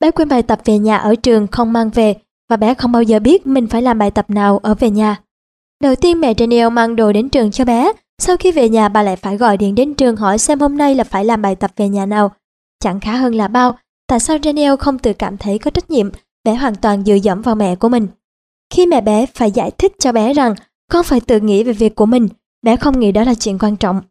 Bé quên bài tập về nhà ở trường không mang về và bé không bao giờ biết mình phải làm bài tập nào ở về nhà. Đầu tiên mẹ Daniel mang đồ đến trường cho bé, sau khi về nhà bà lại phải gọi điện đến trường hỏi xem hôm nay là phải làm bài tập về nhà nào. Chẳng khá hơn là bao, tại sao Daniel không tự cảm thấy có trách nhiệm, bé hoàn toàn dựa dẫm vào mẹ của mình. Khi mẹ bé phải giải thích cho bé rằng con phải tự nghĩ về việc của mình, bé không nghĩ đó là chuyện quan trọng.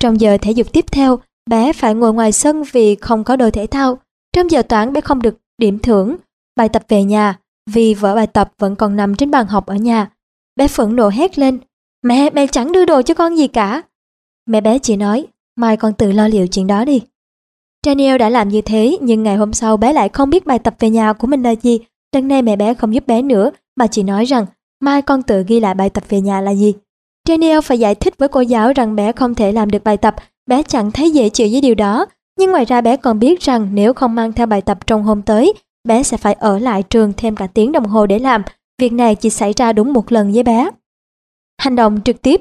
Trong giờ thể dục tiếp theo, bé phải ngồi ngoài sân vì không có đồ thể thao. Trong giờ toán bé không được điểm thưởng, bài tập về nhà vì vở bài tập vẫn còn nằm trên bàn học ở nhà. Bé phẫn nộ hét lên, mẹ, mẹ chẳng đưa đồ cho con gì cả. Mẹ bé chỉ nói, mai con tự lo liệu chuyện đó đi. Daniel đã làm như thế nhưng ngày hôm sau bé lại không biết bài tập về nhà của mình là gì. Lần này mẹ bé không giúp bé nữa mà chỉ nói rằng mai con tự ghi lại bài tập về nhà là gì. Daniel phải giải thích với cô giáo rằng bé không thể làm được bài tập, bé chẳng thấy dễ chịu với điều đó. Nhưng ngoài ra bé còn biết rằng nếu không mang theo bài tập trong hôm tới, bé sẽ phải ở lại trường thêm cả tiếng đồng hồ để làm. Việc này chỉ xảy ra đúng một lần với bé. Hành động trực tiếp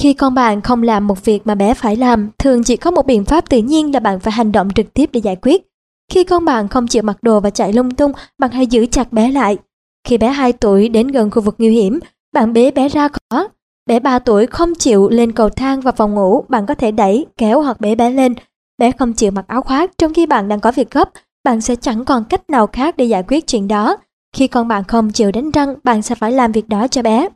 Khi con bạn không làm một việc mà bé phải làm, thường chỉ có một biện pháp tự nhiên là bạn phải hành động trực tiếp để giải quyết. Khi con bạn không chịu mặc đồ và chạy lung tung, bạn hãy giữ chặt bé lại. Khi bé 2 tuổi đến gần khu vực nguy hiểm, bạn bế bé ra khỏi Bé 3 tuổi không chịu lên cầu thang và phòng ngủ, bạn có thể đẩy, kéo hoặc bế bé lên. Bé không chịu mặc áo khoác trong khi bạn đang có việc gấp, bạn sẽ chẳng còn cách nào khác để giải quyết chuyện đó. Khi con bạn không chịu đánh răng, bạn sẽ phải làm việc đó cho bé.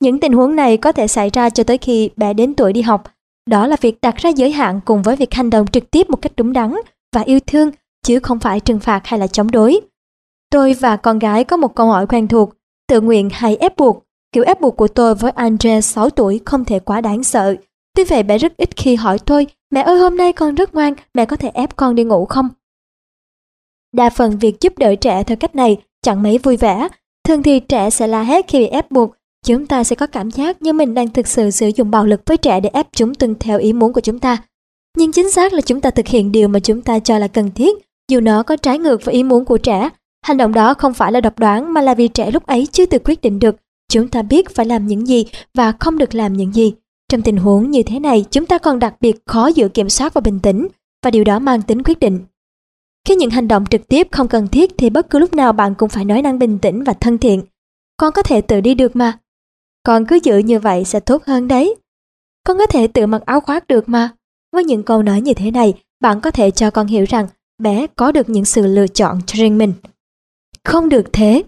Những tình huống này có thể xảy ra cho tới khi bé đến tuổi đi học. Đó là việc đặt ra giới hạn cùng với việc hành động trực tiếp một cách đúng đắn và yêu thương, chứ không phải trừng phạt hay là chống đối. Tôi và con gái có một câu hỏi quen thuộc, tự nguyện hay ép buộc Kiểu ép buộc của tôi với Andre 6 tuổi không thể quá đáng sợ. Tuy vậy bé rất ít khi hỏi tôi, mẹ ơi hôm nay con rất ngoan, mẹ có thể ép con đi ngủ không? Đa phần việc giúp đỡ trẻ theo cách này chẳng mấy vui vẻ. Thường thì trẻ sẽ la hét khi bị ép buộc. Chúng ta sẽ có cảm giác như mình đang thực sự sử dụng bạo lực với trẻ để ép chúng tuân theo ý muốn của chúng ta. Nhưng chính xác là chúng ta thực hiện điều mà chúng ta cho là cần thiết, dù nó có trái ngược với ý muốn của trẻ. Hành động đó không phải là độc đoán mà là vì trẻ lúc ấy chưa tự quyết định được Chúng ta biết phải làm những gì và không được làm những gì. Trong tình huống như thế này, chúng ta còn đặc biệt khó giữ kiểm soát và bình tĩnh, và điều đó mang tính quyết định. Khi những hành động trực tiếp không cần thiết thì bất cứ lúc nào bạn cũng phải nói năng bình tĩnh và thân thiện. Con có thể tự đi được mà. Con cứ giữ như vậy sẽ tốt hơn đấy. Con có thể tự mặc áo khoác được mà. Với những câu nói như thế này, bạn có thể cho con hiểu rằng bé có được những sự lựa chọn cho riêng mình. Không được thế.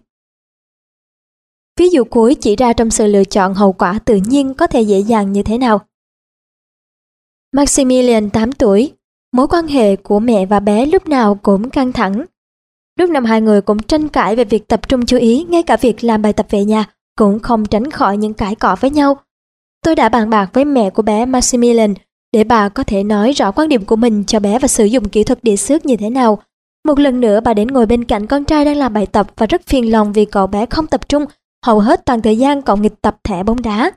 Ví dụ cuối chỉ ra trong sự lựa chọn hậu quả tự nhiên có thể dễ dàng như thế nào. Maximilian 8 tuổi, mối quan hệ của mẹ và bé lúc nào cũng căng thẳng. Lúc năm hai người cũng tranh cãi về việc tập trung chú ý, ngay cả việc làm bài tập về nhà cũng không tránh khỏi những cãi cọ với nhau. Tôi đã bàn bạc với mẹ của bé Maximilian để bà có thể nói rõ quan điểm của mình cho bé và sử dụng kỹ thuật địa xước như thế nào. Một lần nữa bà đến ngồi bên cạnh con trai đang làm bài tập và rất phiền lòng vì cậu bé không tập trung hầu hết toàn thời gian cậu nghịch tập thẻ bóng đá.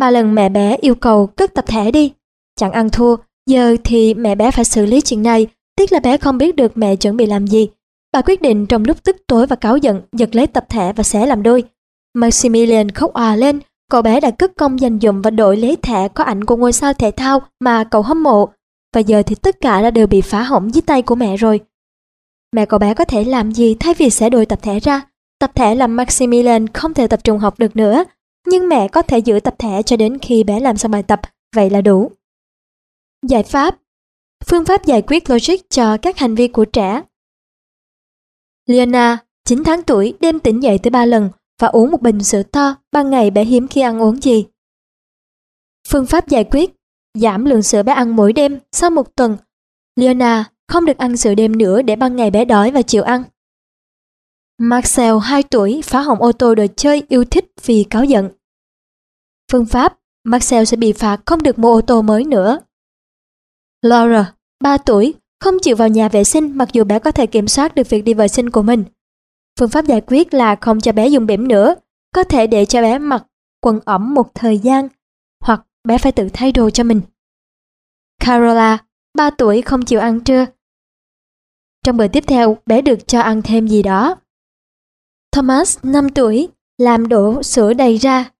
Ba lần mẹ bé yêu cầu cất tập thẻ đi, chẳng ăn thua, giờ thì mẹ bé phải xử lý chuyện này, tiếc là bé không biết được mẹ chuẩn bị làm gì. Bà quyết định trong lúc tức tối và cáu giận giật lấy tập thẻ và xé làm đôi. Maximilian khóc òa lên, cậu bé đã cất công dành dụm và đổi lấy thẻ có ảnh của ngôi sao thể thao mà cậu hâm mộ. Và giờ thì tất cả đã đều bị phá hỏng dưới tay của mẹ rồi. Mẹ cậu bé có thể làm gì thay vì sẽ đổi tập thẻ ra? Tập thể làm Maximilian không thể tập trung học được nữa, nhưng mẹ có thể giữ tập thể cho đến khi bé làm xong bài tập, vậy là đủ. Giải pháp Phương pháp giải quyết logic cho các hành vi của trẻ Liana, 9 tháng tuổi, đêm tỉnh dậy tới 3 lần và uống một bình sữa to, ban ngày bé hiếm khi ăn uống gì. Phương pháp giải quyết Giảm lượng sữa bé ăn mỗi đêm sau một tuần. Leona không được ăn sữa đêm nữa để ban ngày bé đói và chịu ăn. Marcel 2 tuổi phá hỏng ô tô đồ chơi yêu thích vì cáo giận. Phương pháp, Marcel sẽ bị phạt không được mua ô tô mới nữa. Laura, 3 tuổi, không chịu vào nhà vệ sinh mặc dù bé có thể kiểm soát được việc đi vệ sinh của mình. Phương pháp giải quyết là không cho bé dùng bỉm nữa, có thể để cho bé mặc quần ẩm một thời gian, hoặc bé phải tự thay đồ cho mình. Carola, 3 tuổi không chịu ăn trưa. Trong bữa tiếp theo, bé được cho ăn thêm gì đó. Thomas, 5 tuổi, làm đổ sữa đầy ra.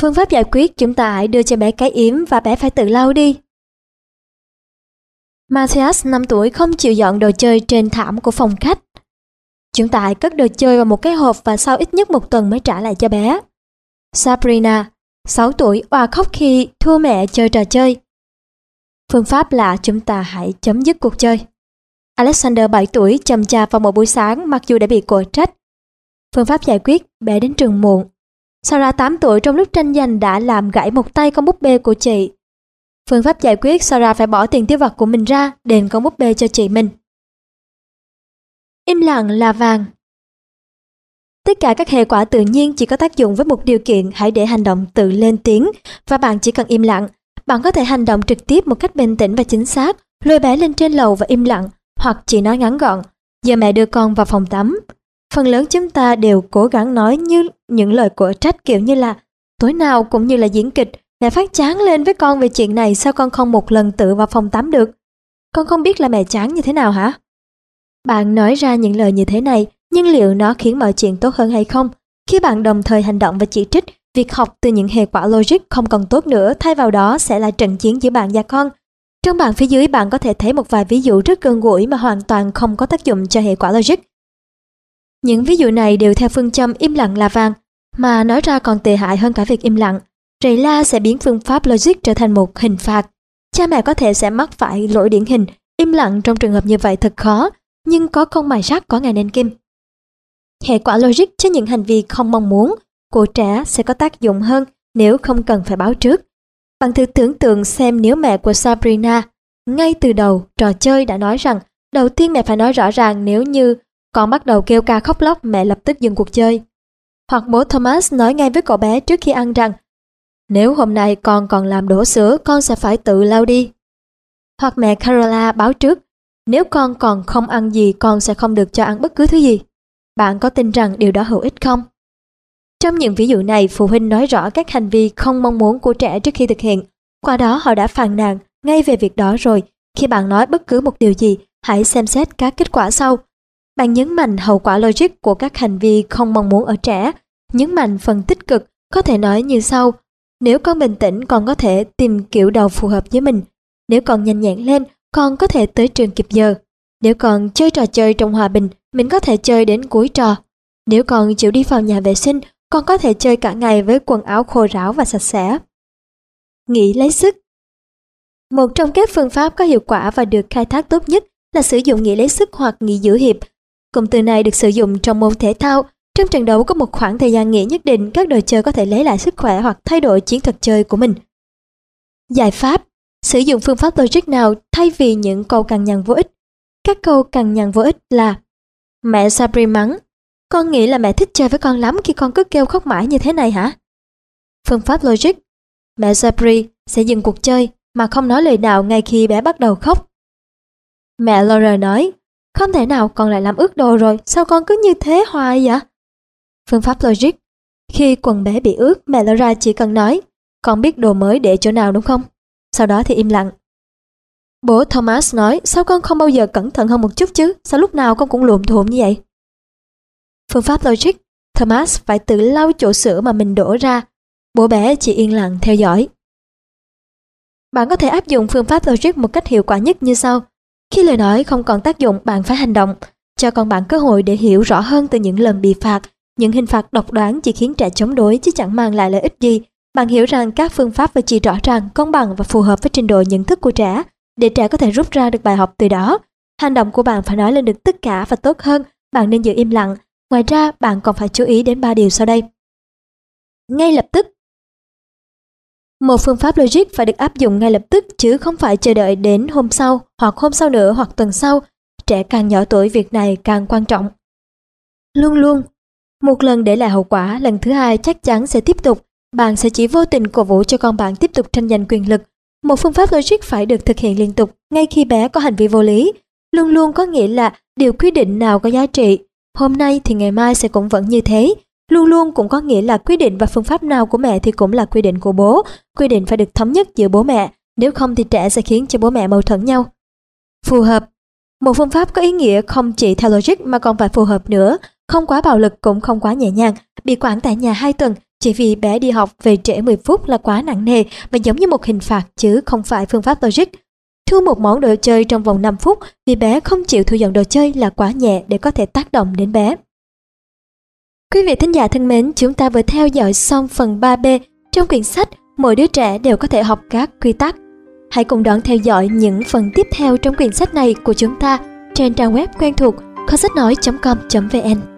Phương pháp giải quyết chúng ta hãy đưa cho bé cái yếm và bé phải tự lau đi. Matthias 5 tuổi không chịu dọn đồ chơi trên thảm của phòng khách. Chúng ta hãy cất đồ chơi vào một cái hộp và sau ít nhất một tuần mới trả lại cho bé. Sabrina, 6 tuổi, oà khóc khi thua mẹ chơi trò chơi. Phương pháp là chúng ta hãy chấm dứt cuộc chơi. Alexander 7 tuổi chầm chà vào một buổi sáng mặc dù đã bị cổ trách. Phương pháp giải quyết, bé đến trường muộn. Sarah 8 tuổi trong lúc tranh giành đã làm gãy một tay con búp bê của chị. Phương pháp giải quyết Sarah phải bỏ tiền tiêu vặt của mình ra đền con búp bê cho chị mình. Im lặng là vàng. Tất cả các hệ quả tự nhiên chỉ có tác dụng với một điều kiện hãy để hành động tự lên tiếng và bạn chỉ cần im lặng. Bạn có thể hành động trực tiếp một cách bình tĩnh và chính xác, lôi bé lên trên lầu và im lặng, hoặc chỉ nói ngắn gọn, giờ mẹ đưa con vào phòng tắm. Phần lớn chúng ta đều cố gắng nói như những lời của trách kiểu như là tối nào cũng như là diễn kịch, mẹ phát chán lên với con về chuyện này sao con không một lần tự vào phòng tắm được. Con không biết là mẹ chán như thế nào hả? Bạn nói ra những lời như thế này, nhưng liệu nó khiến mọi chuyện tốt hơn hay không? Khi bạn đồng thời hành động và chỉ trích, việc học từ những hệ quả logic không còn tốt nữa, thay vào đó sẽ là trận chiến giữa bạn và con. Trong bảng phía dưới bạn có thể thấy một vài ví dụ rất gần gũi mà hoàn toàn không có tác dụng cho hệ quả logic. Những ví dụ này đều theo phương châm im lặng là vàng, mà nói ra còn tệ hại hơn cả việc im lặng. Rầy la sẽ biến phương pháp logic trở thành một hình phạt. Cha mẹ có thể sẽ mắc phải lỗi điển hình, im lặng trong trường hợp như vậy thật khó, nhưng có công mài sắt có ngày nên kim. Hệ quả logic cho những hành vi không mong muốn của trẻ sẽ có tác dụng hơn nếu không cần phải báo trước. Bạn thử tưởng tượng xem nếu mẹ của Sabrina ngay từ đầu trò chơi đã nói rằng, đầu tiên mẹ phải nói rõ ràng nếu như con bắt đầu kêu ca khóc lóc, mẹ lập tức dừng cuộc chơi. Hoặc bố Thomas nói ngay với cậu bé trước khi ăn rằng, nếu hôm nay con còn làm đổ sữa, con sẽ phải tự lau đi. Hoặc mẹ Carola báo trước, nếu con còn không ăn gì, con sẽ không được cho ăn bất cứ thứ gì. Bạn có tin rằng điều đó hữu ích không? Trong những ví dụ này, phụ huynh nói rõ các hành vi không mong muốn của trẻ trước khi thực hiện. Qua đó họ đã phàn nàn ngay về việc đó rồi. Khi bạn nói bất cứ một điều gì, hãy xem xét các kết quả sau. Bạn nhấn mạnh hậu quả logic của các hành vi không mong muốn ở trẻ. Nhấn mạnh phần tích cực, có thể nói như sau. Nếu con bình tĩnh, con có thể tìm kiểu đầu phù hợp với mình. Nếu con nhanh nhẹn lên, con có thể tới trường kịp giờ. Nếu còn chơi trò chơi trong hòa bình, mình có thể chơi đến cuối trò. Nếu còn chịu đi vào nhà vệ sinh, con có thể chơi cả ngày với quần áo khô ráo và sạch sẽ. Nghĩ lấy sức Một trong các phương pháp có hiệu quả và được khai thác tốt nhất là sử dụng nghỉ lấy sức hoặc nghỉ giữ hiệp. Cụm từ này được sử dụng trong môn thể thao. Trong trận đấu có một khoảng thời gian nghỉ nhất định, các đội chơi có thể lấy lại sức khỏe hoặc thay đổi chiến thuật chơi của mình. Giải pháp Sử dụng phương pháp logic nào thay vì những câu cằn nhằn vô ích? Các câu cằn nhằn vô ích là, Mẹ Sabri mắng, Con nghĩ là mẹ thích chơi với con lắm khi con cứ kêu khóc mãi như thế này hả? Phương pháp logic, Mẹ Sabri sẽ dừng cuộc chơi mà không nói lời nào ngay khi bé bắt đầu khóc. Mẹ Laura nói, Không thể nào, con lại làm ướt đồ rồi, Sao con cứ như thế hoài vậy? Phương pháp logic, Khi quần bé bị ướt, mẹ Laura chỉ cần nói, Con biết đồ mới để chỗ nào đúng không? Sau đó thì im lặng. Bố Thomas nói, sao con không bao giờ cẩn thận hơn một chút chứ? Sao lúc nào con cũng lụm thuộm như vậy? Phương pháp logic, Thomas phải tự lau chỗ sữa mà mình đổ ra. Bố bé chỉ yên lặng theo dõi. Bạn có thể áp dụng phương pháp logic một cách hiệu quả nhất như sau. Khi lời nói không còn tác dụng, bạn phải hành động. Cho con bạn cơ hội để hiểu rõ hơn từ những lần bị phạt. Những hình phạt độc đoán chỉ khiến trẻ chống đối chứ chẳng mang lại lợi ích gì. Bạn hiểu rằng các phương pháp phải chỉ rõ ràng, công bằng và phù hợp với trình độ nhận thức của trẻ để trẻ có thể rút ra được bài học từ đó. Hành động của bạn phải nói lên được tất cả và tốt hơn, bạn nên giữ im lặng. Ngoài ra, bạn còn phải chú ý đến ba điều sau đây. Ngay lập tức Một phương pháp logic phải được áp dụng ngay lập tức chứ không phải chờ đợi đến hôm sau hoặc hôm sau nữa hoặc tuần sau. Trẻ càng nhỏ tuổi việc này càng quan trọng. Luôn luôn, một lần để lại hậu quả, lần thứ hai chắc chắn sẽ tiếp tục bạn sẽ chỉ vô tình cổ vũ cho con bạn tiếp tục tranh giành quyền lực một phương pháp logic phải được thực hiện liên tục ngay khi bé có hành vi vô lý, luôn luôn có nghĩa là điều quy định nào có giá trị. Hôm nay thì ngày mai sẽ cũng vẫn như thế, luôn luôn cũng có nghĩa là quy định và phương pháp nào của mẹ thì cũng là quy định của bố, quy định phải được thống nhất giữa bố mẹ, nếu không thì trẻ sẽ khiến cho bố mẹ mâu thuẫn nhau. Phù hợp. Một phương pháp có ý nghĩa không chỉ theo logic mà còn phải phù hợp nữa, không quá bạo lực cũng không quá nhẹ nhàng, bị quản tại nhà 2 tuần chỉ vì bé đi học về trễ 10 phút là quá nặng nề và giống như một hình phạt chứ không phải phương pháp logic. Thu một món đồ chơi trong vòng 5 phút vì bé không chịu thu dọn đồ chơi là quá nhẹ để có thể tác động đến bé. Quý vị thính giả thân mến, chúng ta vừa theo dõi xong phần 3B trong quyển sách Mỗi đứa trẻ đều có thể học các quy tắc. Hãy cùng đón theo dõi những phần tiếp theo trong quyển sách này của chúng ta trên trang web quen thuộc kho sách nói.com.vn.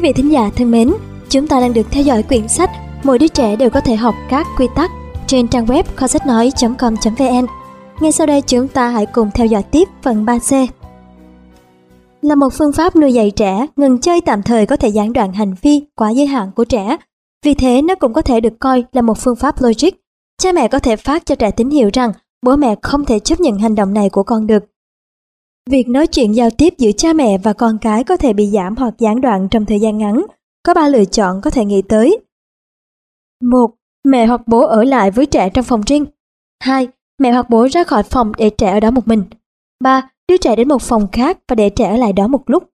vị thính giả thân mến, chúng ta đang được theo dõi quyển sách Mỗi đứa trẻ đều có thể học các quy tắc trên trang web kho sách nói.com.vn. Ngay sau đây chúng ta hãy cùng theo dõi tiếp phần 3C. Là một phương pháp nuôi dạy trẻ, ngừng chơi tạm thời có thể gián đoạn hành vi quá giới hạn của trẻ. Vì thế nó cũng có thể được coi là một phương pháp logic. Cha mẹ có thể phát cho trẻ tín hiệu rằng bố mẹ không thể chấp nhận hành động này của con được Việc nói chuyện giao tiếp giữa cha mẹ và con cái có thể bị giảm hoặc gián đoạn trong thời gian ngắn. Có ba lựa chọn có thể nghĩ tới. 1. Mẹ hoặc bố ở lại với trẻ trong phòng riêng. 2. Mẹ hoặc bố ra khỏi phòng để trẻ ở đó một mình. 3. Đưa trẻ đến một phòng khác và để trẻ ở lại đó một lúc.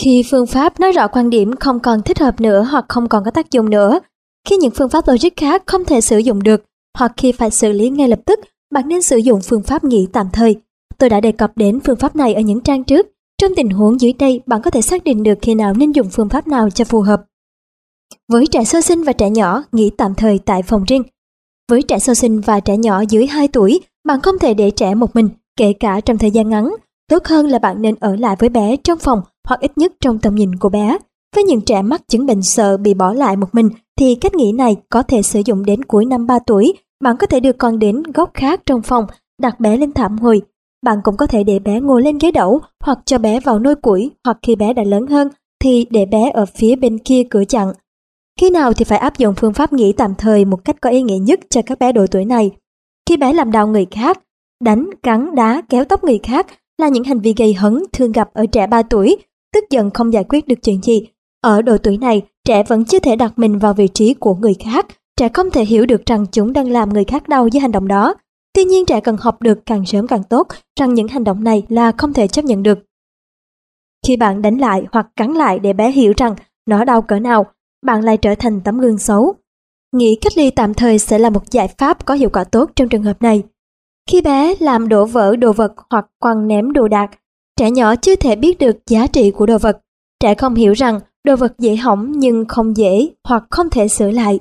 Khi phương pháp nói rõ quan điểm không còn thích hợp nữa hoặc không còn có tác dụng nữa, khi những phương pháp logic khác không thể sử dụng được hoặc khi phải xử lý ngay lập tức, bạn nên sử dụng phương pháp nghỉ tạm thời Tôi đã đề cập đến phương pháp này ở những trang trước. Trong tình huống dưới đây, bạn có thể xác định được khi nào nên dùng phương pháp nào cho phù hợp. Với trẻ sơ sinh và trẻ nhỏ, nghỉ tạm thời tại phòng riêng. Với trẻ sơ sinh và trẻ nhỏ dưới 2 tuổi, bạn không thể để trẻ một mình, kể cả trong thời gian ngắn. Tốt hơn là bạn nên ở lại với bé trong phòng hoặc ít nhất trong tầm nhìn của bé. Với những trẻ mắc chứng bệnh sợ bị bỏ lại một mình thì cách nghĩ này có thể sử dụng đến cuối năm 3 tuổi. Bạn có thể đưa con đến góc khác trong phòng, đặt bé lên thảm hồi bạn cũng có thể để bé ngồi lên ghế đẩu hoặc cho bé vào nôi củi hoặc khi bé đã lớn hơn thì để bé ở phía bên kia cửa chặn. Khi nào thì phải áp dụng phương pháp nghỉ tạm thời một cách có ý nghĩa nhất cho các bé độ tuổi này. Khi bé làm đau người khác, đánh, cắn, đá, kéo tóc người khác là những hành vi gây hấn thường gặp ở trẻ 3 tuổi, tức giận không giải quyết được chuyện gì. Ở độ tuổi này, trẻ vẫn chưa thể đặt mình vào vị trí của người khác, trẻ không thể hiểu được rằng chúng đang làm người khác đau với hành động đó. Tuy nhiên trẻ cần học được càng sớm càng tốt rằng những hành động này là không thể chấp nhận được. Khi bạn đánh lại hoặc cắn lại để bé hiểu rằng nó đau cỡ nào, bạn lại trở thành tấm gương xấu. Nghĩ cách ly tạm thời sẽ là một giải pháp có hiệu quả tốt trong trường hợp này. Khi bé làm đổ vỡ đồ vật hoặc quăng ném đồ đạc, trẻ nhỏ chưa thể biết được giá trị của đồ vật. Trẻ không hiểu rằng đồ vật dễ hỏng nhưng không dễ hoặc không thể sửa lại.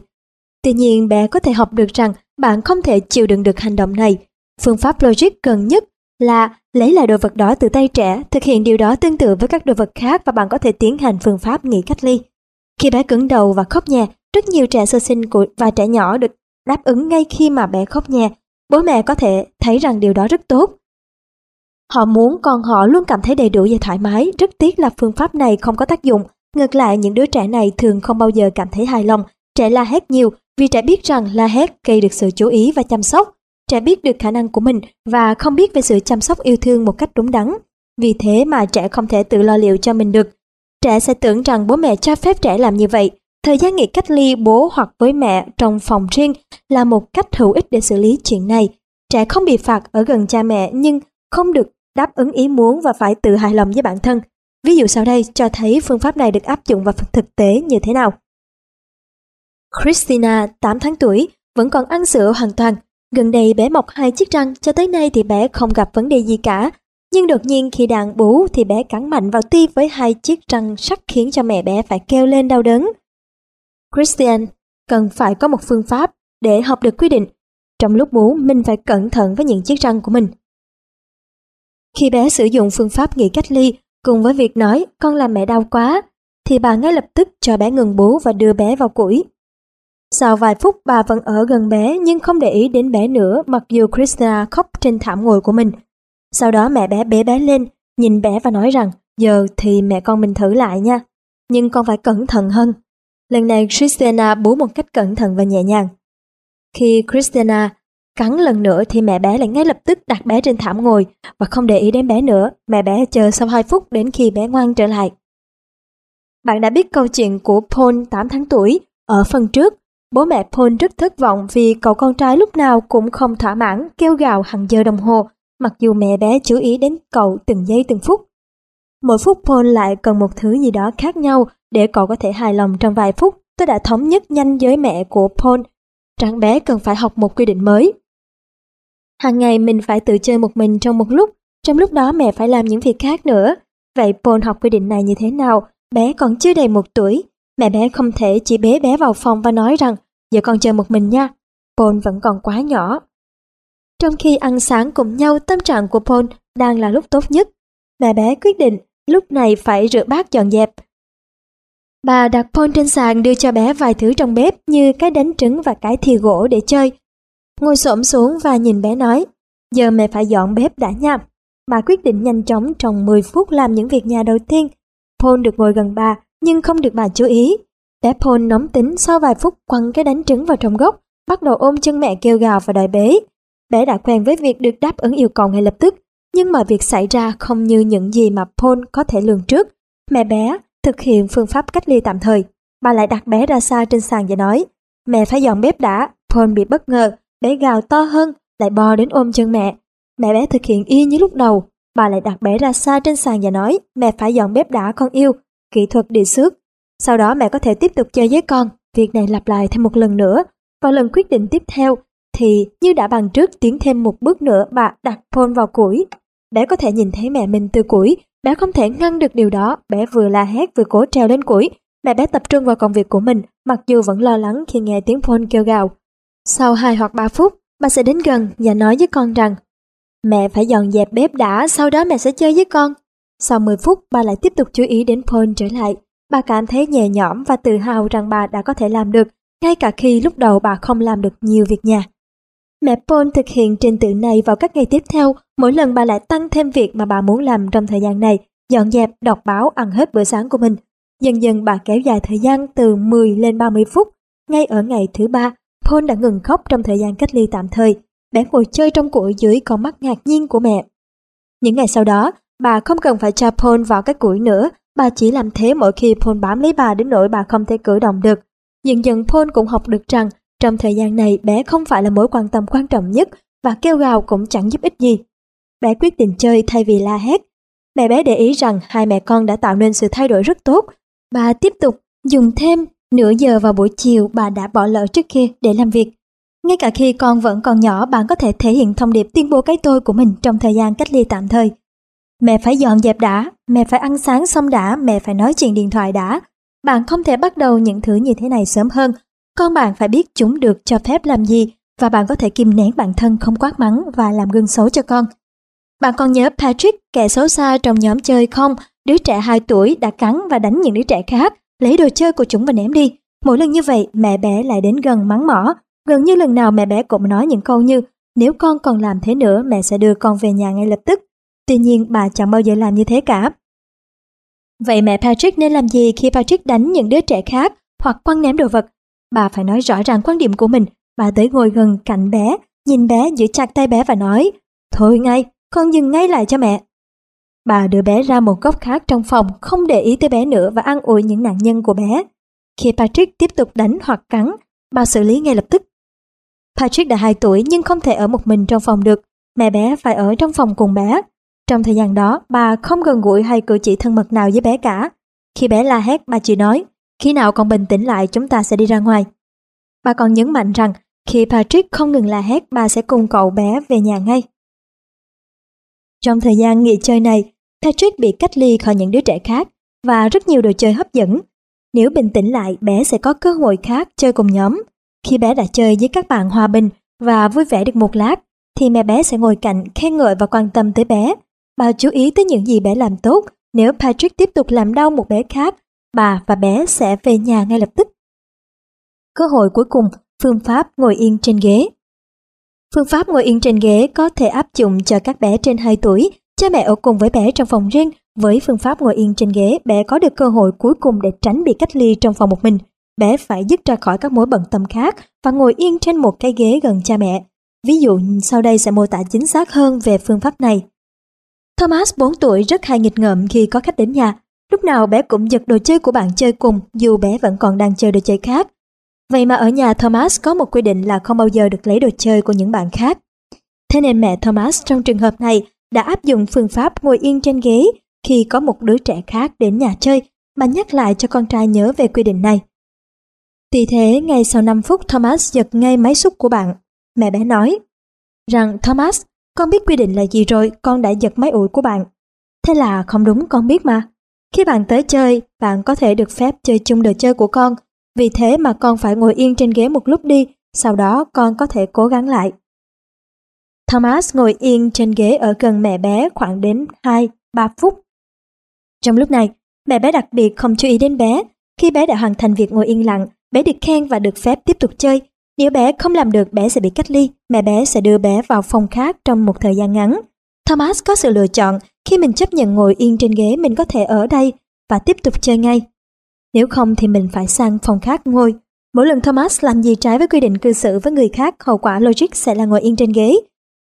Tuy nhiên bé có thể học được rằng bạn không thể chịu đựng được hành động này. Phương pháp logic gần nhất là lấy lại đồ vật đó từ tay trẻ, thực hiện điều đó tương tự với các đồ vật khác và bạn có thể tiến hành phương pháp nghỉ cách ly. Khi bé cứng đầu và khóc nhè, rất nhiều trẻ sơ sinh và trẻ nhỏ được đáp ứng ngay khi mà bé khóc nhè. Bố mẹ có thể thấy rằng điều đó rất tốt. Họ muốn con họ luôn cảm thấy đầy đủ và thoải mái, rất tiếc là phương pháp này không có tác dụng. Ngược lại, những đứa trẻ này thường không bao giờ cảm thấy hài lòng, trẻ la hét nhiều vì trẻ biết rằng la hét gây được sự chú ý và chăm sóc. Trẻ biết được khả năng của mình và không biết về sự chăm sóc yêu thương một cách đúng đắn. Vì thế mà trẻ không thể tự lo liệu cho mình được. Trẻ sẽ tưởng rằng bố mẹ cho phép trẻ làm như vậy. Thời gian nghỉ cách ly bố hoặc với mẹ trong phòng riêng là một cách hữu ích để xử lý chuyện này. Trẻ không bị phạt ở gần cha mẹ nhưng không được đáp ứng ý muốn và phải tự hài lòng với bản thân. Ví dụ sau đây cho thấy phương pháp này được áp dụng vào thực tế như thế nào. Christina, 8 tháng tuổi, vẫn còn ăn sữa hoàn toàn. Gần đây bé mọc hai chiếc răng, cho tới nay thì bé không gặp vấn đề gì cả. Nhưng đột nhiên khi đang bú thì bé cắn mạnh vào ti với hai chiếc răng sắc khiến cho mẹ bé phải kêu lên đau đớn. Christian cần phải có một phương pháp để học được quy định. Trong lúc bú, mình phải cẩn thận với những chiếc răng của mình. Khi bé sử dụng phương pháp nghỉ cách ly cùng với việc nói con làm mẹ đau quá, thì bà ngay lập tức cho bé ngừng bú và đưa bé vào củi. Sau vài phút bà vẫn ở gần bé nhưng không để ý đến bé nữa mặc dù Krista khóc trên thảm ngồi của mình. Sau đó mẹ bé bế bé lên, nhìn bé và nói rằng giờ thì mẹ con mình thử lại nha. Nhưng con phải cẩn thận hơn. Lần này Christina bú một cách cẩn thận và nhẹ nhàng. Khi Christina cắn lần nữa thì mẹ bé lại ngay lập tức đặt bé trên thảm ngồi và không để ý đến bé nữa. Mẹ bé chờ sau 2 phút đến khi bé ngoan trở lại. Bạn đã biết câu chuyện của Paul 8 tháng tuổi ở phần trước. Bố mẹ Paul rất thất vọng vì cậu con trai lúc nào cũng không thỏa mãn kêu gào hàng giờ đồng hồ mặc dù mẹ bé chú ý đến cậu từng giây từng phút. Mỗi phút Paul lại cần một thứ gì đó khác nhau để cậu có thể hài lòng trong vài phút. Tôi đã thống nhất nhanh với mẹ của Paul rằng bé cần phải học một quy định mới. Hàng ngày mình phải tự chơi một mình trong một lúc, trong lúc đó mẹ phải làm những việc khác nữa. Vậy Paul học quy định này như thế nào? Bé còn chưa đầy một tuổi, mẹ bé không thể chỉ bế bé vào phòng và nói rằng giờ con chơi một mình nha. Paul vẫn còn quá nhỏ. Trong khi ăn sáng cùng nhau tâm trạng của Paul đang là lúc tốt nhất. Mẹ bé quyết định lúc này phải rửa bát dọn dẹp. Bà đặt Paul trên sàn đưa cho bé vài thứ trong bếp như cái đánh trứng và cái thìa gỗ để chơi. Ngồi xổm xuống và nhìn bé nói, giờ mẹ phải dọn bếp đã nha. Bà quyết định nhanh chóng trong 10 phút làm những việc nhà đầu tiên. Paul được ngồi gần bà, nhưng không được bà chú ý. Bé Paul nóng tính sau vài phút quăng cái đánh trứng vào trong gốc, bắt đầu ôm chân mẹ kêu gào và đòi bế. Bé đã quen với việc được đáp ứng yêu cầu ngay lập tức, nhưng mọi việc xảy ra không như những gì mà Paul có thể lường trước. Mẹ bé thực hiện phương pháp cách ly tạm thời. Bà lại đặt bé ra xa trên sàn và nói, mẹ phải dọn bếp đã. Paul bị bất ngờ, bé gào to hơn, lại bò đến ôm chân mẹ. Mẹ bé thực hiện y như lúc đầu. Bà lại đặt bé ra xa trên sàn và nói, mẹ phải dọn bếp đã con yêu, kỹ thuật đi xước. Sau đó mẹ có thể tiếp tục chơi với con. Việc này lặp lại thêm một lần nữa. Vào lần quyết định tiếp theo, thì như đã bàn trước tiến thêm một bước nữa bà đặt phone vào củi. Bé có thể nhìn thấy mẹ mình từ củi, bé không thể ngăn được điều đó, bé vừa la hét vừa cố treo lên củi. Mẹ bé tập trung vào công việc của mình, mặc dù vẫn lo lắng khi nghe tiếng phone kêu gào. Sau 2 hoặc 3 phút, bà sẽ đến gần và nói với con rằng Mẹ phải dọn dẹp bếp đã, sau đó mẹ sẽ chơi với con. Sau 10 phút, bà lại tiếp tục chú ý đến Paul trở lại. Bà cảm thấy nhẹ nhõm và tự hào rằng bà đã có thể làm được, ngay cả khi lúc đầu bà không làm được nhiều việc nhà. Mẹ Paul thực hiện trình tự này vào các ngày tiếp theo, mỗi lần bà lại tăng thêm việc mà bà muốn làm trong thời gian này, dọn dẹp, đọc báo, ăn hết bữa sáng của mình. Dần dần bà kéo dài thời gian từ 10 lên 30 phút. Ngay ở ngày thứ ba, Paul đã ngừng khóc trong thời gian cách ly tạm thời. Bé ngồi chơi trong củi dưới con mắt ngạc nhiên của mẹ. Những ngày sau đó, bà không cần phải cho Paul vào cái củi nữa, bà chỉ làm thế mỗi khi Paul bám lấy bà đến nỗi bà không thể cử động được. Dần dần Paul cũng học được rằng trong thời gian này bé không phải là mối quan tâm quan trọng nhất và kêu gào cũng chẳng giúp ích gì. Bé quyết định chơi thay vì la hét. Mẹ bé để ý rằng hai mẹ con đã tạo nên sự thay đổi rất tốt. Bà tiếp tục dùng thêm nửa giờ vào buổi chiều bà đã bỏ lỡ trước kia để làm việc. Ngay cả khi con vẫn còn nhỏ bạn có thể thể hiện thông điệp tuyên bố cái tôi của mình trong thời gian cách ly tạm thời. Mẹ phải dọn dẹp đã, mẹ phải ăn sáng xong đã, mẹ phải nói chuyện điện thoại đã. Bạn không thể bắt đầu những thứ như thế này sớm hơn con bạn phải biết chúng được cho phép làm gì và bạn có thể kìm nén bản thân không quát mắng và làm gương xấu cho con. Bạn còn nhớ Patrick, kẻ xấu xa trong nhóm chơi không? Đứa trẻ 2 tuổi đã cắn và đánh những đứa trẻ khác, lấy đồ chơi của chúng và ném đi. Mỗi lần như vậy, mẹ bé lại đến gần mắng mỏ. Gần như lần nào mẹ bé cũng nói những câu như nếu con còn làm thế nữa, mẹ sẽ đưa con về nhà ngay lập tức. Tuy nhiên, bà chẳng bao giờ làm như thế cả. Vậy mẹ Patrick nên làm gì khi Patrick đánh những đứa trẻ khác hoặc quăng ném đồ vật Bà phải nói rõ ràng quan điểm của mình. Bà tới ngồi gần cạnh bé, nhìn bé giữ chặt tay bé và nói Thôi ngay, con dừng ngay lại cho mẹ. Bà đưa bé ra một góc khác trong phòng, không để ý tới bé nữa và an ủi những nạn nhân của bé. Khi Patrick tiếp tục đánh hoặc cắn, bà xử lý ngay lập tức. Patrick đã 2 tuổi nhưng không thể ở một mình trong phòng được. Mẹ bé phải ở trong phòng cùng bé. Trong thời gian đó, bà không gần gũi hay cử chỉ thân mật nào với bé cả. Khi bé la hét, bà chỉ nói, khi nào con bình tĩnh lại chúng ta sẽ đi ra ngoài. Bà còn nhấn mạnh rằng, khi Patrick không ngừng la hét, bà sẽ cùng cậu bé về nhà ngay. Trong thời gian nghỉ chơi này, Patrick bị cách ly khỏi những đứa trẻ khác và rất nhiều đồ chơi hấp dẫn. Nếu bình tĩnh lại, bé sẽ có cơ hội khác chơi cùng nhóm. Khi bé đã chơi với các bạn hòa bình và vui vẻ được một lát, thì mẹ bé sẽ ngồi cạnh khen ngợi và quan tâm tới bé. Bà chú ý tới những gì bé làm tốt. Nếu Patrick tiếp tục làm đau một bé khác, bà và bé sẽ về nhà ngay lập tức. Cơ hội cuối cùng, phương pháp ngồi yên trên ghế. Phương pháp ngồi yên trên ghế có thể áp dụng cho các bé trên 2 tuổi. Cha mẹ ở cùng với bé trong phòng riêng. Với phương pháp ngồi yên trên ghế, bé có được cơ hội cuối cùng để tránh bị cách ly trong phòng một mình. Bé phải dứt ra khỏi các mối bận tâm khác và ngồi yên trên một cái ghế gần cha mẹ. Ví dụ sau đây sẽ mô tả chính xác hơn về phương pháp này. Thomas 4 tuổi rất hay nghịch ngợm khi có khách đến nhà. Lúc nào bé cũng giật đồ chơi của bạn chơi cùng dù bé vẫn còn đang chơi đồ chơi khác. Vậy mà ở nhà Thomas có một quy định là không bao giờ được lấy đồ chơi của những bạn khác. Thế nên mẹ Thomas trong trường hợp này đã áp dụng phương pháp ngồi yên trên ghế khi có một đứa trẻ khác đến nhà chơi mà nhắc lại cho con trai nhớ về quy định này. Vì thế, ngay sau 5 phút Thomas giật ngay máy xúc của bạn. Mẹ bé nói rằng Thomas, con biết quy định là gì rồi, con đã giật máy ủi của bạn. Thế là không đúng con biết mà. Khi bạn tới chơi, bạn có thể được phép chơi chung đồ chơi của con, vì thế mà con phải ngồi yên trên ghế một lúc đi, sau đó con có thể cố gắng lại. Thomas ngồi yên trên ghế ở gần mẹ bé khoảng đến 2-3 phút. Trong lúc này, mẹ bé đặc biệt không chú ý đến bé. Khi bé đã hoàn thành việc ngồi yên lặng, bé được khen và được phép tiếp tục chơi. Nếu bé không làm được, bé sẽ bị cách ly. Mẹ bé sẽ đưa bé vào phòng khác trong một thời gian ngắn. Thomas có sự lựa chọn. Khi mình chấp nhận ngồi yên trên ghế, mình có thể ở đây và tiếp tục chơi ngay. Nếu không thì mình phải sang phòng khác ngồi. Mỗi lần Thomas làm gì trái với quy định cư xử với người khác, hậu quả logic sẽ là ngồi yên trên ghế.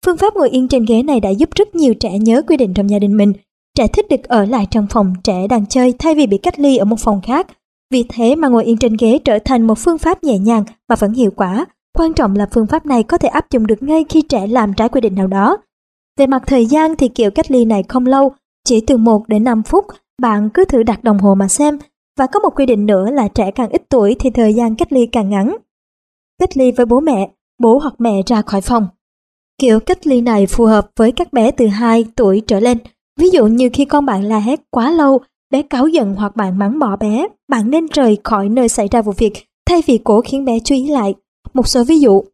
Phương pháp ngồi yên trên ghế này đã giúp rất nhiều trẻ nhớ quy định trong gia đình mình. Trẻ thích được ở lại trong phòng trẻ đang chơi thay vì bị cách ly ở một phòng khác. Vì thế mà ngồi yên trên ghế trở thành một phương pháp nhẹ nhàng mà vẫn hiệu quả. Quan trọng là phương pháp này có thể áp dụng được ngay khi trẻ làm trái quy định nào đó. Về mặt thời gian thì kiểu cách ly này không lâu, chỉ từ 1 đến 5 phút, bạn cứ thử đặt đồng hồ mà xem. Và có một quy định nữa là trẻ càng ít tuổi thì thời gian cách ly càng ngắn. Cách ly với bố mẹ, bố hoặc mẹ ra khỏi phòng. Kiểu cách ly này phù hợp với các bé từ 2 tuổi trở lên. Ví dụ như khi con bạn la hét quá lâu, bé cáu giận hoặc bạn mắng bỏ bé, bạn nên rời khỏi nơi xảy ra vụ việc thay vì cố khiến bé chú ý lại. Một số ví dụ.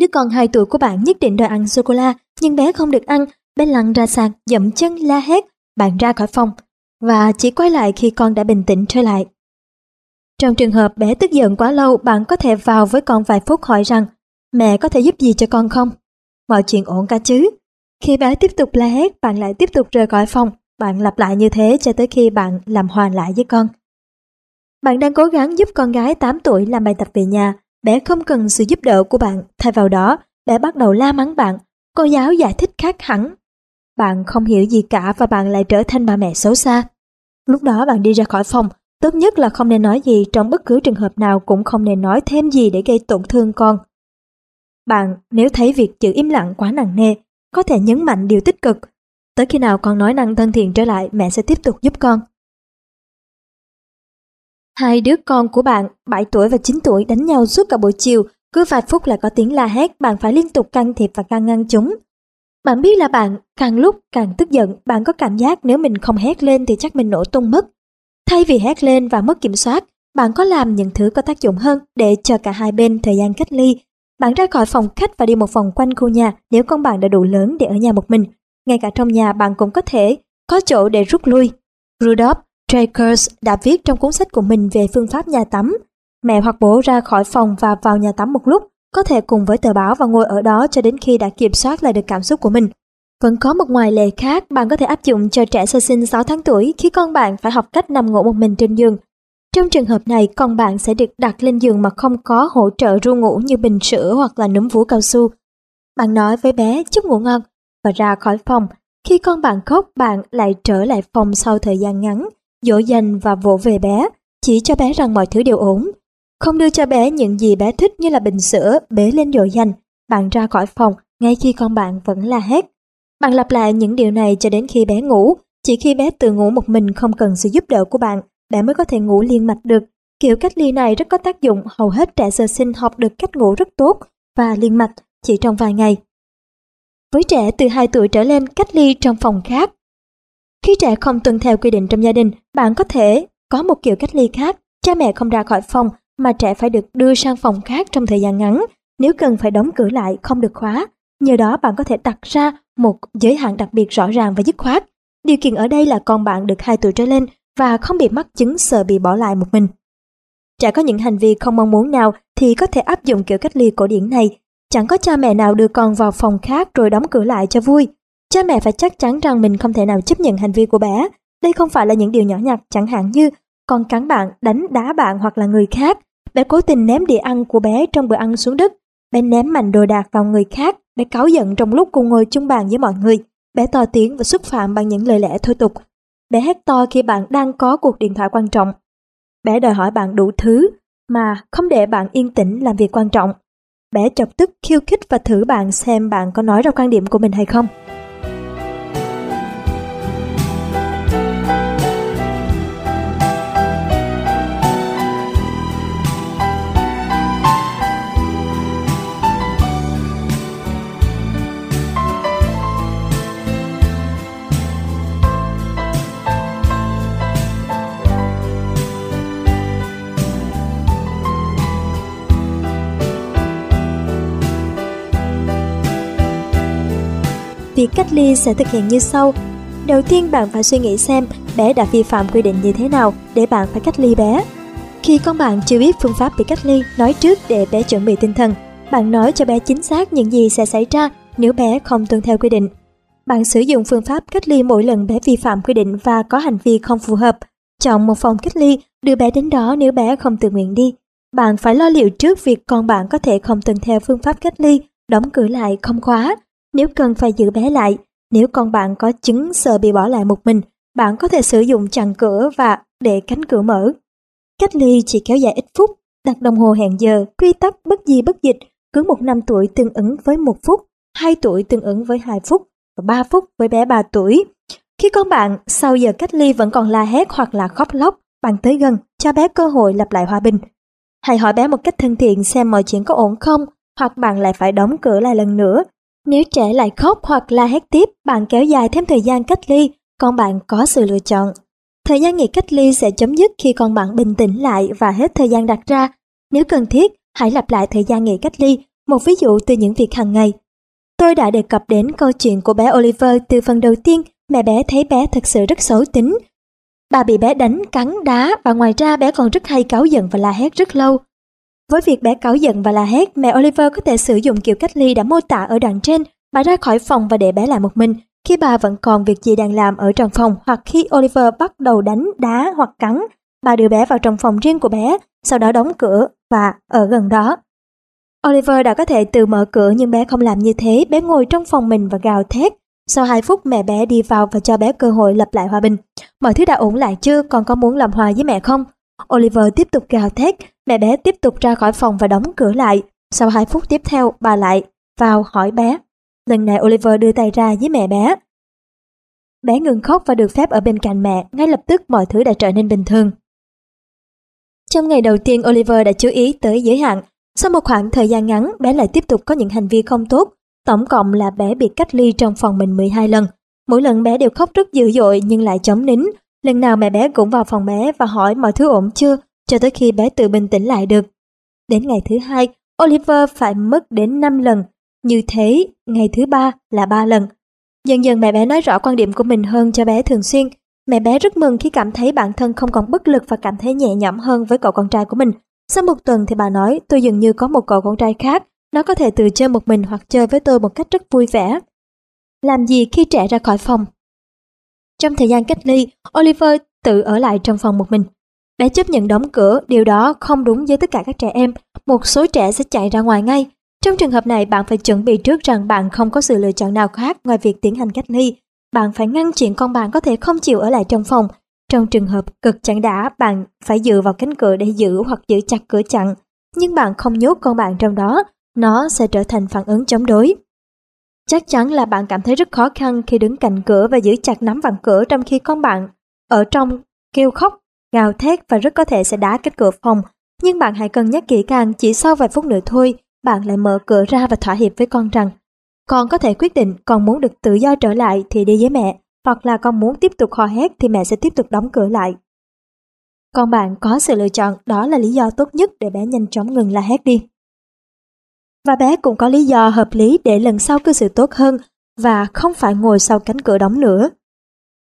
Đứa con 2 tuổi của bạn nhất định đòi ăn sô-cô-la, nhưng bé không được ăn, bé lăn ra sàn, dậm chân la hét, bạn ra khỏi phòng và chỉ quay lại khi con đã bình tĩnh trở lại. Trong trường hợp bé tức giận quá lâu, bạn có thể vào với con vài phút hỏi rằng mẹ có thể giúp gì cho con không? Mọi chuyện ổn cả chứ? Khi bé tiếp tục la hét, bạn lại tiếp tục rời khỏi phòng. Bạn lặp lại như thế cho tới khi bạn làm hòa lại với con. Bạn đang cố gắng giúp con gái 8 tuổi làm bài tập về nhà. Bé không cần sự giúp đỡ của bạn. Thay vào đó, bé bắt đầu la mắng bạn. Cô giáo giải thích khác hẳn. Bạn không hiểu gì cả và bạn lại trở thành bà mẹ xấu xa. Lúc đó bạn đi ra khỏi phòng, tốt nhất là không nên nói gì trong bất cứ trường hợp nào cũng không nên nói thêm gì để gây tổn thương con. Bạn nếu thấy việc giữ im lặng quá nặng nề, có thể nhấn mạnh điều tích cực. Tới khi nào con nói năng thân thiện trở lại, mẹ sẽ tiếp tục giúp con. Hai đứa con của bạn, 7 tuổi và 9 tuổi đánh nhau suốt cả buổi chiều, cứ vài phút là có tiếng la hét, bạn phải liên tục can thiệp và can ngăn chúng. Bạn biết là bạn càng lúc càng tức giận, bạn có cảm giác nếu mình không hét lên thì chắc mình nổ tung mất. Thay vì hét lên và mất kiểm soát, bạn có làm những thứ có tác dụng hơn để cho cả hai bên thời gian cách ly. Bạn ra khỏi phòng khách và đi một vòng quanh khu nhà nếu con bạn đã đủ lớn để ở nhà một mình. Ngay cả trong nhà bạn cũng có thể có chỗ để rút lui. Rudolph Trakers đã viết trong cuốn sách của mình về phương pháp nhà tắm. Mẹ hoặc bố ra khỏi phòng và vào nhà tắm một lúc, có thể cùng với tờ báo và ngồi ở đó cho đến khi đã kiểm soát lại được cảm xúc của mình. Vẫn có một ngoài lệ khác bạn có thể áp dụng cho trẻ sơ sinh 6 tháng tuổi khi con bạn phải học cách nằm ngủ một mình trên giường. Trong trường hợp này, con bạn sẽ được đặt lên giường mà không có hỗ trợ ru ngủ như bình sữa hoặc là núm vú cao su. Bạn nói với bé chúc ngủ ngon và ra khỏi phòng. Khi con bạn khóc, bạn lại trở lại phòng sau thời gian ngắn, dỗ dành và vỗ về bé, chỉ cho bé rằng mọi thứ đều ổn. Không đưa cho bé những gì bé thích như là bình sữa, bế lên dỗ dành. Bạn ra khỏi phòng ngay khi con bạn vẫn la hét. Bạn lặp lại những điều này cho đến khi bé ngủ. Chỉ khi bé tự ngủ một mình không cần sự giúp đỡ của bạn, bé mới có thể ngủ liên mạch được. Kiểu cách ly này rất có tác dụng, hầu hết trẻ sơ sinh học được cách ngủ rất tốt và liên mạch chỉ trong vài ngày. Với trẻ từ 2 tuổi trở lên cách ly trong phòng khác. Khi trẻ không tuân theo quy định trong gia đình, bạn có thể có một kiểu cách ly khác. Cha mẹ không ra khỏi phòng mà trẻ phải được đưa sang phòng khác trong thời gian ngắn. Nếu cần phải đóng cửa lại không được khóa. Nhờ đó bạn có thể đặt ra một giới hạn đặc biệt rõ ràng và dứt khoát. Điều kiện ở đây là con bạn được 2 tuổi trở lên và không bị mắc chứng sợ bị bỏ lại một mình. Trẻ có những hành vi không mong muốn nào thì có thể áp dụng kiểu cách ly cổ điển này. Chẳng có cha mẹ nào đưa con vào phòng khác rồi đóng cửa lại cho vui. Cha mẹ phải chắc chắn rằng mình không thể nào chấp nhận hành vi của bé. Đây không phải là những điều nhỏ nhặt chẳng hạn như con cắn bạn, đánh đá bạn hoặc là người khác. Bé cố tình ném đĩa ăn của bé trong bữa ăn xuống đất. Bé ném mạnh đồ đạc vào người khác. Bé cáu giận trong lúc cùng ngồi chung bàn với mọi người. Bé to tiếng và xúc phạm bằng những lời lẽ thôi tục. Bé hét to khi bạn đang có cuộc điện thoại quan trọng. Bé đòi hỏi bạn đủ thứ mà không để bạn yên tĩnh làm việc quan trọng. Bé chọc tức khiêu khích và thử bạn xem bạn có nói ra quan điểm của mình hay không. Việc cách ly sẽ thực hiện như sau. Đầu tiên bạn phải suy nghĩ xem bé đã vi phạm quy định như thế nào để bạn phải cách ly bé. Khi con bạn chưa biết phương pháp bị cách ly, nói trước để bé chuẩn bị tinh thần. Bạn nói cho bé chính xác những gì sẽ xảy ra nếu bé không tuân theo quy định. Bạn sử dụng phương pháp cách ly mỗi lần bé vi phạm quy định và có hành vi không phù hợp. Chọn một phòng cách ly, đưa bé đến đó nếu bé không tự nguyện đi. Bạn phải lo liệu trước việc con bạn có thể không tuân theo phương pháp cách ly, đóng cửa lại không khóa nếu cần phải giữ bé lại, nếu con bạn có chứng sợ bị bỏ lại một mình, bạn có thể sử dụng chặn cửa và để cánh cửa mở. Cách ly chỉ kéo dài ít phút, đặt đồng hồ hẹn giờ, quy tắc bất di bất dịch, cứ một năm tuổi tương ứng với một phút, hai tuổi tương ứng với hai phút và ba phút với bé 3 tuổi. Khi con bạn sau giờ cách ly vẫn còn la hét hoặc là khóc lóc, bạn tới gần, cho bé cơ hội lặp lại hòa bình. Hãy hỏi bé một cách thân thiện xem mọi chuyện có ổn không, hoặc bạn lại phải đóng cửa lại lần nữa nếu trẻ lại khóc hoặc la hét tiếp, bạn kéo dài thêm thời gian cách ly, con bạn có sự lựa chọn. Thời gian nghỉ cách ly sẽ chấm dứt khi con bạn bình tĩnh lại và hết thời gian đặt ra. Nếu cần thiết, hãy lặp lại thời gian nghỉ cách ly, một ví dụ từ những việc hàng ngày. Tôi đã đề cập đến câu chuyện của bé Oliver từ phần đầu tiên, mẹ bé thấy bé thật sự rất xấu tính. Bà bị bé đánh, cắn, đá và ngoài ra bé còn rất hay cáu giận và la hét rất lâu. Với việc bé cáu giận và la hét, mẹ Oliver có thể sử dụng kiểu cách ly đã mô tả ở đoạn trên. Bà ra khỏi phòng và để bé lại một mình. Khi bà vẫn còn việc gì đang làm ở trong phòng hoặc khi Oliver bắt đầu đánh, đá hoặc cắn, bà đưa bé vào trong phòng riêng của bé, sau đó đóng cửa và ở gần đó. Oliver đã có thể tự mở cửa nhưng bé không làm như thế, bé ngồi trong phòng mình và gào thét. Sau 2 phút mẹ bé đi vào và cho bé cơ hội lập lại hòa bình. Mọi thứ đã ổn lại chưa, con có muốn làm hòa với mẹ không? Oliver tiếp tục gào thét, mẹ bé tiếp tục ra khỏi phòng và đóng cửa lại. Sau 2 phút tiếp theo, bà lại vào hỏi bé. Lần này Oliver đưa tay ra với mẹ bé. Bé ngừng khóc và được phép ở bên cạnh mẹ, ngay lập tức mọi thứ đã trở nên bình thường. Trong ngày đầu tiên Oliver đã chú ý tới giới hạn. Sau một khoảng thời gian ngắn, bé lại tiếp tục có những hành vi không tốt. Tổng cộng là bé bị cách ly trong phòng mình 12 lần. Mỗi lần bé đều khóc rất dữ dội nhưng lại chống nín, Lần nào mẹ bé cũng vào phòng bé và hỏi mọi thứ ổn chưa, cho tới khi bé tự bình tĩnh lại được. Đến ngày thứ hai, Oliver phải mất đến 5 lần. Như thế, ngày thứ ba là 3 lần. Dần dần mẹ bé nói rõ quan điểm của mình hơn cho bé thường xuyên. Mẹ bé rất mừng khi cảm thấy bản thân không còn bất lực và cảm thấy nhẹ nhõm hơn với cậu con trai của mình. Sau một tuần thì bà nói tôi dường như có một cậu con trai khác, nó có thể tự chơi một mình hoặc chơi với tôi một cách rất vui vẻ. Làm gì khi trẻ ra khỏi phòng? Trong thời gian cách ly, Oliver tự ở lại trong phòng một mình. Bé chấp nhận đóng cửa, điều đó không đúng với tất cả các trẻ em. Một số trẻ sẽ chạy ra ngoài ngay. Trong trường hợp này, bạn phải chuẩn bị trước rằng bạn không có sự lựa chọn nào khác ngoài việc tiến hành cách ly. Bạn phải ngăn chuyện con bạn có thể không chịu ở lại trong phòng. Trong trường hợp cực chẳng đã, bạn phải dựa vào cánh cửa để giữ hoặc giữ chặt cửa chặn. Nhưng bạn không nhốt con bạn trong đó, nó sẽ trở thành phản ứng chống đối. Chắc chắn là bạn cảm thấy rất khó khăn khi đứng cạnh cửa và giữ chặt nắm vặn cửa trong khi con bạn ở trong kêu khóc, gào thét và rất có thể sẽ đá cái cửa phòng. Nhưng bạn hãy cân nhắc kỹ càng chỉ sau vài phút nữa thôi, bạn lại mở cửa ra và thỏa hiệp với con rằng con có thể quyết định con muốn được tự do trở lại thì đi với mẹ, hoặc là con muốn tiếp tục hò hét thì mẹ sẽ tiếp tục đóng cửa lại. Con bạn có sự lựa chọn, đó là lý do tốt nhất để bé nhanh chóng ngừng la hét đi. Và bé cũng có lý do hợp lý để lần sau cư xử tốt hơn và không phải ngồi sau cánh cửa đóng nữa.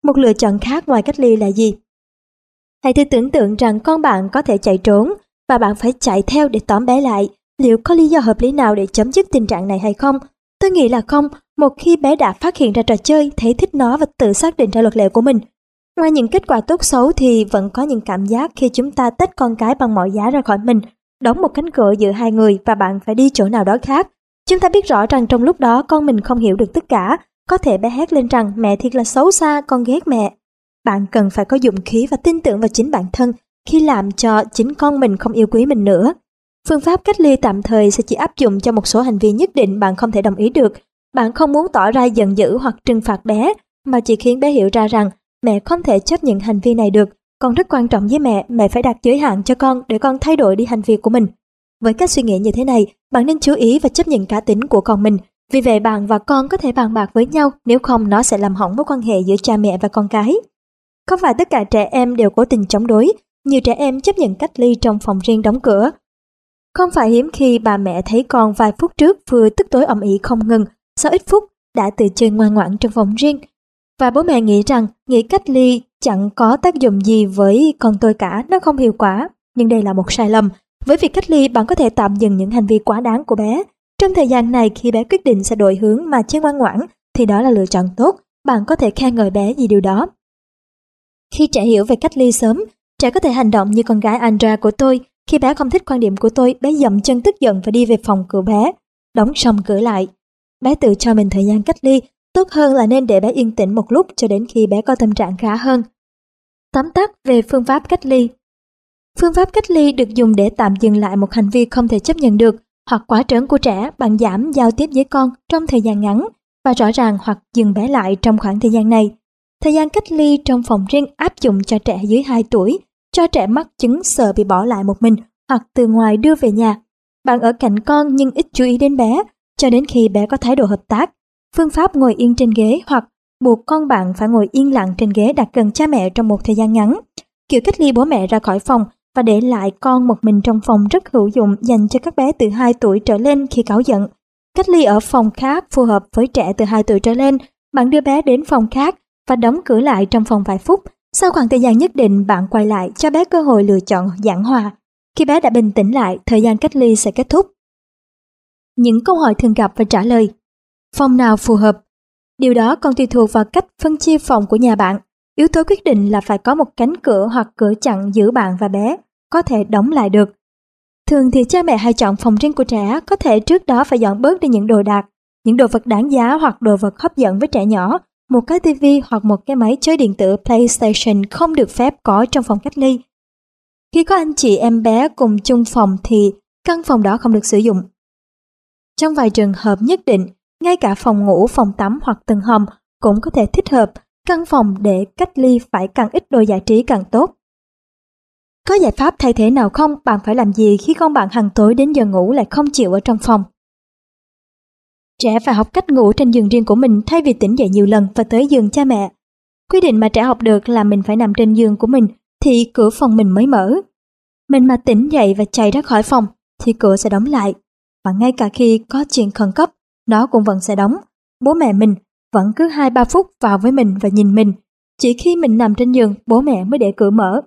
Một lựa chọn khác ngoài cách ly là gì? Hãy thử tưởng tượng rằng con bạn có thể chạy trốn và bạn phải chạy theo để tóm bé lại. Liệu có lý do hợp lý nào để chấm dứt tình trạng này hay không? Tôi nghĩ là không, một khi bé đã phát hiện ra trò chơi, thấy thích nó và tự xác định ra luật lệ của mình. Ngoài những kết quả tốt xấu thì vẫn có những cảm giác khi chúng ta tách con cái bằng mọi giá ra khỏi mình, đóng một cánh cửa giữa hai người và bạn phải đi chỗ nào đó khác. Chúng ta biết rõ rằng trong lúc đó con mình không hiểu được tất cả, có thể bé hét lên rằng mẹ thiệt là xấu xa, con ghét mẹ. Bạn cần phải có dụng khí và tin tưởng vào chính bản thân khi làm cho chính con mình không yêu quý mình nữa. Phương pháp cách ly tạm thời sẽ chỉ áp dụng cho một số hành vi nhất định bạn không thể đồng ý được. Bạn không muốn tỏ ra giận dữ hoặc trừng phạt bé, mà chỉ khiến bé hiểu ra rằng mẹ không thể chấp nhận hành vi này được. Con rất quan trọng với mẹ, mẹ phải đặt giới hạn cho con để con thay đổi đi hành vi của mình. Với cách suy nghĩ như thế này, bạn nên chú ý và chấp nhận cá tính của con mình. Vì vậy bạn và con có thể bàn bạc với nhau, nếu không nó sẽ làm hỏng mối quan hệ giữa cha mẹ và con cái. Không phải tất cả trẻ em đều cố tình chống đối, nhiều trẻ em chấp nhận cách ly trong phòng riêng đóng cửa. Không phải hiếm khi bà mẹ thấy con vài phút trước vừa tức tối ầm ĩ không ngừng, sau ít phút đã tự chơi ngoan ngoãn trong phòng riêng. Và bố mẹ nghĩ rằng nghỉ cách ly chẳng có tác dụng gì với con tôi cả, nó không hiệu quả. Nhưng đây là một sai lầm. Với việc cách ly, bạn có thể tạm dừng những hành vi quá đáng của bé. Trong thời gian này, khi bé quyết định sẽ đổi hướng mà chơi ngoan ngoãn, thì đó là lựa chọn tốt. Bạn có thể khen ngợi bé vì điều đó. Khi trẻ hiểu về cách ly sớm, trẻ có thể hành động như con gái Andra của tôi. Khi bé không thích quan điểm của tôi, bé dậm chân tức giận và đi về phòng của bé, đóng sầm cửa lại. Bé tự cho mình thời gian cách ly, tốt hơn là nên để bé yên tĩnh một lúc cho đến khi bé có tâm trạng khá hơn. Tóm tắt về phương pháp cách ly Phương pháp cách ly được dùng để tạm dừng lại một hành vi không thể chấp nhận được hoặc quá trớn của trẻ bằng giảm giao tiếp với con trong thời gian ngắn và rõ ràng hoặc dừng bé lại trong khoảng thời gian này. Thời gian cách ly trong phòng riêng áp dụng cho trẻ dưới 2 tuổi, cho trẻ mắc chứng sợ bị bỏ lại một mình hoặc từ ngoài đưa về nhà. Bạn ở cạnh con nhưng ít chú ý đến bé, cho đến khi bé có thái độ hợp tác. Phương pháp ngồi yên trên ghế hoặc buộc con bạn phải ngồi yên lặng trên ghế đặt gần cha mẹ trong một thời gian ngắn. Kiểu cách ly bố mẹ ra khỏi phòng và để lại con một mình trong phòng rất hữu dụng dành cho các bé từ 2 tuổi trở lên khi cáu giận. Cách ly ở phòng khác phù hợp với trẻ từ 2 tuổi trở lên. Bạn đưa bé đến phòng khác và đóng cửa lại trong phòng vài phút. Sau khoảng thời gian nhất định, bạn quay lại cho bé cơ hội lựa chọn giảng hòa. Khi bé đã bình tĩnh lại, thời gian cách ly sẽ kết thúc. Những câu hỏi thường gặp và trả lời. Phòng nào phù hợp? Điều đó còn tùy thuộc vào cách phân chia phòng của nhà bạn. Yếu tố quyết định là phải có một cánh cửa hoặc cửa chặn giữ bạn và bé, có thể đóng lại được. Thường thì cha mẹ hay chọn phòng riêng của trẻ, có thể trước đó phải dọn bớt đi những đồ đạc, những đồ vật đáng giá hoặc đồ vật hấp dẫn với trẻ nhỏ. Một cái tivi hoặc một cái máy chơi điện tử PlayStation không được phép có trong phòng cách ly. Khi có anh chị em bé cùng chung phòng thì căn phòng đó không được sử dụng. Trong vài trường hợp nhất định, ngay cả phòng ngủ, phòng tắm hoặc tầng hầm cũng có thể thích hợp căn phòng để cách ly phải càng ít đồ giải trí càng tốt. Có giải pháp thay thế nào không? Bạn phải làm gì khi con bạn hàng tối đến giờ ngủ lại không chịu ở trong phòng? Trẻ phải học cách ngủ trên giường riêng của mình thay vì tỉnh dậy nhiều lần và tới giường cha mẹ. Quy định mà trẻ học được là mình phải nằm trên giường của mình thì cửa phòng mình mới mở. Mình mà tỉnh dậy và chạy ra khỏi phòng thì cửa sẽ đóng lại. Và ngay cả khi có chuyện khẩn cấp, nó cũng vẫn sẽ đóng. Bố mẹ mình vẫn cứ 2-3 phút vào với mình và nhìn mình. Chỉ khi mình nằm trên giường, bố mẹ mới để cửa mở.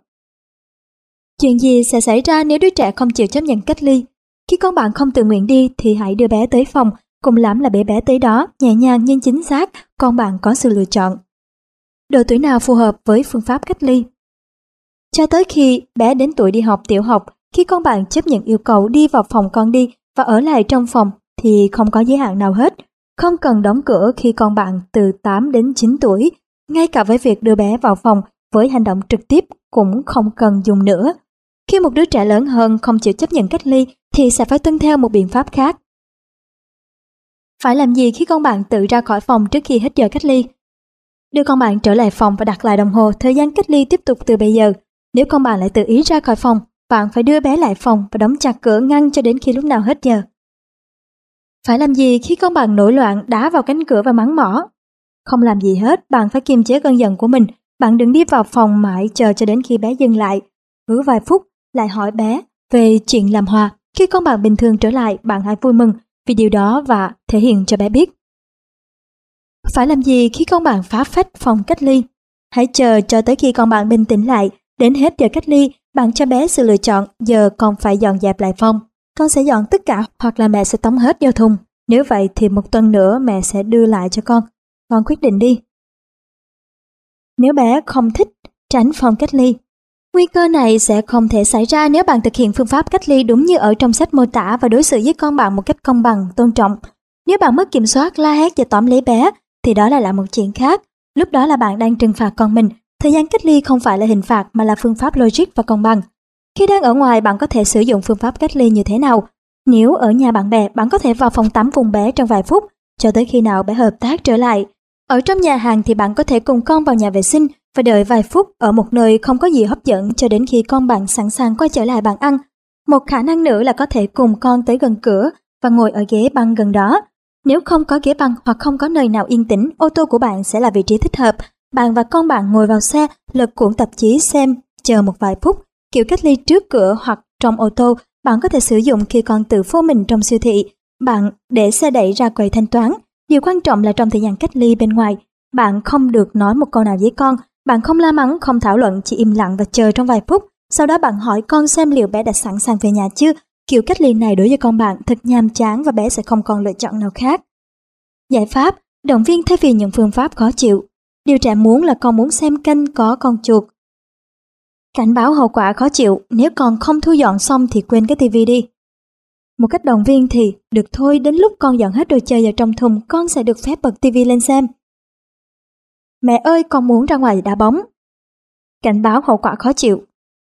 Chuyện gì sẽ xảy ra nếu đứa trẻ không chịu chấp nhận cách ly? Khi con bạn không tự nguyện đi thì hãy đưa bé tới phòng, cùng lắm là bé bé tới đó, nhẹ nhàng nhưng chính xác, con bạn có sự lựa chọn. Độ tuổi nào phù hợp với phương pháp cách ly? Cho tới khi bé đến tuổi đi học tiểu học, khi con bạn chấp nhận yêu cầu đi vào phòng con đi và ở lại trong phòng thì không có giới hạn nào hết. Không cần đóng cửa khi con bạn từ 8 đến 9 tuổi, ngay cả với việc đưa bé vào phòng với hành động trực tiếp cũng không cần dùng nữa. Khi một đứa trẻ lớn hơn không chịu chấp nhận cách ly thì sẽ phải tuân theo một biện pháp khác. Phải làm gì khi con bạn tự ra khỏi phòng trước khi hết giờ cách ly? Đưa con bạn trở lại phòng và đặt lại đồng hồ thời gian cách ly tiếp tục từ bây giờ. Nếu con bạn lại tự ý ra khỏi phòng, bạn phải đưa bé lại phòng và đóng chặt cửa ngăn cho đến khi lúc nào hết giờ. Phải làm gì khi con bạn nổi loạn đá vào cánh cửa và mắng mỏ? Không làm gì hết, bạn phải kiềm chế cơn giận của mình. Bạn đừng đi vào phòng mãi chờ cho đến khi bé dừng lại. Cứ vài phút lại hỏi bé về chuyện làm hòa. Khi con bạn bình thường trở lại, bạn hãy vui mừng vì điều đó và thể hiện cho bé biết. Phải làm gì khi con bạn phá phách phòng cách ly? Hãy chờ cho tới khi con bạn bình tĩnh lại, đến hết giờ cách ly, bạn cho bé sự lựa chọn giờ con phải dọn dẹp lại phòng. Con sẽ dọn tất cả hoặc là mẹ sẽ tống hết vô thùng. Nếu vậy thì một tuần nữa mẹ sẽ đưa lại cho con. Con quyết định đi. Nếu bé không thích tránh phòng cách ly, Nguy cơ này sẽ không thể xảy ra nếu bạn thực hiện phương pháp cách ly đúng như ở trong sách mô tả và đối xử với con bạn một cách công bằng, tôn trọng. Nếu bạn mất kiểm soát, la hét và tóm lấy bé, thì đó là một chuyện khác. Lúc đó là bạn đang trừng phạt con mình. Thời gian cách ly không phải là hình phạt mà là phương pháp logic và công bằng. Khi đang ở ngoài, bạn có thể sử dụng phương pháp cách ly như thế nào? Nếu ở nhà bạn bè, bạn có thể vào phòng tắm cùng bé trong vài phút, cho tới khi nào bé hợp tác trở lại. Ở trong nhà hàng thì bạn có thể cùng con vào nhà vệ sinh và đợi vài phút ở một nơi không có gì hấp dẫn cho đến khi con bạn sẵn sàng quay trở lại bàn ăn. Một khả năng nữa là có thể cùng con tới gần cửa và ngồi ở ghế băng gần đó. Nếu không có ghế băng hoặc không có nơi nào yên tĩnh, ô tô của bạn sẽ là vị trí thích hợp. Bạn và con bạn ngồi vào xe, lật cuộn tạp chí xem, chờ một vài phút. Kiểu cách ly trước cửa hoặc trong ô tô, bạn có thể sử dụng khi con tự phô mình trong siêu thị. Bạn để xe đẩy ra quầy thanh toán. Điều quan trọng là trong thời gian cách ly bên ngoài, bạn không được nói một câu nào với con bạn không la mắng, không thảo luận, chỉ im lặng và chờ trong vài phút. Sau đó bạn hỏi con xem liệu bé đã sẵn sàng về nhà chưa. Kiểu cách ly này đối với con bạn thật nhàm chán và bé sẽ không còn lựa chọn nào khác. Giải pháp, động viên thay vì những phương pháp khó chịu. Điều trẻ muốn là con muốn xem kênh có con chuột. Cảnh báo hậu quả khó chịu, nếu con không thu dọn xong thì quên cái tivi đi. Một cách động viên thì, được thôi, đến lúc con dọn hết đồ chơi vào trong thùng, con sẽ được phép bật tivi lên xem. Mẹ ơi con muốn ra ngoài đá bóng. Cảnh báo hậu quả khó chịu.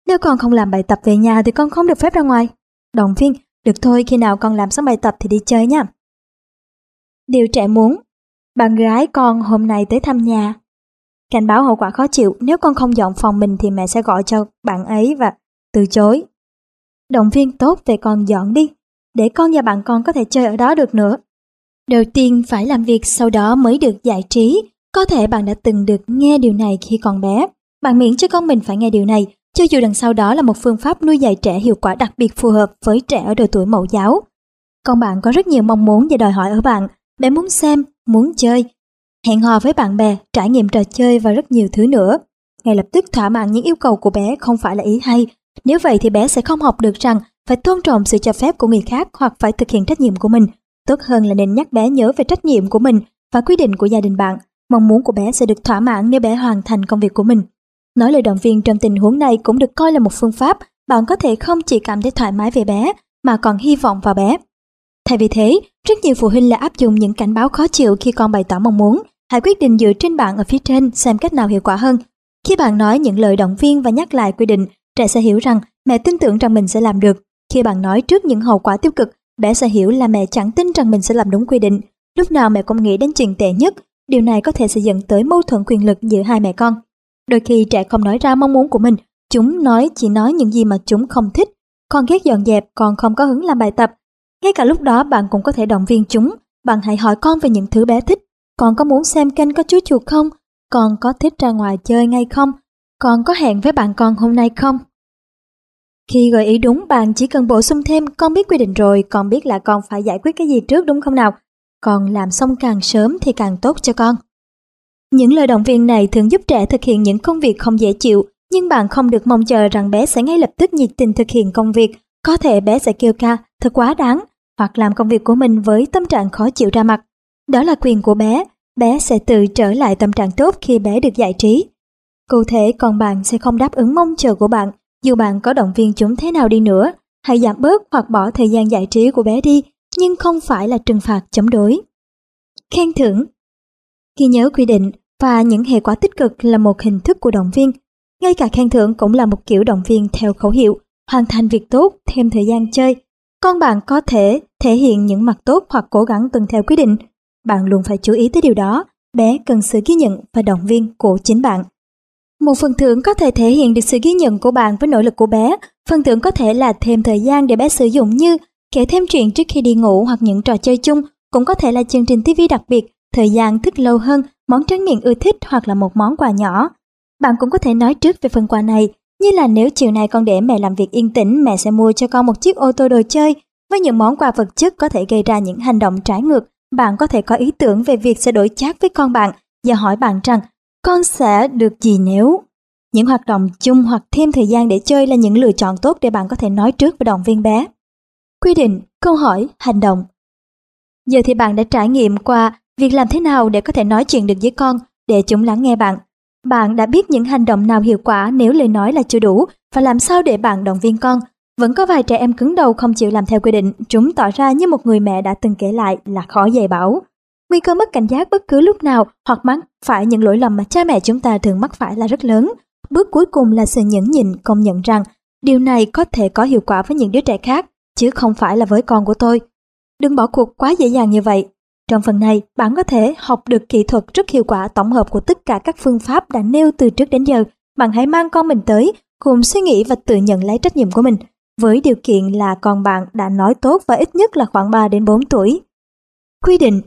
Nếu con không làm bài tập về nhà thì con không được phép ra ngoài. Động viên, được thôi khi nào con làm xong bài tập thì đi chơi nha. Điều trẻ muốn, bạn gái con hôm nay tới thăm nhà. Cảnh báo hậu quả khó chịu, nếu con không dọn phòng mình thì mẹ sẽ gọi cho bạn ấy và từ chối. Động viên tốt về con dọn đi, để con và bạn con có thể chơi ở đó được nữa. Đầu tiên phải làm việc sau đó mới được giải trí, có thể bạn đã từng được nghe điều này khi còn bé. Bạn miễn cho con mình phải nghe điều này, cho dù đằng sau đó là một phương pháp nuôi dạy trẻ hiệu quả đặc biệt phù hợp với trẻ ở độ tuổi mẫu giáo. Con bạn có rất nhiều mong muốn và đòi hỏi ở bạn. Bé muốn xem, muốn chơi, hẹn hò với bạn bè, trải nghiệm trò chơi và rất nhiều thứ nữa. Ngay lập tức thỏa mãn những yêu cầu của bé không phải là ý hay. Nếu vậy thì bé sẽ không học được rằng phải tôn trọng sự cho phép của người khác hoặc phải thực hiện trách nhiệm của mình. Tốt hơn là nên nhắc bé nhớ về trách nhiệm của mình và quy định của gia đình bạn Mong muốn của bé sẽ được thỏa mãn nếu bé hoàn thành công việc của mình. Nói lời động viên trong tình huống này cũng được coi là một phương pháp bạn có thể không chỉ cảm thấy thoải mái về bé mà còn hy vọng vào bé. Thay vì thế, rất nhiều phụ huynh lại áp dụng những cảnh báo khó chịu khi con bày tỏ mong muốn. Hãy quyết định dựa trên bạn ở phía trên xem cách nào hiệu quả hơn. Khi bạn nói những lời động viên và nhắc lại quy định, trẻ sẽ hiểu rằng mẹ tin tưởng rằng mình sẽ làm được. Khi bạn nói trước những hậu quả tiêu cực, bé sẽ hiểu là mẹ chẳng tin rằng mình sẽ làm đúng quy định. Lúc nào mẹ cũng nghĩ đến chuyện tệ nhất, Điều này có thể sẽ dẫn tới mâu thuẫn quyền lực giữa hai mẹ con. Đôi khi trẻ không nói ra mong muốn của mình, chúng nói chỉ nói những gì mà chúng không thích. Con ghét dọn dẹp, còn không có hứng làm bài tập. Ngay cả lúc đó bạn cũng có thể động viên chúng. Bạn hãy hỏi con về những thứ bé thích. Con có muốn xem kênh có chú chuột không? Con có thích ra ngoài chơi ngay không? Con có hẹn với bạn con hôm nay không? Khi gợi ý đúng, bạn chỉ cần bổ sung thêm con biết quy định rồi, con biết là con phải giải quyết cái gì trước đúng không nào? Còn làm xong càng sớm thì càng tốt cho con. Những lời động viên này thường giúp trẻ thực hiện những công việc không dễ chịu, nhưng bạn không được mong chờ rằng bé sẽ ngay lập tức nhiệt tình thực hiện công việc. Có thể bé sẽ kêu ca, thật quá đáng, hoặc làm công việc của mình với tâm trạng khó chịu ra mặt. Đó là quyền của bé, bé sẽ tự trở lại tâm trạng tốt khi bé được giải trí. Cụ thể còn bạn sẽ không đáp ứng mong chờ của bạn, dù bạn có động viên chúng thế nào đi nữa. Hãy giảm bớt hoặc bỏ thời gian giải trí của bé đi nhưng không phải là trừng phạt chống đối. Khen thưởng Ghi nhớ quy định và những hệ quả tích cực là một hình thức của động viên. Ngay cả khen thưởng cũng là một kiểu động viên theo khẩu hiệu hoàn thành việc tốt, thêm thời gian chơi. con bạn có thể thể hiện những mặt tốt hoặc cố gắng tuân theo quy định. Bạn luôn phải chú ý tới điều đó, bé cần sự ghi nhận và động viên của chính bạn. Một phần thưởng có thể thể hiện được sự ghi nhận của bạn với nỗ lực của bé. Phần thưởng có thể là thêm thời gian để bé sử dụng như kể thêm chuyện trước khi đi ngủ hoặc những trò chơi chung, cũng có thể là chương trình TV đặc biệt, thời gian thức lâu hơn, món tráng miệng ưa thích hoặc là một món quà nhỏ. Bạn cũng có thể nói trước về phần quà này, như là nếu chiều nay con để mẹ làm việc yên tĩnh, mẹ sẽ mua cho con một chiếc ô tô đồ chơi. Với những món quà vật chất có thể gây ra những hành động trái ngược, bạn có thể có ý tưởng về việc sẽ đổi chát với con bạn và hỏi bạn rằng con sẽ được gì nếu. Những hoạt động chung hoặc thêm thời gian để chơi là những lựa chọn tốt để bạn có thể nói trước và động viên bé. Quy định, câu hỏi, hành động. Giờ thì bạn đã trải nghiệm qua việc làm thế nào để có thể nói chuyện được với con để chúng lắng nghe bạn. Bạn đã biết những hành động nào hiệu quả nếu lời nói là chưa đủ và làm sao để bạn động viên con. Vẫn có vài trẻ em cứng đầu không chịu làm theo quy định, chúng tỏ ra như một người mẹ đã từng kể lại là khó dạy bảo. Nguy cơ mất cảnh giác bất cứ lúc nào hoặc mắc phải những lỗi lầm mà cha mẹ chúng ta thường mắc phải là rất lớn. Bước cuối cùng là sự nhẫn nhịn công nhận rằng điều này có thể có hiệu quả với những đứa trẻ khác, chứ không phải là với con của tôi. Đừng bỏ cuộc quá dễ dàng như vậy. Trong phần này, bạn có thể học được kỹ thuật rất hiệu quả tổng hợp của tất cả các phương pháp đã nêu từ trước đến giờ. Bạn hãy mang con mình tới, cùng suy nghĩ và tự nhận lấy trách nhiệm của mình, với điều kiện là con bạn đã nói tốt và ít nhất là khoảng 3 đến 4 tuổi. Quy định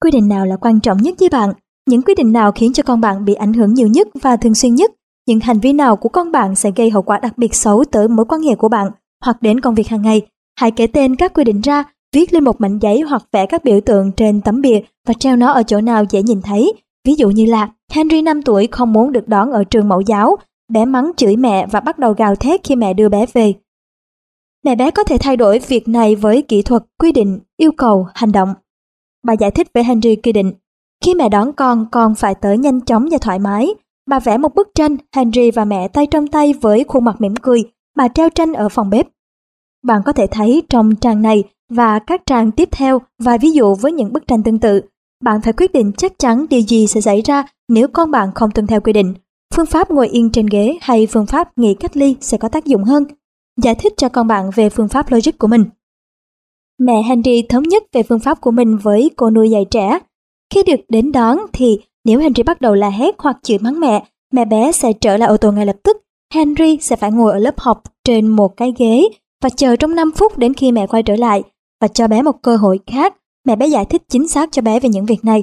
Quy định nào là quan trọng nhất với bạn? Những quy định nào khiến cho con bạn bị ảnh hưởng nhiều nhất và thường xuyên nhất? Những hành vi nào của con bạn sẽ gây hậu quả đặc biệt xấu tới mối quan hệ của bạn hoặc đến công việc hàng ngày? Hãy kể tên các quy định ra, viết lên một mảnh giấy hoặc vẽ các biểu tượng trên tấm bìa và treo nó ở chỗ nào dễ nhìn thấy. Ví dụ như là Henry 5 tuổi không muốn được đón ở trường mẫu giáo, bé mắng chửi mẹ và bắt đầu gào thét khi mẹ đưa bé về. Mẹ bé có thể thay đổi việc này với kỹ thuật, quy định, yêu cầu, hành động. Bà giải thích với Henry quy định, khi mẹ đón con, con phải tới nhanh chóng và thoải mái. Bà vẽ một bức tranh, Henry và mẹ tay trong tay với khuôn mặt mỉm cười, bà treo tranh ở phòng bếp. Bạn có thể thấy trong trang này và các trang tiếp theo vài ví dụ với những bức tranh tương tự. Bạn phải quyết định chắc chắn điều gì sẽ xảy ra nếu con bạn không tuân theo quy định. Phương pháp ngồi yên trên ghế hay phương pháp nghỉ cách ly sẽ có tác dụng hơn. Giải thích cho con bạn về phương pháp logic của mình. Mẹ Henry thống nhất về phương pháp của mình với cô nuôi dạy trẻ. Khi được đến đón thì nếu Henry bắt đầu la hét hoặc chửi mắng mẹ, mẹ bé sẽ trở lại ô tô ngay lập tức. Henry sẽ phải ngồi ở lớp học trên một cái ghế và chờ trong 5 phút đến khi mẹ quay trở lại và cho bé một cơ hội khác. Mẹ bé giải thích chính xác cho bé về những việc này.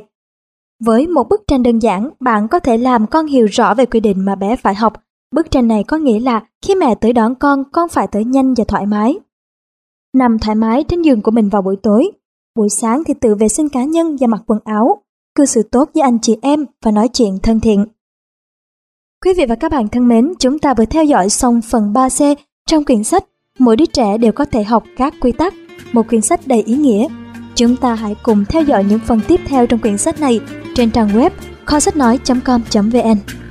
Với một bức tranh đơn giản, bạn có thể làm con hiểu rõ về quy định mà bé phải học. Bức tranh này có nghĩa là khi mẹ tới đón con, con phải tới nhanh và thoải mái. Nằm thoải mái trên giường của mình vào buổi tối. Buổi sáng thì tự vệ sinh cá nhân và mặc quần áo. Cư xử tốt với anh chị em và nói chuyện thân thiện. Quý vị và các bạn thân mến, chúng ta vừa theo dõi xong phần 3C trong quyển sách Mỗi đứa trẻ đều có thể học các quy tắc, một quyển sách đầy ý nghĩa. Chúng ta hãy cùng theo dõi những phần tiếp theo trong quyển sách này trên trang web kho sách nói.com.vn.